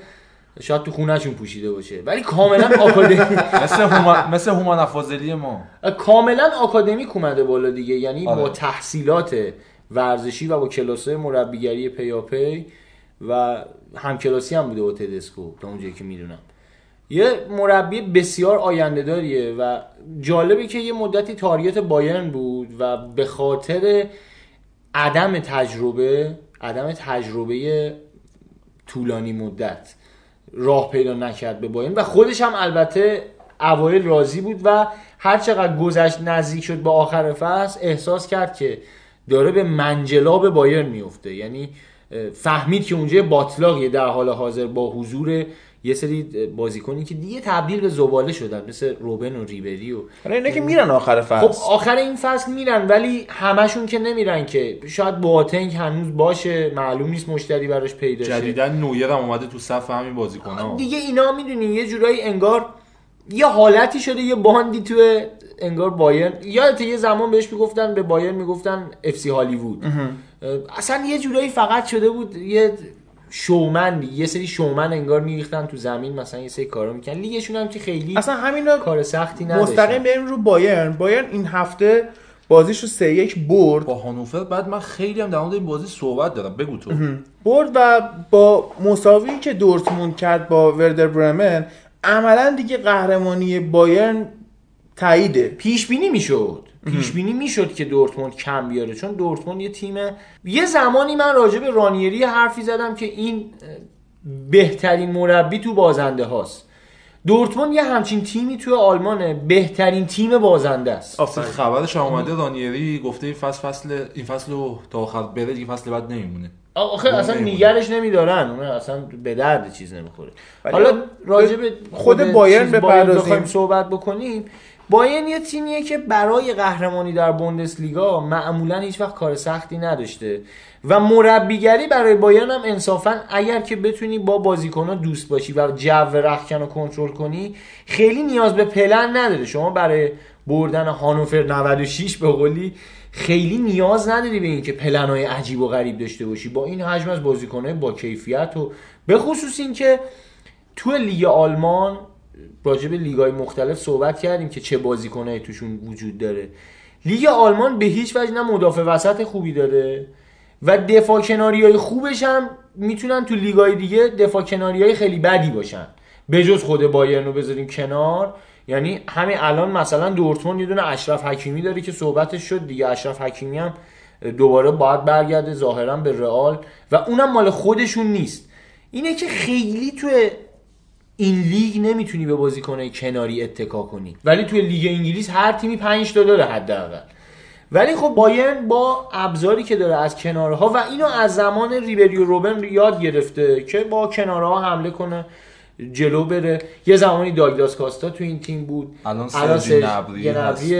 شاید تو خونهشون پوشیده باشه. ولی کاملا آکادمی مثل هومن مثل هومن افاضلی ما. کاملا آکادمیک اومده بالا دیگه. یعنی آره. با تحصیلات ورزشی و با کلاسای مربیگری پیاپی و همکلاسی هم بوده با تدسکو تا اونجایی که می‌دونم. یه مربی بسیار آینده داریه و جالبه که یه مدتی تاریت بایرن بود و به خاطر عدم تجربه عدم تجربه طولانی مدت راه پیدا نکرد به بایرن. و خودش هم البته اوایل راضی بود و هر چقدر گذشت نزدیک شد به آخر فصل احساس کرد که داره به منجلاب بایرن میفته یعنی فهمید که اونجا یه باطلاقیه در حال حاضر با حضور یه سری بازیکنی که دیگه تبدیل به زباله شدن مثل روبن و ریبری و حالا اینا که میرن آخر فصل. خب آخر این فصل میرن ولی همشون که نمیرن که. شاید بواتنگ هنوز باشه معلوم نیست مشتری براش پیدا شه. جدیدا نویر هم اومده تو صف همین بازیکن‌ها. دیگه اینا می‌دونین یه جورایی انگار یه حالتی شده یه باندی تو انگار بایرن. یادت یه زمان بهش می‌گفتن به بایرن می‌گفتن اف سی هالیوود. اصلا یه جورایی فقط شده بود یه شومن یه سری شومن انگار میریختن تو زمین مثلا یه سری کارا می‌کنن لیگشون هم که خیلی اصلا همین رو کار سختی نداشت مستقیم بریم رو بایرن. بایرن این هفته بازیش رو سه یک برد. با هانوفر بعد من خیلی هم در مورد این بازی صحبت دارم. بگو تو. برد و با مساوی که دورتموند کرد با وردر برمن عملا دیگه قهرمانی بایرن تاییده. پیش بینی می‌شد. پیش بینی می‌شد که دورتموند کم بیاره چون دورتموند یه تیم یه زمانی من راجع به رانیری حرفی زدم که این بهترین مربی تو بازنده هاست. دورتموند یه همچین تیمی توی آلمانه بهترین تیم بازنده است. آفرین. خبرش اومده رانیری گفته این فصل فصل این فصل رو تا آخر بره دیگه فصل بعد نمیمونه. آخه اصلا نمی‌مونه. نیگرش نمیدارن اون اصلا به درد چیز نمی‌خوره. حالا راجع به خود خود بایرن. بخوایم صحبت بکنیم بایرن یه تیمیه که برای قهرمانی در بوندسلیگا معمولا هیچ وقت کار سختی نداشته. و مربیگری برای بایرن هم انصافا اگر که بتونی با بازیکن‌ها دوست باشی و جو رخکن رو کنترل کنی خیلی نیاز به پلن نداره. شما برای بردن هانوفر 96 به قولی خیلی نیاز نداری به اینکه پلن‌های عجیب و غریب داشته باشی. با این حجم از بازیکن‌های با کیفیت و به خصوص اینکه تو لیگ آلمان راجع به لیگ‌های مختلف صحبت کردیم که چه بازیکنایی توشون وجود داره. لیگ آلمان به هیچ وجه نه مدافع وسط خوبی داره و دفاع کناری های خوبش هم می‌تونن تو لیگای دیگه دفاع کناری های خیلی بدی باشن. به جز خود بایرن رو بذاریم کنار. یعنی همین الان مثلا دورتموند یه دونه اشرف حکیمی داره که صحبتش شد دیگه اشرف حکیمی هم دوباره باید برگرده ظاهرا به رئال و اونم مال خودشون نیست. اینه که خیلی تو این لیگ نمی‌تونی به بازیکنهای کناری اتکا کنی. ولی توی لیگ انگلیس هر تیمی 5 تا داره حداقل. ولی خب بایرن با ابزاری که داره از کنارها و اینو از زمان ریبریو روبن یاد گرفته که با کنارها حمله کنه جلو بره. یه زمانی داگلاس کاستا تو این تیم بود. الان سرجی سرج نبری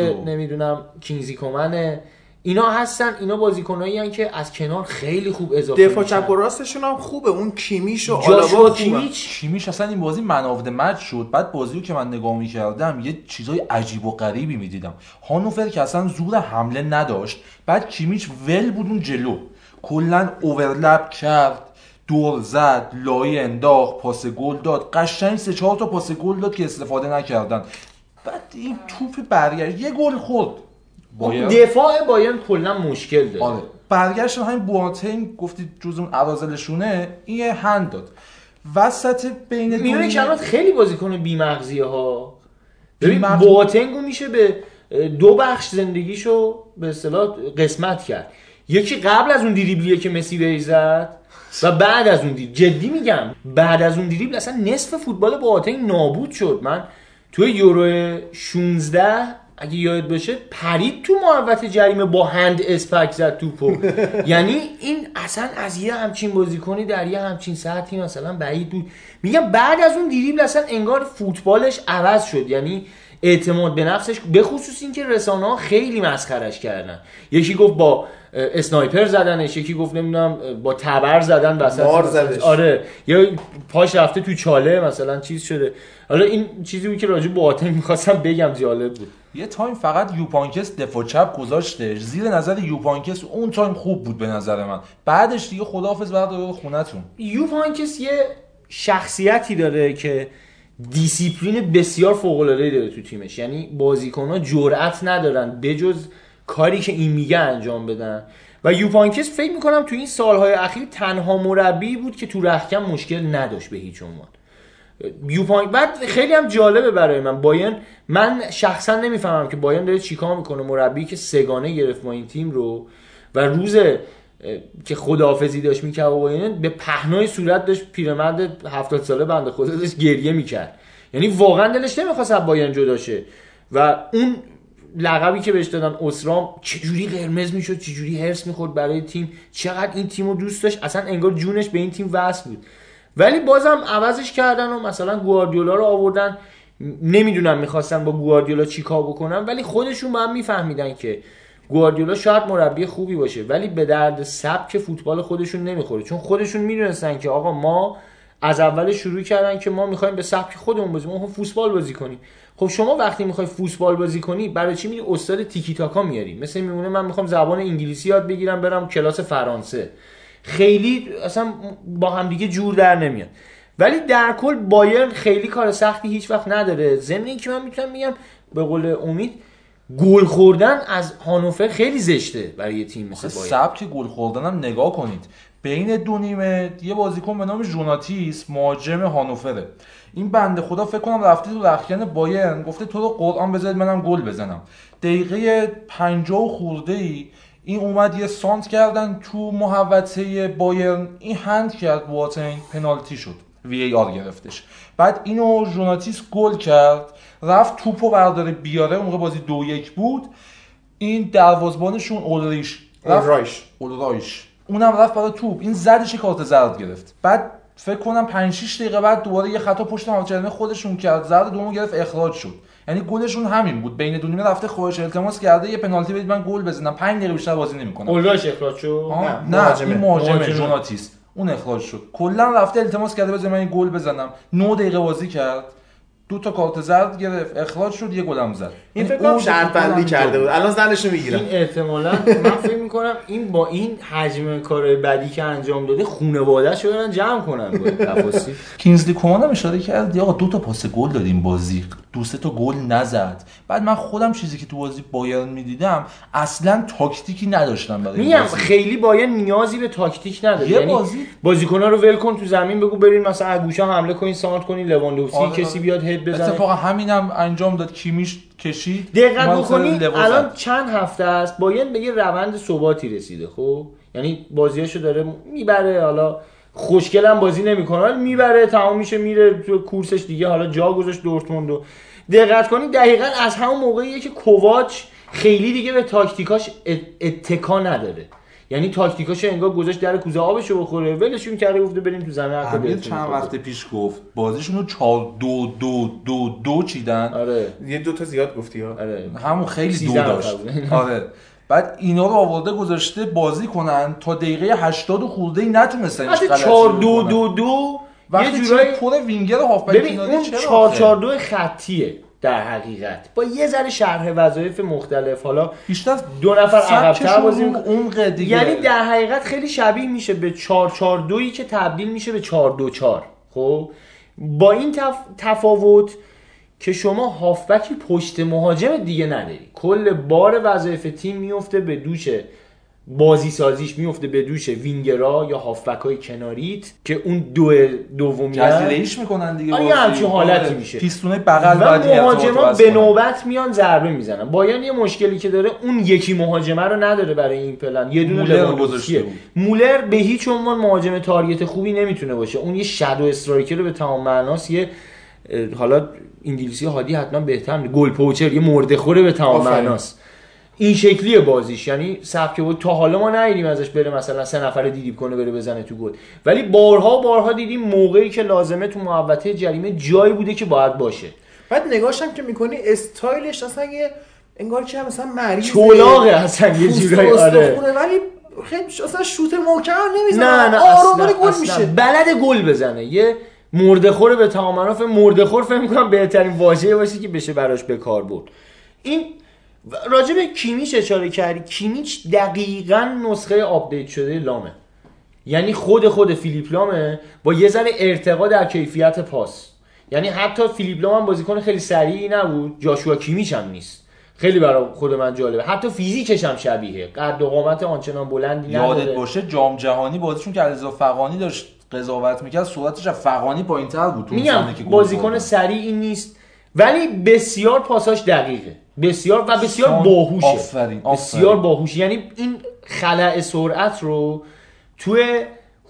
و- نمی‌دونم کینزی کومنه. اینا هستن اینا بازیکنایی که از کنار خیلی خوب اضافه دفاع. چپ و راستشون هم خوبه. اون کیمیش و آلابا کیمیچ؟ کیمیش اصلا این بازی man of match شد. بعد بازی رو که من نگاه می‌کردم یه چیزای عجیب و غریبی می‌دیدم. هانوفر که اصلا زور حمله نداشت بعد کیمیچ ول بود اون جلو. کلا overlap کرد دور زد لایی انداخت پاس گل داد. قشنگ سه چهار تا پاس گل داد که استفاده نکردن. بعد این توپ برگشت. یه گل خورد. باید دفاع بایرن کلا مشکل داره. آره. برگشتن همین بواتنگ گفتی جز اون عرازلشونه این یه هند داد. وسط بین میونه نیمه- کلمات خیلی بازیکن بیمغزیه ها ببین بی‌مغز- بواتنگو میشه به دو بخش زندگیشو به اصطلاح قسمت کرد. یکی قبل از اون دریبلیه که مسی بهش زد و بعد از اون دریبل. جدی میگم بعد از اون دریبل اصلا نصف فوتبال بواتنگ نابود شد. من توی یورو 16 اگه یاد باشه پرید تو محوط جریمه با هند اسپک زد توپو یعنی این اصلا از یه همچین بازیکنی در یه همچین ساعتی مثلا بعید بود. میگم بعد از اون دریبل اصلا انگار فوتبالش عوض شد. یعنی اعتماد به نفسش به خصوص اینکه رسانه ها خیلی مسخرش کردن. یکی گفت با اسنایپر زدنش یکی گفت نمی‌دونم با تبر زدن وسط زدش. آره. یا پاش رفته تو چاله مثلا چیز شده. حالا این چیزی بود که راجع به آتن می‌خواستم بگم جالب بود. یه time فقط یوپ هاینکس دفاع چپ گذاشتش. زیر نظر یوپ هاینکس اون time خوب بود به نظر من. بعدش دیگه خداحافظ بعد برو خونتون یوپ هاینکس یه شخصیتی داره که دیسیپلین بسیار فوق العاده داره تو تیمش. یعنی بازیکن‌ها جرأت ندارن بجز کاری که این میگه انجام بدن. و یوپ هاینکس فکر می‌کنم تو این سالهای اخیر تنها مربی بود که تو رخکن مشکل نداشت به هیچ عنوان. یوپانک بعد خیلی هم جالبه برای من. بایرن من شخصا نمی‌فهمم که بایرن داره چیکار می‌کنه مربی که سگانه گرفت ما این تیم رو. و روز که خداحافظی داشت می‌کرد با بایرن به پهنای صورت داشت پیرمرد 70 ساله بنده خدا داشت گریه می‌کرد. یعنی واقعا دلش نمی‌خواست از بایرن جدا شه. و اون لقبی که بهش دادن اسرام چجوری قرمز می‌شد چجوری هرس می‌خورد برای تیم؟ چقدر این تیم رو دوست داشت؟ اصلا انگار جونش به این تیم وصل بود. ولی بازم عوضش کردن و مثلا گواردیولا رو آوردن. نمی‌دونم می‌خواستن با گواردیولا چیکار بکنن ولی خودشون با هم میفهمیدن که گواردیولا شاید مربی خوبی باشه ولی به درد سبک فوتبال خودشون نمی‌خوره. چون خودشون می‌دونستن که آقا ما از اول شروع کردن که ما می‌خوایم به سبک خودمون بازی کنیم می‌خوایم فوتبال بازی کنیم. خب شما وقتی می‌خوای فوتبال بازی کنی برای چی میری استاد تیکی تاکا میاری؟ مثل میمونه من می‌خوام زبان انگلیسی یاد بگیرم برم کلاس فرانسه. خیلی اصلا با همدیگه جور در نمیاد. ولی در کل بایرن خیلی کار سختی هیچ وقت نداره. ضمن اینکه من می‌تونم میگم به قول امید گل خوردن از هانوفر خیلی زشته برای یه تیم مثل بایر سبک گل خوردن هم نگاه کنید. بین دو نیمه یه بازیکن به نام ژوناتیس مهاجم هانوفره. این بنده خدا فکر کنم رفته تو رخکن بایرن. گفته تو رو قرآن بذارید منم گل بزنم. دقیقه 50 و خورده ای این اومد یه سانت کردن تو محوطه بایرن. این هند کرد بواتنگ پنالتی شد. وی ای آر گرفتش. بعد اینو ژوناتیس گل کرد. رفت توپو برداره بیاره. اون موقع بازی دو یک بود. این دروازبانشون اولریش. رفت- اولرایش. اولرایش اونم رفت برای توپ. این زدش کارت زرد گرفت. بعد فکر کنم 5 6 دقیقه بعد دوباره یه خطا پشت محوطه خودشون کرد. زرد دومو گرفت اخراج شد. یعنی گلشون همین بود. بین دو نیمه رفته خواهش التماس کرده یه پنالتی بدید من گل بزنم. 5 دقیقه بیشتر بازی نمی‌کنم. اولراش اخراج شد؟ نه، نه مهاجمه. این مهاجمه. ژوناتیس اون اخراج شد. کلا رفته التماس کرده بذار من گل بزنم. 9 دقیقه بازی کرد. دو تا کارت زرد گرفت اخراج شد یه گلم زد. این فکر کنم شرط بندی کرده بود. الان زنشو این می‌گیرم. احتمالا من فکر می‌کنم این با این حجم کار بدی که انجام داده خونواده شو برن جمع کنن با این تفاصیل. کینزلی کومان هم اشاره کرد یا آقا دو تا پاس گل دادیم بازی. دو سه تا گل نزد. بعد من خودم چیزی که تو بازی بایرن می‌دیدم اصلا تاکتیکی نداشتم برای این میگم. خیلی باید نیازی به تاکتیک نداره. یه یعنی بازی- بازیکن‌ها رو ول کن تو زمین بگو برین مثلا اگوشا حمله کنین سانت کنین لواندوفسکی آره، کسی آره. بیاد هد بزنه اتفاقا همینم انجام داد. کیمیش کشید. دقت اومد بکنی سر لوا الان. چند هفته است؟ باید به یه روند ثباتی رسیده خب؟ یعنی بازیاشو داره می‌بره حالا خوشگل هم بازی نمی‌کنه ولی می‌بره تمام میشه میره تو کورسش دیگه حالا جا گذاشت دورتموند رو. دقت کنی دقیقا از همون موقعیه که کوواچ خیلی دیگه به تاکتیکاش ات- اتکا نداره. یعنی تاکتیکاش انگار گذاشت در کوزه آبشو بخوره ولشون کرده گفته بریم تو زمین دلتون چند. وقت پیش گفت بازیشون رو 4 دو دو دو دو چیدن آره یه دو تا زیاد گفتی ها آره همون خیلی دو داشت. آره بعد اینا رو آورده گذاشته بازی کنن تا دقیقه 80 خورده ای نتونستن حتی غلطی 4 بکنن. دو دو دو وقتی یه تیم جورایی پر وینگر هافبک ببین اون چرا 4 آخه؟ 4 2 خطیه در حقیقت. با یه ذره شرح وظایف مختلف حالا بیشتر دو نفر عقب‌تر بازی. عمق دیگه یعنی در حقیقت خیلی شبیه میشه به 4 4 2 که تبدیل میشه به 4 2 4 خب؟ با این تف... تفاوت که شما هافبکی پشت مهاجم دیگه نداری. کل بار وظایف تیم میفته به دوش بازی سازیش میفته به دوش وینگرا یا هافبک های کناریت که اون دو دومی جزیره‌ایش می‌کنن دیگه آره، همچین حالتی آره. میشه. پیستونه بغل و مهاجما به. نوبت میان ضربه می‌زنن بایان یه مشکلی که داره اون یکی مهاجمه رو نداره برای این پلن یه دونه مولر. گذاشته مولر به هیچ عنوان مهاجم تاریت خوبی نمی‌تونه باشه اون یه شادو استرایکر به تمام معناست یه حالا انگلیسی هادی حتما بهتر می‌دونه. گل پوچر یه مرده خوره به تمام. معناست این شکلیه بازیش یعنی سبک بود. تا حالا ما ندیدیم ازش بره مثلا سه نفر دیدیب کنه بره بزنه تو گل. ولی بارها بارها دیدیم موقعی که لازمه تو محوطه جریمه جایی بوده که باید باشه. بعد نگاهشم که می‌کنی استایلش اصلا یه انگار که مثلا مریض چلاقه اصلا یه جورایی آره. ولی خیلی اصلا شوت محکم نمی‌زنه. نه نه آروم گل میشه. بلده گل بزنه. یه مرده‌خور به تمام معنا مرده‌خور فکر می‌کنم بهترین واژه باشه که بشه براش به کار برد. این راجع به کیمیچ اشاره کردی. کیمیچ دقیقا نسخه update شده لامه. یعنی خود خود فیلیپ لامه با یه ذره ارتقا در کیفیت پاس. یعنی حتی فیلیپ لام هم بازیکن خیلی سریعی نبود. جاشوا کیمیچ هم نیست. خیلی برای خود من جالبه. حتی فیزیکش هم شبیه قد و قامت آنچنان بلندی نداره. یادت باشه جام جهانی بازیشون که علیرضا فغانی داشت قضاوت می‌کرد صورتش از فغانی پایینتر بود میگم بازیکن. سریعی نیست. ولی بسیار پاساش دقیقه. بسیار و بسیار باهوشه. آفرین، آفرین. بسیار باهوش یعنی این خلع سرعت رو توی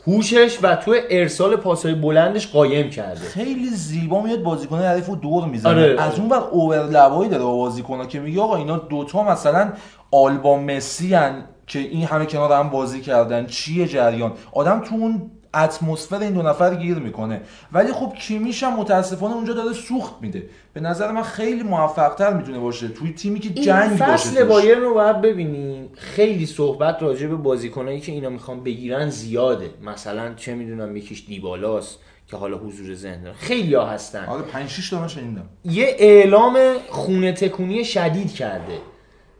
هوشش و توی ارسال پاسهای بلندش قایم کرده. خیلی زیبا میاد بازیکن حریف رو دور می‌زنه. آره. از اون بر اوورلپایی داره با بازیکن‌ها که میگه آقا اینا دوتا مثلا آلبا مسی هن که این همه کنار هم بازی کردن. چیه جریان؟ آدم تو اون اتمسفر این دو نفر گیر می‌کنه. ولی خب کیمیش هم متاسفانه اونجا داره سوخت میده. به نظر من خیلی موفقتر می‌تونه باشه. توی تیمی که این جنگ باشه فصل. بایرن رو باید ببینیم. خیلی صحبت راجع به بازیکنایی که اینا می‌خوان بگیرن زیاده. مثلا چه می‌دونم یکیش دیبالاست که حالا حضور ذهن داره. خیلی ها هستن. آره 5 6 تا شنیدم. یه اعلام خونه تکونی شدید کرده.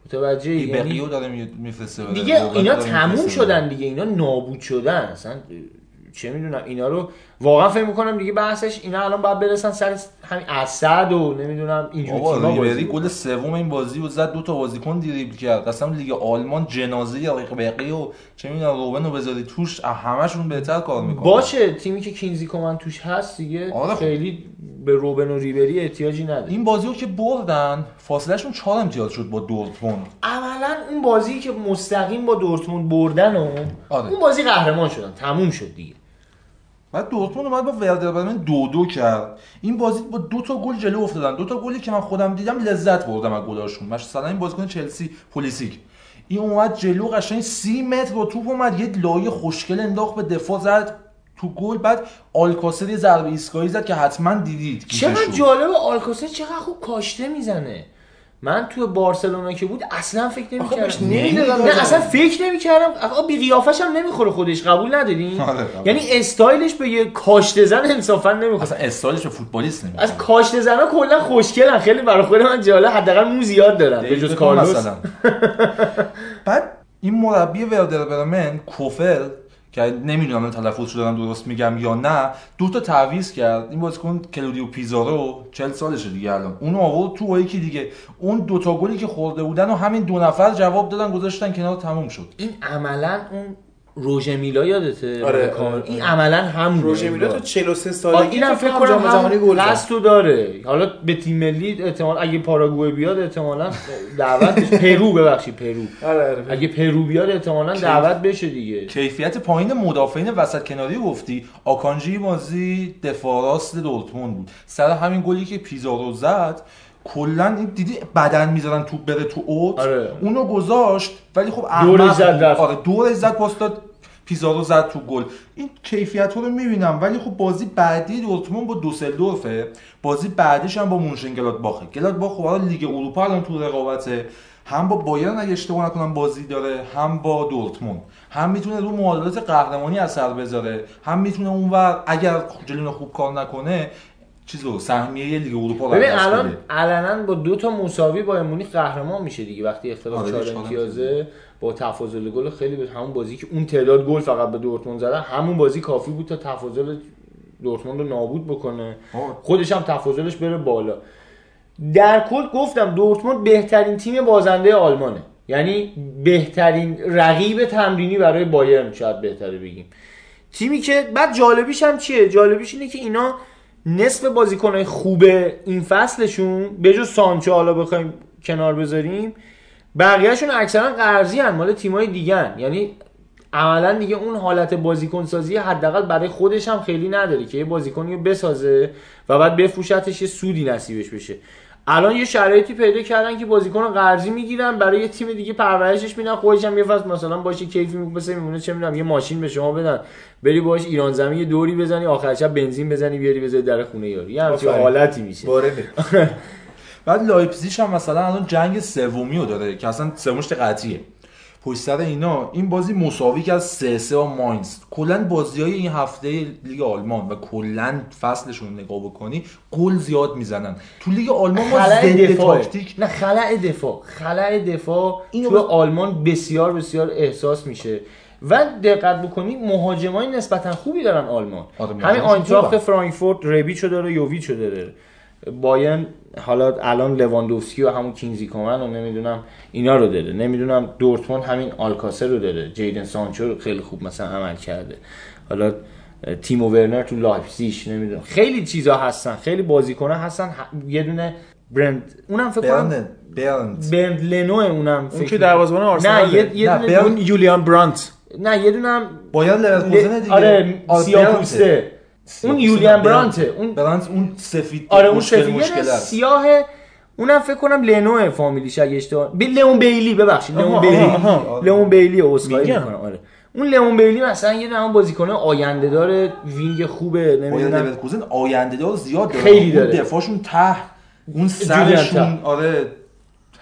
متوجه این یعنی داره می- میفرسته دیگه اینا تموم. شدن دیگه. اینا نابود شدن. اصلا چه می‌دونم اینا رو واقعا فکر می‌کنم دیگه بحثش اینا الان باید برسن سر همین اسد و نمی‌دونم اینجور بابا تیما بازی. گل سوم این بازی و زد دو تا بازیکن دریبل کرد اصلا لیگ آلمان جنازه یا بقیه و چه می‌دونم روبن رو بذاری توش همشون بهتر کار می‌کنن باشه تیمی که کینزی کومن توش هست دیگه آره خب. خیلی به روبن و ریبری احتیاجی نداره این بازی رو که بردن فاصلهشون 4 امتیاز شد با دورتموند عملا اون بازی که مستقیم با دورتموند بردن و آره. اون بازی قهرمان شدن تموم شد دیگه بعد دورتموند اومد با وردر برمن دو دو کرد. این بازی با دو تا گل جلو افتادن. دو تا گلی که من خودم دیدم لذت بردم از گلاشون. مثلا این بازیکن چلسی پولیسیک. این اومد جلو قشنگ سی متر با توپ اومد. یه لایه خوشگل انداخت به دفاع زد. تو گل بعد آلکاسر یه ضربه ایستگاهی زد که حتما دیدید. چقدر. جالب آلکاسر چقدر خوب کاشته می‌زنه. من توی بارسلونا که بود اصلا فکر نمی‌کردم. نه اصلا فکر نمی‌کردم. آقا بی قیافش هم نمی‌خوره خودش. قبول ندارین؟ آره،. یعنی استایلش به یه کاشته زن انصافا نمی‌خوره. اصلا استایلش به فوتبالیست نمی‌کنه. از کاشته زنا کلا خوشگلن. خیلی برای خود من جالب. حداقل مو زیاد دارن. به جز کارلوس. بعد این مربی وردر برمن کوفل که نمی‌دونم من تلفظ رو دارم درست میگم یا نه دو تا تعویض کرد. این بازیکن کلودیو پیزارو 40 سالشه دیگه الان. اون آورد تو یکی دیگه. اون دو تا گلی که خورده بودن و همین دو نفر جواب دادن گذاشتن کنار تموم شد. این عملا اون روژه میلا یادته آره، کامل. آره. این عملا همونه روژه میلا تو انگار. 43 آه، سالگی اینم فکر کنم جهانی گل هم. قصدو داره حالا به تیم ملی احتمال اگه پاراگوئه بیاد احتمالا دعوت بشه پرو ببخشید پرو آره آره اگه پرو بیاد احتمالا دعوت بشه دیگه کیفیت پایین مدافعین وسط کناری گفتی آکانجی بازی دفاع راست دورتموند بود سر همین گلی که پیزارو زد کلا این دیدی بدن می‌ذارن توپ بره تو اوت آره. اونو گذاشت ولی خب دورش احمق زد. رفت. آره دورش زد پاس داد پیزارو زد تو گل. این کیفیت رو می‌بینم ولی خب بازی بعدی دورتموند با دوسلدورفه بازی بعدیش هم با مونشن گلادباخه گلادباخ برای لیگ اروپا الان تو رقابته. هم با بایرن اگه اشتباه نکنم بازی داره هم با دورتموند. هم می‌تونه رو معادلات قهرمانی اثر بذاره. هم می‌تونه اونور اگر جلوی خوب کار نکنه چیزو سهمیه لیگ اروپا رو ببین الان. علنا با دو تا مساوی با مونیخ قهرمان میشه دیگه. وقتی اختلاف آره، چهار چهار امتیازه. با تفاضل گل خیلی به همون بازی که اون تعداد گل فقط به دورتموند زدن همون بازی کافی بود تا تفاضل دورتموند رو نابود بکنه. خودش هم تفاضلش بره بالا. در کل گفتم دورتموند بهترین تیم بازنده آلمانه. یعنی بهترین رقیب تمرینی برای بایرن شاید بهتره بگیم. تیمی که بعد جالبیش هم چیه؟ جالبیش اینه که اینا نصف بازیکنهای خوب این فصلشون به جز سانچو حالا بخوایم کنار بذاریم بقیهشون اکثرا قرضی هن مال تیمای دیگه یعنی عملا دیگه اون حالت بازیکن سازی حداقل برای خودش هم خیلی نداره که یه بازیکنی رو بسازه و بعد بفروشتش یه سودی نصیبش بشه. الان یه شرایطی پیدا کردن که بازیکن رو قرضی می‌گیرن برای یه تیم دیگه پرورشش میدن خودش هم یه فصل مثلا باشه کیفی میپسه میمونه چه می‌دونم یه ماشین به شما بدن. بری باش ایران زمین یه دوری بزنی آخر شب بنزین بزنی بیاری بذاری در خونه یاری. یه همچین. حالتی میشه. بعد لایپزیگ هم مثلا الان جنگ سومی رو داره که اصلا سومش قطعیه. پشت سر اینا این بازی مساوی کرد سه سه با ماینز. کلا بازی های این هفته لیگ آلمان و کلا فصلشون نگاه بکنی گل زیاد می‌زنن. تو لیگ آلمان ما ضد تاکتیک نه خلأ دفاع. خلأ دفاع اینو تو آلمان بسیار بسیار احساس میشه. و دقت بکنی مهاجمای نسبتا خوبی دارن آلمان. آره، همین آینتراخت. فرانکفورت ربیچو داره یوویچو داره. بایرن حالا الان لواندوفسکی و همون کینزی کومن و نمی‌دونم اینا رو داره. نمی‌دونم دورتموند همین آلکاسر رو داره. جیدن سانچو رو خیلی خوب مثلا عمل کرده. حالا اه، تیمو ورنر تو لایپزیگ نمی‌دونم. خیلی چیزا هستن. خیلی بازیکن‌ها هستن. یه دونه برند. اونم فکر کنم برند برند برند لنو اونم اون فکر که دروازه‌بان آرسنال نه یه, یه نه، دونه برند- اون یولیان برانت. نه یه دونه هم باید لورکوزن دیگه. آره سیاه برنته. پوسته اون یولیان برانته. اون برانت اون سفید آره اون سفید. مشکل. سیاه اونم فکر کنم لنو فامیلیش اگه اشتباه ب... لئون بیلی ببخشید. لئون بیلی. آها، لئون بیلی میگم. می‌کنم. آره. اون لئون بیلی مثلا یه دونه بازیکن آینده داره وینگ خوبه نمی‌دونم. آینده دار زیاد داره. خیلی داره. دفاعشون ته اون سرشون. آره.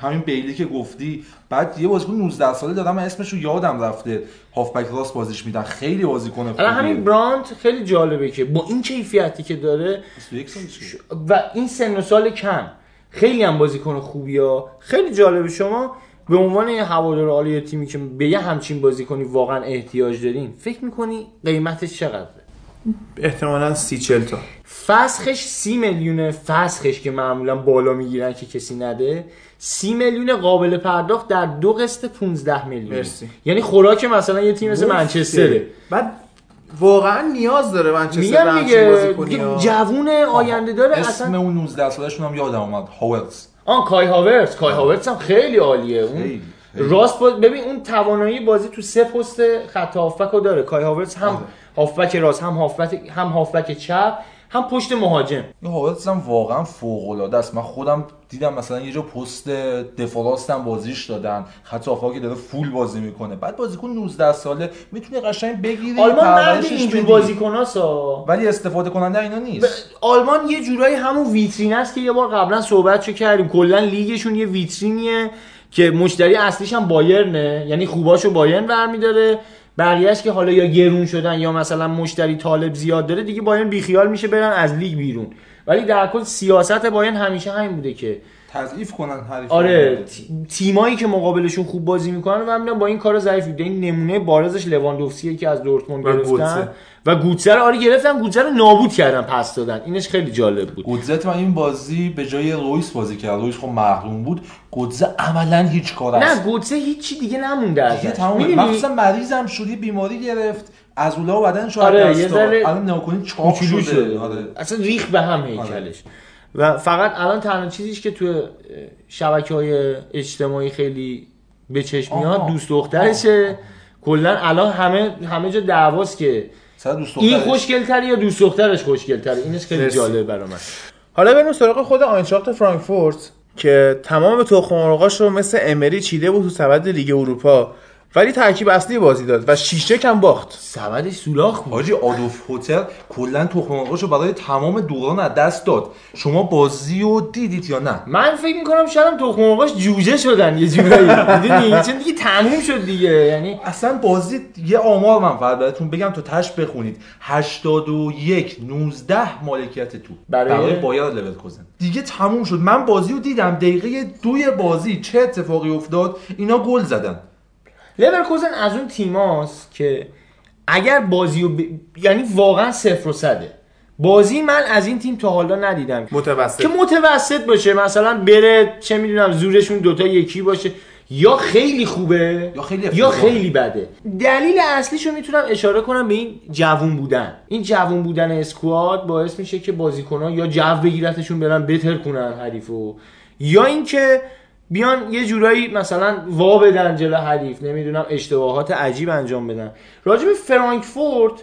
همین بیلی که گفتی بعد یه بازیکن 19 ساله دادم من اسمش رو یادم رفته. هافبک راست بازیش میدن. خیلی بازیکن الان همین خوبیه برانت خیلی جالبه که با این کیفیتی که داره 21 سالشه و این سن و سال کم. خیلی هم بازیکن خوبی ها خیلی جالبه. شما به عنوان یه هوادار عالی تیمی که به یه همچین بازیکنی واقعا احتیاج دارین فکر می‌کنی قیمتش چقدره؟ احتمالا سی چل تا. فسخش سی میلیونه فسخش که معمولا بالا می‌گیرن که کسی نده. سی میلیون قابل پرداخت در دو قسط 15 میلیون. مرسی. یعنی خوراک مثلا یه تیم مثل منچستره. بعد واقعا نیاز داره منچستر به میگم همچین دیگه. جوون آینده داره اسم اصلا اون 19 سالشون هم یادم اومد هاورز آن کای هاورتس کای هاورتس هم خیلی عالیه. اون خیلی. راست. ببین اون توانایی بازی تو سه پست خط هافبک رو داره. کای هاورتس هم هافبک راست هم هافبک هم هافبک چپ هم پشت مهاجم. این هاورتز هم واقعا فوق العاده است. من خودم دیدم مثلا یه جا پست دفاع بازیش دادن. خط هافبکی داره فول بازی می‌کنه. بعد بازیکن 19 ساله می‌تونه قشنگ بگیری آلمان مرد اینجور. بازیکناسا ولی استفاده کننده اینا نیست. آلمان یه جورایی همون ویترین است که یه بار قبلا صحبت کردیم. کلا لیگشون یه ویترینیه که مشتری اصلیش هم بایرنه. یعنی خوباشو بایرن برمیداره. بقیهش که حالا یا گرون شدن یا مثلا مشتری طالب زیاد داره دیگه بایرن بیخیال میشه برن از لیگ بیرون. ولی در کل سیاست بایرن همیشه همین بوده که تضعیف کنن حریف آره تی- تیمایی که مقابلشون خوب بازی می‌کنن و می‌دونم با این کار ضعیف بوده این نمونه بارزش لواندوفسکیه که از دورتموند گرفتن گوتزه. و گوتزه رو آره گرفتن. گوتزه رو نابود کردن پس دادن. اینش خیلی جالب بود. گودزت من این بازی به جای رویس بازی کرد. رویس خب محروم بود. گودزه عملا هیچ کار نه است. گوتزه هیچی دیگه نمونده ازش؟ مخصوصا مریضم شدی بیماری گرفت. از اولا و بدن شاید آره، یه. ذره الان نگاه کنید کوچولو شده. شده. آره. اصلا ریخ به هم هیکلش. و فقط الان تنها چیزیش که تو شبکه های اجتماعی خیلی به چشم میاد. دوست دخترشه کلا الان همه همه جا دعواست که این. خوشگلتره یا دوست دخترش خوشگلتره اینش خیلی. جالبه برای من حالا بریم سراغ خود آینتراخت فرانکفورت که تمام تخم مرغاش رو مثل امری چیده بود تو سبد لیگ اروپا ولی ترکیب اصلی بازی داد و شیشه کم باخت. سبدش سولاخ بود. حاجی آدولف هوتر کلا تخم مرغاشو برای تمام دوران از دست داد. شما بازی رو دیدید یا نه؟ من فکر می‌کنم شاید هم تخم مرغاش جوجه شدن یه جورایی. می‌دونی؟ چون دیگه تموم شد دیگه. یعنی اصلا بازی یه آمار من فقط بهتون بگم تو تش بخونید. 81 19 مالکیت تو. برای- برای بایر لورکوزن. دیگه تموم شد. من بازی رو دیدم. دقیقه دوی بازی چه اتفاقی افتاد؟ اینا گل زدن. لورکوزن از اون تیماست که اگر بازی رو ب... یعنی واقعا صفر و صده. بازی من از این تیم تا حالا ندیدم. متوسط. که متوسط باشه مثلا بره چه می‌دونم زورشون دوتا یکی باشه. یا خیلی خوبه یا خیلی یا. خیلی بده. دلیل اصلیشو می‌تونم اشاره کنم به این جوون بودن. این جوون بودن اسکواد باعث میشه که بازیکنها یا جو بگیرتشون برن بتر کنن حریفو. یا اینکه بیان یه جورایی مثلا وا بدن جلو حریف نمی‌دونم اشتباهات عجیب انجام بدن. راجب فرانکفورت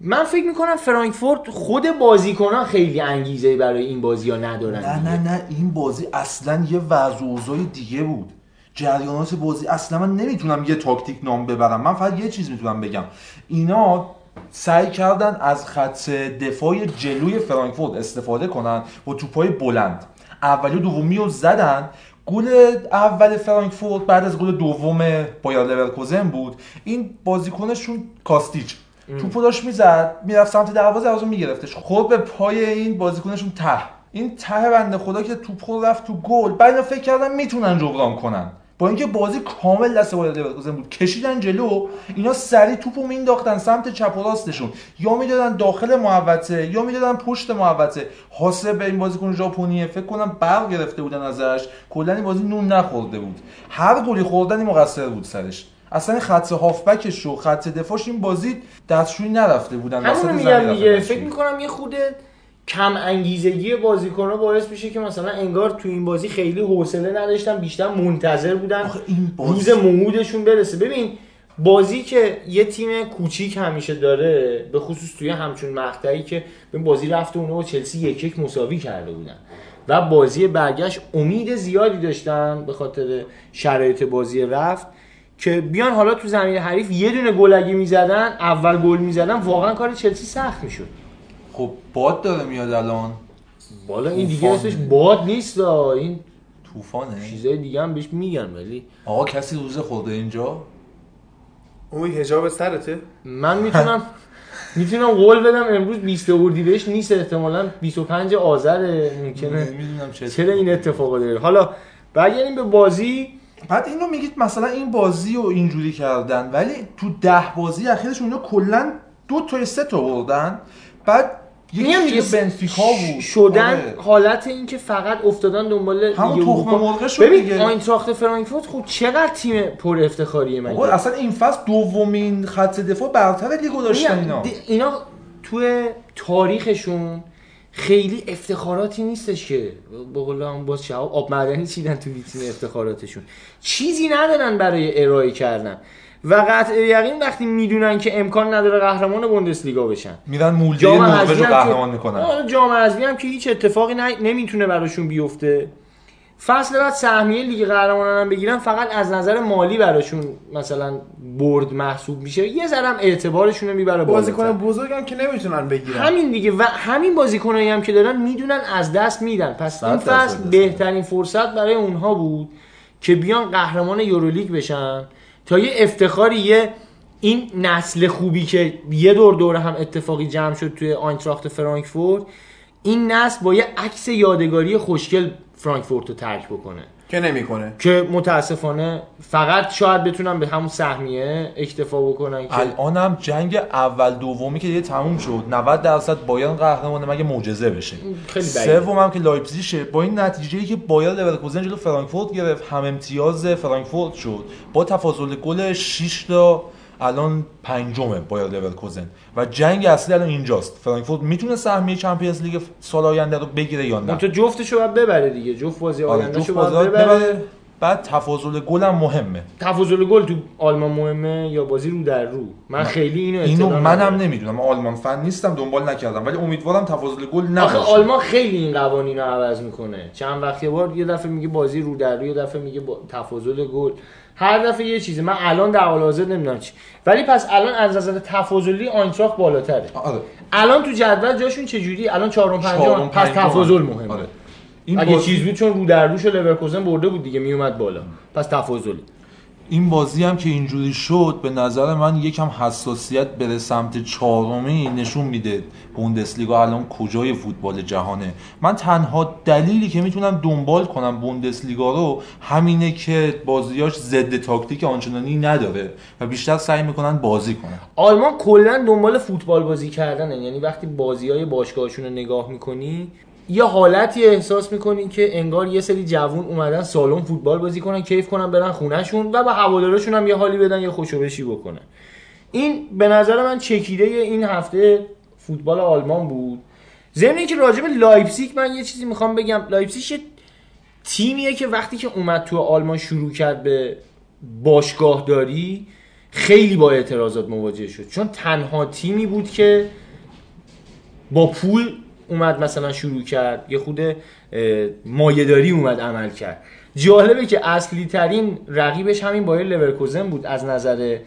من فکر می‌کنم فرانکفورت خود بازیکنان خیلی انگیزه برای این بازی ها ندارن نه. نه نه این بازی اصلا یه وضع دیگه بود. جریانات بازی اصلا من نمی‌تونم یه تاکتیک نام ببرم. من فقط یه چیز می‌تونم بگم. اینا سعی کردن از خط دفاع جلوی فرانکفورت استفاده کنن با توپای بلند. اولی و دومی رو زدن. گل اول فرانکفورت بعد از گل دوم بایر لورکوزن بود. این بازیکنشون کوستیچ. توپو داشت می‌زد می‌رفت سمت دروازه دروازه میگرفتش. خود به پای این بازیکنشون ته. این ته بنده خدا که توپ خود رفت تو گل. بعد اینا فکر کردن می‌تونن جبران کنن. با اینکه بازی کامل دست بایر لورکوزن بود کشیدن جلو اینا سری توپو مینداختن سمت چپ و راستشون. یا می‌دادن داخل محوطه یا می‌دادن پشت محوطه. حاصل به این بازیکن ژاپنیه. فکر کنم برق گرفته بودن ازش. کلا این بازی نون نخورده بود. هر گلی خوردنی مقصر بود سرش. اصلا خط هافبکش و خط دفاعش این بازی دستشویی نرفته بودن. همونو وسط میگم دیگه. فکر می‌کنم یه خود کم انگیزگی بازیکن‌ها باعث میشه که مثلا انگار تو این بازی خیلی حوصله نداشتن بیشتر منتظر بودن. این بازی- روز موعودشون برسه. ببین بازی که یه تیم کوچیک همیشه داره به خصوص توی همچون مقطعی که به بازی رفته اونها با چلسی یک یک مساوی کرده بودن. و بازی برگشت امید زیادی داشتن به خاطر شرایط بازی رفت که بیان حالا تو زمین حریف یه دونه گل اگه می‌زدن اول گل می‌زدن واقعا کار چلسی سخت می‌شد. خب باد داره میاد الان. بالا این دیگه. اسمش باد نیست آه. این طوفانه. چیزای دیگه هم بهش میگن ولی آقا کسی روزه خورده اینجا؟ اوی هجاب سرته؟ من می‌تونم می‌تونم قول بدم امروز 20 اردیبهشت نیست احتمالا 25 آذر ممکنه. نمی‌دونم چه چرا این اتفاقا داره؟ حالا برگردیم به بازی. بعد اینو میگید مثلا این بازی رو اینجوری کردن ولی تو ده بازی اخیرشون اینا کلا دو تا سه تا بردن بعد میگم دیگه بنفیکا بود شدن آره. حالت این که فقط افتادن دنبال همون تخم اروپا. مرغ شد ببین دیگه. آینتراخت فرانکفورت خب چقدر تیم پر افتخاریه مگه آقا اصلا این فصل دومین خط دفاع برتر لیگو داشتن اینا اینا توی تاریخشون خیلی افتخاراتی نیستش که به قول هم باز شهاب آب معدنی چیدن تو ویترین افتخاراتشون چیزی ندارن برای ارائه کردن و قطع یقین وقتی می‌دونن که امکان نداره قهرمان بوندسلیگا بشن. میرن مولده جام نروژ رو هم که- قهرمان می‌کنن. آره، جام حذفی هم که هیچ اتفاقی نه- نمی‌تونه براشون بیفته. فصل بعد سهمیه لیگ قهرمانان هم بگیرن فقط از نظر مالی براشون مثلا برد محسوب میشه. یه ذرم اعتبارشون رو می‌بره بازیکن. بزرگم که نمی‌تونن بگیرن. همین دیگه و همین بازیکنایی هم که دارن می‌دونن از دست میدن. پس این فصل بهترین فرصت برای اونها بود که بیان قهرمان یورولیگ بشن. تا یه افتخاری یه این نسل خوبی که یه دور دور هم اتفاقی جمع شد توی آینتراخت فرانکفورت این نسل با یه عکس یادگاری خوشگل فرانکفورت رو ترک بکنه. که نمی‌کنه. که متاسفانه فقط شاید بتونن به همون سهمیه اکتفا بکنن که الانم جنگ اول دومی که دیگه تموم شد 90 درصد بایرن قهرمانه مگه معجزه بشه؟ خیلی. سوم هم که لایپزیگه با این نتیجه ای که بایر لورکوزن جلو فرانکفورت گرفت هم امتیاز فرانکفورت شد. با تفاضل گل 6 تا الان پنجمه بایر لورکوزن و جنگ اصلی الان اینجاست. فرانکفورت می‌تونه سهمیه Champions League سال آینده رو بگیره یا نه؟ تو جفتشو باید ببره دیگه. جفت بازی آره، آینده جفت شو باید ببره ببره. بعد تفاضل گل هم مهمه. تفاضل گل تو آلمان مهمه یا بازی رو در رو؟ من خیلی اینو اینو منم. نمی‌دونم. من آلمان فن نیستم دنبال نکردم. ولی امیدوارم تفاضل گل آخه نباشه. آلمان خیلی این قوانین رو عوض می‌کنه. چند وقت یه بار یه دفعه میگه بازی رو در رو یه دفعه میگه با تفاضل گل. هر دفعه یه چیزه من الان در حال حاضر نمی‌دونم چی. ولی پس الان از نظر تفاضلی آینتراخت بالاتره. آره. الان تو جدول جاشون چجوری؟ الان چهارم پنجم چهارم، پس پنجم. تفاضل مهمه. آره. این اگه بازی- چیز بود چون رو در روش لورکوزن برده بود دیگه میومد بالا. پس تفاضل. این بازی هم که اینجوری شد به نظر من یکم حساسیت بره سمت چهارمی نشون میده بوندسلیگا الان کجای فوتبال جهانه. من تنها دلیلی که می‌تونم دنبال کنم بوندسلیگا رو همینه که بازیاش ضد تاکتیک آنچنانی نداره و بیشتر سعی می‌کنن بازی کنن. آلمان کلا دنبال فوتبال بازی کردنه. یعنی وقتی بازی های باشگاهشون رو نگاه می‌کنی یه حالتی احساس می‌کنی که انگار یه سری جوون اومدن سالن فوتبال بازی کنن کیف کنن برن خونهشون و به هوادارشون هم یه حالی بدن یه خوشوبشی بکنن. این به نظر من چکیده این هفته فوتبال آلمان بود. ضمن اینکه راجع به لایپزیگ من یه چیزی می‌خوام بگم. لایپزیگ یه تیمیه که وقتی که اومد تو آلمان شروع کرد به باشگاه داری خیلی با اعتراضات مواجه شد. چون تنها تیمی بود که با پول اومد مثلا شروع کرد یه خود مایهداری اومد عمل کرد. جالبه که اصلی ترین رقیبش همین بایر لورکوزن بود از نظر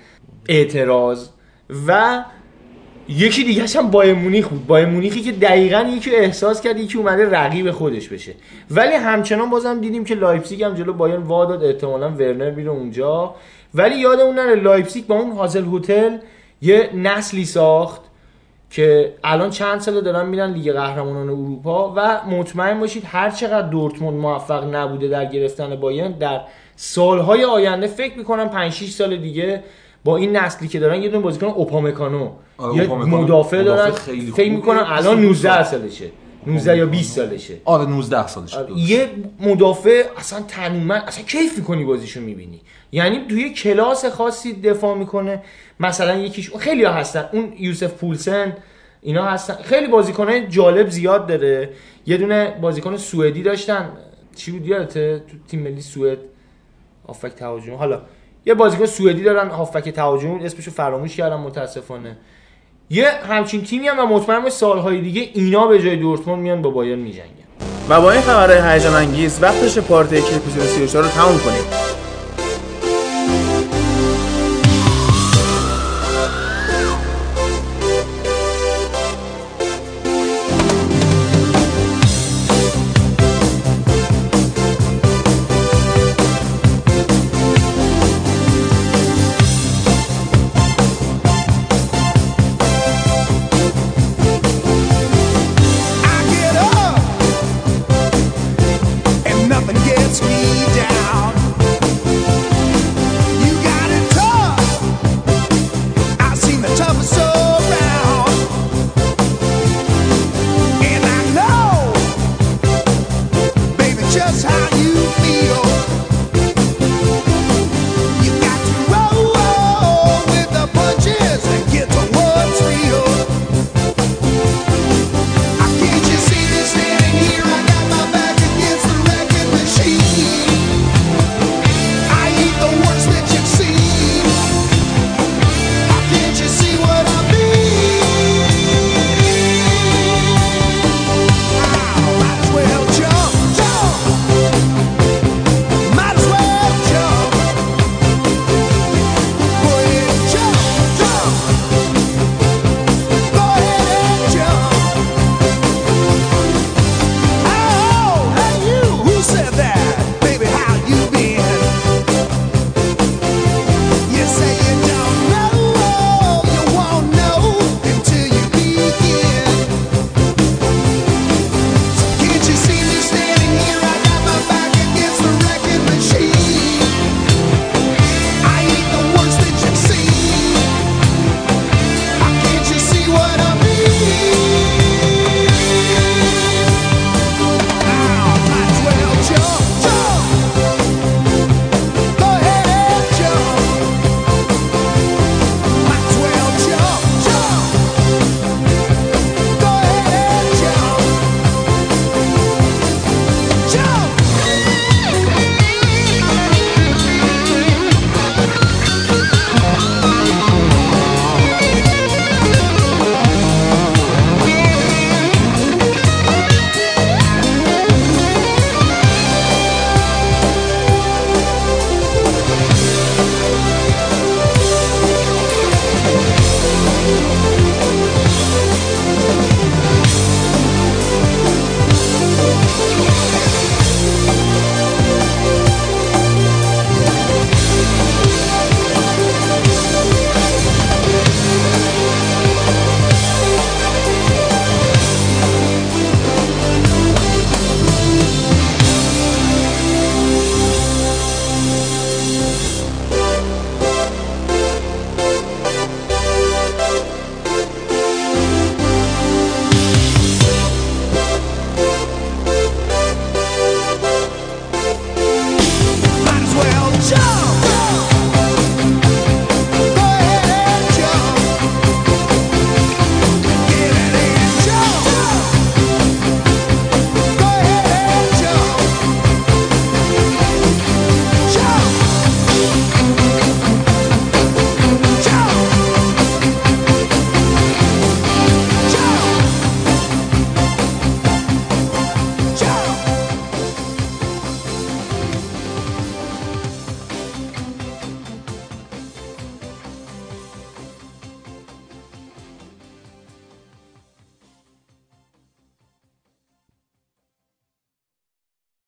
اعتراض و یکی دیگه هم بایرن مونیخ بود. بایرن مونیخی که دقیقا یکی احساس کرد یکی اومده رقیب خودش بشه. ولی همچنان بازم دیدیم که لایپزیگ هم جلو بایرن وا داد احتمالا ورنر میره اونجا. ولی یادمون نره لایپزیگ با اون هازنهوتل یه نسلی ساخت. که الان چند ساله دارن میرن لیگ قهرمانان اروپا و مطمئن باشید هر چقدر دورتموند موفق نبوده در گرفتن بایرن در سالهای آینده فکر می‌کنم 5 6 سال دیگه با این نسلی که دارن یه دونه بازیکن اوپامکانو آره، یه اوپامکانو. مدافع دارن. فکر. می‌کنم الان 19 سالشه. 19 یا 20 سالشه. آره 19 سالش آره، یه مدافع اصلا تنومن اصلا کیف می‌کنی بازیشو می‌بینی. یعنی توی کلاس خاصی دفاع می‌کنه. مثلا یکیش خیلی ها هستن. اون یوسف پولسن اینا هستن. خیلی بازیکنهای جالب زیاد داره. یه دونه بازیکن سوئدی داشتن. چی بود یادته؟ تو تیم ملی سوئد. هافک تهاجمی. حالا یه بازیکن سوئدی دارن هافک تهاجمی. اسمشو فراموش کردم متاسفانه. یه همچین تیمی هم و مطمئن باش سالهای دیگه اینا به جای دورتموند میان با بایرن میجنگن. و با این خبرهای هیجان انگیز وقتش پارت یک اپیزود 34 رو تموم کنیم.